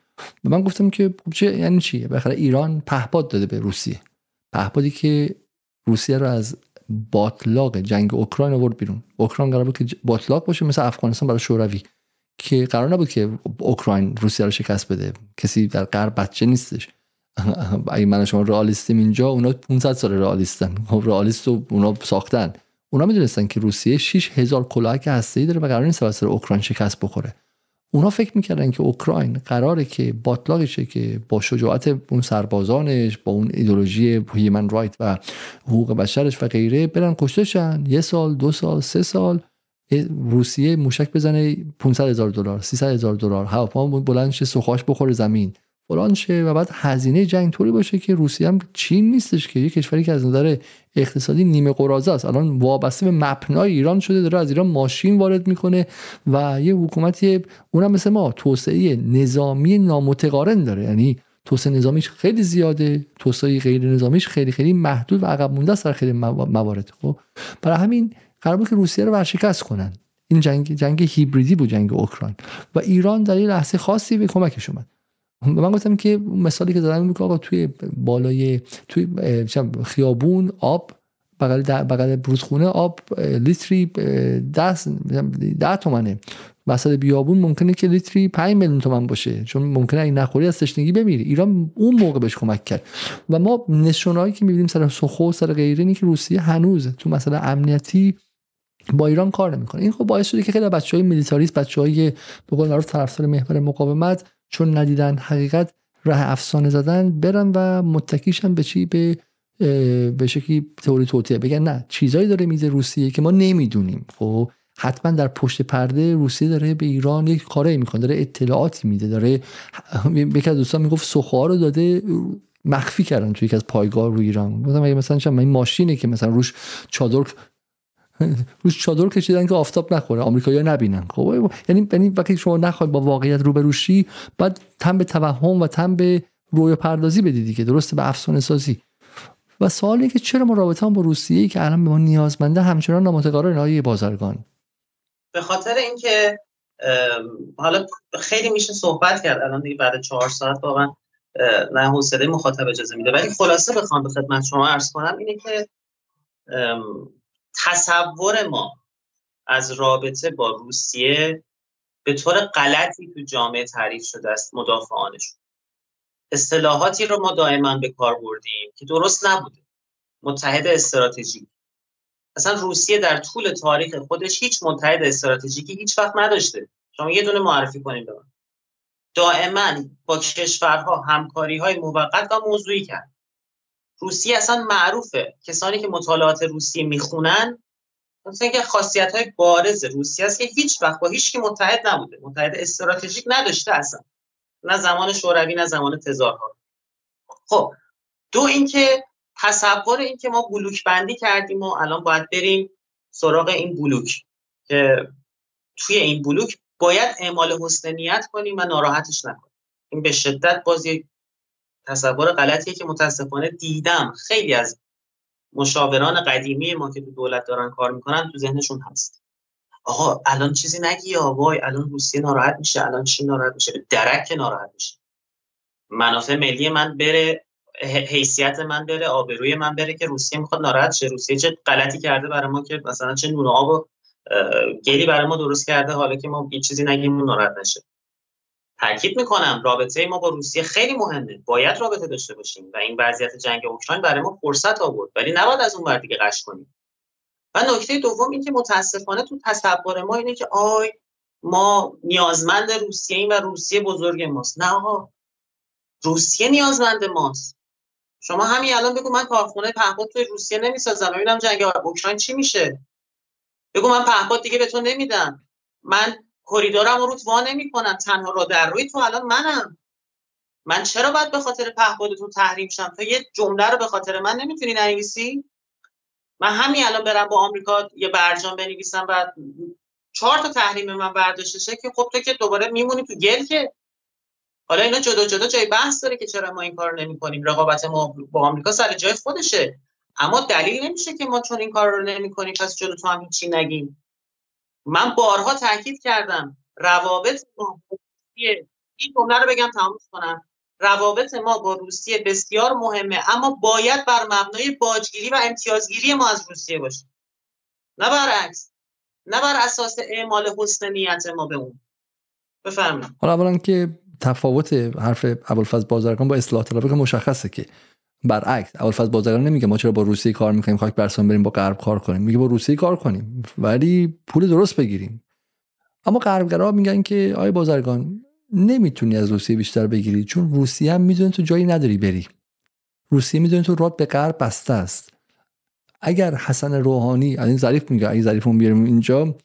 S1: و من گفتم که خب چه یعنی چی بالاخره ایران پهپاد داده به روسیه. پهپادی که روسیه رو از باطلاق جنگ اوکراین آورد بیرون. اوکراین قرار بود که باطلاق باشه مثل افغانستان برای شوروی که قرار نبود که اوکراین روسیه رو شکست بده. کسی در غرب بچه نیستش. (laughs) اگه من شما رئالیستیم اینجا اونا 500 سال رئالیستن. خب رئالیست اونا ساختن. اونا می‌دونستن که روسیه 6000 کلاهک هسته‌ای داره و قرار نیست توسط اوکراین شکست بخوره. اونا فکر می‌کردن که اوکراین قراره که باطلاقشه که با شجاعت اون سربازانش با اون ایدولوژی human rights و حقوق بشرش و غیره برن کشته یه سال دو سال سه سال. روسیه موشک بزنه 500 هزار دلار 300 هزار دلار. هواپیما بلند شه سوخاش بخوره زمین. فلان شه و بعد هزینه جنگ طوری باشه که روسیه هم چین نیستش که. یه کشوری که از نظر اقتصادی نیمه قرازه است. الان وابسته به مپنای ایران شده داره از ایران ماشین وارد می‌کنه و یه حکومتی اونم مثل ما توسعه نظامی نامتقارن داره. یعنی توسعه نظامیش خیلی زیاده توسعه غیر نظامیش خیلی خیلی محدود و عقب مونده در خیلی موارد. خب برای همین قرار بود که روسیه رو ورشکست کنن. این جنگ جنگ هیبریدی بود جنگ اوکراین. و ایران در این لحظه خاصی به کمکش اومد. من گفتم که مثالی که زدم که آقا توی بالای توی خیابون آب بغل بغل بروزخونه آب لیتری ده ده تومنه. وسط بیابون ممکنه که لیتری 5 میلیون تومن باشه چون ممکنه این نخوری از تشنگی بمیری. ایران اون موقع بهش کمک کرد. و ما نشونهایی که می‌بینیم سر سخو سر غیره اینه که روسیه هنوز تو مثلا امنیتی با ایران کار نمی‌کنه. این خب باعث شده که خیلی بچهای میلیتاریست بچهای به قول معروف طرفدار محور مقاومت چون ندیدن حقیقت راه افسانه زدن برن و متکیشن به چی؟ به به شکلی تئوری توطئه. بگن نه چیزایی داره میزه روسیه که ما نمی‌دونیم. خب حتما در پشت پرده روسیه داره به ایران یک کاری می‌کنه داره اطلاعاتی میده داره یکی از دوستان می‌گفت سوخوها رو داده مخفی کردن توی یکی از پایگاه رو ایران. گفتم اگه مثلا این ماشینه که مثلا روش چادر (laughs) روش چادر کشیدن که آفتاب نخوره. آمریکایی‌ها نبینن. خب یعنی یعنی وقتی شما نخواید با واقعیت روبروشی بعد تم به توهم و تم به رویا پردازی بدیدی که درسته؟ به افسانه سازی. و سوالی که چرا ما رابطه با روسیه که الان به ما نیازمنده همچنان نامتقارن آیه بازرگان؟
S2: به خاطر اینکه حالا خیلی میشه صحبت کرد الان دیگه بعد چهار ساعت واقعا نه حوصله مخاطب اجازه میده. ولی خلاصه بخوام به خدمت شما عرض کنم اینه که تصور ما از رابطه با روسیه به طور غلطی تو جامعه تعریف شده است مدافعانشون اصطلاحاتی رو ما دائما به کار بردیم که درست نبوده. متحد استراتژیک. اصلا روسیه در طول تاریخ خودش هیچ متحد استراتژیکی هیچ وقت نداشته. شما یه دونه معرفی کنید به دائما با کشورها همکاری های موقت و موضوعی کرد. روسیه اصلا معروفه. کسانی که مطالعات روسیه می‌خونن مثلا که خاصیت های بارز روسیه است که هیچ وقت با هیچ کی متحد نبوده. متحد استراتژیک نداشته اصلا. نه زمان شوروی نه زمان تزارها. خب دو اینکه تصور اینکه ما بلوک بندی کردیم و الان باید بریم سراغ این بلوک که توی این بلوک باید اعمال حسن نیت کنیم و ناراحتش نکنیم. این به شدت بازی تصور غلطیه که متاسفانه دیدم. خیلی از مشاوران قدیمی ما که تو دولت دارن کار می‌کنن تو ذهنشون هست. آقا الان چیزی نگی یا وای الان روسیه ناراحت میشه الان چی ناراحت میشه. درک ناراحت میشه. منافع ملی من بره حیثیت من بره آبروی من بره که روسیه می‌خواد ناراحت شه. روسیه چه غلطی کرده برای ما که مثلا چه نون آب و گلی برای ما درست کرده حالا که ما هیچ چیزی نگیم ناراحت نشه. تاکید می‌کنم رابطه ما با روسیه خیلی مهمه. باید رابطه داشته باشیم و این وضعیت جنگ اوکراین برای ما فرصت آورد. ولی نباید از اون ور دیگه قش کنیم. و نکته دوم این که متاسفانه تو تصور ما اینه که آی ما نیازمند روسیه این و روسیه بزرگ ماست. نه آقا. روسیه نیازمند ماست. شما همین الان بگو من کارخونه پهپاد توی روسیه نمی‌سازم. ببینم جنگ اوکراین چی میشه. بگو من پهپاد دیگه به تو نمیدم. من کریدورم رو وا نمی‌کنم تنها را در روی تو الان منم. من چرا باید به خاطر پهپادتون تحریم شم؟ تو یه جمله رو به خاطر من نمی‌تونی ننویسی؟ من همین الان برم با آمریکا یه برجام بنویسم و چهار تا تحریم من برداشته که خب تو که دوباره میمونی تو گل که. حالا اینا جدا جدا جای بحث داره که چرا ما این کار نمی کنیم رقابت ما با آمریکا سر جای خودشه. اما دلیل نمیشه که ما چون این کار رو نمی کنیم پس جلو تو هم هیچی نگیم. من بارها تاکید کردم روابط ما این جمله رو بگم تموم کنم. روابط ما با روسیه بسیار مهمه اما باید بر مبنای باجگیری و امتیازگیری ما از روسیه باشه. نه برعکس نه بر اساس اعمال حسن نیت ما به اون. بفرمایید.
S1: حالا اولا که تفاوت حرف ابوالفضل بازرگان با اصلاح طلبی که مشخصه که برعکس ابوالفضل بازرگان نمیگه ما چرا با روسیه کار می‌کنیم خاک برسان بریم با غرب کار کنیم. میگه با روسیه کار کنیم. ولی پول درست بگیریم. اما غربگرا میگن که آی بازرگان نمی‌تونی از روسیه بیشتر بگیری چون روسیه هم می‌دونه تو جایی نداری بری. روسیه می‌دونه تو راد به غرب بسته است. اگر حسن روحانی از این ظریف میگه اگه ظریف اون بیاریم اینجا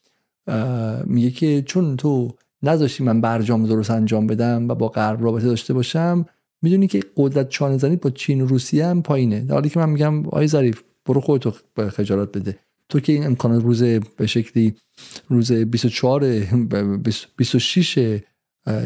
S1: میگه که چون تو نذاشتی من برجام درست انجام بدم و با غرب رابطه داشته باشم می‌دونی که قدرت چانه زنی با چین و روسیه هم پایینه. در حالی که من میگم آی ظریف برو خودتو خجالت بده. تو که این امکانات روز به شکلی روز 24 26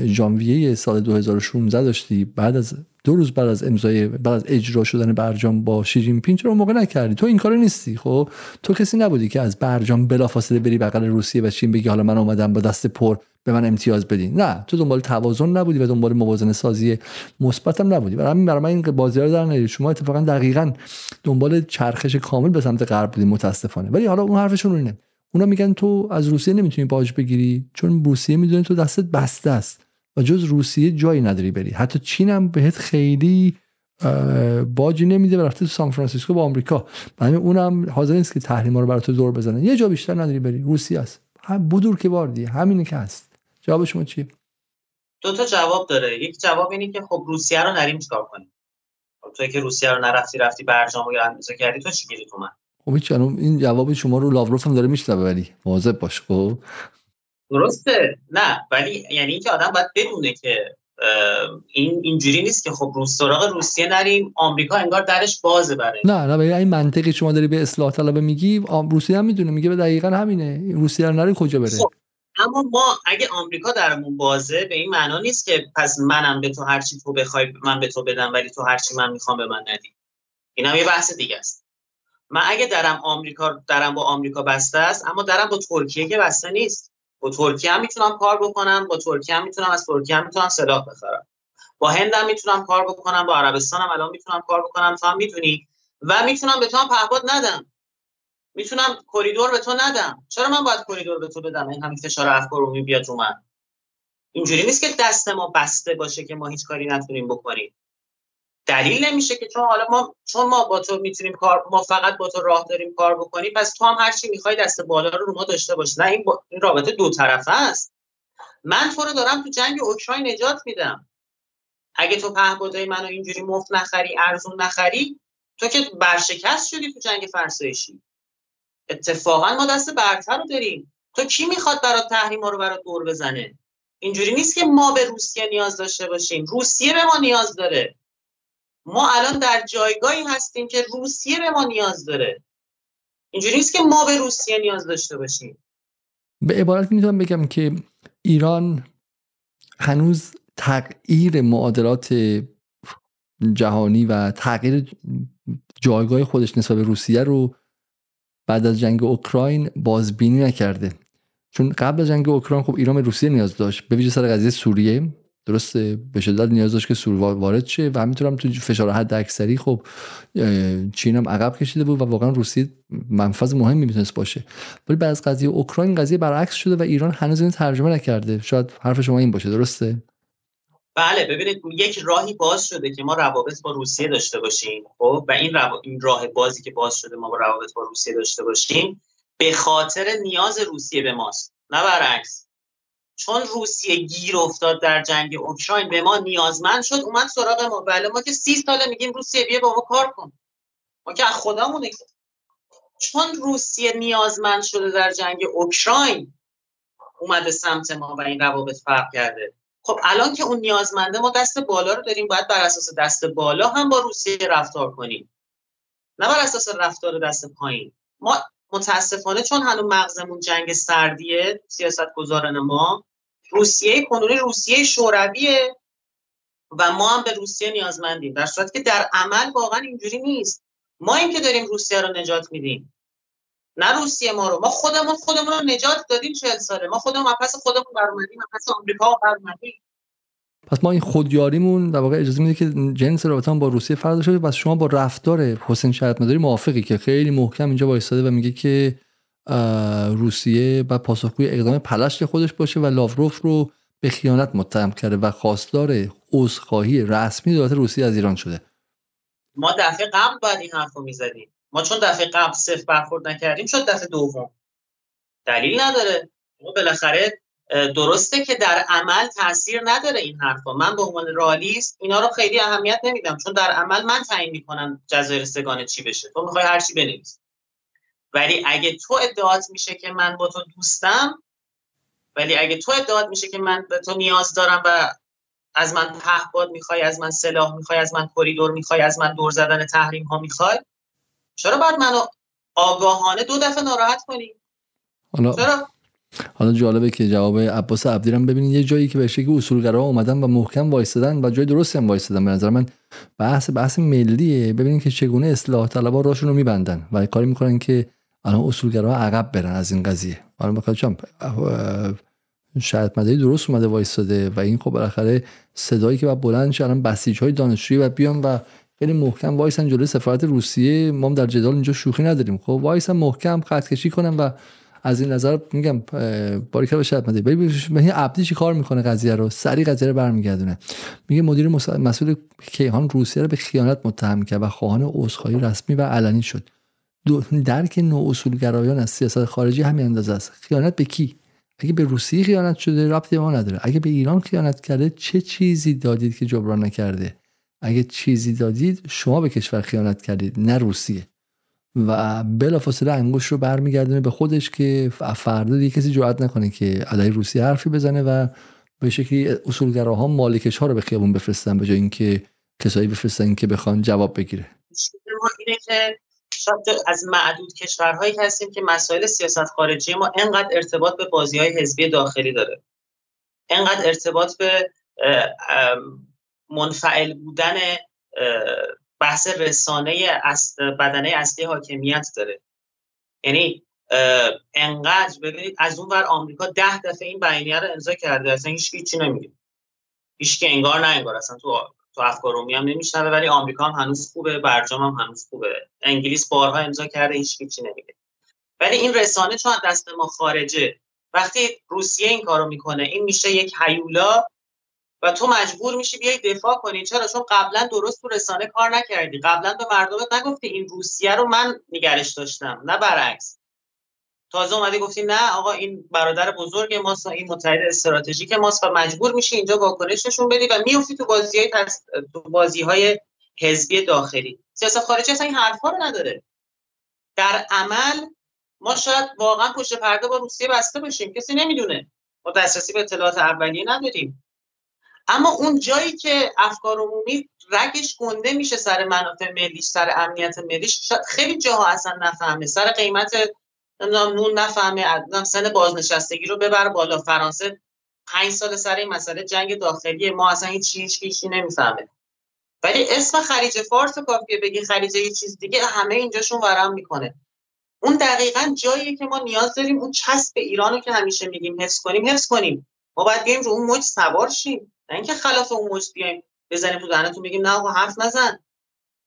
S1: ژانویه سال 2016 داشتی. بعد از دو روز بعد از امضای بعد از اجرا شدن برجام با شی جین پینگ چرا موقع نکردی؟ تو این کارو نیستی خب؟ تو کسی نبودی که از برجام بلافاصله بری بغل روسیه و چین بگی حالا من اومدم با دست پر به من امتیاز بدین. نه تو دنبال توازن نبودی و دنبال موازنه سازی مثبت هم نبودی. برای همین برای من این بازی رو در شما اتفاقا دقیقا دنبال چرخش کامل به سمت غرب بودی متاسفانه. ولی حالا اون حرفشون اینه. اونا میگن تو از روسیه نمی‌تونی باج بگیری چون روسیه می‌دونه تو دستت بسته است و جز روسیه جایی نداری بری. حتی چین هم بهت خیلی باجی نمیده و رفته تو سان فرانسیسکو با آمریکا. برای اونم حاضر نیست که تحریما رو برای تو دور بزنه. یه جا بیشتر نداری بری. روسیه است. بودور که واردی. همینه که هست. جواب شما چیه؟
S2: دو تا جواب داره. یک جواب اینه که خب روسیه رو نریم چیکار کنیم؟ خب توی که روسیه رو نرفتی رفتی برجامو اندازه کردی تو چی تو من؟
S1: خب هیچ این جواب شما رو لاوروف هم داره میشنوه ولی مواظب باش خب؟
S2: درسته. نه ولی یعنی اینکه آدم باید بدونه که این اینجوری نیست که خب روس سراغ روسیه نریم آمریکا انگار درش بازه برای
S1: نه نه این منطقی شما داری به اصلاح طلبه میگی روسیه هم می‌دونه میگه به دقیقا همینه. روسیه رو نری کجا بره خب.
S2: اما ما اگه آمریکا درمون بازه به این معنا نیست که پس منم به تو هرچی تو بخوای من به تو بدم ولی تو هرچی من می‌خوام به من ندی. این هم یه بحث دیگه است. من اگه درم آمریکا درم با آمریکا بسته است اما درم با ترکیه که بسته نیست. با ترکیه هم می‌تونم کار بکنم با ترکیه هم می‌تونم از ترکیه هم می‌تونم سلاح بخرم. با هند هم می‌تونم کار بکنم با عربستان هم الان می‌تونم کار بکنم. تو هم می‌تونی و می‌تونم به تو هم پهپاد ندم. می‌تونم کریدور به تو ندم. چرا من باید کریدور به تو بدم؟ این همین فشار افکار رو بیاد رو من. اینجوری نیست که دست ما بسته باشه که ما هیچ کاری نتونیم بکنیم. دلیل نمیشه که چون حالا ما چون ما با تو می‌تونیم کار ما فقط با تو راه داریم کار بکنیم پس تو هم هر چی می‌خوای دست بالا رو رو ما داشته باش. نه این, این رابطه دو طرفه است. من تو رو دارم تو جنگ اوکراین نجات میدم. اگه تو پهپادهای منو اینجوری مفت نخری ارزون نخری تو که برشکست شدی تو جنگ فرسایشی. اتفاقا ما دست برتر رو داریم. تو کی می‌خواد برات تحریما رو برات دور بزنه؟ اینجوری نیست که ما به روسیه نیاز داشته باشیم. روسیه به ما نیاز داره. ما الان در جایگاهی هستیم که روسیه به ما نیاز داره. اینجوری نیست که ما به روسیه نیاز داشته باشیم.
S1: به عبارت می‌تونم بگم که ایران هنوز تغییر معادلات جهانی و تغییر جایگاه خودش نسبت به روسیه رو بعد از جنگ اوکراین بازبینی نکرده. چون قبل از جنگ اوکراین خب ایران به روسیه نیاز داشت. به ویژه سر قضیه سوریه. درسته به شدت نیاز داشت که سور وارد شه و همینطور تو فشار حد اکثری خب چین هم عقب کشیده بود و واقعا روسیه منفذ مهمی می‌تونست باشه. ولی بعد از قضیه اوکراین قضیه برعکس شده و ایران هنوز این ترجمه نکرده. شاید حرف شما این باشه. درسته؟
S2: بله ببینید یک راهی باز شده که ما روابط با روسیه داشته باشیم خب؟ و این, این راه بازی که باز شده ما با روابط با روسیه داشته باشیم به خاطر نیاز روسیه به ماست. نه برعکس. چون روسیه گیر افتاد در جنگ اوکراین به ما نیازمند شد اومد سراغ ما. بله ما که سی ساله میگیم روسیه بیا با ما کار کن. ما که از خودمون چون روسیه نیازمند شده در جنگ اوکراین اومده سمت ما و این روابط فرق کرده. خب الان که اون نیازمنده ما دست بالا رو داریم باید بر اساس دست بالا هم با روسیه رفتار کنیم. نه بر اساس رفتار دست پایین. ما متاسفانه چون هنوز مغزمون جنگ سردیه سیاست گذارن ما روسیه کنونی روسیه شورویه و ما هم به روسیه نیازمندیم. در صورتی که در عمل واقعا اینجوری نیست. ما این که داریم روسیه رو نجات میدیم. نه روسیه ما رو. ما خودمون خودمون رو نجات دادیم چهل ساله ما خودمون پس خودمون برمدیم پس آمریکا برمدیم
S1: پس ما این خودیاریمون در واقع اجازه میده که جنس رابطه با روسیه فرض شده پس شما با رفتار حسین شهرت مداری موافقی که خیلی محکم اینجا وایستاده و میگه که روسیه و پاسخگوی اقدام پلشت خودش باشه و لاوروف رو به خیانت متهم کرده و خواستار عذرخواهی رسمی دولت روسیه از ایران شده.
S2: ما دفعه قبل باید این حرف رو می‌زدیم. ما چون دفعه قبل صفر برخورد نکردیم شد دفعه دوم. دلیل نداره. بالاخره درسته که در عمل تاثیر نداره این حرفا. من به عنوان رالیست اینا رو خیلی اهمیت نمیدم چون در عمل من تعیین می‌کنم جزایر سگانه چی بشه. تو می‌خوای هر چی بنویس ولی اگه تو ادعات میشه که من با تو دوستم ولی اگه تو ادعات میشه که من به تو نیاز دارم و از من پهپاد می‌خوای از من سلاح می‌خوای از من کریدور می‌خوای از من دور زدن تحریم ها می‌خوای چرا باید منو آگاهانه دو دفعه ناراحت کنی؟
S1: حالا چرا؟ حالا جالبه که جواب عباس عبدی رو ببینید یه جایی که به شکلی اصولگرا اومدن و محکم وایستادن و جای درستی هم وایستادن به نظر من بحث بحث ملیه. ببینید که چگونه اصلاح طلبا راشون رو میبندن و کاری می‌کنن که الان اصولگرا عقب برن از این قضیه. حالا بخاطر چم؟ شاید مداری درست اومده وایستاده و این خب بالاخره صدایی که بعد بلند شه الان بسیج های دانشجویی و بیان و خیلی محکم. وایسن جلوی سفارت روسیه. ما در جدال اینجا شوخی نداریم. خب وایسن محکم خط کشی کنن و از این نظر میگم باریکلا به شرط مدی ببین عبدی چی کار می‌کنه قضیه رو؟ سری قضیه رو برمیگردونه. میگه مدیر مسئول کیهان روسیه رو به خیانت متهم کرد و خواهان عذرخواهی رسمی و علنی شد. درک نوع اصولگرایان از سیاست خارجی همین اندازه است. خیانت به کی؟ اگه به روسیه خیانت شده ربطی ما نداره. اگه به ایران خیانت کرده چه چیزی دادید که جبران نکرده؟ اگه چیزی دادید شما به کشور خیانت کردید نه روسیه. و بلافاصله انگوش رو برمیگردونه به خودش که فردا دیگه کسی جرئت نکنه که علیه روسیه حرفی بزنه و به شکلی اصولگراها مالکش ها رو به خیابون بفرستن به جای اینکه کسایی بفرستن که بخوان جواب بگیره.
S2: که از معدود کشورهایی هستیم که مسائل سیاست خارجی ما انقدر ارتباط به بازی های حزبی داخلی داره. انقدر ارتباط به منفعل بودن بحث رسانه بدنه اصلی حاکمیت داره. یعنی انقدر ببینید از اون ور آمریکا ده دفعه این بیانیه رو امضا کرده اصلا هیچ چی نمیگه. هیچ که انگار نه انگار اصلا تو تو افکار رومی هم نمیشنوه ولی آمریکا هم هنوز خوبه برجام هم هنوز خوبه. انگلیس بارها امضا کرده هیچ چی نمیگه. ولی این رسانه چون دست ما خارجه وقتی روسیه این کارو می‌کنه این میشه یک هیولا و تو مجبور میشی بیای دفاع کنی. چرا؟ چون قبلا درست تو رسانه کار نکردی. قبلا به مردمت نگفتی این روسیه رو من نگرش داشتم نه برعکس. تازه اومدی گفتی نه آقا این برادر بزرگ ماست این متحد استراتژیک ماست و مجبور میشی اینجا واکنش نشون بدی و میافتی تو بازی های تو بازی های حزبی داخلی. سیاست خارجی اصلا این حرفا رو نداره. در عمل ما شاید واقعا پشت پرده با روسیه بسته باشیم. کسی نمی‌دونه. ما دسترسی به اطلاعات اولیه نداریم. اما اون جایی که افکار عمومی رگش گنده میشه سر منافع ملیش سر امنیت ملیش خیلی جاها اصلا نفهمه. سر قیمت نون نفهمه سن بازنشستگی رو ببر بالا. فرانسه پنج سال سر این مسئله جنگ داخلی ما اصلا هیچ هیچ هیچی نمی‌فهمه. ولی اسم خلیج فارس کافیه بگی خلیج یه چیز دیگه همه اینجاشون ورم می‌کنه. اون دقیقا جاییه که ما نیاز داریم اون چسب ایران رو که همیشه میگیم حفظ کنیم حفظ کنیم. ما باید بیایم رو اون موج سوار شیم. نه اینکه خلاف اون موج بیایم بزنیم تو دهنتون بگیم نه آقا حرف نزن.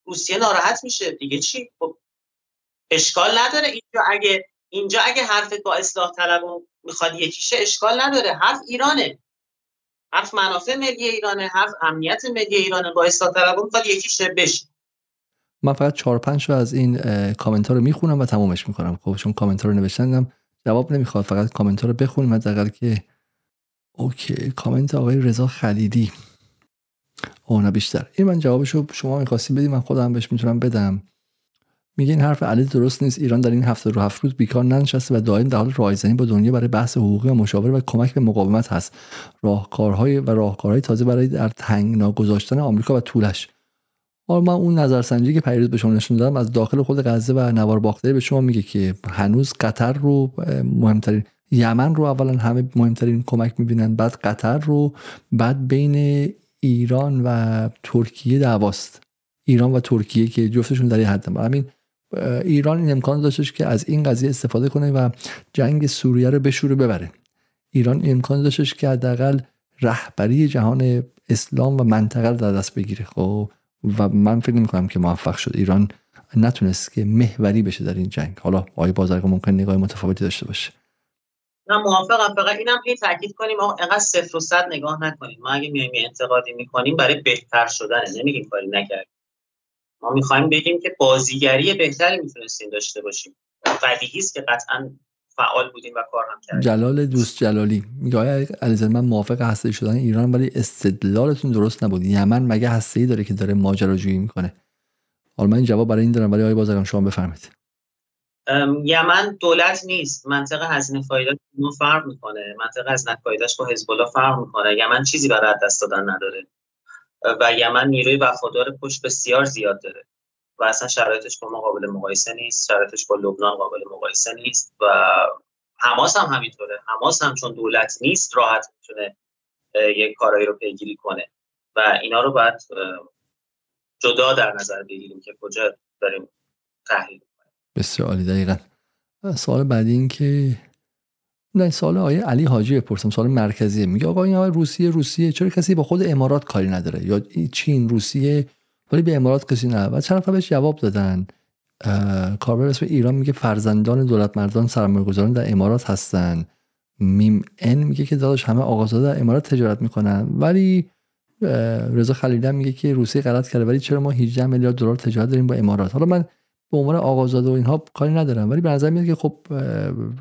S2: روسیه ناراحت میشه. دیگه چی؟ خب اشکال نداره. اینجا اگه اینجا اگه حرفت با اصلاح طلب می‌خواد یکیشه اشکال نداره. حرف ایرانه. حرف منافع ملی ایرانه. حرف امنیت ملی ایرانه. با اصلاح طلبان می‌خواد یکی شه بشه.
S1: من فقط چهار پنج از این کامنت رو می‌خونم و تمامش می‌کنم. خب چون کامنت رو نوشتنم جواب نمی‌خواد. فقط کامنت رو بخونیم حداقل که okay کامنت آقای رضا خلیدی اونا بیشتر. این من جوابشو شما می‌خواستی بدی من خودم بهش می‌تونم بدم. میگه این حرف علی درست نیست. ایران در این هفته رو هفت روز بیکار ننشسته و دائم در حال رایزنی با دنیا برای بحث حقوقی و مشاوره و کمک به مقاومت هست. راهکارهای و راهکارهای تازه برای در تنگنا گذاشتن آمریکا و طولش. حالا من اون نظرسنجی که پیروز به شما نشون دادم از داخل خود غزه و نوار باختری به شما میگه که هنوز قطر رو مهمترین یمن رو اولا همه مهمترین کمک می‌بینن بعد قطر رو بعد بین ایران و ترکیه دعواست. ایران و ترکیه که جفتشون در حد همین ایران این امکان داشتش که از این قضیه استفاده کنه و جنگ سوریه رو بشوره ببره. ایران این امکان داشتش که حداقل رهبری جهان اسلام و منطقه رو در دست بگیره. خب و من فکر نمی کنم که موفق شد. ایران نتونست که محوری بشه در این جنگ. حالا آقای بازرگان ممکن نگاه متفاوتی داشته باشه.
S2: نه موافقم. فقط اینم هی تاکید کنیم آقا انقدر صفر و صد نگاه نکنیم. ما اگه میایم انتقادی می‌کنیم برای بهتر شدن نمیگیم کاری نکردیم. ما می‌خوایم بگیم که بازیگری بهتری می‌تونستیم داشته باشیم. بدیهی است که قطعا فعال بودیم و کار هم کردیم.
S1: جلال دوست جلالی میگه علیزاده من موافق هسته شدن ایران ولی استدلالتون درست نبود. یمن مگه هسته ای داره که داره ماجراجویی می‌کنه؟ حالا من جواب برای این دارم ولی آقای بازرگان شما بفرمایید.
S2: یمن دولت نیست. منطقه هزینه فایده اون فرق می‌کنه. منطقه هزینه فایدهش با حزب الله فرق می‌کنه. یمن چیزی برای دست دادن نداره. و یمن نیروی وفادار پشت بسیار زیاد داره. و اصلا شرایطش با ما قابل مقایسه نیست. شرایطش با لبنان قابل مقایسه نیست. و حماس هم همینطوره. حماس هم چون دولت نیست راحت می‌تونه یک کارایی رو پیگیری کنه. و اینا رو باید جدا در نظر بگیریم که کجا داریم تحلیل
S1: بسیار عالی دقیقا سوال بعدی این که نه سوال آیه علی حاجی بپرسم. سوال مرکزیه. میگه آقا این روسیه روسیه چرا کسی با خود امارات کاری نداره؟ یا چین روسیه ولی به امارات کسی نه. و چند بهش جواب دادن. کاربر اسم ایران میگه فرزندان دولت مردان سرمایه گذاران در امارات هستن. میم ان میگه که داداش همه آقازاده در امارات تجارت می‌کنن. ولی رضا خلیلی میگه که روسیه غلط کرده. ولی چرا ما 18 میلیارد دلار تجارت داریم با امارات؟ حالا من به عنوان آقازاده و اینها کاری ندارم ولی به نظر میاد که خب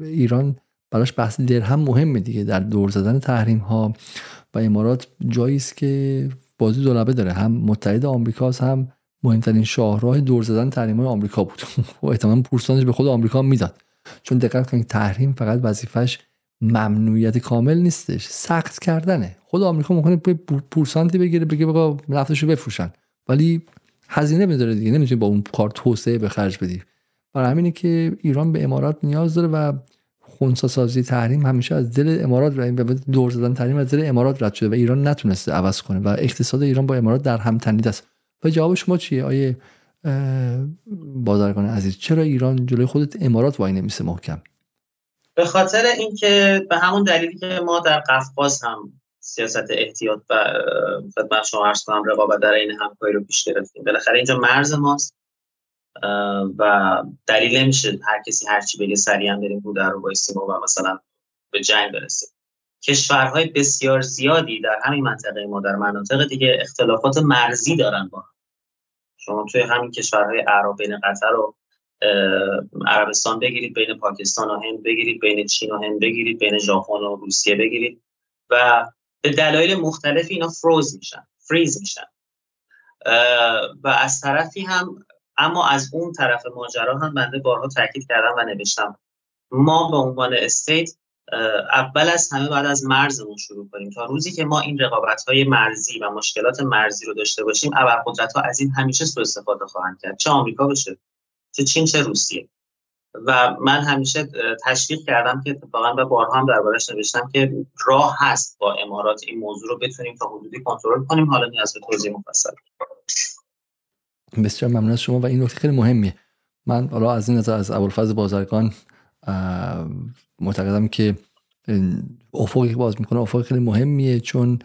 S1: ایران براش بحث درهم مهمه دیگه در دور زدن تحریم ها و امارات جایی است که بازی دولبه داره. هم متحد آمریکاست هم مهمترین شاهراه دور زدن تحریم های آمریکا بود. و (laughs) احتمالاً پورسانش به خود آمریکا می‌داد. چون دقت کنید تحریم فقط وظیفش ممنوعیت کامل نیستش سخت کردنه. خود آمریکا ممکنه پورسانتی بگیره بگه بگا نفتشو بفروشن. ولی هزینه بداره دیگه نمی‌تونی با اون کار توسعه به خرج بدی. برای همینه که ایران به امارات نیاز داره و خونسا سازی تحریم همیشه از دل امارات و دور زدن تحریم از دل امارات رد شده و ایران نتونسته عوض کنه و اقتصاد ایران با امارات در هم تنید است. و جواب شما چیه؟ آیه بازرگان عزیز چرا ایران جلوی خودت امارات وای نمیسه محکم؟
S2: به خاطر اینکه به همون دلیلی که ما در قفقاز هم سیاست احتیاط و خدمت شما عرض کنم رقابت در این همکاری رو پیش گرفتیم. بالاخره اینجا مرز ماست و دلیل نمیشه هر کسی هرچی بگه سریع هم بریم در رو بایستیم و مثلا به جنگ برسیم. کشورهای بسیار زیادی در همین منطقه ما در مناطق دیگه اختلافات مرزی دارن با شما توی همین کشورهای عرب بین قطر و عربستان بگیرید بین پاکستان و هند بگیرید بین چین و هند بگیرید بین ژاپن و روسیه بگیرید. و به دلایل مختلفی اینا فروز میشن فریز میشن. و از طرفی هم اما از اون طرف ماجرا هم بنده بارها تاکید کردم و نوشتم. ما به عنوان استیت اول از همه بعد از مرزمون شروع کنیم. تا روزی که ما این رقابت های مرزی و مشکلات مرزی رو داشته باشیم ابرقدرت ها از این همیشه سوء استفاده خواهند کرد. چه آمریکا باشه چه چین چه روسیه. و من همیشه تشویق کردم که اتفاقا و بارها هم دربارش نوشتم که راه هست با امارات این موضوع رو بتونیم تا حدودی کنترل کنیم. حالا نیاز به توضیح مفصل.
S1: بسیار ممنون شما و این نکته خیلی مهمیه. من حالا از این نظر از ابوالفضل بازرگان معتقدم که افقی که باز می‌کنه افق خیلی مهمیه چون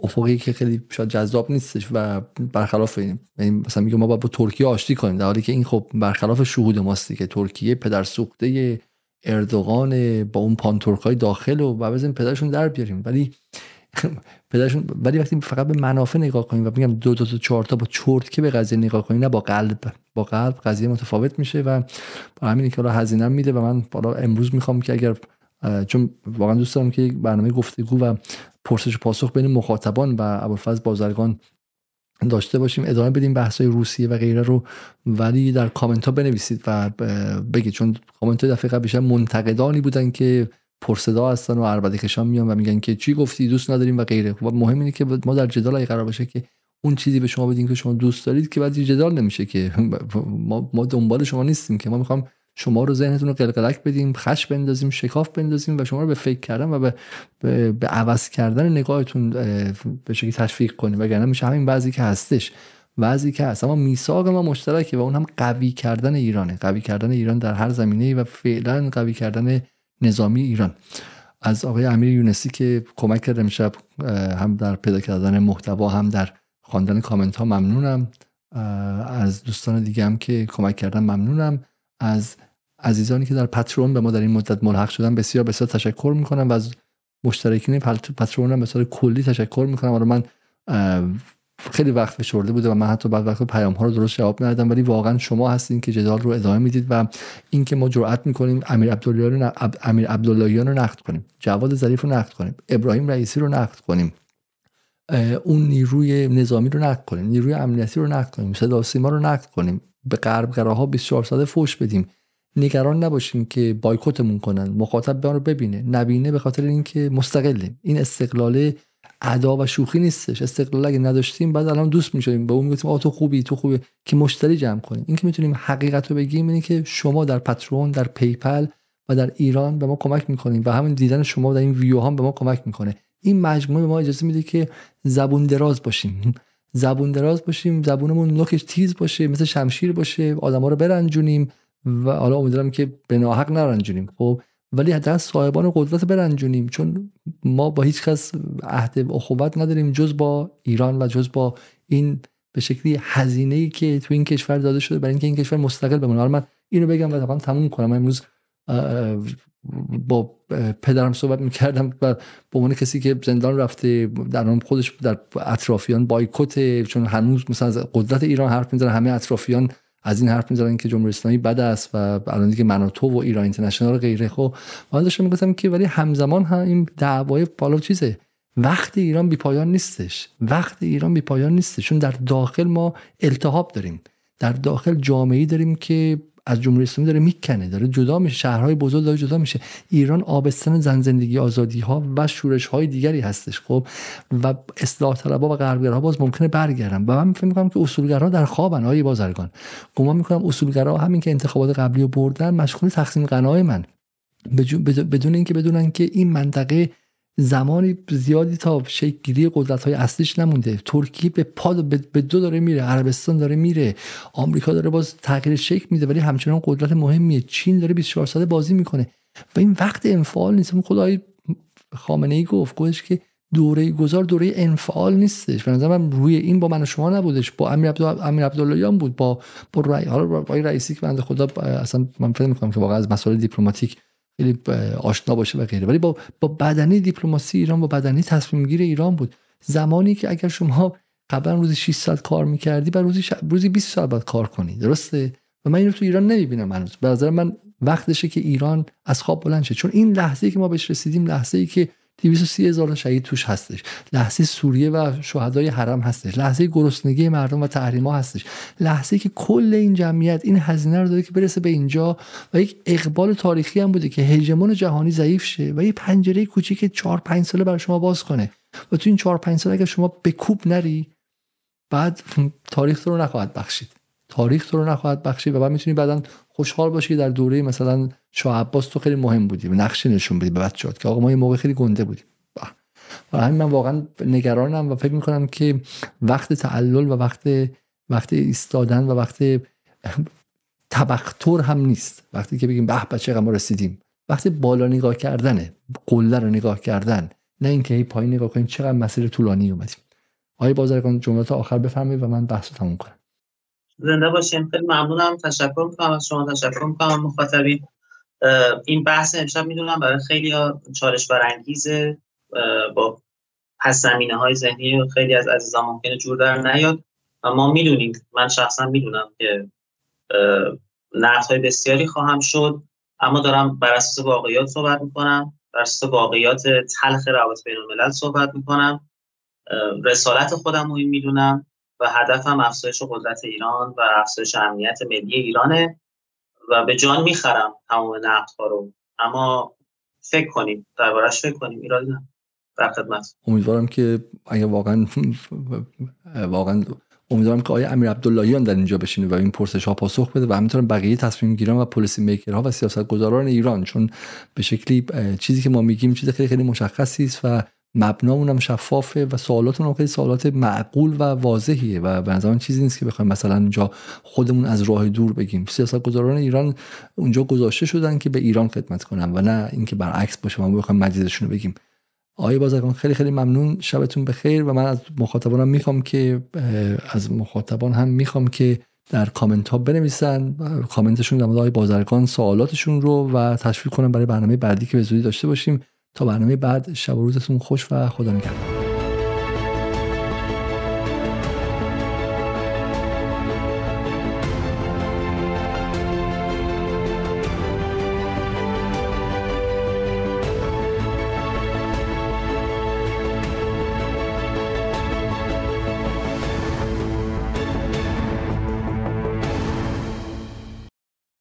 S1: افقی که خیلی شاید جذاب نیستش و برخلاف این یعنی مثلا میگه ما باید با ترکیه آشتی کنیم در حالی که این خب برخلاف شهود ماستی که ترکیه پدر سوخته اردوغان با اون پانتورکای داخل و بعد پدرشون در بیاریم. ولی (laughs) پدرشون ولی وقتی فقط به منافع نگاه کنیم و میگم دو دو تا چهار تا با چرت که به قضیه نگاه کنیم نه با قلب. با قلب قضیه متفاوت میشه و با همین که حالا هزینه میده و من حالا امروز می‌خوام که اگر چون واقعا دوست دارم که برنامه گفتگو و پرسش پاسخ بین مخاطبان و ابوالفضل بازرگان داشته باشیم. ادامه بدیم بحث روسیه و غیره رو. ولی در کامنت ها بنویسید و بگید. چون کامنت های دفعه بیشتر منتقدانی بودن که پرصدا هستن و عربده کشان میان و میگن که چی گفتی؟ دوست نداریم و غیره. خب مهم اینه که ما در جدال قرار باشه که اون چیزی به شما بدیم که شما دوست دارید که بعد جدال نمیشه که. (laughs) ما, ما دنبال شما نیستیم که. ما می‌خوام شما رو ذهنتون رو قلقلک بدیم خش بندازیم شکاف بندازیم و شما رو به فکر کردن و به, به, به عوض کردن نگاهتون به شکلی تشویق کنیم. وگرنه میشه همین بعضی که هستش بعضی که هست. اما میثاق ما مشترکه و اون هم قوی کردن ایرانه. قوی کردن ایران در هر زمینه و فعلا قوی کردن نظامی ایران. از آقای امیر یونسی که کمک کرده میشه هم در پیدا کردن محتوا هم در خواندن کامنت ها ممنونم از دوستان دیگه هم که کمک کردن ممنونم. از عزیزانی که در پترون به ما در این مدت ملحق شدن بسیار بسیار تشکر می‌کنم و از مشترکین پترون هم به کلی تشکر می‌کنم. آره من خیلی وقت فشرده بوده و من حتی بعد وقت پیام ها رو درست جواب ندادم ولی واقعا شما هستین که جدال رو ادامه می‌دید و اینکه ما جرئت می‌کنیم امیر عبداللهیان رو امیر عبداللهیان رو نقد کنیم جواد ظریف رو نقد کنیم ابراهیم رئیسی رو نقد کنیم اون نیروی نظامی رو نقد کنیم نیروی امنیتی رو نقد کنیم صدا سیما رو نقد کنیم به غربگراها 24 ساعته فوش بدیم. نگران نباشیم که بایکوتمون کنن مخاطب به رو ببینه. نبینه به خاطر اینکه مستقله این استقلال ادا و شوخی نیستش. استقلال اگه نداشتیم بعد الان دوست می‌شدیم. به اون می‌گفتیم آ تو خوبی تو خوبی. که مشتری جمع کنیم. این که می‌تونیم حقیقت رو بگیم اینه که شما در Patreon در PayPal و در ایران به ما کمک می‌کنیم و همین دیدن شما در این ویو هم به ما کمک می‌کنه. این مجموعه به ما اجازه میده که زبون دراز باشیم. (laughs) زبون دراز باشیم زبونمون نوکش تیز باشه مثل شمشیر باشه آدما رو برنجونیم. و حالا امیدوارم که به ناحق نرنجونیم. خب ولی حداقل صاحبان قدرت برنجونیم. چون ما با هیچ کس عهد اخوت نداریم جز با ایران و جز با این به شکلی هزینه ای که تو این کشور داده شده برای اینکه این کشور مستقل بمونه. من اینو بگم و تمام تموم کنم. امروز با پدرم صحبت می‌کردم و به عنوان کسی که زندان رفته در خودش در اطرافیان بایکوت چون هنوز مثلا قدرت ایران حرف می‌زنه همه اطرافیان از این حرف می‌زنن که جمهوری اسلامی بد است و الان دیگه من و ایران اینترنشنال و غیره. خب من داشتم می‌گفتم که ولی همزمان هم این دعوای بالا چیزه؟ وقت ایران بی پایان نیستش. وقت ایران بی پایان نیستش. چون در داخل ما التهاب داریم. در داخل جامعه داریم که از جمهوری اسلامی داره می‌کنه داره جدا میشه شهرهای بزرگ داره جدا میشه. ایران آبستن زن زندگی آزادی ها و شورش های دیگری هستش خب؟ و اصلاح طلبها و غربگرا باز ممکنه برگردن. و من فکر می‌کنم که اصولگرا در خوابن های بازرگان. گمان می‌کنم اصولگرا همین که انتخابات قبلی رو بردن مشغول تقسیم قنای من. بدون اینکه بدونن که این منطقه زمانی زیادی تا گیری قدرت های اصلیش نمونده. ترکیه به پاد به دو داره میره عربستان داره میره آمریکا داره باز تغییر شکل میده ولی همچنان قدرت مهمیه. چین داره 24 ساله بازی می‌کنه. و این وقت انفعال نیست. اون خدای خامنه ای گفت گفتش که دوره گذار دوره انفعال نیستش. به نظر من روی این با من و شما نبودش. با امیر عبدالله امیر عبداللهیان بود با با رئیسی که بنده خدا اصلا من فکر می‌کنم که واقعا از مسائل دیپلماتیک خیلی آشنا باشه و غیره. ولی با با بدنی دیپلماسی ایران با بدنی تصمیم گیر ایران بود. زمانی که اگر شما قبلا روزی 6 ساعت کار می‌کردی بعد روزی ش... روزی 20 ساعت باید کار کنی. درسته؟ و من اینو تو ایران نمی‌بینم هنوز. به نظر من وقتشه که ایران از خواب بلند شه. چون این لحظه ای که ما بهش رسیدیم لحظه ای که 230 هزار شهید توش هستش. لحظه سوریه و شهدای حرم هستش. لحظه گرسنگی مردم و تحریما هستش. لحظه که کل این جمعیت این هزینه رو داره که برسه به اینجا و یک اقبال تاریخی هم بوده که هژمون جهانی ضعیف شه و یه پنجره کوچیک 4 5 ساله برای شما باز کنه. و تو این 4 5 ساله اگر شما به کوب نری بعد تاریخ رو نخواهد بخشید. تاریخ رو نخواهد بخشید و بعد می‌تونی بعدا خوشحال باشی در دوره مثلا شاه عباس تو خیلی مهم بودی نقشه نشون بدی به بچه‌ها که آقا ما یه موقع خیلی گنده بودیم. و همین من واقعا نگرانم و فکر می‌کنم که وقت تعلل و وقت وقت ایستادن و وقت تبختر هم نیست. وقتی که بگیم به بچه ما رسیدیم. وقتی بالا نگاه کردنه قله رو نگاه کردن نه اینکه هی پایین نگاه کنیم چقدر مسیر طولانی اومدیم. آقای بازرگان جملات آخر بفرمایید و من بحث تموم کنم.
S2: زنده باشین. خیلی ممنونم. تشکر می‌کنم از شما. تشکر می‌کنم مخاطبین. این بحث امشب می‌دونم برای خیلی چالش برانگیزه با پس زمینه های ذهنی خیلی از عزیزان ممکنه جور در نیاد. و ما می‌دونیم من شخصا می‌دونم که نقد های بسیاری خواهم شد. اما دارم بر اساس واقعیات صحبت می‌کنم بر اساس واقعیات تلخ روابط بین الملل صحبت می‌کنم. رسالت خودم رو این می‌دونم و هدفم افزایش قدرت ایران و افزایش امنیت ملی ایرانه. و به جان می‌خرم تمام نقدها رو. اما فکر کنیم دربارش فکر کنیم ایرادی نه در خدمت.
S1: امیدوارم که اگه واقعا (laughs) واقعا امیدوارم که آقای امیر عبداللهیان در اینجا بشینه و این پرسش ها پاسخ بده و همینطور بقیه تصمیم گیران و پلیسی میکرها و سیاستگزاران ایران. چون به شکلی چیزی که ما میگیم چیز خیلی خیلی مشخصی است و مبنامون هم شفافه و سوالاتون هم خیلی سوالات معقول و واضحیه و به نظر چیزی نیست که بخوایم مثلا اینجا خودمون از راه دور بگیم. سیاستگزاران ایران اونجا گذاشته شدن که به ایران خدمت کنن و نه اینکه برعکس باشه. ما بخوایم مجیزشون رو بگیم. آقای بازرگان خیلی خیلی ممنون. شبتون بخیر و من از مخاطبانم می‌خوام که از مخاطبان هم می‌خوام که در کامنت ها بنویسن کامنتشون در مورد بازرگان سوالاتشون رو و تشویق کنم برای برنامه بعدی که به زودی داشته باشیم. تا برنامه بعد شب و روزتون خوش و خدا نگهدار.